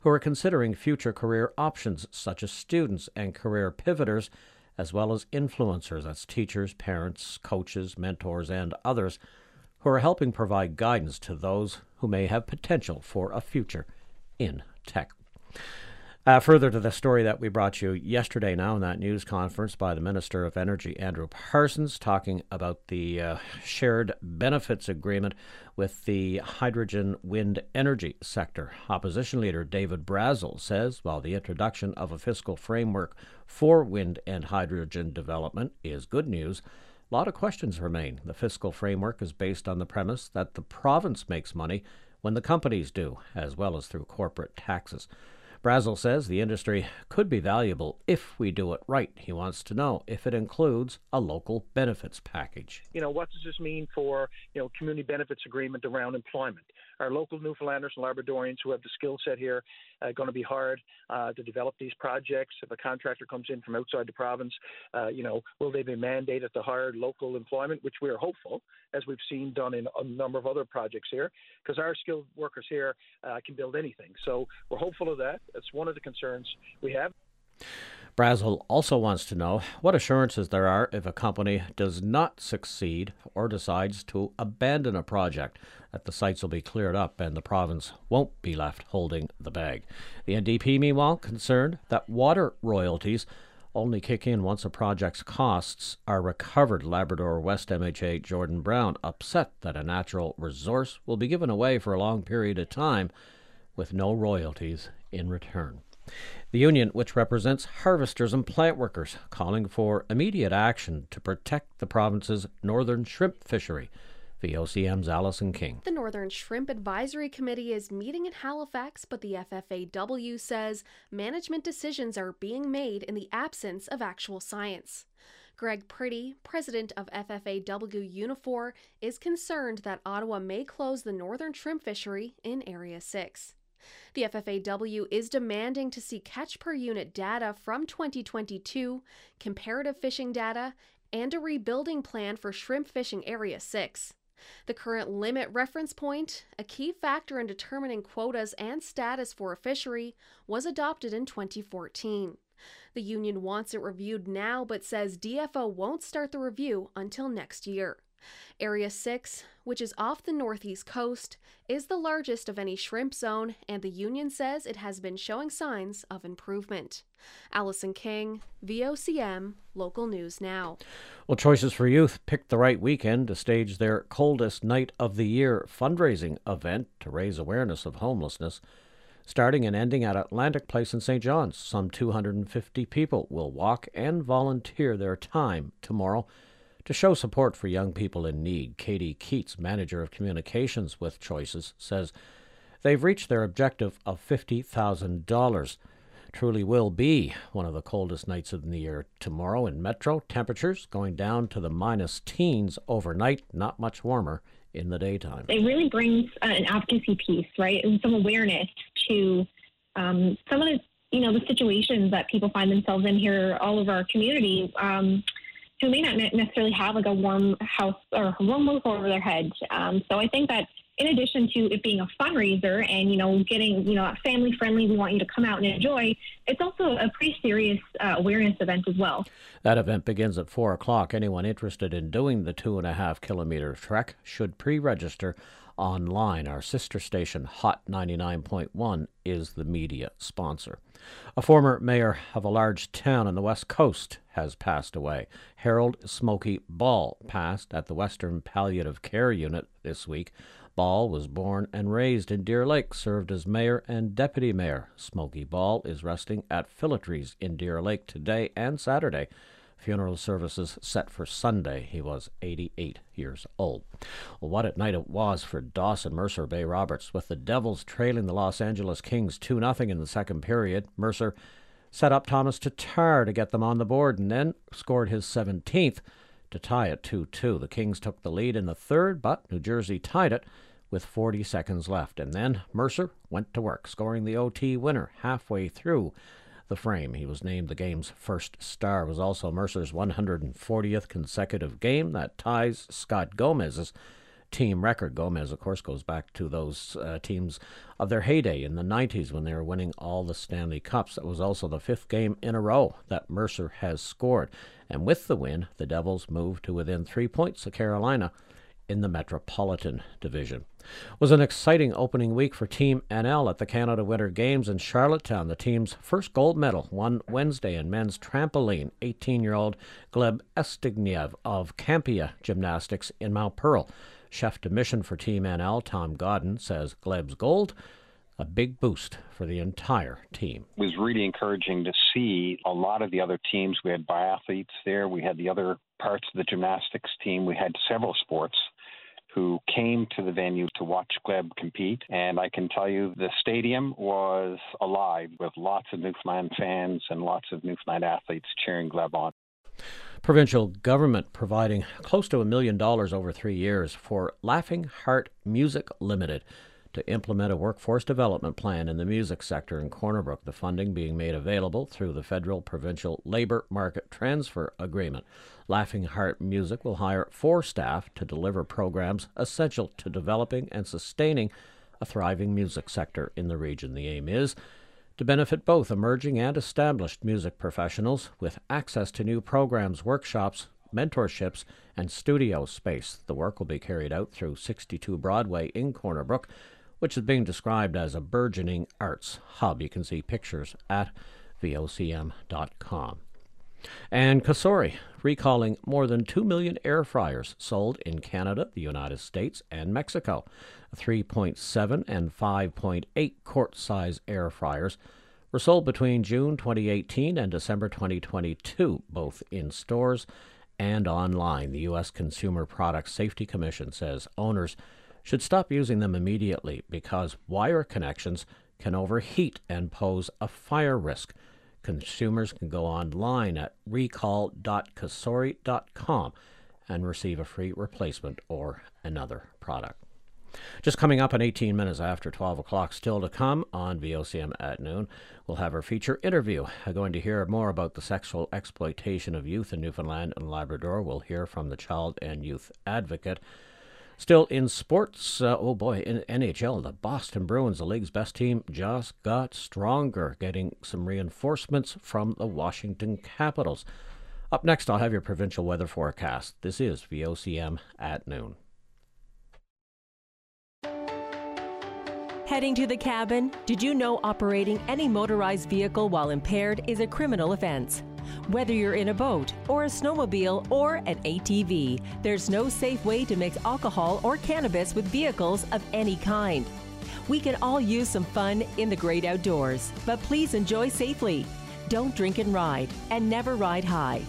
who are considering future career options, such as students and career pivoters as well as influencers that's teachers, parents, coaches, mentors, and others who are helping provide guidance to those who may have potential for a future in tech. Uh, further to the story that we brought you yesterday, now in that news conference by the Minister of Energy, Andrew Parsons, talking about the uh, shared benefits agreement with the hydrogen wind energy sector. Opposition leader David Brazil says while the introduction of a fiscal framework for wind and hydrogen development is good news, a lot of questions remain. The fiscal framework is based on the premise that the province makes money when the companies do, as well as through corporate taxes. Brazil says the industry could be valuable if we do it right. He wants to know if it includes a local benefits package. You know, what does this mean for, you know, community benefits agreement around employment? Our local Newfoundlanders and Labradorians who have the skill set here uh, going to be hard uh, to develop these projects. If a contractor comes in from outside the province, uh, you know, will they be mandated to hire local employment, which we are hopeful, as we've seen done in a number of other projects here, because our skilled workers here uh, can build anything. So we're hopeful of that. That's one of the concerns we have. Brazil also wants to know what assurances there are if a company does not succeed or decides to abandon a project, that the sites will be cleared up and the province won't be left holding the bag. The NDP, meanwhile, concerned that water royalties only kick in once a project's costs are recovered. Labrador West MHA Jordan Brown upset that a natural resource will be given away for a long period of time with no royalties in return. The union, which represents harvesters and plant workers, calling for immediate action to protect the province's northern shrimp fishery. VOCM's Allison King. The Northern Shrimp Advisory Committee is meeting in Halifax, but the FFAW says management decisions are being made in the absence of actual science. Greg Pretty, president of FFAW Unifor, is concerned that Ottawa may close the northern shrimp fishery in Area 6. The FFAW is demanding to see catch per unit data from 2022, comparative fishing data, and a rebuilding plan for shrimp fishing Area 6. The current limit reference point, a key factor in determining quotas and status for a fishery, was adopted in 2014. The union wants it reviewed now but says DFO won't start the review until next year. Area 6, which is off the northeast coast, is the largest of any shrimp zone, and the union says it has been showing signs of improvement. Allison King, VOCM, Local News Now. Well, Choices for Youth picked the right weekend to stage their coldest night of the year fundraising event to raise awareness of homelessness. Starting and ending at Atlantic Place in St. John's, some 250 people will walk and volunteer their time tomorrow to show support for young people in need, Katie Keats, manager of communications with Choices, says they've reached their objective of $50,000. Truly will be one of the coldest nights of the year tomorrow in Metro. Temperatures going down to the minus teens overnight, not much warmer in the daytime. It really brings an advocacy piece, right, and some awareness to um, some of the you know the situations that people find themselves in here all over our community. Um, who may not necessarily have like a warm house or a warm roof over their head. Um, so I think that in addition to it being a fundraiser and you know getting you know family friendly, we want you to come out and enjoy. It's also a pretty serious uh, awareness event as well. That event begins at four o'clock. Anyone interested in doing the two and a half kilometer trek should pre-register online. Our sister station, Hot 99.1, is the media sponsor. A former mayor of a large town on the west coast has passed away. Harold Smoky Ball passed at the Western Palliative Care Unit this week. Ball was born and raised in Deer Lake, served as mayor and deputy mayor. Smoky Ball is resting at Fillatre's in Deer Lake today and Saturday. Funeral services set for Sunday. He was 88 years old. Well, what a night it was for Dawson Mercer Bay Roberts, with the Devils trailing the Los Angeles Kings 2 0 in the second period. Mercer set up Tomas Tatar to get them on the board and then scored his 17th to tie it 2 2. The Kings took the lead in the third, but New Jersey tied it with 40 seconds left. And then Mercer went to work, scoring the OT winner halfway through the frame. He was named the game's first star. It was also Mercer's 140th consecutive game that ties Scott Gomez's team record. Gomez, of course, goes back to those uh, teams of their heyday in the 90s when they were winning all the Stanley Cups. That was also the fifth game in a row that Mercer has scored. And with the win, the Devils moved to within three points of Carolina in the Metropolitan Division. It was an exciting opening week for Team NL at the Canada Winter Games in Charlottetown. The team's first gold medal won Wednesday in men's trampoline. 18-year-old Gleb Estigniev of Campia Gymnastics in Mount Pearl. Chef de mission for Team NL, Tom Godden, says Gleb's gold a big boost for the entire team. It was really encouraging to see a lot of the other teams. We had biathletes there, we had the other parts of the gymnastics team, we had several sports who came to the venue to watch Gleb compete. And I can tell you the stadium was alive with lots of Newfoundland fans and lots of Newfoundland athletes cheering Gleb on. Provincial government providing close to a million dollars over three years for Laughing Heart Music Limited to implement a workforce development plan in the music sector in Corner Brook, the funding being made available through the federal provincial labor market transfer agreement. Laughing Heart Music will hire four staff to deliver programs essential to developing and sustaining a thriving music sector in the region. The aim is to benefit both emerging and established music professionals with access to new programs, workshops, mentorships, and studio space. The work will be carried out through 62 Broadway in Corner Brook which is being described as a burgeoning arts hub. You can see pictures at vocm.com. And Cosori recalling more than 2 million air fryers sold in Canada, the United States, and Mexico. 3.7 and 5.8 quart size air fryers were sold between June 2018 and December 2022, both in stores and online. The U.S. Consumer Product Safety Commission says owners should stop using them immediately because wire connections can overheat and pose a fire risk. Consumers can go online at recall.cosori.com and receive a free replacement or another product. Just coming up in 18 minutes after 12 o'clock, still to come on VOCM at noon, we'll have our feature interview. We're going to hear more about the sexual exploitation of youth in Newfoundland and Labrador. We'll hear from the child and youth advocate. Still in sports, uh, oh boy, in NHL, the Boston Bruins, the league's best team, just got stronger, getting some reinforcements from the Washington Capitals. Up next, I'll have your provincial weather forecast. This is VOCM at noon. Heading to the cabin? Did you know operating any motorized vehicle while impaired is a criminal offense? Whether you're in a boat or a snowmobile or an ATV, there's no safe way to mix alcohol or cannabis with vehicles of any kind. We can all use some fun in the great outdoors, but please enjoy safely. Don't drink and ride, and never ride high.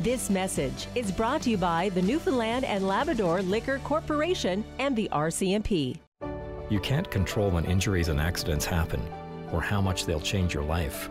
This message is brought to you by the Newfoundland and Labrador Liquor Corporation and the RCMP. You can't control when injuries and accidents happen or how much they'll change your life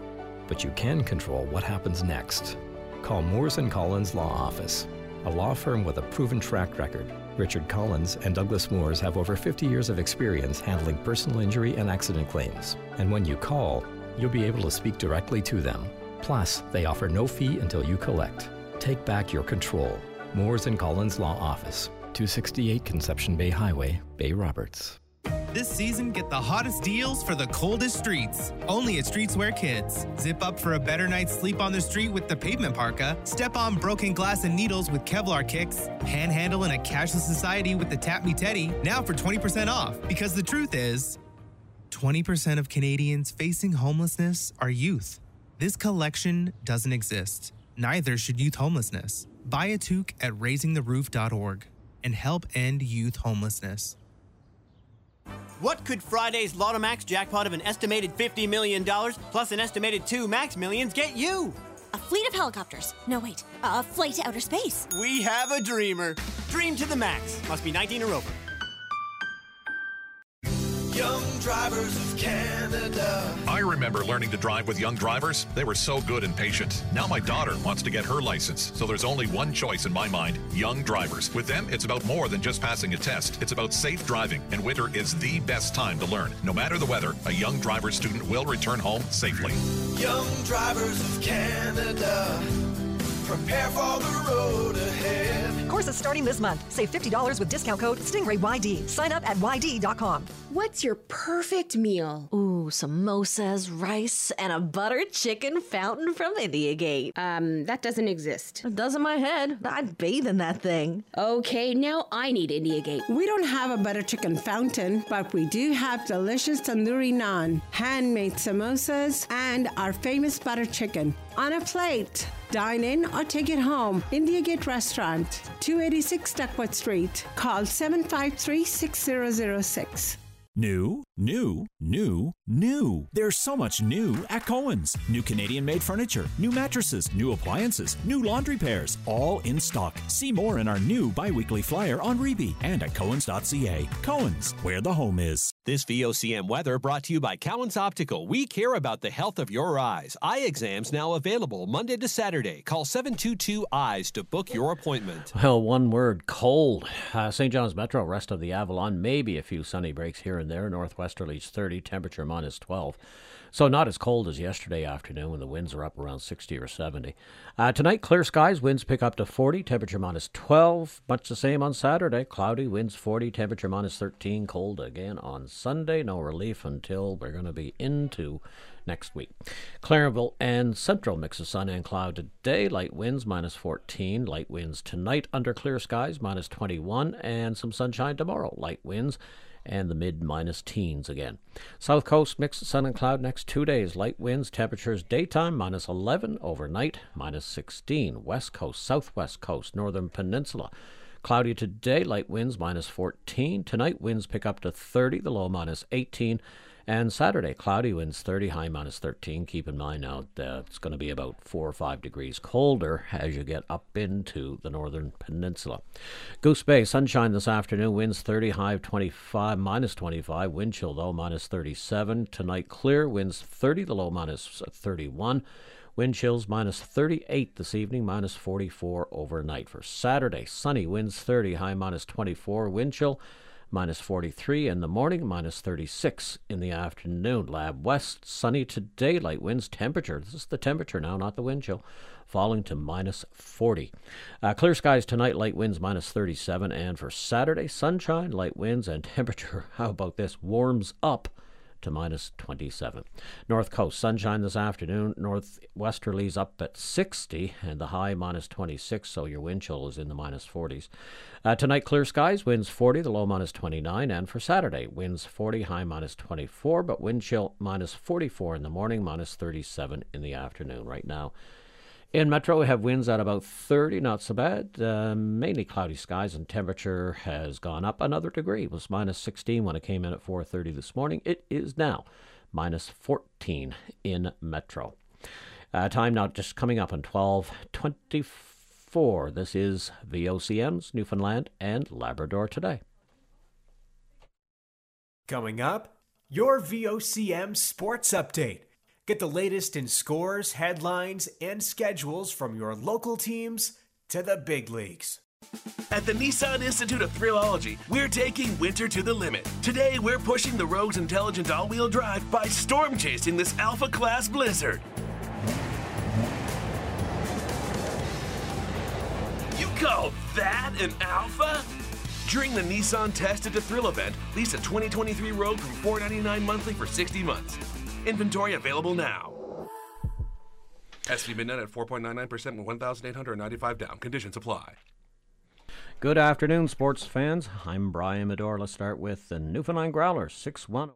but you can control what happens next. Call Moores and Collins Law Office, a law firm with a proven track record. Richard Collins and Douglas Moores have over 50 years of experience handling personal injury and accident claims. And when you call, you'll be able to speak directly to them. Plus, they offer no fee until you collect. Take back your control. Moores and Collins Law Office, 268 Conception Bay Highway, Bay Roberts. This season, get the hottest deals for the coldest streets. Only at Streetswear Kids. Zip up for a better night's sleep on the street with the pavement parka. Step on broken glass and needles with Kevlar kicks. Panhandle in a cashless society with the Tap Me Teddy. Now for 20% off. Because the truth is, 20% of Canadians facing homelessness are youth. This collection doesn't exist. Neither should youth homelessness. Buy a toque at raisingtheroof.org and help end youth homelessness. What could Friday's Lotto Max jackpot of an estimated $50 million plus an estimated two max millions get you? A fleet of helicopters. No, wait. A flight to outer space. We have a dreamer. Dream to the max. Must be 19 or over. Young Drivers of Canada. I remember learning to drive with young drivers. They were so good and patient. Now my daughter wants to get her license, so there's only one choice in my mind young drivers. With them, it's about more than just passing a test, it's about safe driving, and winter is the best time to learn. No matter the weather, a young driver student will return home safely. Young Drivers of Canada. Prepare for the road ahead. Courses starting this month. Save $50 with discount code StingrayYD. Sign up at YD.com. What's your perfect meal? Ooh, samosas, rice, and a buttered chicken fountain from India Gate. Um, that doesn't exist. It does in my head. I'd bathe in that thing. Okay, now I need India Gate. We don't have a butter chicken fountain, but we do have delicious tandoori naan, handmade samosas, and our famous butter chicken on a plate. Dine in or take it home. India Gate Restaurant, 286 Duckworth Street. Call 753 6006. New, New, new, new. There's so much new at Cohen's. New Canadian made furniture, new mattresses, new appliances, new laundry pairs, all in stock. See more in our new bi weekly flyer on Reebee and at Cohen's.ca. Cohen's, where the home is. This VOCM weather brought to you by Cowan's Optical. We care about the health of your eyes. Eye exams now available Monday to Saturday. Call 722 Eyes to book your appointment. Well, one word cold. Uh, St. John's Metro, rest of the Avalon, maybe a few sunny breaks here and there. Northwesterlies 30, temperature minus 12. So not as cold as yesterday afternoon when the winds are up around 60 or 70. Uh, tonight, clear skies, winds pick up to 40, temperature minus 12. Much the same on Saturday. Cloudy, winds 40, temperature minus 13. Cold again on Sunday. No relief until we're going to be into next week. Clarenville and Central mix of sun and cloud today. Light winds minus 14. Light winds tonight under clear skies minus 21. And some sunshine tomorrow. Light winds and the mid minus teens again. South coast mixed sun and cloud next two days. Light winds, temperatures daytime minus 11, overnight minus 16. West coast, southwest coast, northern peninsula. Cloudy today, light winds minus 14. Tonight, winds pick up to 30, the low minus 18. And Saturday, cloudy winds 30, high minus 13. Keep in mind now that it's going to be about 4 or 5 degrees colder as you get up into the northern peninsula. Goose Bay, sunshine this afternoon, winds 30, high of 25, minus 25. Wind chill, though, minus 37. Tonight, clear, winds 30, the low minus 31. Wind chills minus 38 this evening, minus 44 overnight. For Saturday, sunny, winds 30, high minus 24. Wind chill minus 43 in the morning, minus 36 in the afternoon. Lab West, sunny to daylight winds. Temperature, this is the temperature now, not the wind chill, falling to minus 40. Uh, clear skies tonight, light winds minus 37. And for Saturday, sunshine, light winds, and [laughs] temperature, how about this, warms up to minus 27. North Coast, sunshine this afternoon. Northwesterlies up at 60 and the high minus 26, so your wind chill is in the minus 40s. Uh, tonight, clear skies, winds 40, the low minus 29. And for Saturday, winds 40, high minus 24, but wind chill minus 44 in the morning, minus 37 in the afternoon. Right now, in Metro, we have winds at about 30, not so bad. Uh, mainly cloudy skies, and temperature has gone up another degree. It was minus 16 when it came in at 4:30 this morning. It is now minus 14 in Metro. Uh, time now just coming up on 12:24. This is VOCM's Newfoundland and Labrador today. Coming up, your VOCM sports update. Get the latest in scores, headlines, and schedules from your local teams to the big leagues. At the Nissan Institute of Thrillology, we're taking winter to the limit. Today, we're pushing the Rogue's intelligent all wheel drive by storm chasing this Alpha Class Blizzard. You call that an Alpha? During the Nissan Tested to Thrill event, lease a 2023 Rogue from 499 monthly for 60 months. Inventory available now. SV Midnight at 4.99% with 1,895 down. Conditions apply. Good afternoon, sports fans. I'm Brian Madore. Let's start with the Newfoundland Growlers, 6 1.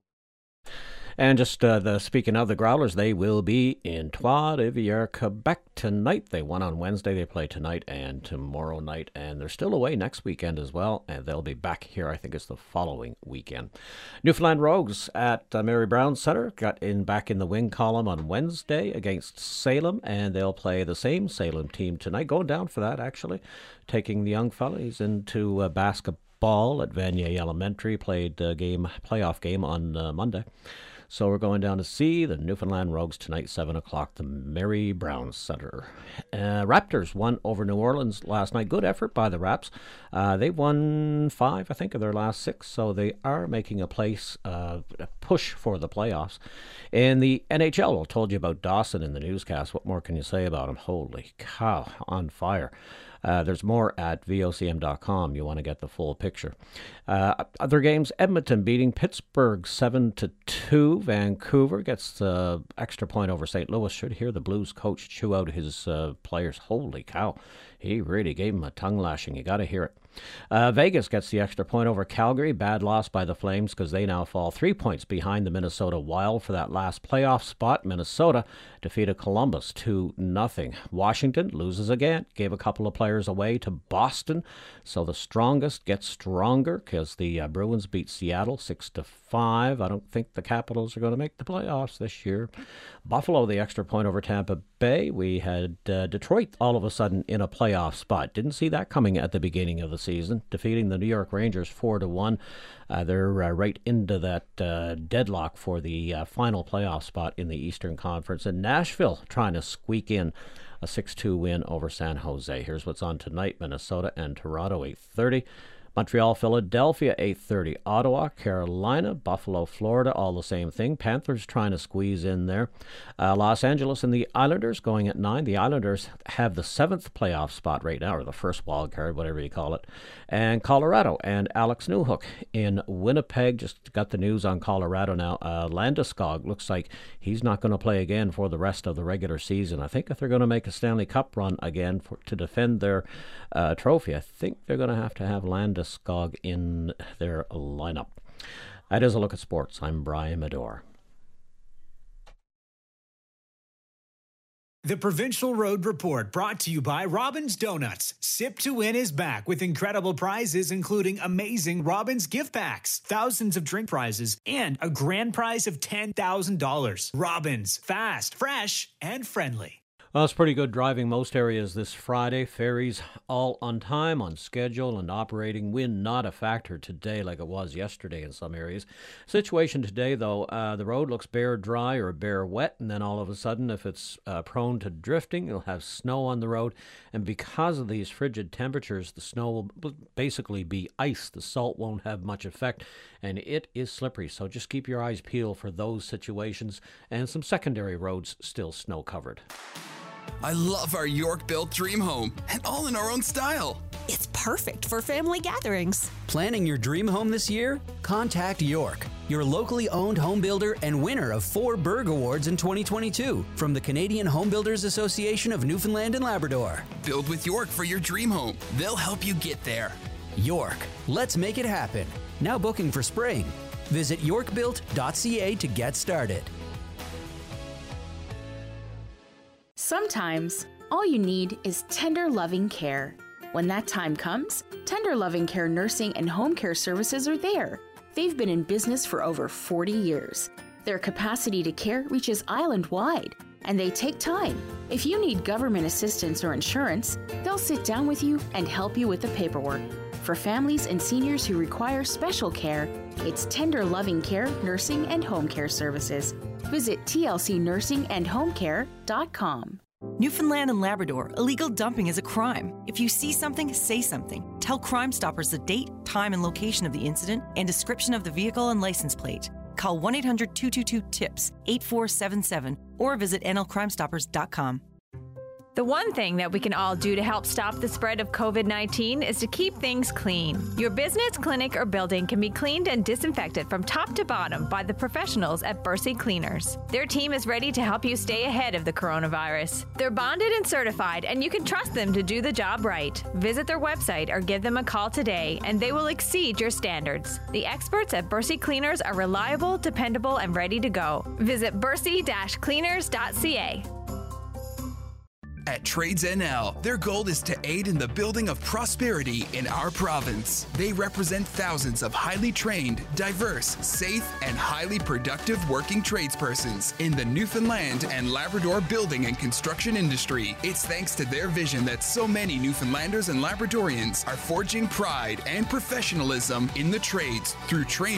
And just uh, the speaking of the Growlers, they will be in Trois Rivières, Quebec tonight. They won on Wednesday. They play tonight and tomorrow night, and they're still away next weekend as well. And they'll be back here. I think it's the following weekend. Newfoundland Rogues at uh, Mary Brown Center got in back in the wing column on Wednesday against Salem, and they'll play the same Salem team tonight. Going down for that actually, taking the young fellas into uh, basketball at Vanier Elementary. Played a game playoff game on uh, Monday. So we're going down to see the Newfoundland Rogues tonight, 7 o'clock, the Mary Brown Center. Uh, Raptors won over New Orleans last night. Good effort by the Raps. Uh, they won five, I think, of their last six, so they are making a place, uh, a push for the playoffs. In the NHL, I told you about Dawson in the newscast. What more can you say about him? Holy cow, on fire. Uh, there's more at vocm.com. You want to get the full picture. Uh, other games: Edmonton beating Pittsburgh seven to two. Vancouver gets the extra point over St. Louis. Should hear the Blues coach chew out his uh, players. Holy cow! He really gave him a tongue lashing. You got to hear it. Uh, Vegas gets the extra point over Calgary. Bad loss by the Flames because they now fall three points behind the Minnesota Wild for that last playoff spot. Minnesota defeated Columbus 2 nothing. Washington loses again, gave a couple of players away to Boston. So the strongest gets stronger because the uh, Bruins beat Seattle 6 to 5. I don't think the Capitals are going to make the playoffs this year. Buffalo, the extra point over Tampa Bay. We had uh, Detroit all of a sudden in a playoff spot. Didn't see that coming at the beginning of the season, defeating the New York Rangers 4 to 1. Uh, they're uh, right into that uh, deadlock for the final playoff spot in the Eastern Conference. And Nashville trying to squeak in a 6-2 win over San Jose. Here's what's on tonight: Minnesota and Toronto 8:30. Montreal, Philadelphia, 8:30. Ottawa, Carolina, Buffalo, Florida, all the same thing. Panthers trying to squeeze in there. Uh, Los Angeles and the Islanders going at nine. The Islanders have the seventh playoff spot right now, or the first wild card, whatever you call it. And Colorado and Alex Newhook in Winnipeg. Just got the news on Colorado now. Uh, Landeskog looks like he's not going to play again for the rest of the regular season. I think if they're going to make a Stanley Cup run again for, to defend their uh, trophy, I think they're going to have to have Landeskog Skog in their lineup. That is a look at sports. I'm Brian Madore. The Provincial Road Report brought to you by Robin's Donuts. Sip to Win is back with incredible prizes, including amazing Robin's gift packs, thousands of drink prizes, and a grand prize of $10,000. Robin's, fast, fresh, and friendly. Well, it's pretty good driving most areas this Friday. Ferries all on time, on schedule, and operating. Wind not a factor today like it was yesterday in some areas. Situation today, though, uh, the road looks bare dry or bare wet, and then all of a sudden, if it's uh, prone to drifting, you'll have snow on the road. And because of these frigid temperatures, the snow will basically be ice. The salt won't have much effect, and it is slippery. So just keep your eyes peeled for those situations and some secondary roads still snow covered. I love our York built dream home and all in our own style. It's perfect for family gatherings. Planning your dream home this year? Contact York, your locally owned home builder and winner of four Berg Awards in 2022 from the Canadian Home Builders Association of Newfoundland and Labrador. Build with York for your dream home. They'll help you get there. York, let's make it happen. Now booking for spring. Visit yorkbuilt.ca to get started. Sometimes, all you need is tender, loving care. When that time comes, Tender Loving Care Nursing and Home Care Services are there. They've been in business for over 40 years. Their capacity to care reaches island wide, and they take time. If you need government assistance or insurance, they'll sit down with you and help you with the paperwork. For families and seniors who require special care, it's Tender Loving Care Nursing and Home Care Services. Visit tlcnursingandhomecare.com. Newfoundland and Labrador, illegal dumping is a crime. If you see something, say something. Tell Crime Stoppers the date, time, and location of the incident and description of the vehicle and license plate. Call 1 800 222 TIPS 8477 or visit nlcrimestoppers.com. The one thing that we can all do to help stop the spread of COVID 19 is to keep things clean. Your business, clinic, or building can be cleaned and disinfected from top to bottom by the professionals at Bercy Cleaners. Their team is ready to help you stay ahead of the coronavirus. They're bonded and certified, and you can trust them to do the job right. Visit their website or give them a call today, and they will exceed your standards. The experts at Bercy Cleaners are reliable, dependable, and ready to go. Visit bercy cleaners.ca. At Trades NL, their goal is to aid in the building of prosperity in our province. They represent thousands of highly trained, diverse, safe, and highly productive working tradespersons in the Newfoundland and Labrador building and construction industry. It's thanks to their vision that so many Newfoundlanders and Labradorians are forging pride and professionalism in the trades through training